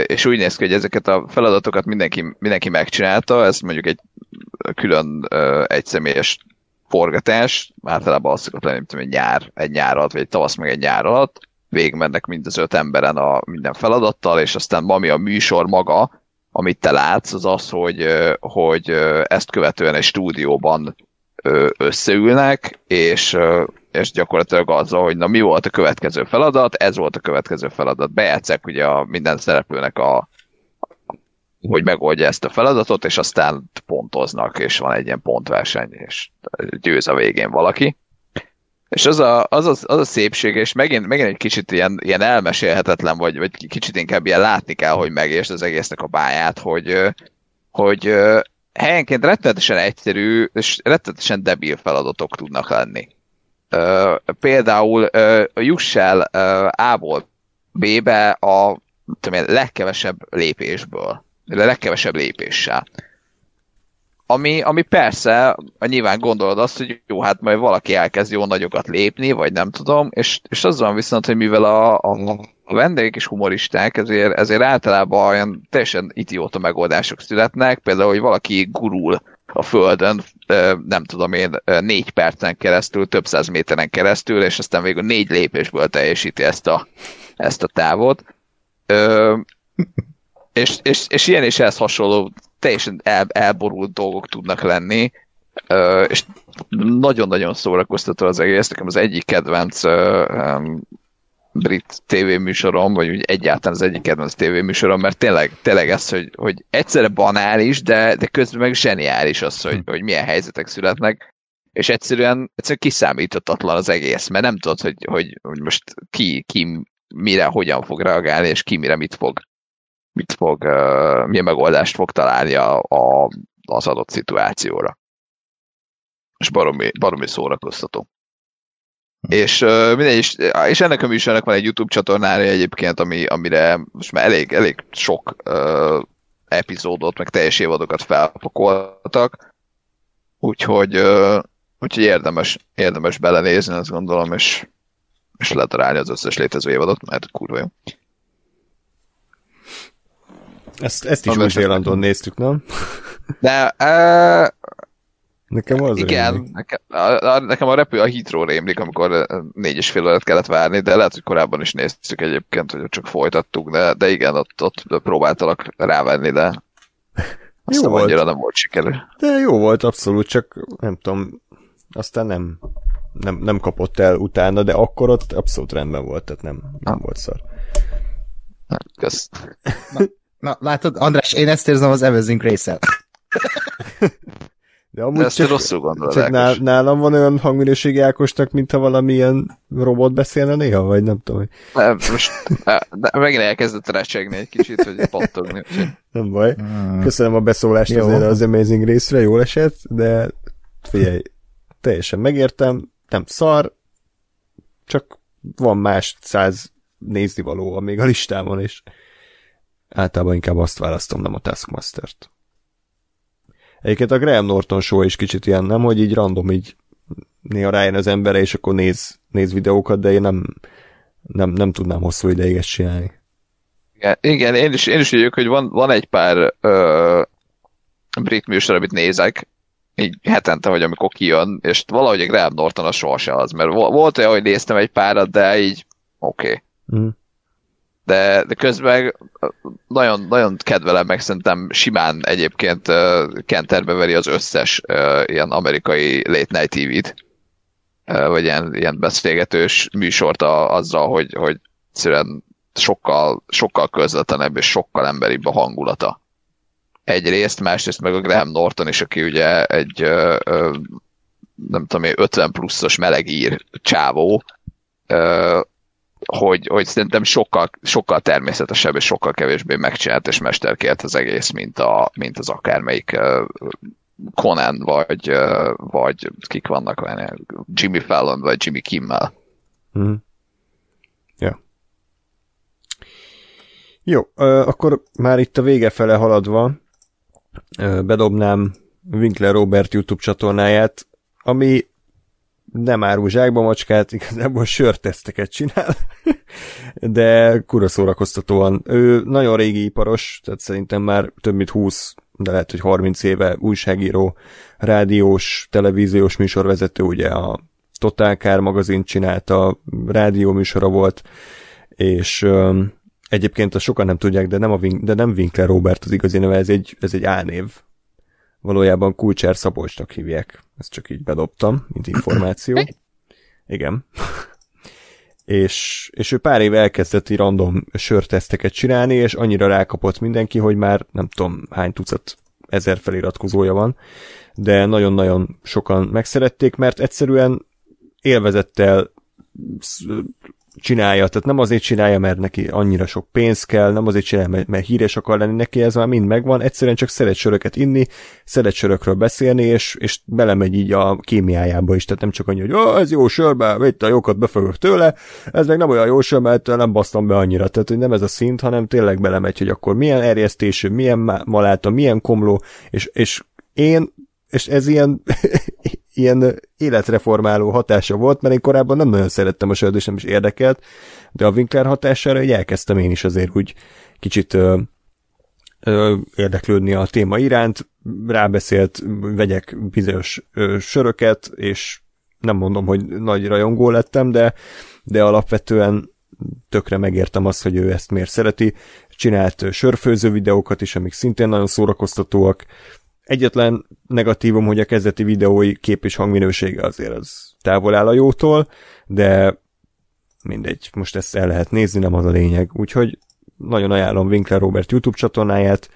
és úgy néz ki, hogy ezeket a feladatokat mindenki, mindenki megcsinálta, ez mondjuk egy külön egyszemélyes forgatás, általában az szokott lenni, mint egy nyár, egy nyár alatt, vagy egy tavasz meg egy nyár alatt, végigmennek mind az öt emberen a minden feladattal, és aztán ami a műsor maga, amit te látsz, az az, hogy, hogy ezt követően egy stúdióban összeülnek, és és gyakorlatilag az, hogy na mi volt a következő feladat, ez volt a következő feladat. Bejátszák ugye a minden szereplőnek a hogy megoldja ezt a feladatot, és aztán pontoznak, és van egy ilyen pontverseny, és győz a végén valaki. És az a, az, a, az a szépség, és megint, megint egy kicsit ilyen, ilyen elmesélhetetlen, vagy, vagy kicsit inkább ilyen látni kell, hogy megértsd az egésznek a báját, hogy, hogy helyenként rettenetesen egyszerű, és rettenetesen debil feladatok tudnak lenni például juss el A-ból B-be a tudom én, legkevesebb lépésből, a legkevesebb lépéssel. Ami, ami persze, nyilván gondolod azt, hogy jó, hát majd valaki elkezd jó nagyokat lépni, vagy nem tudom, és, és az van viszont, hogy mivel a, a vendégek is humoristák, ezért, ezért általában olyan teljesen idióta megoldások születnek, például, hogy valaki gurul a Földön, nem tudom én, négy percen keresztül, több száz méteren keresztül, és aztán végül négy lépésből teljesíti ezt a, ezt a távot. Ö, és, és, és ilyen és ehhez hasonló teljesen el, elborult dolgok tudnak lenni, ö, és nagyon-nagyon szórakoztató az egész. Nekem az egyik kedvenc ö, brit tévéműsorom, vagy úgy egyáltalán az egyik kedvenc tévéműsorom, mert tényleg, tényleg ez, hogy, hogy egyszerre banális, de, de közben meg zseniális az, hogy, hogy milyen helyzetek születnek, és egyszerűen, egyszerűen kiszámíthatatlan az egész, mert nem tudod, hogy, hogy, hogy most ki, ki mire, hogyan fog reagálni, és ki mire mit fog, mit fog, uh, milyen megoldást fog találni a, a, az adott szituációra. És baromi, baromi szórakoztató. És uh, mindegy, és, és ennek a műsornak van egy YouTube csatornája egyébként, ami, amire most már elég, elég sok uh, epizódot, meg teljes évadokat felpakoltak, úgyhogy, uh, úgyhogy érdemes, érdemes belenézni, azt gondolom, és, és letalálni az összes létező évadot, mert kurva jó. Ezt, ezt is Van Új-Zélandon néztük, nem? De uh, Nekem az igen, rémlik. nekem a, a, nekem a repő a Heathrow rémlik, amikor négy és fél órát kellett várni, de lehet, hogy korábban is néztük egyébként, hogy csak folytattuk, de, de igen, ott, ott próbáltalak rávenni, de aztán volt. annyira nem volt sikerű. De jó volt abszolút, csak nem tudom, aztán nem, nem, nem kapott el utána, de akkor ott abszolút rendben volt, tehát nem, nem volt szar. Kösz. Na, látod, András, én ezt érzem az Everything Grace-el. De amúgy De ezt te csak, rosszul gondolod, csak nál, nálam van olyan hangminőségi Ákosnak, mintha valamilyen robot beszélne néha, vagy nem tudom, hogy Nem, most de megint elkezdett recsegni egy kicsit, hogy pattogni. úgyhogy nem baj. Hmm. Köszönöm a beszólást Jó. azért az Amazing részre, jól esett, de figyelj, teljesen megértem, nem szar, csak van más száz néznivaló még a listámon, és általában inkább azt választom, nem a Taskmaster-t. Egyébként a Graham Norton show is kicsit ilyen, nem, hogy így random így néha rájön az embere, és akkor néz, néz videókat, de én nem, nem, nem tudnám hosszú ideig ezt csinálni. Igen, igen én, is, én is vagyok, hogy van, van egy pár ö, brit műsor, amit nézek, így hetente, vagy amikor kijön, és valahogy a Graham Norton az sohasem az, mert vo- volt olyan, hogy néztem egy párat, de így oké. Okay. Mm. De, de közben nagyon, nagyon kedvelem, meg szerintem simán egyébként ö, kenterbe veri az összes ö, ilyen amerikai late night TV-t, ö, vagy ilyen, ilyen beszélgetős műsort a, azzal, hogy, hogy egyszerűen sokkal, sokkal közvetlenebb és sokkal emberibb a hangulata. Egyrészt, másrészt meg a Graham Norton is, aki ugye egy ö, ö, nem tudom én, 50 pluszos melegír csávó, hogy, hogy szerintem sokkal, sokkal természetesebb és sokkal kevésbé megcsinált és mesterkélt az egész, mint, a, mint az akármelyik Conan, vagy, vagy kik vannak, vagy Jimmy Fallon, vagy Jimmy Kimmel. Mm. Ja. Jó, akkor már itt a vége fele haladva bedobnám Winkler Robert YouTube csatornáját, ami nem árul zsákba macskát, igazából sörteszteket csinál, de kura szórakoztatóan. Ő nagyon régi iparos, tehát szerintem már több mint 20, de lehet, hogy 30 éve újságíró, rádiós, televíziós műsorvezető, ugye a Total Car magazint csinálta, rádió műsora volt, és öm, egyébként azt sokan nem tudják, de nem, a Win- de nem Winkler Robert az igazi neve, ez egy, ez egy álnév. Valójában Kulcsár Szabolcsnak hívják. Ezt csak így bedobtam, mint információ. Igen. és, és ő pár éve elkezdett így random sörteszteket csinálni, és annyira rákapott mindenki, hogy már nem tudom hány tucat ezer feliratkozója van, de nagyon-nagyon sokan megszerették, mert egyszerűen élvezettel csinálja, tehát nem azért csinálja, mert neki annyira sok pénz kell, nem azért csinálja, mert, mert híres akar lenni neki, ez már mind megvan, egyszerűen csak szeret söröket inni, szeret sörökről beszélni, és, és belemegy így a kémiájába is, tehát nem csak annyi, hogy oh, ez jó sör, be, itt a jókat befogok tőle, ez meg nem olyan jó sör, mert nem basztam be annyira, tehát hogy nem ez a szint, hanem tényleg belemegy, hogy akkor milyen erjesztésű, milyen maláta, milyen komló, és, és én, és ez ilyen ilyen életreformáló hatása volt, mert én korábban nem nagyon szerettem a sört, és nem is érdekelt, de a Winkler hatására hogy elkezdtem én is azért úgy kicsit ö, ö, érdeklődni a téma iránt, rábeszélt, vegyek bizonyos ö, söröket, és nem mondom, hogy nagy rajongó lettem, de, de alapvetően tökre megértem azt, hogy ő ezt miért szereti. Csinált sörfőző videókat is, amik szintén nagyon szórakoztatóak, Egyetlen negatívum, hogy a kezdeti videói kép és hangminősége azért az távol áll a jótól, de mindegy, most ezt el lehet nézni, nem az a lényeg. Úgyhogy nagyon ajánlom Winkler Robert YouTube csatornáját,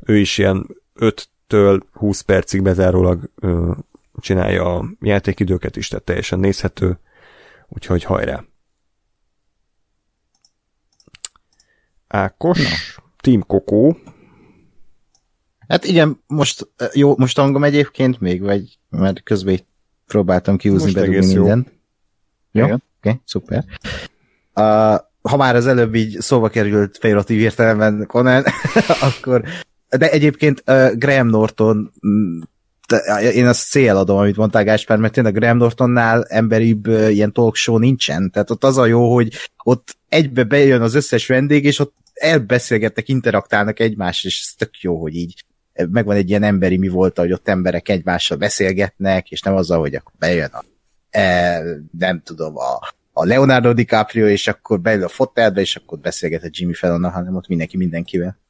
ő is ilyen 5-től 20 percig bezárólag ö, csinálja a játékidőket is, tehát teljesen nézhető, úgyhogy hajrá! Ákos, no. Team Kokó, Hát igen, most jó, most hangom egyébként még, vagy mert közben így próbáltam kiúzni bedugni mindent. Jó, oké, okay, szuper. Uh, ha már az előbb így szóba került pejoratív értelemben Conan, akkor de egyébként uh, Graham Norton mm, én azt cél adom, amit mondtál Gáspár, mert tényleg Graham Nortonnál emberibb uh, ilyen talk show nincsen. Tehát ott az a jó, hogy ott egybe bejön az összes vendég, és ott elbeszélgettek, interaktálnak egymással, és ez tök jó, hogy így megvan egy ilyen emberi mi volt, hogy ott emberek egymással beszélgetnek, és nem azzal, hogy akkor bejön a, e, nem tudom, a, a Leonardo DiCaprio, és akkor beül a fotelbe, és akkor beszélget a Jimmy Fallon, hanem ott mindenki mindenkivel.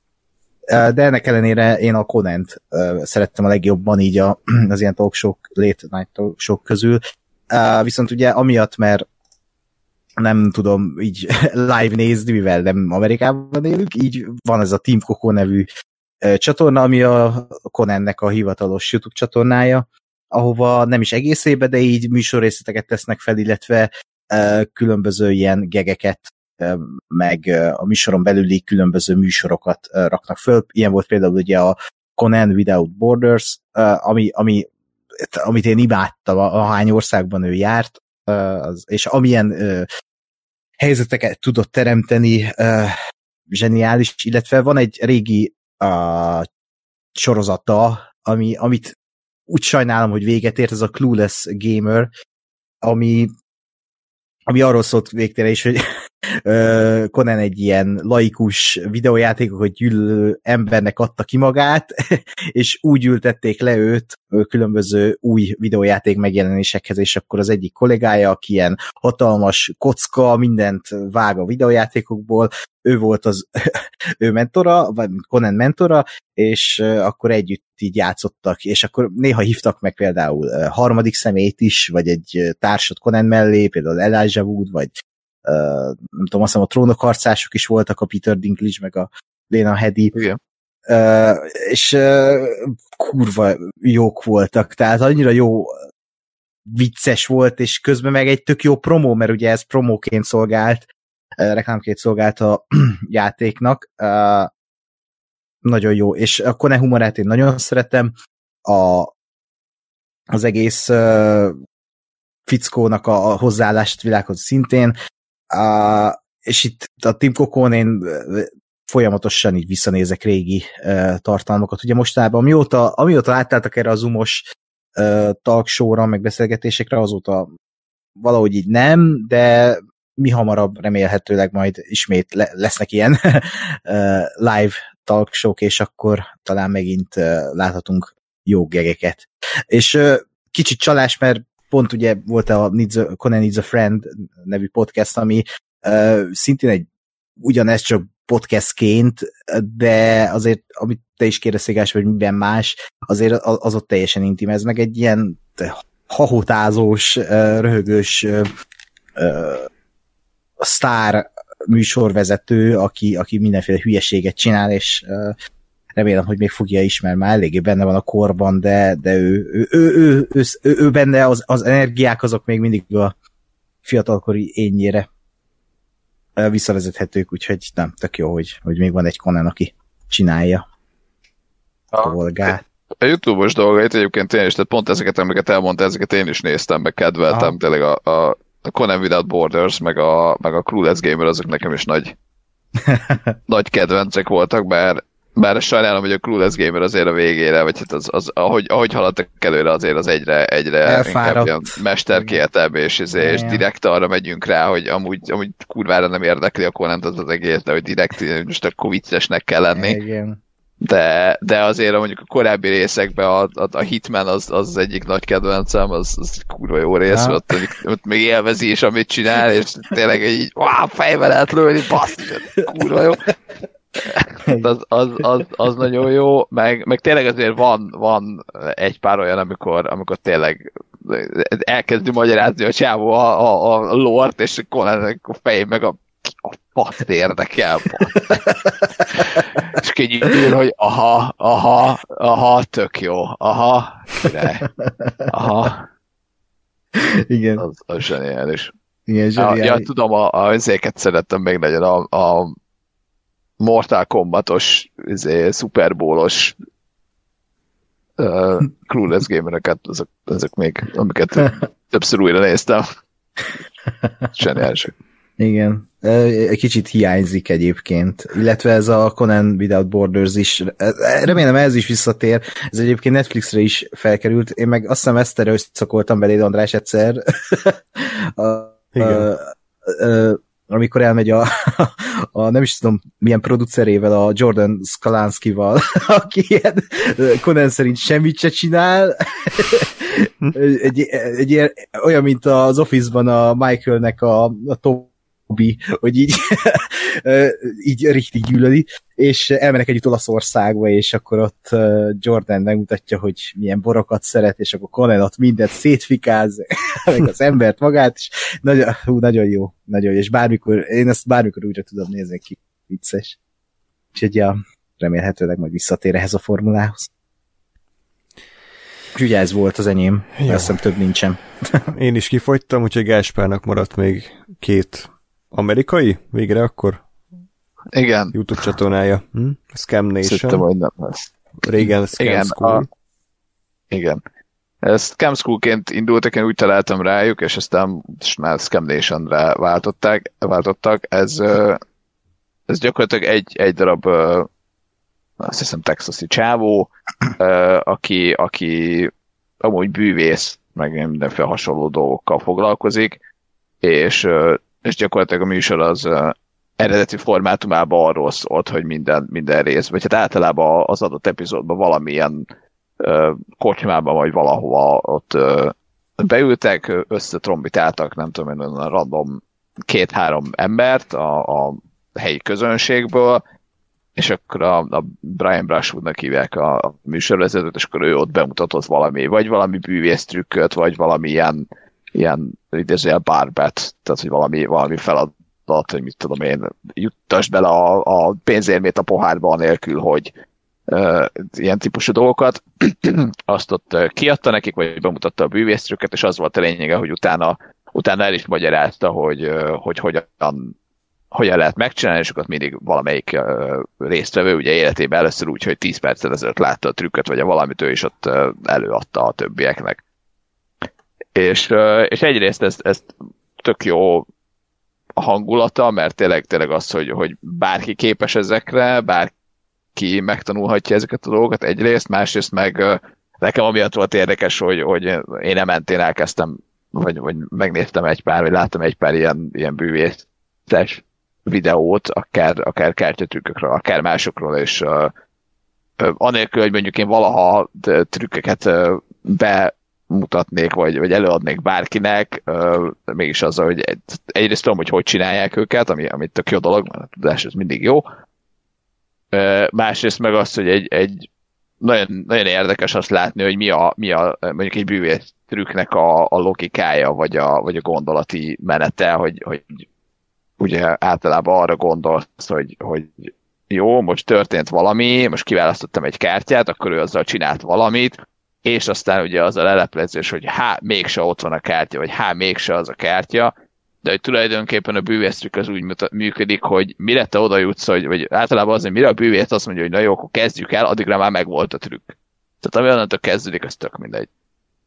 De ennek ellenére én a Conant szerettem a legjobban így a, az ilyen talk show, late night talk show közül. Viszont ugye amiatt, mert nem tudom így live nézni, mivel nem Amerikában élünk, így van ez a Team Coco nevű csatorna, ami a Conannek a hivatalos YouTube csatornája, ahova nem is egészébe, de így műsorrészleteket tesznek fel, illetve különböző ilyen gegeket meg a műsoron belüli különböző műsorokat raknak föl. Ilyen volt például ugye a Conan Without Borders, ami, ami, amit én imádtam, ahány országban ő járt, és amilyen helyzeteket tudott teremteni, zseniális, illetve van egy régi sorozata, ami, amit úgy sajnálom, hogy véget ért, ez a Clueless Gamer, ami ami arról szólt végtére is, hogy Conan egy ilyen laikus videójátékokat gyűlölő embernek adta ki magát, és úgy ültették le őt különböző új videójáték megjelenésekhez, és akkor az egyik kollégája, aki ilyen hatalmas kocka, mindent vág a videójátékokból, ő volt az ő mentora, vagy Conan mentora, és akkor együtt így játszottak, és akkor néha hívtak meg például harmadik szemét is, vagy egy társat Conan mellé, például Elijah Wood, vagy nem tudom, azt hiszem a trónok harcások is voltak, a Peter Dinklage, meg a Lena Headey. Igen. Uh, és uh, kurva jók voltak, tehát annyira jó vicces volt, és közben meg egy tök jó promó, mert ugye ez promóként szolgált, uh, reklámként szolgált a játéknak. Uh, nagyon jó, és a Kone humorát én nagyon szeretem, a, az egész uh, fickónak a, a hozzáállást világhoz szintén, Uh, és itt a Tim Kokón én folyamatosan így visszanézek régi uh, tartalmakat. Ugye mostában, amióta, amióta átálltak erre a zoomos uh, talk show-ra, meg beszélgetésekre, azóta valahogy így nem, de mi hamarabb remélhetőleg majd ismét le, lesznek ilyen uh, live talk show és akkor talán megint uh, láthatunk jó gegeket. És uh, kicsit csalás, mert pont ugye volt a Needs a, Conan Needs a Friend nevű podcast, ami szintén egy ugyanez csak podcastként, de azért, amit te is kérdeztél, hogy miben más, azért az ott teljesen intim. Ez meg egy ilyen hahotázós, röhögős sztár műsorvezető, aki, aki mindenféle hülyeséget csinál, és remélem, hogy még fogja ismer, már eléggé benne van a korban, de, de ő, ő, ő, ő, ő, ő, ő benne az, az energiák azok még mindig a fiatalkori ényére visszavezethetők, úgyhogy nem, tök jó, hogy, hogy még van egy Conan, aki csinálja a dolgát. A YouTube-os dolgait egyébként én is, tehát pont ezeket, amiket elmondta, ezeket én is néztem, meg kedveltem, Aha. tényleg a, a, a Conan Without Borders, meg a, meg a Clueless Gamer, azok nekem is nagy, nagy kedvencek voltak, bár bár sajnálom, hogy a Clueless Gamer azért a végére, vagy hát az, az, ahogy, ahogy haladtak előre, azért az egyre, egyre inkább ilyen mesterkéletebb, és, izé, és direkt arra megyünk rá, hogy amúgy, amúgy kurvára nem érdekli a Conan az, az egész, de hogy direkt most akkor viccesnek kell lenni. Igen. De, de azért mondjuk a korábbi részekben a, a, a Hitman az, az, az egyik nagy kedvencem, az, az kurva jó rész, ja. ott, ott még élvezi is, amit csinál, és tényleg így, wow, fejbe lehet lőni, bassz, kurva jó. Az, az, az, az, nagyon jó, meg, meg tényleg azért van, van egy pár olyan, amikor, amikor tényleg elkezdi magyarázni a csávó a, a, a lort, és akkor a fej meg a a fasz érdekel. és kinyíl, hogy aha, aha, aha, tök jó, aha, király, aha. Igen. Az, az zseniális. Igen, zseniális. Ja, tudom, a, a, ezeket szerettem még legyen a, a Mortal Kombatos, izé, Super Bowl-os uh, Clueless gamereket, azok, azok még, amiket többször újra néztem. Zseniálisak. Igen. Egy kicsit hiányzik egyébként. Illetve ez a Conan Without Borders is. Remélem ez is visszatér. Ez egyébként Netflixre is felkerült. Én meg azt hiszem ezt összeszakoltam beléd, András, egyszer. a, Igen. A, a, amikor elmegy a, a nem is tudom milyen producerével, a Jordan Skalanskival, aki ilyen Conan szerint semmit se csinál. egy, egy, egy, olyan, mint az Office-ban a Michaelnek a, a top hobbi, hogy így, így richtig gyűlöli, és elmenek együtt Olaszországba, és akkor ott Jordan megmutatja, hogy milyen borokat szeret, és akkor Conan ott mindent szétfikáz, meg az embert magát, és nagyon, hú, nagyon jó, nagyon jó, és bármikor, én ezt bármikor újra tudom nézni, ki vicces. Úgyhogy ja, remélhetőleg majd visszatér ehhez a formulához. Ugye ez volt az enyém, azt hiszem több nincsen. Én is kifogytam, úgyhogy Gáspárnak maradt még két Amerikai? Végre akkor? Igen. YouTube csatornája. Hm? Scam Nation. Szerintem, hogy nem lesz. Régen Scam igen, School. A... Igen. Ezt Scam Schoolként indultak, én úgy találtam rájuk, és aztán már Scam Nation-re váltották, váltottak. Ez, ez gyakorlatilag egy, egy darab azt hiszem texasi csávó, aki, aki amúgy bűvész, meg mindenféle hasonló dolgokkal foglalkozik, és és gyakorlatilag a műsor az eredeti formátumában arról szólt, hogy minden, minden rész, vagy hát általában az adott epizódban valamilyen kocsmában, vagy valahova ott uh, beültek, összetrombitáltak, nem tudom én, a random két-három embert a, a helyi közönségből, és akkor a, a Brian Brushwoodnak hívják a, a műsorvezetőt, és akkor ő ott bemutatott valami, vagy valami bűvész trükköt, vagy valami ilyen idézőjel bárbet, tehát hogy valami, valami feladat, hogy mit tudom én, juttas bele a, a pénzérmét a pohárba nélkül, hogy uh, ilyen típusú dolgokat. Azt ott kiadta nekik, vagy bemutatta a bűvésztrüket, és az volt a lényege, hogy utána, utána el is magyarázta, hogy, hogy hogyan hogyan lehet megcsinálni, és akkor mindig valamelyik uh, résztvevő ugye életében először úgy, hogy 10 perccel ezelőtt látta a trükköt, vagy a valamit ő is ott uh, előadta a többieknek. És, és egyrészt ez, ez tök jó a hangulata, mert tényleg, tényleg az, hogy, hogy bárki képes ezekre, bárki megtanulhatja ezeket a dolgokat egyrészt, másrészt meg nekem amiatt volt érdekes, hogy, hogy én nem mentén elkezdtem, vagy, vagy megnéztem egy pár, vagy láttam egy pár ilyen, ilyen bűvészes videót, akár, akár kártyatrükkökről, akár másokról, és uh, anélkül, hogy mondjuk én valaha trükköket uh, be mutatnék, vagy, vagy előadnék bárkinek, uh, mégis az, hogy egy, egyrészt tudom, hogy hogy csinálják őket, ami, ami tök jó dolog, mert a tudás ez mindig jó. Uh, másrészt meg az, hogy egy, egy nagyon, nagyon érdekes azt látni, hogy mi a, mi a mondjuk egy bűvész trükknek a, a logikája, vagy a, vagy a gondolati menete, hogy, hogy ugye általában arra gondolsz, hogy, hogy jó, most történt valami, most kiválasztottam egy kártyát, akkor ő azzal csinált valamit, és aztán ugye az a leleplezés, hogy há, mégse ott van a kártya, vagy há, mégse az a kártya, de hogy tulajdonképpen a bűvésztrük az úgy működik, hogy mire te oda jutsz, hogy, vagy általában az, hogy mire a bűvész azt mondja, hogy na jó, akkor kezdjük el, addigra már megvolt a trükk. Tehát ami onnantól kezdődik, az tök mindegy.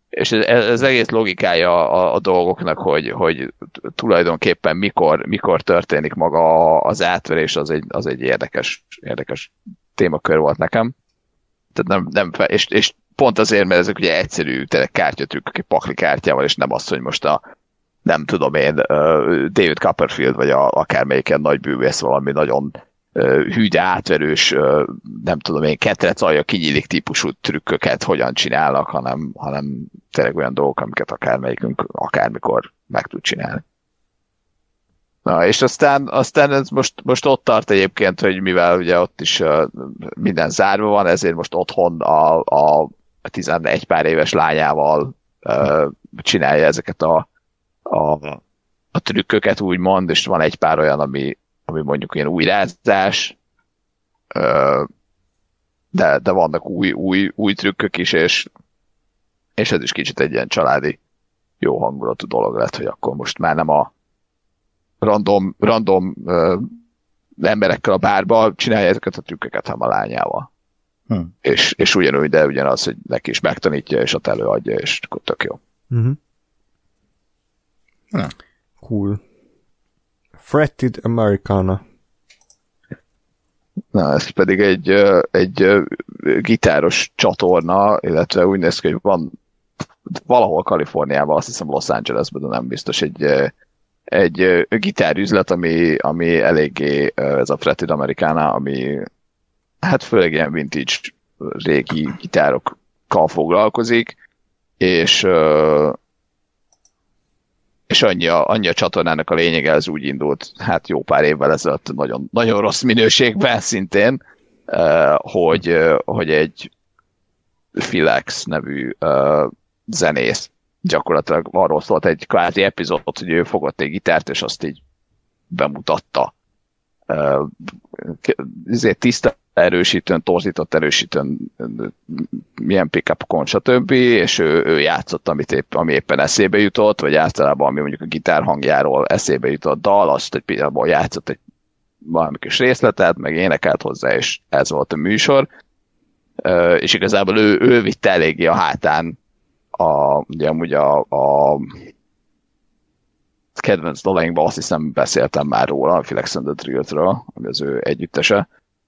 És ez, ez egész logikája a, a dolgoknak, hogy, hogy tulajdonképpen mikor, mikor történik maga az átverés, az egy, az egy érdekes, érdekes témakör volt nekem. Tehát nem, nem és, és pont azért, mert ezek ugye egyszerű kártyatrükkök, pakli kártyával, és nem az, hogy most a nem tudom én, David Copperfield, vagy a, akármelyiken nagy bűvész valami nagyon hűde átverős, nem tudom én, ketrec alja kinyílik típusú trükköket hogyan csinálnak, hanem, hanem tényleg olyan dolgok, amiket akármelyikünk akármikor meg tud csinálni. Na, és aztán, aztán ez most, most ott tart egyébként, hogy mivel ugye ott is minden zárva van, ezért most otthon a, a 11 pár éves lányával uh, csinálja ezeket a, a, a trükköket, úgymond, és van egy pár olyan, ami, ami mondjuk ilyen újrázás, uh, de, de vannak új, új, új trükkök is, és, és ez is kicsit egy ilyen családi jó hangulatú dolog lett, hogy akkor most már nem a random, random uh, emberekkel a bárba csinálja ezeket a trükköket, hanem a lányával. Hm. És, és ugyanúgy, de ugyanaz, hogy neki is megtanítja, és ott előadja, és akkor tök jó. Uh-huh. Na. Cool. Fretted Americana. Na, ez pedig egy, egy gitáros csatorna, illetve úgy néz ki, hogy van valahol Kaliforniában, azt hiszem Los Angelesben, de nem biztos, egy egy gitárüzlet, ami, ami eléggé ez a Fretted Americana, ami hát főleg ilyen vintage régi gitárokkal foglalkozik, és és annyi a, annyi a csatornának a lényege, ez úgy indult, hát jó pár évvel ezelőtt nagyon, nagyon rossz minőségben szintén, hogy, hogy egy Filex nevű zenész gyakorlatilag arról szólt egy kvázi epizód, hogy ő fogott egy gitárt, és azt így bemutatta. Ezért tiszta erősítőn, torzított erősítőn, milyen pickupokon, stb. És ő, ő játszott, amit épp, ami éppen eszébe jutott, vagy általában ami mondjuk a gitár hangjáról eszébe jutott dal, azt egy pillanatban játszott egy valami kis részletet, meg énekelt hozzá, és ez volt a műsor. És igazából ő, ő vitte eléggé a hátán a, ugye amúgy a, a kedvenc dalainkban azt hiszem beszéltem már róla, a Felix and the Drill-ről, ami az ő együttese.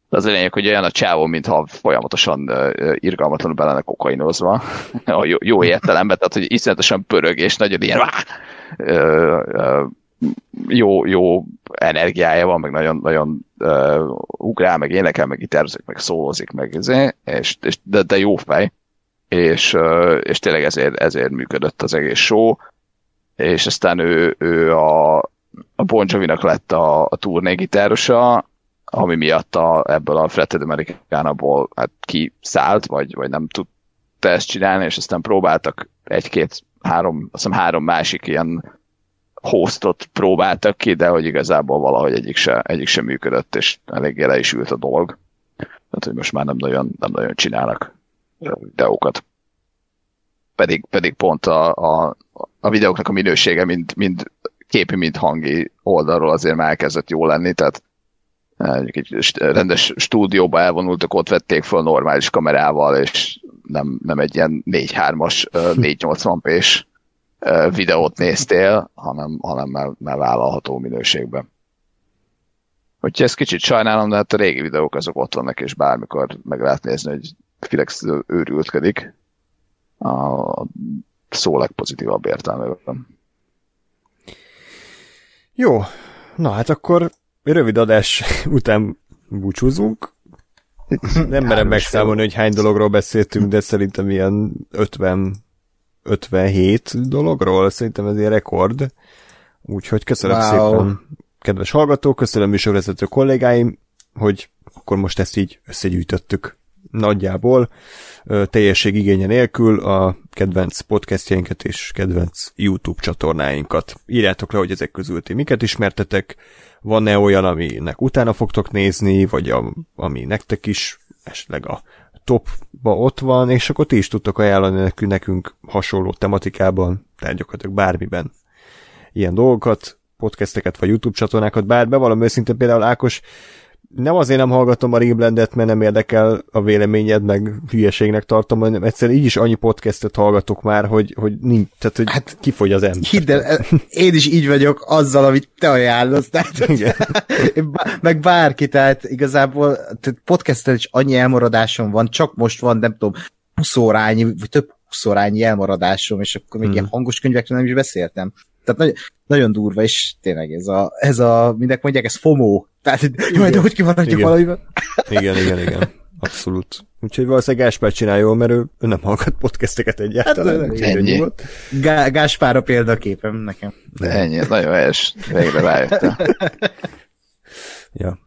De az a lényeg, hogy olyan a csávó, mintha folyamatosan uh, irgalmatlanul be kokainozva, a jó, jó értelemben, tehát hogy iszonyatosan pörög, és nagyon ilyen uh, uh, jó, jó energiája van, meg nagyon, nagyon uh, ugrál, meg énekel, meg gitározik, meg szólózik, meg ezért, és, és de, de jó fej. És, és tényleg ezért, ezért működött az egész show, és aztán ő, ő a, a Bon Jovi-nak lett a, a turnégitárosa, ami miatt a, ebből a Fretted Amerikánából hát kiszállt, vagy, vagy nem tudta ezt csinálni, és aztán próbáltak egy-két, három, azt hiszem három másik ilyen hostot próbáltak ki, de hogy igazából valahogy egyik se, egyik se működött, és eléggé le is ült a dolog. Tehát, hogy most már nem nagyon, nem nagyon csinálnak videókat. Pedig, pedig pont a, a, a videóknak a minősége mind, mind képi, mind hangi oldalról azért már elkezdett jó lenni, tehát egy rendes stúdióba elvonultak, ott vették fel normális kamerával, és nem, nem egy ilyen 4-3-as, 480p-s videót néztél, hanem, hanem már, már vállalható minőségben. Úgyhogy ezt kicsit sajnálom, de hát a régi videók azok ott vannak, és bármikor meg lehet nézni, hogy Filex őrültkedik a szó legpozitívabb értelmében. Jó, na hát akkor rövid adás után búcsúzunk. Nem merem megszámolni, hogy hány dologról beszéltünk, de szerintem ilyen 50 57 dologról, szerintem ez egy rekord. Úgyhogy köszönöm wow. szépen, kedves hallgatók, köszönöm műsorvezető kollégáim, hogy akkor most ezt így összegyűjtöttük nagyjából teljesség igénye nélkül a kedvenc podcastjainkat és kedvenc YouTube csatornáinkat. Írjátok le, hogy ezek közül ti miket ismertetek, van-e olyan, aminek utána fogtok nézni, vagy a, ami nektek is esetleg a topba ott van, és akkor ti is tudtok ajánlani nekünk, hasonló tematikában, tehát gyakorlatilag bármiben ilyen dolgokat, podcasteket vagy YouTube csatornákat, bár bevallom őszintén például Ákos nem azért nem hallgatom a Reblandet, mert nem érdekel a véleményed, meg hülyeségnek tartom, hanem egyszerűen így is annyi podcastet hallgatok már, hogy, hogy nincs, tehát hogy hát, kifogy az ember. Hidd el, én is így vagyok azzal, amit te ajánlasz, tehát Igen. meg bárki, tehát igazából tehát podcastel is annyi elmaradásom van, csak most van, nem tudom, 20 órányi, vagy több 20 órányi elmaradásom, és akkor még hmm. ilyen hangos könyvekről nem is beszéltem. Tehát nagyon, nagyon durva, és tényleg ez a, ez a mindek mondják, ez FOMO. Tehát, majd hogy kimaradjuk valamiben. Igen, igen, igen. Abszolút. Úgyhogy valószínűleg Gáspár csinál jól, mert ő, ő nem hallgat podcasteket egyáltalán. Hát, ennyi. Gá- Gáspár a példaképem nekem. De ennyi, nagyon helyes. Végre rájöttem. ja.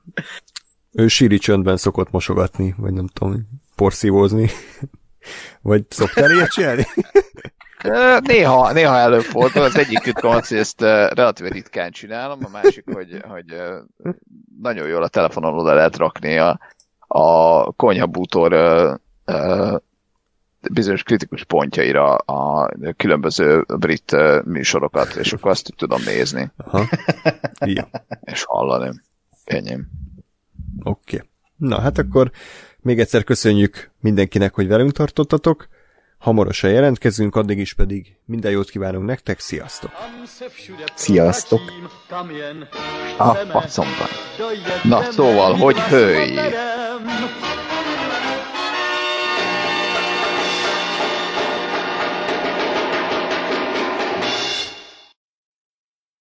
Ő síri csöndben szokott mosogatni, vagy nem tudom, porszívózni. Vagy szoktál ilyet csinálni? Néha, néha előfordul. Az egyik titkom az, hogy ezt relatíve ritkán csinálom, a másik, hogy, hogy nagyon jól a telefonon oda lehet rakni a, a konyhabútor bizonyos kritikus pontjaira a különböző brit műsorokat, és akkor azt tudom nézni. Aha. Ja. És hallani. Ennyi. Oké. Okay. Na, hát akkor még egyszer köszönjük mindenkinek, hogy velünk tartottatok. Hamarosan jelentkezünk, addig is pedig minden jót kívánunk nektek, sziasztok! Sziasztok! A faszomban. Na, szóval, hogy hőj!